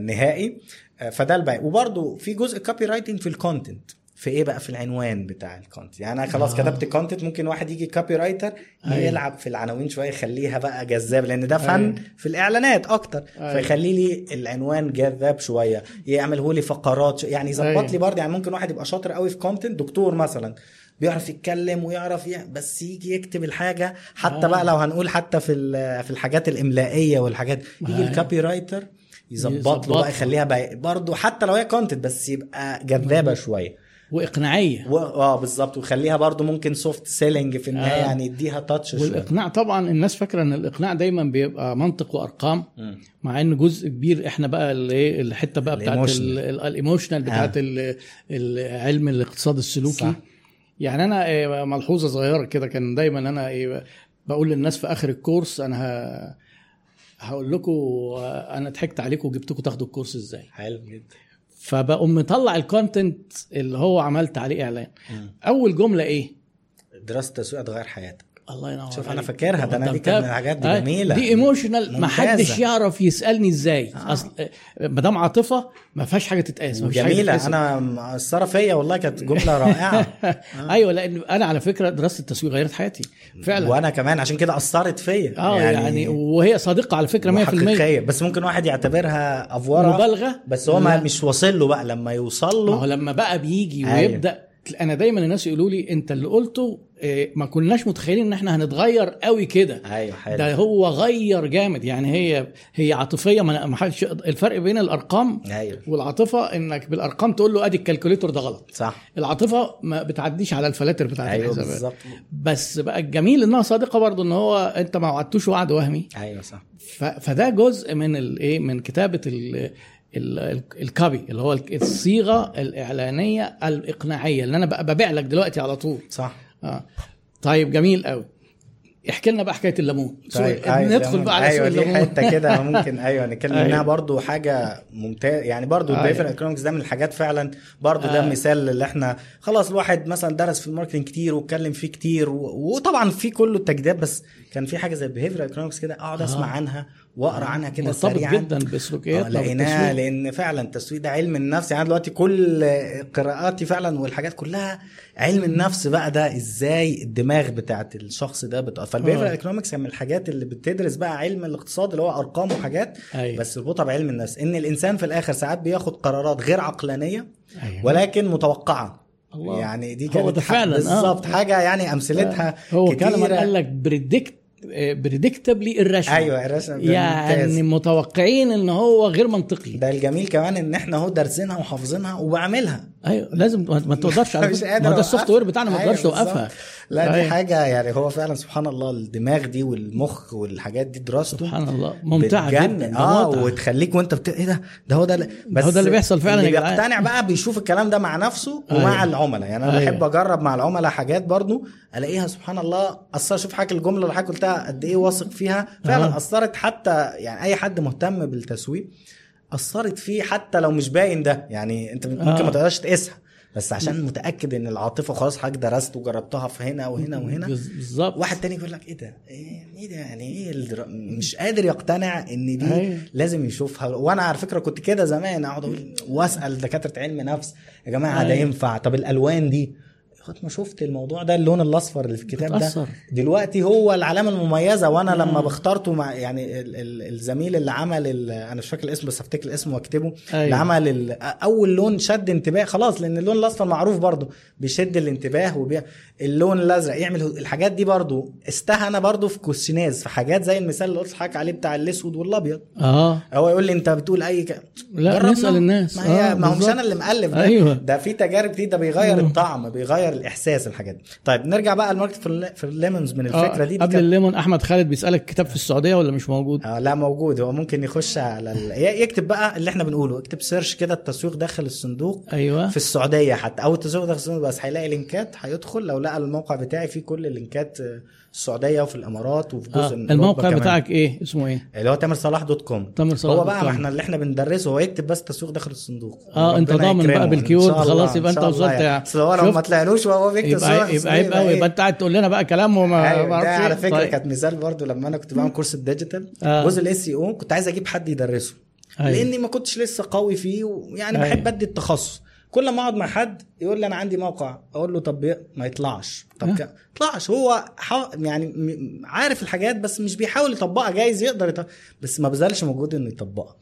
نهائي آه، فده الباقي وبرضو في جزء copywriting في ال content في إيه بقى في العنوان بتاع ال content يعني أنا خلاص آه. كتبت content ممكن واحد يجي copywriter أيوة. يلعب في العناوين شوية يخليها بقى جذاب لأن ده فن أيوة. في الإعلانات أكتر أيوة. فيخلي لي العنوان جذاب شوية يعمله لي فقرات يعني يظبط أيوة. لي برضه يعني ممكن واحد يبقى شاطر قوي في content دكتور مثلا بيعرف يتكلم ويعرف ي... بس يجي يكتب الحاجة حتى آه. آه. بقى لو هنقول حتى في في الحاجات الإملائية والحاجات يجي أيوة. ال copywriter يظبط. له بقى يخليها برضه حتى لو هي content بس يبقى جذابة شوية وإقناعية و... آه بالظبط وخليها برضو ممكن soft selling في النهاية آه. آه. يعني يديها touch والإقناع طبعا الناس فاكرة إن الإقناع دايما بيبقى منطق وأرقام مم. مع إن جزء كبير إحنا بقى اللي إيه الحتة بقى بتاعت ال emotional بتاعت آه. ال- ال- علم الاقتصاد السلوكي صح. يعني أنا إيه، ملحوظة صغيرة كده كان دايما أنا إيه، بقول للناس في آخر الكورس أنا ه... هقول لكم أنا ضحكت عليكم وجبتكم تاخدوا الكورس إزاي. حلو جدا. فبقوم مطلع ال content اللي هو عملت عليه إعلان. مم. أول جملة إيه؟ دراسه التسويق هتغير حياتك. الله ينور شوف. أنا فاكرها ده أنا دي كانت من. الحاجات دي آه، جميلة دي emotional ما. حدش يعرف يسألني إزاي آه. أصل ما دام عاطفة ما فيهاش حاجة تتقاس جميلة. أنا مأثره فيا والله كانت جملة رائعة أيوه لأن أنا على فكرة دراسة التسويق غيرت حياتي فعلا وأنا كمان عشان كده أثرت فيا آه يعني, يعني وهي صادقه على فكرة 100% وحقيقية. بس ممكن واحد يعتبرها أفورة مبالغة بس هو ما. مش واصل له بقى لما يوصل ما هو له لما بقى بيجي أيوة. ويبدأ أنا دايما الناس يقولوا لي أنت اللي قلته إيه، ما كناش متخيلين إن إحنا هنتغير قوي كده. أيوه حلو. ده هو غير جامد. يعني هي هي عاطفية ما حدش الفرق بين الأرقام أيوه. والعاطفة إنك بالأرقام تقول له أدي الكالكوليتور ده غلط. صح. العاطفة ما بتعديش على الفلاتر بتاعت الحسابات. بالظبط. بس بقى الجميل إنها صادقة برضه إن هو أنت ما وعدتوش وعد وهمي. أيوه صح. فده جزء من الايه من كتابة ال copy اللي هو الصيغة الإعلانية الإقناعية اللي أنا ببيع لك دلوقتي على طول. صح. آه. طيب جميل قوي احكي لنا بقى حكاية الليمون طيب sorry، ندخل بقى على أيوه دي الليمون حتة كده ممكن أيوه نتكلم أيوة. منها برضو حاجة ممتازة يعني برضو أيوة. ال behavior economics ده من الحاجات فعلا برضو ده آه. مثال اللي إحنا خلاص الواحد مثلا درس في ال marketing كتير واتكلم فيه كتير. وطبعا في كله التجديدات بس كان في حاجة زي ال behavior economics كده أقعد أسمع آه. عنها وأقرأ عنها كده مرتبط سريعا جدا بسلوكياتنا آه، لقيناها. لأن فعلا التسويق ده علم النفس يعني دلوقتي كل قراءاتي فعلا والحاجات كلها علم النفس بقى ده إزاي الدماغ بتاعت الشخص ده بتأثر فال behavior آه. economics من الحاجات اللي بتدرس بقى علم الاقتصاد اللي هو أرقام وحاجات أيوة. بس اربطها بعلم النفس إن الإنسان في الآخر ساعات بياخد قرارات غير عقلانية أيوة. ولكن متوقعة الله. يعني دي هو كانت آه. بالظبط حاجة يعني أمثلتها هو كتيرة. كلمه قال لك predict بريدكتبلي الرشوه أيوه الرسم ده يعني ممتاز. متوقعين إن هو غير منطقي ده الجميل كمان إن إحنا أهو دارسينها وحافظينها وبعملها أيوه لازم ما تقدرش على مش فكرة. قادر ما ده. السوفت وير بتاعنا ما أيوة تقدرش توقفها. لا دي أيوة. حاجة يعني هو فعلا سبحان الله الدماغ دي والمخ والحاجات دي دراسته سبحان الله ممتعة. جدا آه. وتخليك وأنت بت... إيه ده ده هو ده اللي- بس هو ده اللي بيحصل فعلا اللي. بيقتنع بقى بيشوف الكلام ده مع نفسه ومع أيوة. العملاء يعني أنا أيوة. بحب أجرب مع العملاء حاجات برضو ألاقيها سبحان الله اثر شوف حاجة الجملة اللي حضرتك قلتها قد إيه واثق فيها فعلا. أثرت حتى يعني أي حد مهتم بالتسويق أثرت فيه حتى لو مش باين ده. يعني أنت ممكن آه. ما تقدرش تقيسها. بس عشان متأكد إن العاطفة خلاص حضرتك درست وجربتها في هنا وهنا وهنا. بالظبط. واحد تاني يقول لك إيه ده؟ إيه إيه ده؟ يعني إيه الدرا... مش قادر يقتنع إن دي أيوة. لازم يشوفها. وأنا على فكرة كنت كده زمان. أقعد أقول وأسأل دكاترة علم نفس. يا جماعة ده أيوة. ينفع؟ طب الألوان دي؟ لغايه ما شفت الموضوع ده اللون الأصفر اللي في الكتاب ده. دلوقتي هو العلامة المميزة وأنا لما. بختارته مع يعني ال ال الزميل اللي عمل ال- أنا مش فاكر الاسم بس افتكر الاسم وأكتبه أيوة. اللي عمل ال- أول لون شد انتباه خلاص لأن اللون الأصفر معروف برضه بيشد الانتباه وبي... اللون الأزرق يعمل الحاجات دي برضه استهنى برضه في كوستشناز في حاجات زي المثال اللي قلت لحضرتك عليه بتاع الأسود والأبيض آه هو يقول لي أنت بتقول أي ك... لا،. نسأل الناس. ما هي آه، ما هو مش. أنا اللي مؤلف ده أيوة. ده في تجارب كتير ده بيغير. الطعم بيغير الإحساس الحاجات دي. طيب نرجع بقى ال market في, الل- في ال lemons من الفكرة آه، دي, دي قبل الليمون أحمد خالد بيسألك كتاب في السعودية ولا مش موجود؟ آه لا موجود. هو ممكن يخش على ال... يكتب بقى اللي إحنا بنقوله. اكتب search كده التسويق داخل الصندوق أيوه. في السعودية حتى. أو التسويق داخل الصندوق بس هيلاقي لينكات هيدخل. لو لقى الموقع بتاعي فيه كل اللينكات آه، السعودية وفي الإمارات وفي آه. جزء من أوروبا الموقع كمان. بتاعك إيه اسمه إيه اللي هو تامر صلاح dot com تامر صلاح هو dot بقى إحنا اللي إحنا بندرسه هو يكتب بس تسويق داخل الصندوق آه أنت ضامن بقى. بال keyword خلاص يبقى أنت وصلت يعني. اصل هو لو؟ ما طلعلوش وهو بيكتب يبقى يبقى عيب قوي يبقى أنت قاعد تقول لنا بقى كلام وما أيوة، ده أعرفش على إيه. فكرة طيب. كانت مثال برضو لما أنا كنت بعمل كورس ال digital آه. جزء ال SEO كنت عايز أجيب حد يدرسه أيوة. لأني ما كنتش لسه قوي فيه ويعني أيوة. بحب أدي التخصص كل ما أقعد مع حد يقول لي أنا عندي موقع أقول له طب ما يطلعش طب آه. ك... يطلعش هو حا... يعني عارف الحاجات بس مش بيحاول يطبقها جايز يقدر يطبق. بس ما بذلش مجهود إنه يطبقها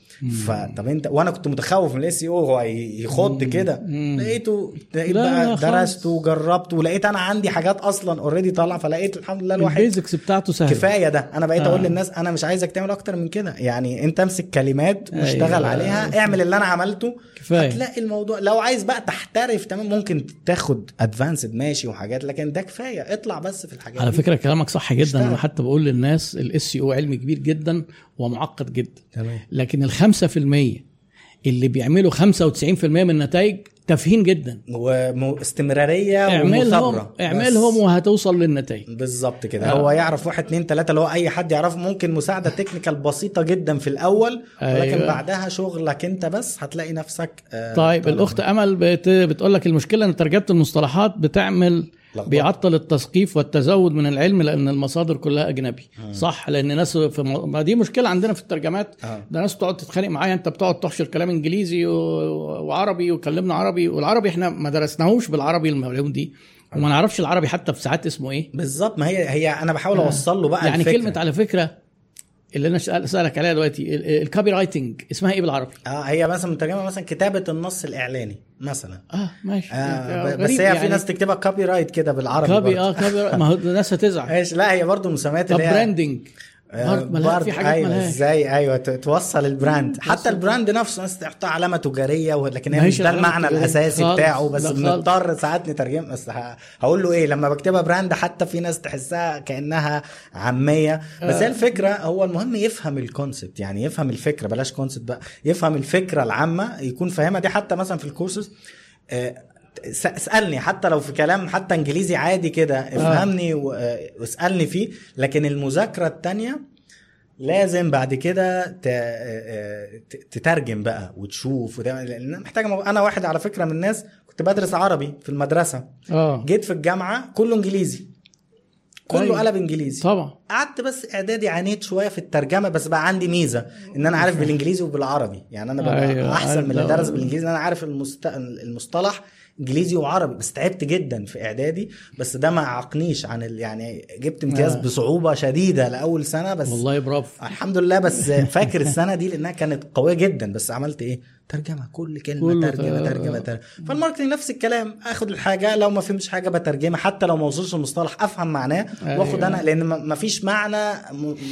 فطب انت وأنا كنت متخوف من الاس أو هو يخض كده. لقيته لقيت بقى خالص. درسته وجربته ولقيت أنا عندي حاجات أصلا اوريدي طالعة فلقيت الحمد لله الواحد البيزكس بتاعته سهلة كفاية ده أنا بقيت آه. أقول للناس أنا مش عايزك تعمل أكتر من كده يعني أنت امسك كلمات واشتغل أيوة. عليها اعمل اللي أنا عملته كفاية. هتلاقي الموضوع لو عايز بقى تحترف تمام ممكن تاخد ادفانسد ماشي وحاجات لكن ده كفاية اطلع بس في الحاجات على دي. فكرة كلامك صح جدا اشتغل. أنا حتى بقول للناس ال SEO علم كبير جدا ومعقد جدا تمام لكن الخمسة في المية اللي بيعملوا 95% من النتائج تافهين جدا واستمراريه اعملهم ومثابرة اعملهم وهتوصل للنتائج بالظبط كده آه. هو يعرف واحد اتنين تلاتة اللي هو أي حد يعرفه ممكن مساعدة technical بسيطة جدا في الأول ولكن أيوة. بعدها شغلك أنت بس هتلاقي نفسك آه، طيب. الأخت أمل بت... بتقول لك المشكلة إن ترجمة المصطلحات بتعمل بيعطل التثقيف والتزود من العلم لأن المصادر كلها أجنبي. صح لأن ناس في م... ما دي مشكلة عندنا في الترجمات. آه. ده ناس بتقعد تتخانق معايا أنت بتقعد تحشر كلام إنجليزي و... وعربي وكلمنا عربي. والعربي إحنا ما درسناهوش بالعربي المعلوم دي. وما نعرفش العربي حتى في ساعات اسمه إيه. بالظبط ما هي هي أنا بحاول آه. أوصل له بقى يعني الفكرة. كلمة على فكرة اللي أنا سأل- سألك عليها دلوقتي ال- ال copywriting اسمها إيه بالعربي؟ آه هي مثلا مترجمة مثلا كتابة النص الإعلاني مثلا. آه ماشي. آه غريب بس هي يعني. في ناس تكتبها copywrite كده بالعربي copy. آه copy ما هو الناس هتزعل. إيش لا هي برضه مسميات اللي هي branding آه، برضه ملهاش في حاجات أيوه إزاي؟ أيوه توصل ال brand. حتى ال brand. نفسه ناس تحطها علامة تجارية لكن هي مش ده المعنى. الأساسي خالص. بتاعه. بس. بنضطر ساعات نترجم. بس هقول له إيه لما بكتبها brand حتى في ناس تحسها كأنها عامية. بس هي الفكرة هو المهم يفهم ال concept يعني يفهم الفكرة. بلاش concept بقى. يفهم الفكرة العامة يكون فاهمها. دي حتى مثلا في الكورسز آه، اسألني حتى لو في كلام حتى انجليزي عادي كده افهمني آه، واسألني فيه. لكن المذاكرة التانية لازم بعد كده تترجم بقى وتشوف وده لأن محتاجه أنا واحد على فكرة من الناس كنت بدرس عربي في المدرسة. آه. جيت في الجامعة كله انجليزي. كله أيوة. قلب انجليزي. طبعا. قعدت بس اعدادي عانيت شوية في الترجمة بس بقى عندي ميزة إن أنا عارف بالإنجليزي وبالعربي. يعني أنا ببقى أيوة، أحسن من اللي ده. درس بالإنجليزي إن أنا عارف المست... المصطلح انجليزي وعربي بس تعبت جدا في إعدادي بس ده ما عاقنيش عن ال... يعني جبت امتياز آه. بصعوبة شديدة لأول سنة بس والله برافو. الحمد لله بس فاكر السنة دي لأنها كانت قوية جدا بس عملت إيه؟ ترجمة كل كلمة كله ترجمة ترجمة. ترجمة فال marketing نفس الكلام آخد الحاجة لو ما فهمتش حاجة بترجمها حتى لو ما وصلش المصطلح أفهم معناه أيوة. واخد أنا لأن ما فيش معنى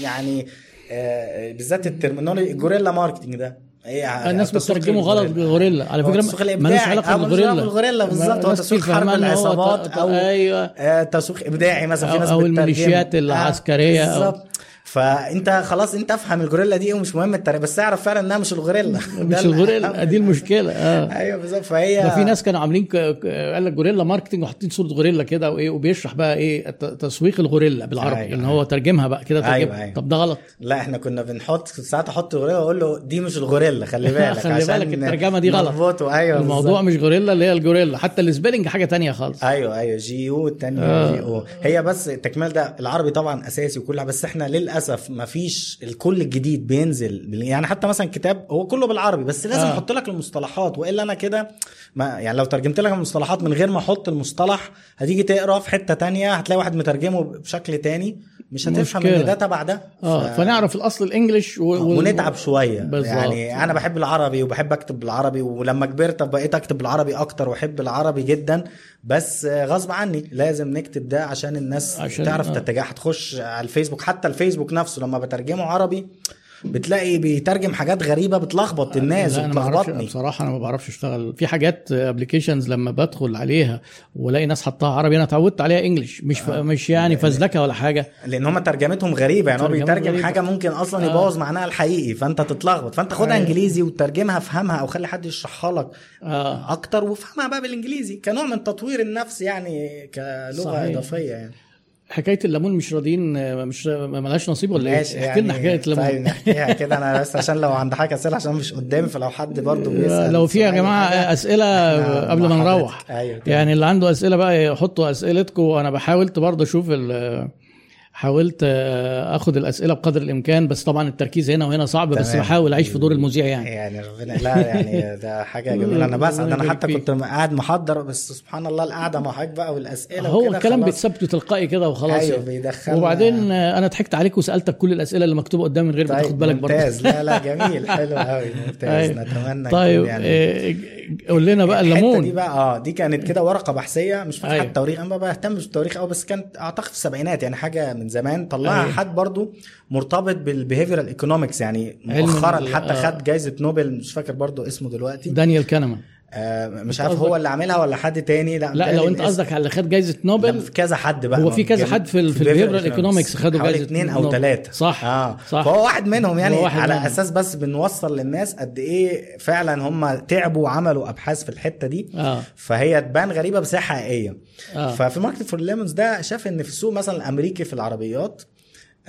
يعني آه، بالذات ال terminology ال guerrilla marketing ده. إيه الناس التسويق بتترجمه غلط. بالغوريلا. على فكرة ملوش الابداعي علاقة بالغوريلا. بالغوريلا بالظبط. هو تسويق حرب العصابات أو أيوه. آه، تسويق إبداعي مثلا في أو- ناس بتترجمه. الميليشيات العسكرية أو- بالظبط. فأنت خلاص أنت أفهم الجوريلا دي إيه ومش مهم التاريخ بس أعرف فعلا إنها مش الغوريلا مش. الغوريلا دي المشكلة آه أيوه بالظبط فهي ده في ناس كانوا عاملين قال لك غوريلا ماركتنج وحاطين صورة غوريلا كده وإيه وبيشرح بقى إيه تسويق الغوريلا بالعربي أيوة، إن هو ترجمها بقى كده ترجمها أيوة، أيوة. طب ده غلط لا إحنا كنا بنحط ساعات أحط الغوريلا وأقول له دي مش الغوريلا خلي بالك خلي بالك الترجمة دي غلط. أيوه الموضوع. مش غوريلا اللي هي ال guerrilla حتى ال spelling حاجة تانية خالص أيوه أيوه G U الثانية آه. هي بس التكمال ده العربي طبعا أساسي وكل حاجة، بس إحنا للأسف ما فيش الكل الجديد بينزل يعني حتى مثلا كتاب هو كله بالعربي بس لازم آه. أحط لك المصطلحات وإلا أنا كده ما يعني لو ترجمت لك المصطلحات من غير ما أحط المصطلح هتيجي تقرأ في حتة تانية هتلاقي واحد مترجمه بشكل تاني مش هتفهم. إن ده تبع ده آه فنعرف الأصل ال English و... و... ونتعب شوية بالظبط. يعني أنا بحب العربي وبحب أكتب بالعربي ولما كبرت بقيت أكتب بالعربي أكتر وأحب العربي جدا بس غصب عني لازم نكتب ده عشان الناس عشان- عشان تعرف آه. تتجاه هتخش على الفيسبوك حتى الفيسبوك نفسه لما بترجمه عربي بتلاقي بيترجم حاجات غريبة بتلخبط الناس وبتلخبطني بصراحة أنا ما بعرفش أشتغل في حاجات applications لما بدخل عليها والاقي ناس حطها عربي أنا اتعودت عليها انجلش مش ف... مش يعني فزلكة ولا حاجة لأن هم ترجمتهم غريبة يعني هو بيترجم غريبة. حاجة ممكن أصلا آه. يبوظ معناها الحقيقي فأنت تتلخبط فأنت خدها أيوة. إنجليزي وترجمها افهمها أو خلي حد يشرحها لك آه أكتر وافهمها بقى بالإنجليزي كنوع من تطوير النفس يعني كلغة صحيح. إضافية يعني حكاية الليمون مش راضيين مش ما ملهاش نصيب ولا إيه؟ احكي لنا يعني حكاية طيب الليمون نحكيها كده أنا بس عشان لو عند حاجة أسئلة عشان مش قدامي فلو حد برضه بيسأل لو في يا جماعة أسئلة إحنا قبل ما. نروح تمام. يعني اللي عنده أسئلة بقى يحطوا أسئلتكم وأنا بحاولت برضه أشوف ال- حاولت آه، آخد الأسئلة بقدر الإمكان بس طبعا التركيز هنا وهنا صعب بس. بحاول أعيش في دور المذيع يعني يعني ربنا لا يعني ده حاجة جميلة أنا بسعد الله أنا حتى. كنت قاعد محضر بس سبحان الله القعدة مع حضرتك بقى والأسئلة هو الكلام. بيتثبت تلقائي كده وخلاص أيوه يعني. بيدخلنا وبعدين آه، أنا ضحكت عليك وسألتك كل الأسئلة اللي مكتوبة قدامي من غير ما طيب تاخد بالك برضه ممتاز لا لا جميل حلو قوي ممتاز. نتمنى طيب يعني آه، قول لنا بقى الحتة دي الليمون بقى آه دي كانت كده ورقة بحثية مش فاكر. حتى التواريخ أنا ما بهتمش بالتواريخ قوي بس كانت أعتقد في السبعينات يعني حاجة من زمان طلعها أيوة. حد برضو مرتبط بال behavioral economics يعني مؤخرا حتى آه. خد جائزه نوبل مش فاكر برضو اسمه دلوقتي دانيال كانمان مش أنت عارف هو اللي عاملها ولا حد تاني؟ لا لا لو أنت قصدك على اللي خد جائزه لا، نوبل في كذا حد بقى. هو في كذا حد في في economics خدوا جايزة اثنين أو. ثلاثة صح آه. صح. فهو واحد منهم يعني واحد على منهم. أساس بس بنوصل للناس قد إيه فعلا هم تعبوا وعملوا أبحاث في الحتة دي. آه. فهي تبان غريبة بس هي حقيقية. آه. ففي market for lemons ده شاف إن في السوق مثلا الأمريكي في العربيات آه،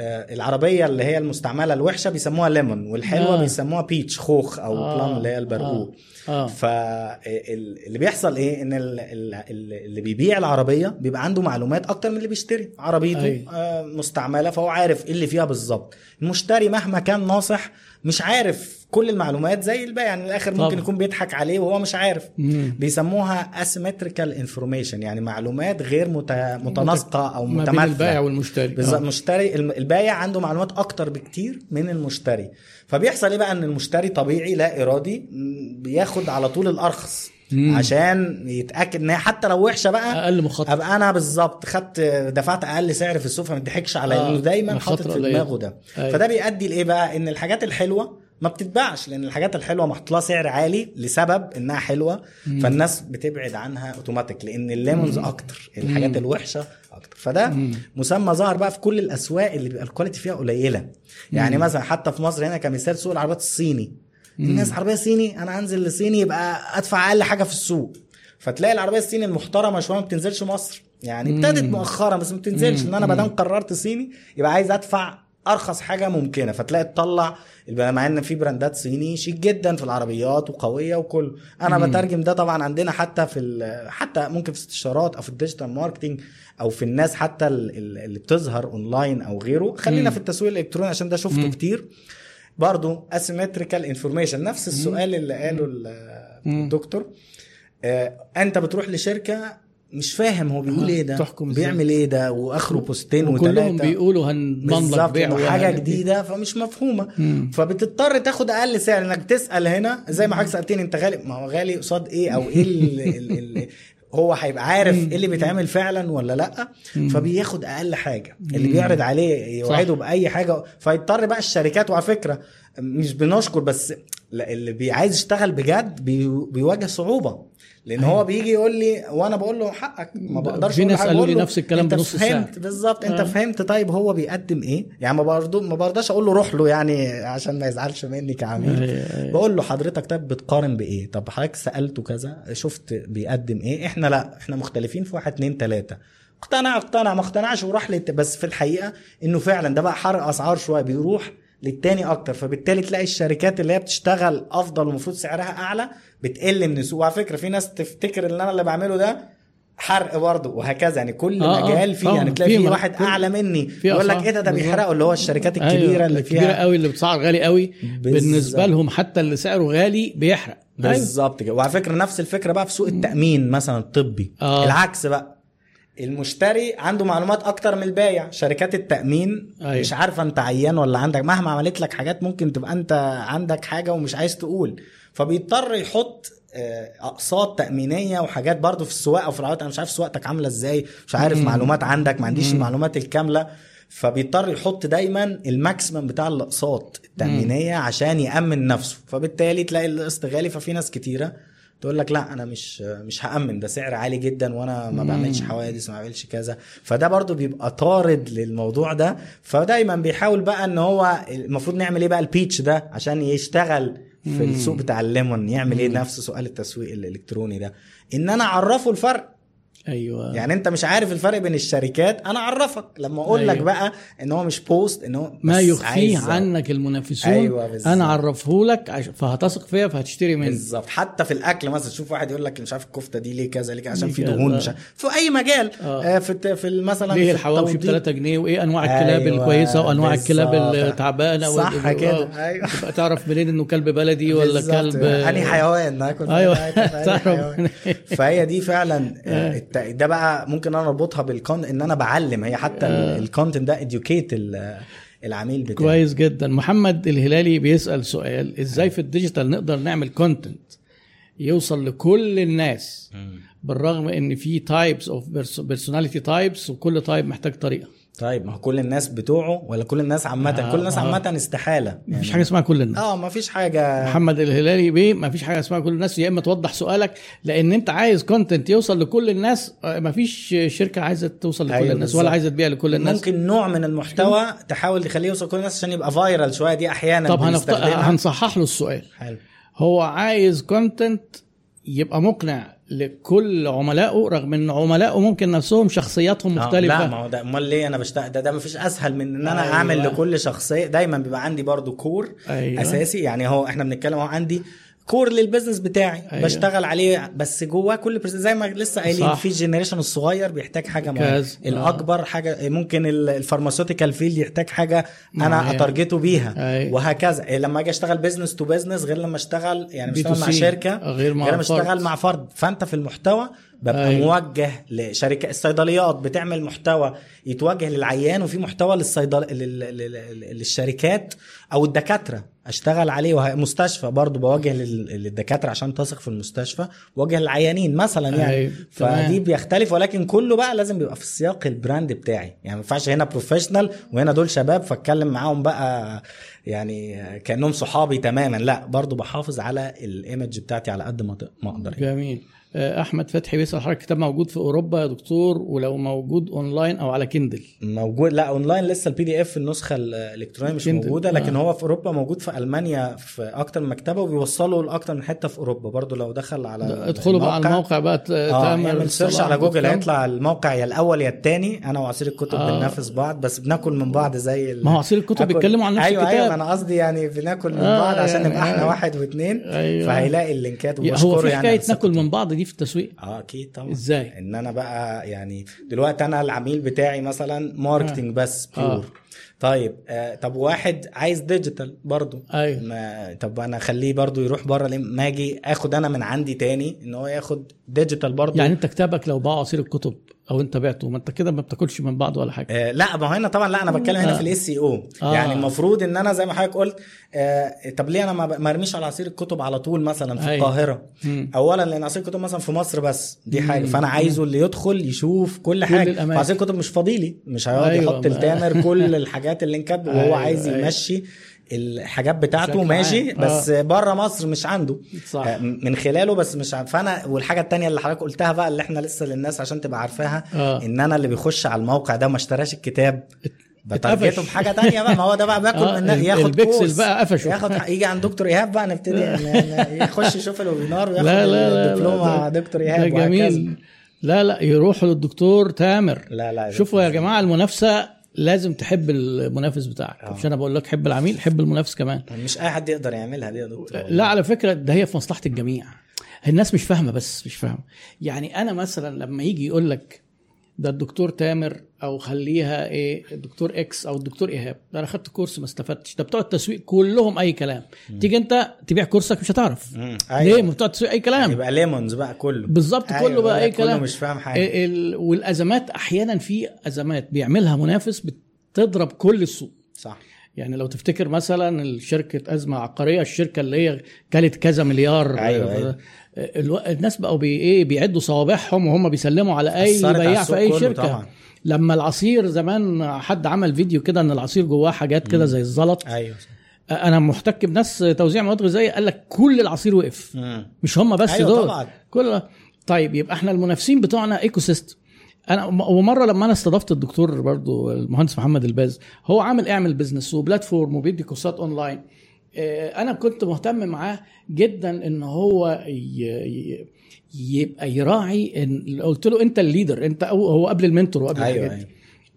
العربية اللي هي المستعملة الوحشة بيسموها ليمون والحلوة آه. بيسموها peach خوخ أو آه. plum اللي هي البرقوق آه فاللي بيحصل إيه إن ال- ال- ال- اللي بيبيع العربية بيبقى عنده معلومات أكتر من اللي بيشتري عربيته أيوة. آه، مستعملة فهو عارف إيه اللي فيها بالظبط المشتري مهما كان ناصح مش عارف كل المعلومات زي البائع يعني الآخر ممكن طبعا. يكون بيضحك عليه وهو مش عارف مم. بيسموها asymmetrical information يعني معلومات غير مت- متناسقة أو ما بين متماثله البائع والمشتري بالظبط آه. المشتري الم- البايع عنده معلومات أكتر بكتير من المشتري فبيحصل إيه بقى إن المشتري طبيعي لا إرادي بياخد على طول الأرخص مم. عشان يتأكد إن حتى لو وحشة بقى أقل مخاطره أبقى أنا بالظبط خدت دفعت أقل سعر في السوق فما تضحكش عليا آه، دايما حاطط في. دماغه ده أيوة. فده بيؤدي لإيه بقى إن الحاجات الحلوة ما بتتباعش لأن الحاجات الحلوة محطوط لها سعر عالي لسبب إنها حلوة مم. فالناس بتبعد عنها اوتوماتيك لأن ال lemons أكتر الحاجات مم. الوحشة أكتر فده مم. مسمى ظهر بقى في كل الأسواق اللي بيبقى ال quality فيها قليلة يعني مم. مثلا حتى في مصر هنا كمثال سوق العربيات الصيني مم. الناس عربية صيني أنا هنزل لصيني يبقى أدفع أقل حاجة في السوق فتلاقي العربية الصيني المحترمة شوية ما بتنزلش مصر يعني. ابتدت مؤخرا بس ما بتنزلش. إن أنا ما دام. قررت صيني يبقى عايز أدفع أرخص حاجة ممكنة فتلاقي تطلع مع إن في brandات صيني شيك جدا في العربيات وقوية وكل أنا مم. بترجم ده طبعا عندنا حتى في حتى ممكن في استشارات أو في ال digital marketing أو في الناس حتى ال- ال- اللي بتظهر أونلاين أو غيره خلينا مم. في التسويق الإلكتروني عشان ده شفته مم. كتير برضو asymmetrical information نفس السؤال اللي قاله. الدكتور آه، أنت بتروح لشركة مش فاهم هو بيقول إيه ده؟ بيعمل إيه ده وآخره بوستين وثلاثه بيقولوا هنضمن لك بيع إنه حاجة وهن- جديدة فمش مفهومة. مم. فبتضطر تاخد أقل سعر إنك تسأل هنا زي ما حضرتك سألتني أنت غالي؟ ما هو غالي قصاد إيه؟ أو إيه ال ال ال هو هيبقى عارف إيه اللي بيتعمل فعلا ولا لأ. فبياخد أقل حاجة. اللي. بيعرض عليه يوعده. بأي حاجة. فيضطر بقى الشركات وعلى فكرة مش بنشكر بس اللي عايز يشتغل بجد بي- بيواجه صعوبة. لأن هو بيجي يقول لي وأنا بقول له حقك ما بقدرش في ناس قالوا لي نفس الكلام أنت بنص فهمت. بالظبط أنت آه. فهمت طيب هو بيقدم إيه يعني ما برضو ما برضاش أقول له روح له يعني عشان ما يزعلش مني كعميل أيوة، أيوة. بقول له حضرتك طب بتقارن بإيه طب حضرتك سألته كذا شفت بيقدم إيه إحنا لا إحنا مختلفين في واحد اتنين تلاتة اقتنع اقتنع ما اقتنعش وراح. بس في الحقيقة إنه فعلا ده بقى حرق أسعار شوية بيروح للتاني أكتر فبالتالي تلاقي الشركات اللي هي بتشتغل أفضل ومفروض سعرها أعلى بتقل من السوق وعلى فكرة في ناس تفتكر ان أنا اللي بعمله ده حرق برضه وهكذا يعني كل آه، آه، مجال فيه. يعني تلاقي في واحد أعلى مني يقول لك. إيه ده ده. بيحرقوا اللي هو الشركات الكبيرة أيوة. اللي الكبيرة فيها قوي اللي بتسعر غالي قوي. بالنسبة لهم حتى اللي سعره غالي بيحرق. بالظبط كده وعلى فكرة نفس الفكرة بقى في سوق التأمين مثلا الطبي آه. العكس بقى المشتري عنده معلومات أكتر من البايع. شركات التأمين أيوة. مش عارفه أنت عيان ولا عندك مهما عملت لك حاجات ممكن تبقى أنت عندك حاجة ومش عايز تقول. فبيضطر يحط آه، أقساط تأمينية وحاجات برضو في السواقة وفي العربيات. أنا مش عارف سواقتك عاملة إزاي مش عارف مم. معلومات عندك ما عنديش مم. المعلومات الكاملة. فبيضطر يحط دايما الماكسيمم بتاع الأقساط التأمينية عشان يأمن نفسه. فبالتالي تلاقي القسط غالي ففي ناس كتيرة. تقول لك لا أنا مش مش هأمن ده سعر عالي جدا وأنا ما. بعملش حوادث ما بعملش كذا فده برضو بيبقى طارد للموضوع ده فدايما بيحاول بقى إن هو المفروض نعمل إيه بقى البيتش ده عشان يشتغل في. السوق بتاع الليمون يعمل إيه. نفس سؤال التسويق الإلكتروني ده إن أنا أعرفه الفرق أيوه يعني أنت مش عارف الفرق بين الشركات أنا أعرفك لما أقول لك أيوة. بقى إن هو مش بوست إن هو ما يخفيه عنك المنافسون أيوة بالظبط. أنا أعرفه لك عش... فهتثق فيا فهتشتري مني بالظبط حتى في الأكل مثلا تشوف واحد يقول لك مش عارف الكفتة دي ليه كذا ليه كذا عشان في. دهون مش في أي مجال آه. آه في في مثلا ليه الحواوشي ب التوضيب. 3 جنيه وإيه أنواع الكلاب أيوة، الكويسة وأنواع الكلاب. التعبانة صح كده، آه. أيوة. تبقى تعرف منين إنه كلب بلدي ولا. كلب أنهي حيوان. منين. فهي دي فعلا آه، ده بقى ممكن أنا أربطها بال con إن أنا بعلم. هي حتى. ال content ده educate العميل بتاعي. كويس جدا. محمد الهلالي بيسأل سؤال إزاي في ال digital نقدر نعمل content يوصل لكل الناس بالرغم إن في types of personality types وكل type محتاج طريقة؟ طيب ما هو كل الناس بتوعه ولا كل الناس عامة آه، كل الناس آه. عامة استحالة مفيش حاجة اسمها كل الناس آه ما فيش حاجة محمد الهلالي بيه ما فيش حاجة اسمها كل الناس يا إما توضح سؤالك لأن أنت عايز content يوصل لكل الناس ما فيش شركة عايزة توصل لكل أيوة الناس بالظبط. ولا عايزة تبيع لكل الناس ممكن نوع من المحتوى تحاول تخليه يوصل كل الناس عشان يبقى viral شوية دي أحيانا طب. بنستخدمها. هنصحح له السؤال حلو هو عايز content يبقى مقنع لكل عملائه رغم إن عملائه ممكن نفسهم شخصياتهم آه، مختلفة لا ما هو ده أمال ليه أنا بشتغل ده ده مفيش أسهل من إن أنا أيوة. أعمل لكل شخصية دايما بيبقى عندي برضو core أيوة. أساسي يعني هو إحنا بنتكلم اهو عندي core لل business بتاعي أيوة. بشتغل عليه بس جواه كل زي ما لسه قايلين. في ال generation الصغير بيحتاج حاجة معينة. آه. الأكبر حاجة ممكن ال- ال pharmaceutical field يحتاج حاجة أنا. ا target ه بيها أيوة. وهكذا إيه، لما أجي أشتغل business to business غير لما أشتغل يعني B2C. بشتغل مع شركة غير مع غير لما. أشتغل مع فرد فأنت في المحتوى ببقى أيوة. موجه لشركة الصيدليات بتعمل محتوى يتوجه للعيان وفي محتوى للصيدل لل... لل... لل- للشركات أو الدكاترة أشتغل عليه وه... مستشفى برضو بوجه لل... للدكاترة عشان تثق في المستشفى بوجه للعيانين مثلا يعني أيوة. فدي بيختلف ولكن كله بقى لازم بيبقى في سياق ال brand بتاعي يعني ما ينفعش هنا professional وهنا دول شباب فاتكلم معاهم بقى يعني كأنهم صحابي تماما لا برضو بحافظ على ال image بتاعتي على قد ما أقدر يعني. جميل أحمد فتحي بيسأل حضرتك كتاب موجود في أوروبا يا دكتور ولو موجود أونلاين أو على كندل موجود لا أونلاين لسه ال PDF النسخة الإلكترونية مش كنت- موجودة لكن آه. هو في أوروبا موجود في ألمانيا في أكتر من مكتبة وبيوصلوا لأكتر من حتة في أوروبا برضو لو دخل على ادخلوا بقى على الموقع بقى ت- آه تامر يعمل search على جوجل. هيطلع الموقع يا الأول يا الثاني أنا وعصير الكتب آه. آه. بننافس بعض بس بناكل من بعض زي. ما هو عصير الكتب بيتكلموا عن نفس أيوه الكتاب. أيوه أنا قصدي يعني بناكل من آه، بعض عشان يعني نبقى إحنا آه. واحد واثنين أيوة. فهيلاقي ال link ات هو في يعني حكاية ناكل. من بعض دي في التسويق. آه أكيد طبعا. إزاي؟ إن أنا بقى يعني دلوقتي أنا العميل بتاعي مثلا marketing بس آه. pure طيب آه طب واحد عايز digital برضو. أيوه. ما طب أنا أخليه برضو يروح بره ليه ما أجي آخد أنا من عندي تاني إن هو ياخد digital برضو. يعني أنت كتابك لو باع عصير الكتب أو أنت بعته ما أنت كده ما بتاكلش من بعض ولا حاجة آه لا ما هو هنا طبعا لا أنا بتكلم هنا آه. في الاس أو آه. يعني المفروض إن أنا زي ما حضرتك قلت آه طب ليه أنا ما أرميش على عصير الكتب على طول مثلا في أيوة. القاهرة مم. اولا لأن عصير الكتب مثلا في مصر بس دي حاجة مم. فانا عايزه اللي يدخل يشوف كل حاجة. عصير الكتب مش فاضيلي مش هيقعد أيوة، يحط التامر كل الحاجات اللي انكب وهو أيوة، عايز أيوة. يمشي الحاجات بتاعته ماشي. بس بره مصر مش عنده صح. آه، من خلاله بس مش عارف فأنا والحاجة التانية اللي حضرتك قلتها بقى اللي إحنا لسه للناس عشان تبقى عارفاها آه. إن أنا اللي بيخش على الموقع ده وما اشتراش الكتاب ب target ه اتقفش. بحاجة تانية بقى ما هو ده بقى بياكل آه، من ياخد البكسل بقى قفشه. ياخد يجي عند دكتور إيهاب بقى نبتدي ن- يخش يشوف ال webinar وياخد لا لا لا الدبلومة دكتور إيهاب. جميل لا لا يروحوا للدكتور تامر لا لا شوفوا يا جماعة المنافسة لازم تحب المنافس بتاعك. آه. مش أنا بقول لك حب العميل حب المنافس كمان. مش أي حد يقدر يعملها دي يا دكتور؟ لا على فكرة ده هي في مصلحة الجميع. الناس مش فاهمة بس مش فاهمة. يعني أنا مثلا لما يجي يقول لك ده الدكتور تامر أو خليها إيه الدكتور X أو الدكتور إيهاب. ده أنا خدت course ما استفدتش. ده بتوع التسويق كلهم أي كلام. تيجي أنت تبيع كورسك مش هتعرف. مم. ليه؟ ما بتوع التسويق أي كلام. يبقى lemons بقى كله. بالظبط أيوة، كله بقى أي لك كله كلام. مش فاهم حاجة. ال... والأزمات أحيانا في أزمات بيعملها منافس بتضرب كل السوق. صح. يعني لو تفتكر مثلا الشركة أزمة عقارية الشركة اللي هي كانت كذا مليار. أيوة، أيوة. ألو... الناس بقوا بي إيه بيعدوا صوابعهم وهم بيسلموا على أي بياع في أي شركة. طبعا. لما العصير زمان حد عمل فيديو كده إن العصير جواه حاجات كده زي الزلط. أيوه. أنا محتك بناس توزيع مواد غذائية قال لك كل العصير وقف. مم. مش هم بس أيوة دول. طبعاً. كل طيب يبقى إحنا المنافسين بتوعنا ecosystem أنا ومرة لما أنا استضفت الدكتور برضو المهندس محمد الباز هو عامل اعمل business و platform وبيدي كورسات اونلاين آه، أنا كنت مهتم معاه جدا إن هو يبقى يراعي إن قلت له أنت ال leader أنت هو قبل ال mentor وقبل الحاجات دي. أيوه.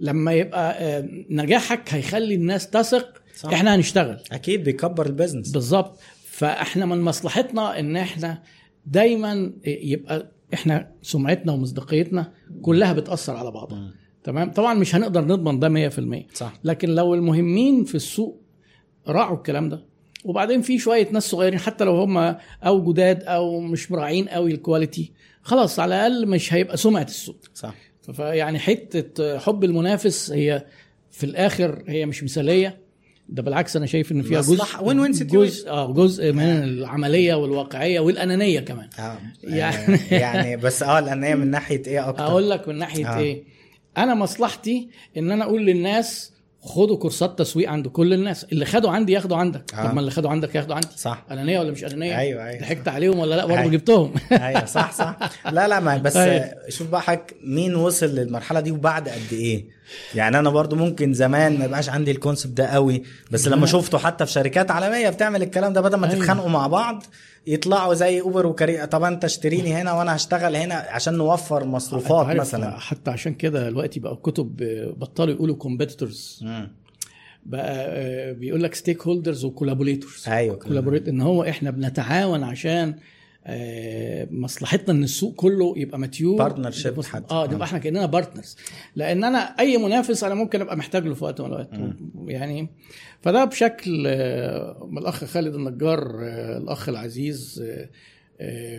لما يبقى آه، نجاحك هيخلي الناس تثق صح. إحنا هنشتغل. أكيد بيكبر ال business بالظبط. فإحنا من مصلحتنا إن إحنا دايما يبقى إحنا سمعتنا ومصداقيتنا كلها بتأثر على بعضها. تمام؟ طبعا مش هنقدر نضمن ده 100% صح. لكن لو المهمين في السوق راعوا الكلام ده وبعدين في شوية ناس صغيرين حتى لو هم أو جداد أو مش مراعين قوي الكواليتي خلاص على الأقل مش هيبقى سمعة السوق صح. فيعني حتة حب المنافس هي في الآخر هي مش مثالية. ده بالعكس أنا شايف إن فيها جزء win-win situation. جزء آه جزء من العملية والواقعية والأنانية كمان. آه يعني- يعني يعني بس آه الانيه من ناحية إيه أكتر؟ أقول لك من ناحية آه. آه. إيه. أنا مصلحتي إن أنا أقول للناس خدوا كورسات تسويق عند كل الناس اللي خدوا عندي ياخدوا عندك آه. طب ما اللي خدوا عندك ياخدوا عندي صح أنانية ولا مش أنانية أيوة، أيوة. ضحكت عليهم ولا لأ برضه أيوة. جبتهم أيوه صح صح لا لا ما بس أيوة. شوف بقى حضرتك مين وصل للمرحلة دي وبعد قد إيه يعني أنا برضو ممكن زمان ما يبقاش عندي ال concept ده قوي بس لما شفته حتى في شركات عالمية بتعمل الكلام ده بدل ما أيوة. تتخانقوا مع بعض يطلعوا زي اوبر وكريم طب أنت اشتريني هنا وأنا هشتغل هنا عشان نوفر مصروفات مثلا. حتى عشان كده دلوقتي بقى الكتب بطلوا يقولوا competitors. بقى آه، بيقول لك stakeholders و collaborators أيوه collaborate إن هو إحنا بنتعاون عشان مصلحتنا إن السوق كله يبقى Partnership يبقى- حتى. آه نبقى إحنا كأننا partners لأن أنا أي منافس أنا ممكن أبقى محتاج له في وقت من الأوقات. يعني فده بشكل آه، من الأخ خالد النجار آه، الأخ العزيز آه، آه،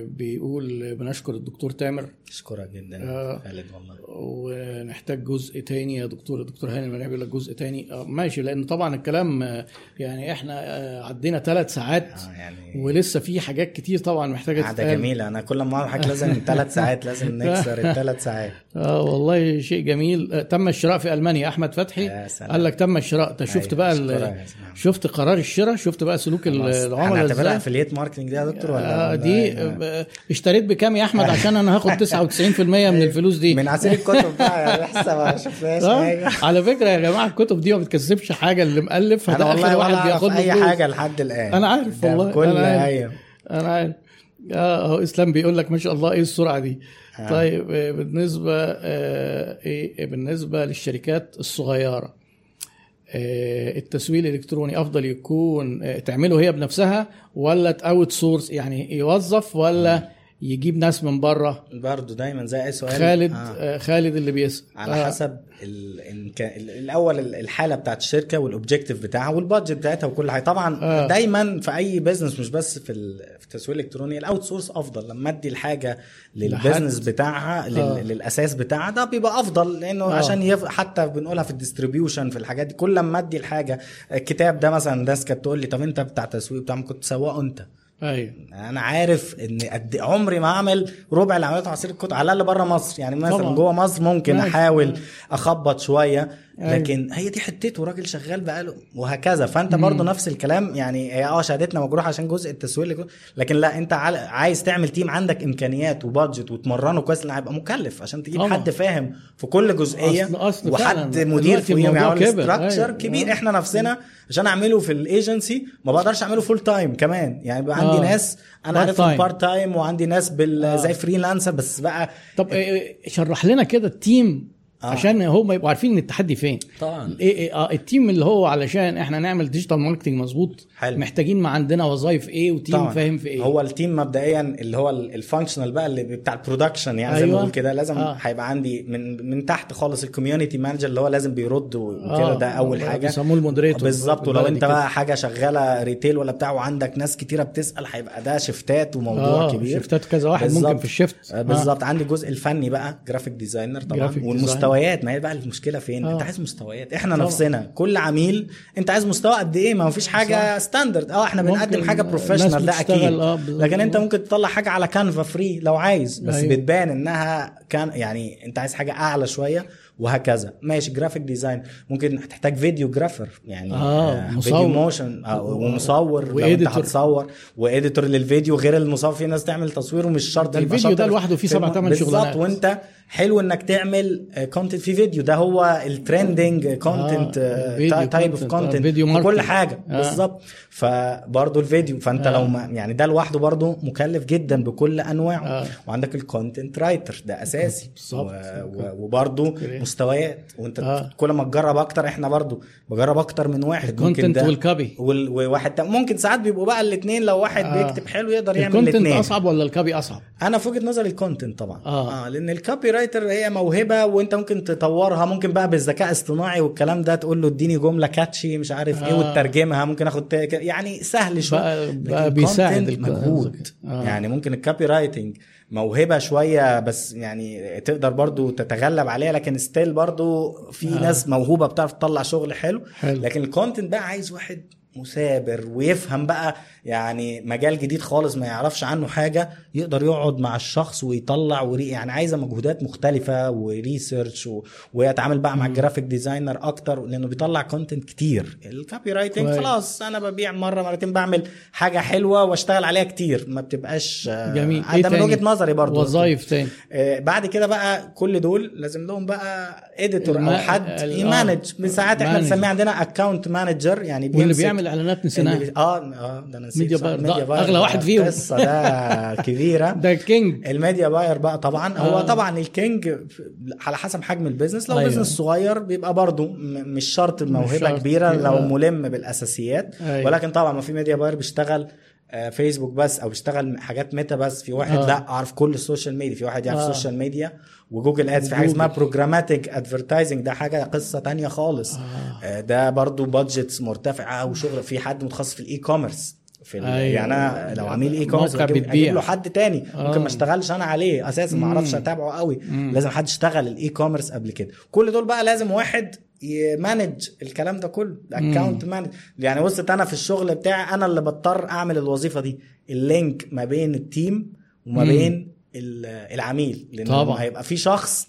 بيقول بنشكر الدكتور تامر. أشكرك جدا آه. خالد والله. ونحتاج جزء تاني يا دكتور. الدكتور هاني المنعي بيقول لك جزء تاني. آه، ماشي لأن طبعا الكلام آه، يعني إحنا آه، عدينا ثلاث ساعات آه يعني ولسه في حاجات كتير طبعا محتاجة قعده جميلة. أنا كل ما حاجة لازم ثلاث ساعات لازم نكسر الثلاث ساعات. آه والله شيء جميل. آه، تم الشراء في ألمانيا. أحمد فتحي يا سلام. قال لك تم الشراء. أنت شفت أيوة، بقى. شفت قرار الشراء؟ شفت بقى سلوك. العملاء هنعتبرها إزاي؟ affiliate marketing دي يا دكتور ولا آه دي آه، اشتريت بكام يا أحمد؟ عشان أنا هاخد 99% من الفلوس دي. من عصير الكتب بقى لسه ما شفناش آه، حاجة. على فكرة يا جماعة الكتب دي ما بتكسبش حاجة اللي مؤلف أنا والله واحد بياخد أي. حاجة لحد الآن. أنا عارف ده والله كل أنا عارف. أنا عارف. آه أهو إسلام بيقول لك ما شاء الله إيه السرعة دي. آه. طيب آه، بالنسبة آه، إيه بالنسبة للشركات الصغيرة. آه، التسويق الإلكتروني أفضل يكون آه، تعمله هي بنفسها ولا outsource يعني يوظف ولا يجيب ناس من بره برضه دايما زي أي سؤال خالد آه. آه. خالد اللي بيسأل على آه. حسب ال... ال- الأول ال- الحالة بتاعت الشركة وال objective بتاعها وال budget بتاعتها وكل حاجة طبعا آه. دايما في أي business مش بس في ال... في التسويق الإلكتروني ال outsource أفضل لما أدي الحاجة لل business لحد. بتاعها لل... آه. للأساس بتاعها ده بيبقى أفضل لأنه آه. عشان يف... حتى بنقولها في ال distribution في الحاجات دي كل لما أدي الحاجة الكتاب ده مثلا ناس كانت تقول لي طب أنت بتاع تسويق بتاع كنت تسوقه أنت أيوه أنا عارف إن قد عمري ما أعمل ربع اللي عملته عصير الكتب على الأقل بره مصر يعني مثلا. جوه مصر ممكن. أحاول أخبط شوية. لكن هي دي حتته راجل شغال بقاله وهكذا فأنت برضه نفس الكلام يعني هي آه شهادتنا مجروحة عشان جزء التسويق اللي- لكن لا أنت عايز تعمل تيم عندك إمكانيات وبادجت وتمرنه كويس لأن هيبقى مكلف عشان تجيب. حد فاهم في كل جزئية أصل- أصل وحد فعلاً مدير فيهم يعمل. structure أيوة. كبير آه. إحنا نفسنا عشان أعمله في الايجنسي ما بقدرش أعمله full time كمان يعني بقى عندي آه. ناس أنا عارفهم time. part تايم وعندي ناس بال آه. زي freelancer بس بقى طب إيه- شرح لنا كده ال team آه. عشان هم يبقوا عارفين إن التحدي فين. طبعا. إيه إيه آه ال team اللي هو علشان إحنا نعمل digital marketing مظبوط. محتاجين ما عندنا وظائف إيه و team طبعا. فاهم في إيه. هو ال team مبدئيا اللي هو ال functional بقى اللي بتاع ال production يعني زي ما أيوة. بقول كده لازم آه. هيبقى عندي من من تحت خالص ال community manager اللي هو لازم بيرد وكده ده أول حاجة. بيسموه ال moderator بالظبط. ولو أنت. بقى حاجة شغالة retail ولا بتاع وعندك ناس كتيرة بتسأل هيبقى ده shift ات وموضوع آه كبير. shift ات كذا واحد ممكن بالظبط. في ال shift آه، بالظبط. عندي الجزء الفني بقى graphic designer طبعا جرافيك والمستويات ما هي بقى المشكلة فين؟ آه. انت عايز مستويات. إحنا طبعا. نفسنا. كل عميل انت عايز مستوى قد إيه؟ ما فيش حاجة standard آه إحنا بنقدم حاجة professional ده أكيد. آه، بالظبط. لكن انت ممكن تطلع حاجة على كانفا free لو عايز. بس أيوة. بتبان إنها كان يعني انت عايز حاجة أعلى شوية وهكذا. ماشي graphic design ممكن هتحتاج videographer يعني آه، فيديو مصور. motion آه، ومصور. لو انت. هتصور و editor للفيديو غير المصور. في ناس تعمل تصوير ومش شرط الفيديو ده لوحده فيه في سبع الم- تمن بالظبط. وانت حلو إنك تعمل content في فيديو ده هو ال trending content type of آه، content كل. حاجة آه. بالظبط فبرضه الفيديو فأنت آه. لو ما يعني ده لوحده برضه مكلف جدا بكل أنواعه آه. وعندك ال content writer ده أساسي بالظبط. وبرضه. مستويات وأنت آه. كل ما تجرب أكتر إحنا برضه بجرب أكتر من واحد ال content ده وال copy. وال- وواحد ممكن ساعات بيبقوا بقى الاثنين لو واحد آه. بيكتب حلو يقدر يعمل ال content الاثنين أصعب ولا ال copy أصعب أنا في وجهة نظري ال content طبعا آه. آه لأن ال copywriter هي موهبة وانت ممكن تطورها ممكن بقى بالذكاء الاصطناعي والكلام ده تقول له اديني جملة catchy مش عارف إيه آه. وتترجمها ممكن آخد يعني سهل شوية بقى, بقى بيساعد مجهود آه. يعني ممكن ال copywriting موهبة شوية بس يعني تقدر برضو تتغلب عليها لكن still برضو في. آه. ناس موهوبة بتعرف تطلع شغل حلو حلو. لكن ال content بقى عايز واحد مثابر ويفهم بقى يعني مجال جديد خالص ما يعرفش عنه حاجة يقدر يقعد مع الشخص ويطلع وري يعني عايزة مجهودات مختلفة و research و... ويتعامل بقى مع ال graphic designer أكتر لأنه بيطلع content كتير ال copywriting. خلاص أنا ببيع مرة مرتين بعمل حاجة حلوة وأشتغل عليها كتير ما بتبقاش آه، جميل ده من تاني؟ وجهة نظري برضو وظايف تاني آه، بعد كده بقى كل دول لازم لهم بقى editor أو حد ال- آه. ي manage ساعات إحنا. بنسميه عندنا account manager يعني بيمسك بيعمل اعلانات اللي نسيناها آه آه ده أنا نسيت media buyer، media ده buyer أغلى واحد فيهم. قصة ده كبيرة ده king ال media buyer بقى طبعا هو آه. طبعا ال king على حسب حجم ال business لو أيوة. أيوة. business صغير بيبقى برضو م- مش شرط موهبة. كبيرة لو آه. ملم بالأساسيات أيوة. ولكن طبعا ما في media buyer بيشتغل آه، فيسبوك بس أو بيشتغل حاجات ميتا بس في واحد آه. آه. لا أعرف كل ال social media في واحد يعرف آه. ال social media وجوجل ads في حاجة. اسمها programmatic advertising ده حاجة قصة تانية خالص آه. آه. ده برضو budgets مرتفعه وشغل في حد متخصص في ال e-commerce في أيوة. يعني أنا لو عميل e-commerce أجيب له حد تاني آه. ممكن ما اشتغلش أنا عليه أساسا ما أعرفش. أتابعه قوي مم. لازم حد يشتغل ال e-commerce قبل كده كل دول بقى لازم واحد ي manage الكلام ده كله ال account manage يعني وصلت أنا في الشغل بتاعي أنا اللي بضطر أعمل الوظيفة دي ال link ما بين ال team وما مم. بين العميل لأن طبعا. هيبقى في شخص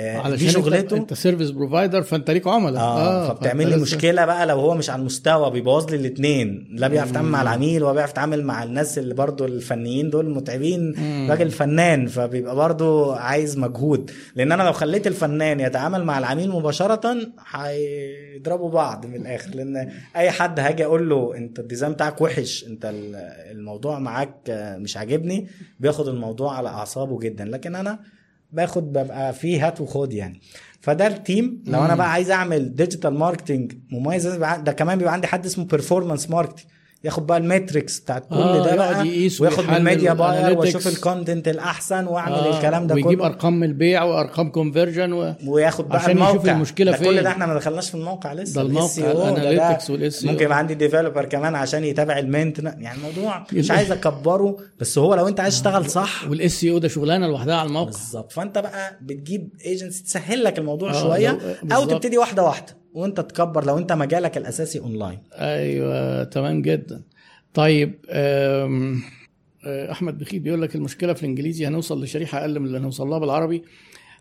آه، دي علشان شغلته. انت, service provider فانت ليك عملاء. آه, فبتعمل فأنت لي مشكلة بقى لو هو مش على المستوى بيبوظ لي الاثنين لا بيعرف يتعامل مع العميل ولا بيعرف يتعامل مع الناس اللي برضو الفنيين دول متعبين. راجل فنان فبيبقى برضو عايز مجهود. لأن أنا لو خليت الفنان يتعامل مع العميل مباشرة هيضربوا بعض من الآخر. لأن أي حد هاجي أقول له أنت ال design بتاعك وحش أنت ال- الموضوع معاك مش عاجبني. بياخد الموضوع على أعصابه جدا. لكن أنا باخد ببقى فيه هات وخد يعني فده ال team لو أنا. بقى عايز أعمل digital marketing مميز ده كمان بيبقى عندي حد اسمه performance marketing ياخد بقى ال metrics بتاعت كل آه، ده بقى وياخد من ال media buyer. واشوف ال content الأحسن وأعمل آه، الكلام ده ويجيب كله أرقام البيع وأرقام conversion و... وياخد بقى عشان الموقع يشوف المشكلة ده فين. كل ده إحنا ما دخلناش في الموقع لسه ده الموقع، ال SEO ده- ده ال analytics وال SEO. ممكن يبقى عندي developer كمان عشان يتابع ال maintenance يعني الموضوع مش عايز أكبره بس هو لو أنت عايز تشتغل صح وال SEO ده شغلانة لوحدها على الموقع بالظبط فأنت بقى بتجيب ايجنسي تسهل لك الموضوع آه، شوية لو- أو. تبتدي واحدة واحدة وانت تكبر لو انت مجالك الأساسي اونلاين أيوه تمام جدا. طيب أه، أحمد بخيت بيقول لك المشكلة في الإنجليزي هنوصل لشريحة أقل من اللي هنوصل لها بالعربي.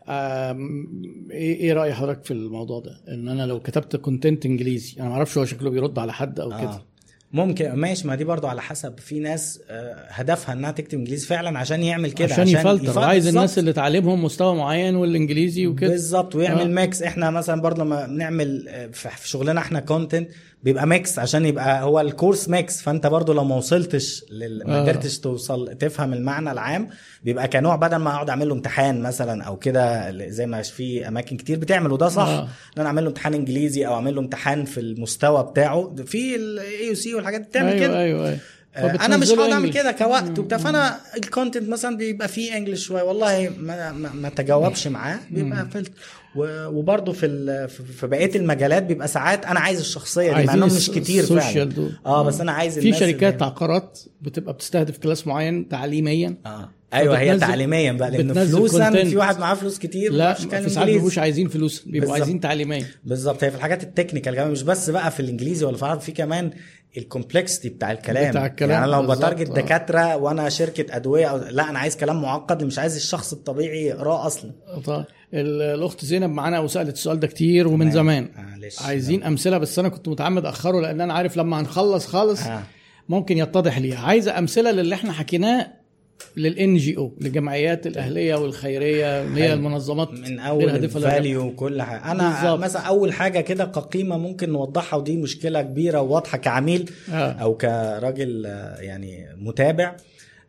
إيه إيه رأي حضرتك في الموضوع ده؟ إن أنا لو كتبت content إنجليزي أنا ما أعرفش هو شكله بيرد على حد أو كده. ممكن ماشي ما دي برضو على حسب. في ناس آه، هدفها إنها تكتب إنجليزي فعلا عشان يعمل كده عشان, ي filter. ي filter. عايز الناس. اللي تعلمهم مستوى معين والإنجليزي وكده. بالظبط ويعمل آه. mix. إحنا مثلا برضه لما بنعمل آه، في شغلنا إحنا content بيبقى mix عشان يبقى هو ال course mix. فانت برضه لو ما وصلتش لل... ما آه. قدرتش توصل تفهم المعنى العام بيبقى كنوع بدل ما اقعد اعمل له امتحان مثلا أو كده زي ما في أماكن كتير بتعمل وده صح. آه. إن أنا أعمل له امتحان إنجليزي أو أعمل له امتحان في المستوى بتاعه. في ال AUC والحاجات دي بتعمل أيوه كده. أيوه أيوه. آه، أنا مش هقعد أعمل. كده كوقت وبتاع. فأنا ال content مثلا بيبقى فيه English شوية. والله ما, ما, ما تجاوبش معاه. بيبقى فلت. وبرده في ال- في بقية المجالات بيبقى ساعات أنا عايز الشخصية دي مع إنهم مش كتير فعلا. دول. آه بس أنا عايز في شركات عقارات بتبقى بتستهدف class معين تعليميا. آه. أيوه هي تعليميا بقى لأن فلوسا. في واحد معاه فلوس كتير لا في ساعات. بيبقوش عايزين فلوس بيبقوا. عايزين تعليميا بالظبط هي في الحاجات ال technical كمان مش بس بقى في الإنجليزي ولا في العربي في كمان ال complexity بتاع الكلام بتاع الكلام، يعني لو ب target آه. دكاترة وأنا شركة أدوية أو لا أنا عايز كلام معقد مش عايز الشخص الطبيعي يقراه أصلا طيب ال- الأخت زينب معانا وسألت السؤال ده كتير ومن تمام. زمان معلش. عايزين أمثلة بس أنا كنت متعمد أخره لأن أنا عارف لما هنخلص خالص آه. ممكن يتضح ليها عايزة أمثلة للي إحنا حكيناه لل NGO للجمعيات الأهلية والخيرية اللي هي. المنظمات من أول. ال value وكل حاجة أنا بالظبط. مثلا أول حاجة كده كقيمة ممكن نوضحها ودي مشكلة كبيرة وواضحة كعميل آه. أو كراجل آه، يعني متابع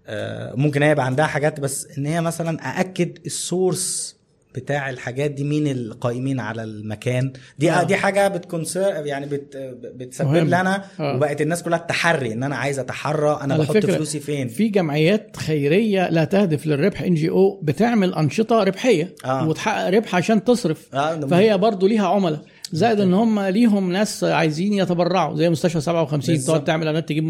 آه، ممكن هي يبقى عندها حاجات بس إن هي مثلا أأكد ال source بتاع الحاجات دي مين القائمين على المكان دي آه. دي حاجة بت concern يعني بت بتسبب مهم. لي أنا آه. وبقت الناس كلها التحري إن أنا عايز أتحرى أنا بحط فكرة فلوسي فين في جمعيات خيرية لا تهدف للربح NGO بتعمل أنشطة ربحية آه. وتحقق ربح عشان تصرف آه، فهي برضو ليها عملاء زائد إن هم ليهم ناس عايزين يتبرعوا زي مستشفى 57 بالظبط. تقعد تعمل اعلانات تجيب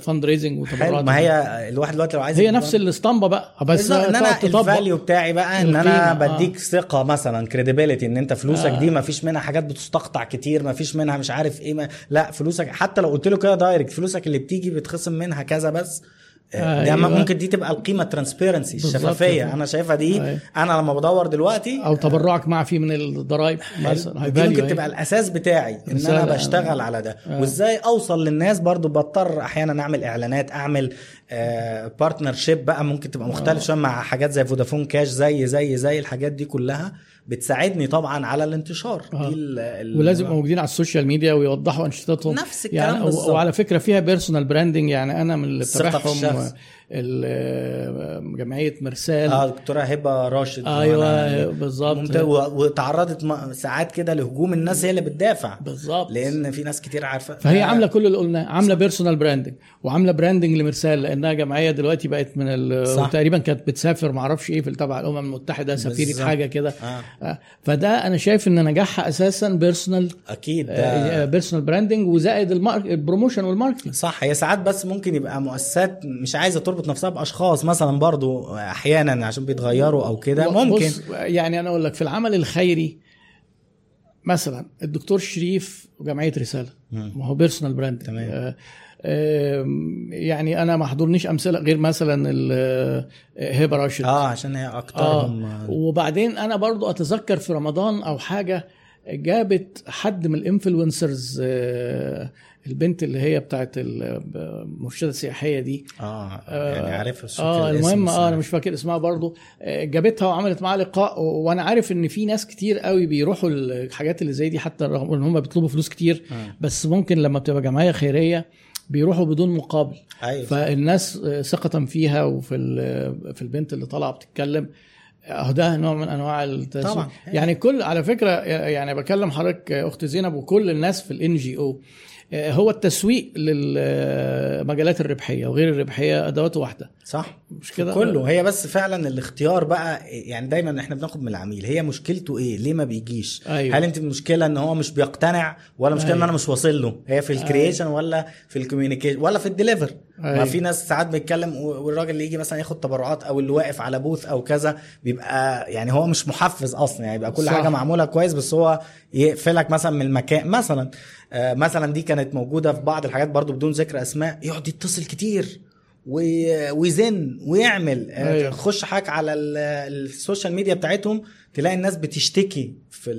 fundraising حلو. وتبرعات. ما هي الواحد دلوقتي لو عايز هي نفس الاسطمبة بقى. بس بالظبط. إن أنا ال value بتاعي بقى إن أنا القيمة، آه. بديك ثقة مثلا credibility إن أنت فلوسك آه. دي ما فيش منها حاجات بتستقطع كتير ما فيش منها مش عارف إيه ما لا فلوسك حتى لو قلت له كده direct فلوسك اللي بتيجي بتخصم منها كذا بس. آه، ده أيوة. ممكن دي تبقى القيمة transparency بالظبط الشفافية. أنا شايفها دي أيوة. أنا لما بدور دلوقتي أو تبرعك مع فيه من الضرايب مثلا دي ممكن تبقى أهي. الأساس بتاعي إن أنا آه. بشتغل على ده آه. وإزاي أوصل للناس برضو بضطر أحيانا أعمل إعلانات أعمل partnership بقى ممكن تبقى مختلف شوية مع حاجات زي فودافون كاش زي زي زي الحاجات دي كلها بتساعدني طبعا على الانتشار آه. دي ال- ال- ولازم يبقوا موجودين على ال social media ويوضحوا أنشطتهم نفس الكلام يعني بالظبط. وعلى فكرة فيها personal branding يعني أنا من اللي بتابعهم جمعية مرسال. آه دكتورة هبة راشد. أيوه بالظبط. وتعرضت ساعات كده لهجوم الناس هي اللي بتدافع. بالظبط. لأن في ناس كتير عارفة. فهي آه، عاملة كل اللي قلناه عاملة personal branding وعاملة branding لمرسال لأنها جمعية دلوقتي بقت من ال... صح. تقريبا كانت بتسافر ما أعرفش إيه في تبع الأمم المتحدة سفيره. حاجة كده. آه. آه. فده أنا شايف إن نجاحها أساسا personal أكيد. ده personal branding وزائد ال promotion وال marketing صح. هي ساعات بس ممكن يبقى مؤسسات مش عايزة تربط نفسها بأشخاص مثلا برضو أحيانا عشان بيتغيروا أو كده ممكن. بص يعني أنا أقول لك في العمل الخيري مثلا الدكتور شريف وجمعيه رسالة. ما هو personal brand تمام. آه يعني أنا ما حضرنيش أمثلة غير مثلا آه، هبة راشد. آه عشان هي أكترهم. آه. وبعدين أنا برضو أتذكر في رمضان أو حاجة جابت حد من ال influencers آه، البنت اللي هي بتاعت المرشدة السياحية دي. آه يعني عارفها بس آه المهم آه أنا عارف. مش فاكر اسمها برضو. آه، جابتها وعملت معاها لقاء وأنا عارف إن في ناس كتير قوي بيروحوا الحاجات اللي زي دي حتى رغم إن هم بيطلبوا فلوس كتير. آه. بس ممكن لما بتبقى جمعية خيرية بيروحوا بدون مقابل. أيوه. فالناس آه، ثقة فيها وفي في البنت اللي طالعة بتتكلم. آه، ده نوع من أنواع التسويق. طبعا. يعني كل على فكرة يعني بكلم حضرتك آه، أخت زينب وكل الناس في الان جي أو هو التسويق للمجالات الربحية وغير الربحية أدوات واحدة. صح. مش كده؟ كله. هي بس فعلا الاختيار بقى يعني دايما إحنا بناخد من العميل. هي مشكلته إيه؟ ليه ما بيجيش؟ أيوة. هل أنت المشكلة إن هو مش بيقتنع ولا مشكلة إن أيوة. أنا مش واصل له؟ هي في ال creation ولا في ال communication ولا في ال deliver ما أيوة. في ناس ساعات بيتكلم والراجل اللي يجي مثلا ياخد تبرعات أو اللي واقف على booth أو كذا بيبقى يعني هو مش محفز أصلا. يعني يبقى كل صح. حاجة معمولة كويس بس هو يقفلك مثلا من المكان. مثلا آه مثلا دي كانت موجودة في بعض الحاجات برضو بدون ذكر أسماء يقعد يتصل كتير وي- ويزن ويعمل. آه، أيوة. تخش حاجة على ال- ال social media بتاعتهم تلاقي الناس بتشتكي في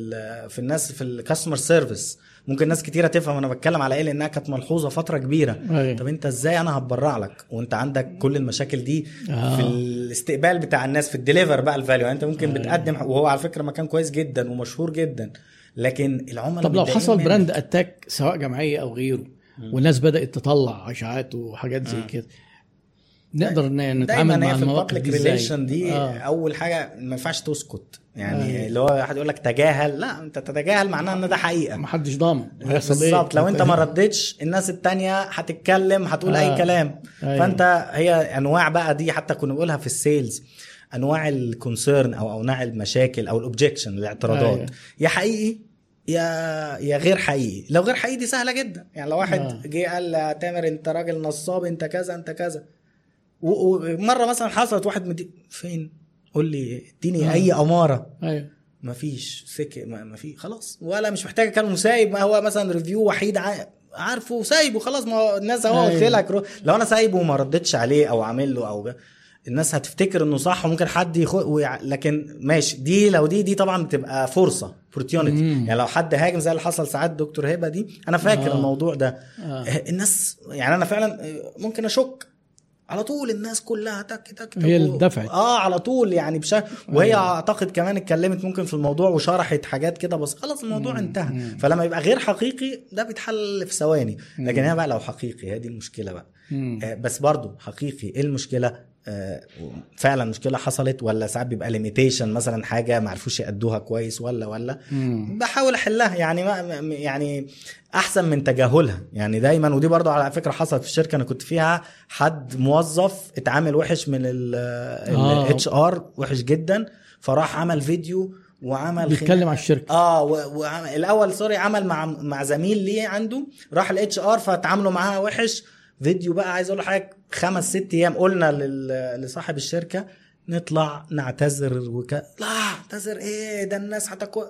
في الناس في ال customer service ممكن ناس كتيرة تفهم أنا بتكلم على إيه لأنها كانت ملحوظة فترة كبيرة. أيوة. طب أنت إزاي أنا هتبرع لك؟ وأنت عندك كل المشاكل دي آه. في الاستقبال بتاع الناس في ال deliver بقى ال value يعني أنت ممكن بتقدم وهو على فكرة مكان كويس جدا ومشهور جدا. لكن العملاء طب لو حصل. brand attack سواء جمعية أو غيره والناس بدأت تطلع اشاعات وحاجات زي كده نقدر نتعامل دايما مع المواقف دي إزاي دي آه. أول حاجة ما ينفعش تسكت يعني أيوة. اللي هو واحد يقول لك تجاهل لا أنت تتجاهل معناه إن ده حقيقة محدش ضامن هيحصل إيه بالظبط لو أنت ما ردتش الناس التانية هتتكلم هتقول آه. اي كلام أيوة. فأنت هي أنواع بقى دي حتى كنا بنقولها في ال sales أنواع ال concern أو أنواع المشاكل أو ال objection الاعتراضات أيوة. يا حقيقي يا يا غير حقيقي. لو غير حقيقي دي سهلة جدا. يعني لو واحد آه. جه قال تامر انت راجل نصاب انت كذا انت كذا. ومره مثلا حصلت واحد مدي فين؟ قول لي اديني آه. أي أمارة. أيوه. مفيش. سك ما ما في خلاص. ولا مش محتاج كلام سايب. ما هو مثلا ريفيو وحيد ع- عارفه سايبه خلاص. ما الناس هو. قلت لك. رو- لو أنا سايبه وما ردتش عليه أو عامل له أو ب- الناس هتفتكر إنه صح وممكن حد يخ... ويع... لكن ماشي. دي لو دي دي طبعا بتبقى فرصة مم. يعني لو حد هاجم زي اللي حصل ساعات دكتور هبة دي أنا فاكر آه. الموضوع ده. آه. الناس يعني أنا فعلا ممكن أشك. على طول الناس كلها تك تك تك هي اللي دفعت. آه على طول يعني بشكل وهي أعتقد كمان اتكلمت ممكن في الموضوع وشرحت حاجات كده بس خلاص الموضوع انتهى. فلما يبقى غير حقيقي ده بيتحل في ثواني. لكن هي بقى لو حقيقي هي دي المشكلة بقى. مم. آه بس برضو حقيقي إيه المشكلة؟ آه فعلا مشكلة حصلت ولا ساعات بيبقى ليميتيشن مثلا حاجة ما عرفوش يأدوها كويس ولا ولا مم. بحاول أحلها يعني ما يعني أحسن من تجاهلها يعني دايما ودي برضو على فكرة حصلت في الشركة أنا كنت فيها حد موظف اتعامل وحش من آه. ال HR وحش جدا فراح عمل فيديو وعمل بيتكلم. على الشركة آه و- وعمل الأول sorry عمل مع مع زميل ليه عنده راح ال HR فتعاملوا معاها وحش فيديو بقى عايز أقول لحضرتك خمس ست أيام قلنا لصاحب الشركة نطلع نعتذر وك... لا اعتذر إيه ده الناس هتكو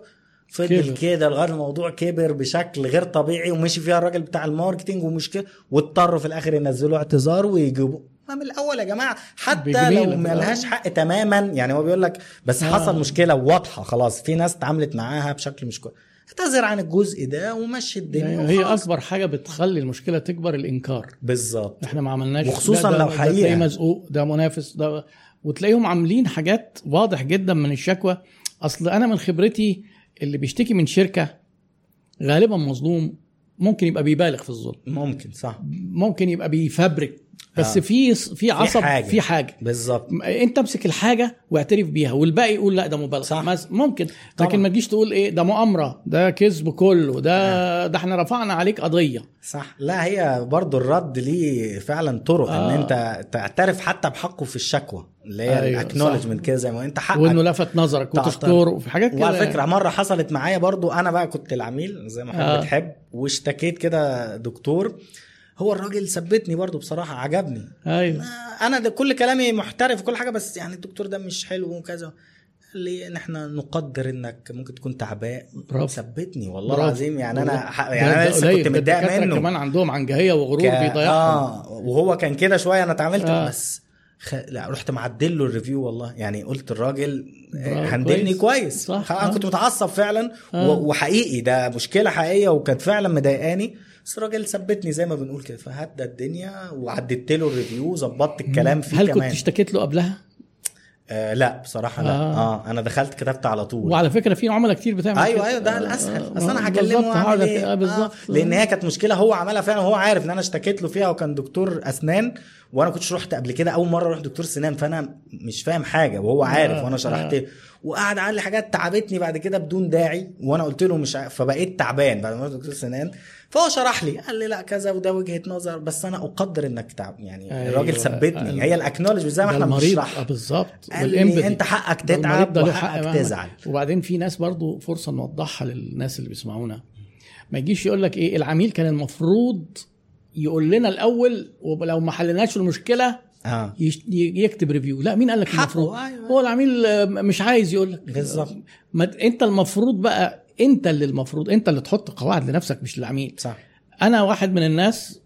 فضل. كده لغاية الموضوع كبر بشكل غير طبيعي ومشي فيها الراجل بتاع الماركتينج ومشكلة واضطروا في الآخر ينزلوا اعتذار ويجيبوا ما من الأول يا جماعة حتى. لو ما لهاش حق تماما يعني هو بيقول لك بس آه. حصل مشكلة واضحة خلاص في ناس اتعاملت معاها بشكل مش كويس اعتذر عن الجزء ده ومشي الدنيا يعني هي. أكبر حاجة بتخلي المشكلة تكبر الإنكار. بالظبط. إحنا ما عملناش وخصوصاً ده- ده- لو ده حقيقة. تلاقيه مزقوق ده منافس ده وتلاقيهم عاملين حاجات واضح جدا من الشكوى. أصل أنا من خبرتي اللي بيشتكي من شركة غالبا مظلوم ممكن يبقى بيبالغ في الظلم. ممكن صح. ممكن يبقى بيفبرك. بس آه. في في عصب حاجة. في حاجة بالظبط انت امسك الحاجة واعترف بيها والباقي يقول لا ده مبالغة صح. ممكن طبعا. لكن ما تجيش تقول إيه ده مؤامرة ده كذب كله ده ده إحنا رفعنا عليك قضية صح لا هي برضو الرد ليه فعلا طرق آه. ان أنت تعترف حتى بحقه في الشكوى اللي هي أيوة، الاكنولجمنت كده زي ما أنت حقك وإنه لفت نظرك. وتشكره وفي حاجات كده وعلى فكرة مرة حصلت معايا برضو أنا بقى كنت العميل زي ما حضرتك آه. بتحب واشتكيت كده دكتور هو الراجل ثبتني برضو بصراحة عجبني أيوه آه، أنا ده كل كلامي محترف وكل حاجة بس يعني الدكتور ده مش حلو وكذا قال لي إن إحنا نقدر إنك ممكن تكون تعبان برافو. ثبتني والله. العظيم يعني. أنا ح- يعني أنا لسه. كنت متضايق منه كمان عندهم عنجهية وغرور ك- بيضيعهم آه وهو كان كده شوية أنا اتعاملت آه. آه. بس خ... لا رحت معدل له ال review والله يعني قلت الراجل برافو، هندلني كويس. كويس, صح،. أنا آه. كنت متعصب فعلا آه. و... وحقيقي ده مشكلة حقيقية وكانت فعلا مضايقاني بس الراجل ثبتني زي ما بنقول كده فهدى الدنيا وعدلت له ال review ظبطت الكلام فيه هل كمان كنت اشتكيت له قبلها آه لا بصراحة لا آه. آه, آه أنا دخلت كتبت على طول وعلى فكرة في عملاء كتير بتعمل أيوه كده. أيوه ده آه، الأسهل آه، أصل أنا بالظبط، هكلمه واعمل هقعد إيه آه، بالظبط آه. لأن هي كانت مشكلة هو عملها فعلا وهو عارف إن أنا اشتكيت له فيها وكان دكتور أسنان وأنا كنتش رحت قبل كده أول مرة أروح دكتور سنان فأنا مش فاهم حاجة وهو عارف آه، وأنا شرحت آه. وقعد قال لي حاجات تعبتني بعد كده بدون داعي وأنا قلت له مش ع... فبقيت تعبان بعد ما رحت دكتور سنان فهو شرح لي قال لي لا كذا وده وجهة نظر بس أنا أقدر إنك تعب يعني أيوة. الراجل ثبتني أيوة. هي الاكنولج زي ما إحنا بنشرح آه، بالظبط قال لي والempathy. أنت حقك تتعب وحقك. تزعل وبعدين في ناس برضو فرصة نوضحها للناس اللي بيسمعونا ما يجيش يقول لك إيه العميل كان المفروض يقول لنا الأول ولو ما حلناش المشكلة ي- يكتب ريفيو لا مين قال لك المفروض أيوة. هو العميل آه، مش عايز يقول لك بالظبط. أنت المفروض بقى انت اللي المفروض انت اللي تحط قواعد لنفسك مش للعميل. صح. أنا واحد من الناس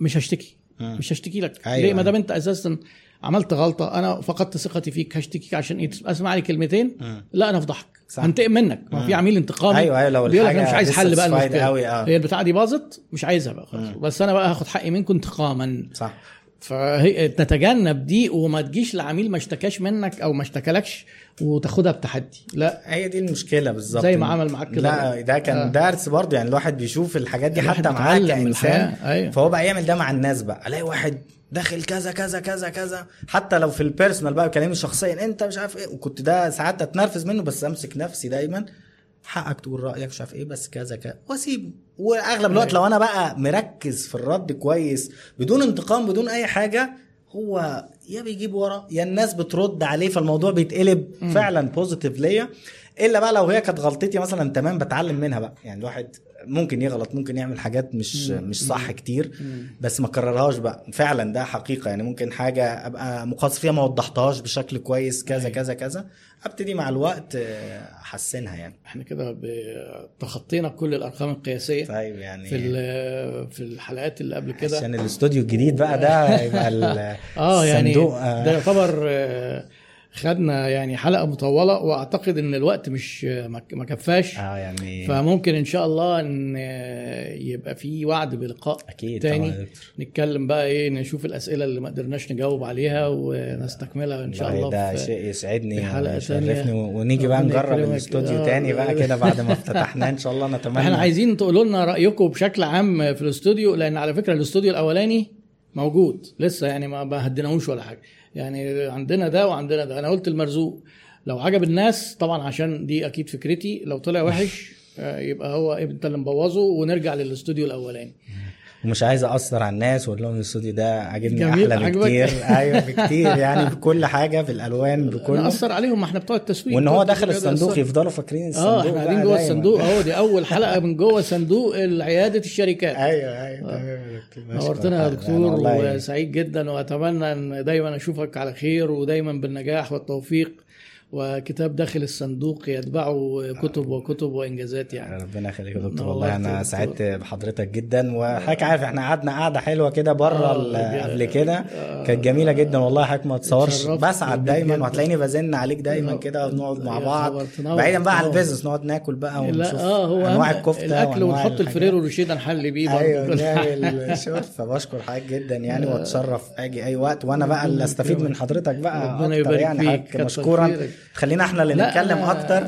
مش هشتكي. مم. مش هشتكي لك. أيوة. ليه؟ ما دام انت أساسا عملت غلطة أنا فقدت ثقتي فيك هشتكيك عشان إيه؟ أسمع لي كلمتين مم. لا أنا أفضحك. هنتقم منك. ما في عميل انتقامي أيوه أيوه لو بيقول لك أنا مش عايز حل بقى المشكلة. هي البتاعة دي باظت مش عايزها بقى خلاص. بس أنا بقى هاخد حقي منكم انتقاما. صح. فهي تتجنب دي وما تجيش لعميل ما اشتكاش منك أو ما اشتكلكش وتاخدها بتحدي. لا. هي دي المشكلة بالظبط. زي ما عمل معاك كده. لا ده كان آه. درس برضه يعني الواحد بيشوف الحاجات دي حتى من كإنسان. أيوة. فهو بقى يعمل ده مع الناس بقى. ألاقي واحد داخل كذا كذا كذا كذا. حتى لو في البيرسونال بقى بيكلمني شخصيا أنت مش عارف إيه. وكنت ده ساعات أتنرفز منه بس أمسك نفسي دايما. حقك تقول رأيك مش عارف إيه بس كذا كذا. واسيبه وأغلب الوقت لو أنا بقى مركز في الرد كويس بدون انتقام بدون أي حاجة هو يا بيجيب ورا يا الناس بترد عليه فالموضوع بيتقلب فعلا بوزيتيف ليا. إلا بقى لو هي كانت غلطتي مثلا تمام بتعلم منها بقى. يعني الواحد ممكن يغلط ممكن يعمل حاجات مش مش صح كتير بس ما كررهاش بقى. فعلا ده حقيقة. يعني ممكن حاجة أبقى مقصر فيها ما وضحتهاش بشكل كويس كذا كذا كذا. أبتدي مع الوقت آه، أحسنها يعني. إحنا كده تخطينا كل الأرقام القياسية طيب يعني في في الحلقات اللي قبل كده. عشان الاستوديو الجديد بقى ده يبقى آه يعني الصندوق، ده يعتبر آه، خدنا يعني حلقة مطولة وأعتقد إن الوقت مش ما كفاش آه يعني فممكن إن شاء الله إن يبقى في وعد بلقاء أكيد تاني طبعا. نتكلم بقى إيه نشوف الأسئلة اللي ما قدرناش نجاوب عليها ونستكملها إن شاء الله ده شيء يسعدني ويشرفني. ونيجي بقى نجرب. الاستوديو آه، تاني بقى. كده بعد ما افتتحناه إن شاء الله نتمنى إحنا عايزين تقولوا لنا رأيكم بشكل عام في الاستوديو لأن على فكرة الاستوديو الأولاني موجود لسه يعني ما ما هديناهوش ولا حاجة يعني عندنا ده وعندنا ده. أنا قلت المرزوق. لو عجب الناس طبعا عشان دي أكيد فكرتي لو طلع وحش آه، يبقى هو أنت اللي مبوظه ونرجع للاستوديو الأولاني. ومش عايز اثر على الناس وأقول لهم الاستوديو ده عاجبني أحلى؟ بكتير. أيوه بكتير يعني بكل حاجة بالألوان بكله ناثر عليهم ما إحنا بتوع التسويق. وإن هو داخل الصندوق. يفضلوا فاكرين الصندوق آه إحنا قاعدين جوه. الصندوق. اهو دي أول حلقة من جوه صندوق عياده الشركات. أيوه أيوه نورتنا يا دكتور وسعيد جدا وأتمنى إن دايما أشوفك على خير ودايما بالنجاح والتوفيق. وكتاب داخل الصندوق يتبعه كتب وكتب وإنجازات يعني. ربنا يخليك يا دكتور. والله أنا سعدت بحضرتك جدا. وحضرتك عارف إحنا قعدنا قعدة حلوة كده بره آه، قبل كده. كانت جميلة جدا والله حضرتك ما تصورش. بسعد دايما. وهتلاقيني بزن عليك دايما يا- كده ونقعد مع بعض. بعيدا بقى عن. ال business نقعد ناكل بقى ونشوف آه هو أنواع الكفتة الأكل ونحط. الفريرو روشيه نحل بيه برضه أيوه. نعمل فبشكر حضرتك جدا يعني وأتشرف أجي أي وقت. وأنا بقى اللي أستفيد من حضرتك بقى ربنا يبارك يعني فيك، مشكورا. خلينا إحنا اللي نتكلم أنا- أكتر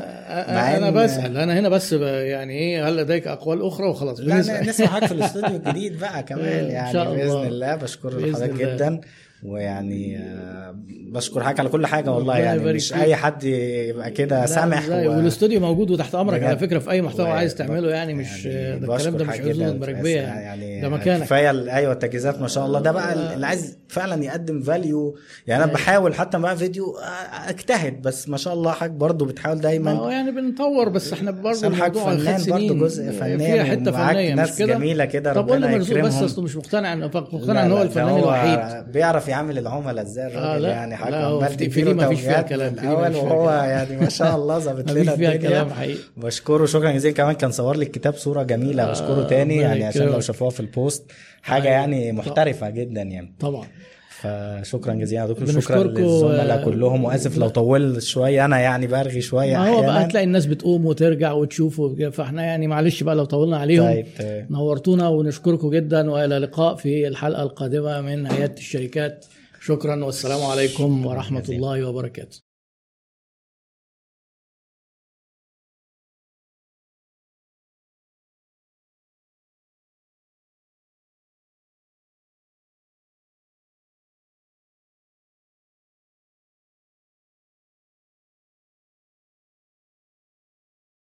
مع أنا بسال أنا هنا بس يعني إيه هل لديك أقوال أخرى وخلاص لا بنسأل. ن- نسمع حضرتك في الاستوديو الجديد بقى كمان يعني شاء الله. باذن الله بشكر حضرتك. جدا ويعني آه، بشكر حضرتك على كل حاجة والله يعني مش. أي حد يبقى كده سامح و... والاستوديو موجود وتحت أمرك. على فكرة في أي محتوى و- عايز تعمله يعني مش يعني ده الكلام ده مش جداً. مراكبيه يعني ده مكانك كفاية أيوه التجهيزات ما شاء الله ده بقى اللي عايز فعلا يقدم فاليو يعني أنا بحاول حتى مع فيديو آه، أجتهد بس ما شاء الله حضرتك برضه بتحاول ما دايما هو يعني بنطور بس إحنا برضه الموضوع فنان برضه جزء فنان فيها حتة فنية ناس مش كده جميلة كده طب قول لي مرزوق بس. اصله مش مقتنع مقتنع إن هو الفنان الوحيد بيعرف يعمل العملاء إزاي الراجل آه، لا، يعني حاجة عمال تديله دي مفيش فيها كلام، الأول وهو. يعني ما شاء الله ظابط مفيش لنا فيها كلام حقيقي. بشكره شكرا جزيلا. كمان كان صور لي الكتاب صورة جميلة بشكره تاني يعني عشان لو. شافوها في البوست. حاجة. يعني محترفة جدا يعني. طبعا. فشكرا جزيلا يا دكتور شكرا للزملاء آه، كلهم. وآسف لو طولت شوية أنا يعني برغي شوية ما هو بقى هتلاقي الناس بتقوم وترجع وتشوف فإحنا يعني معلش بقى لو طولنا عليهم طيب تمام. نورتونا ونشكركم جدا وإلى لقاء في الحلقة القادمة من عياده الشركات. شكرا والسلام عليكم ورحمة الله وبركاته.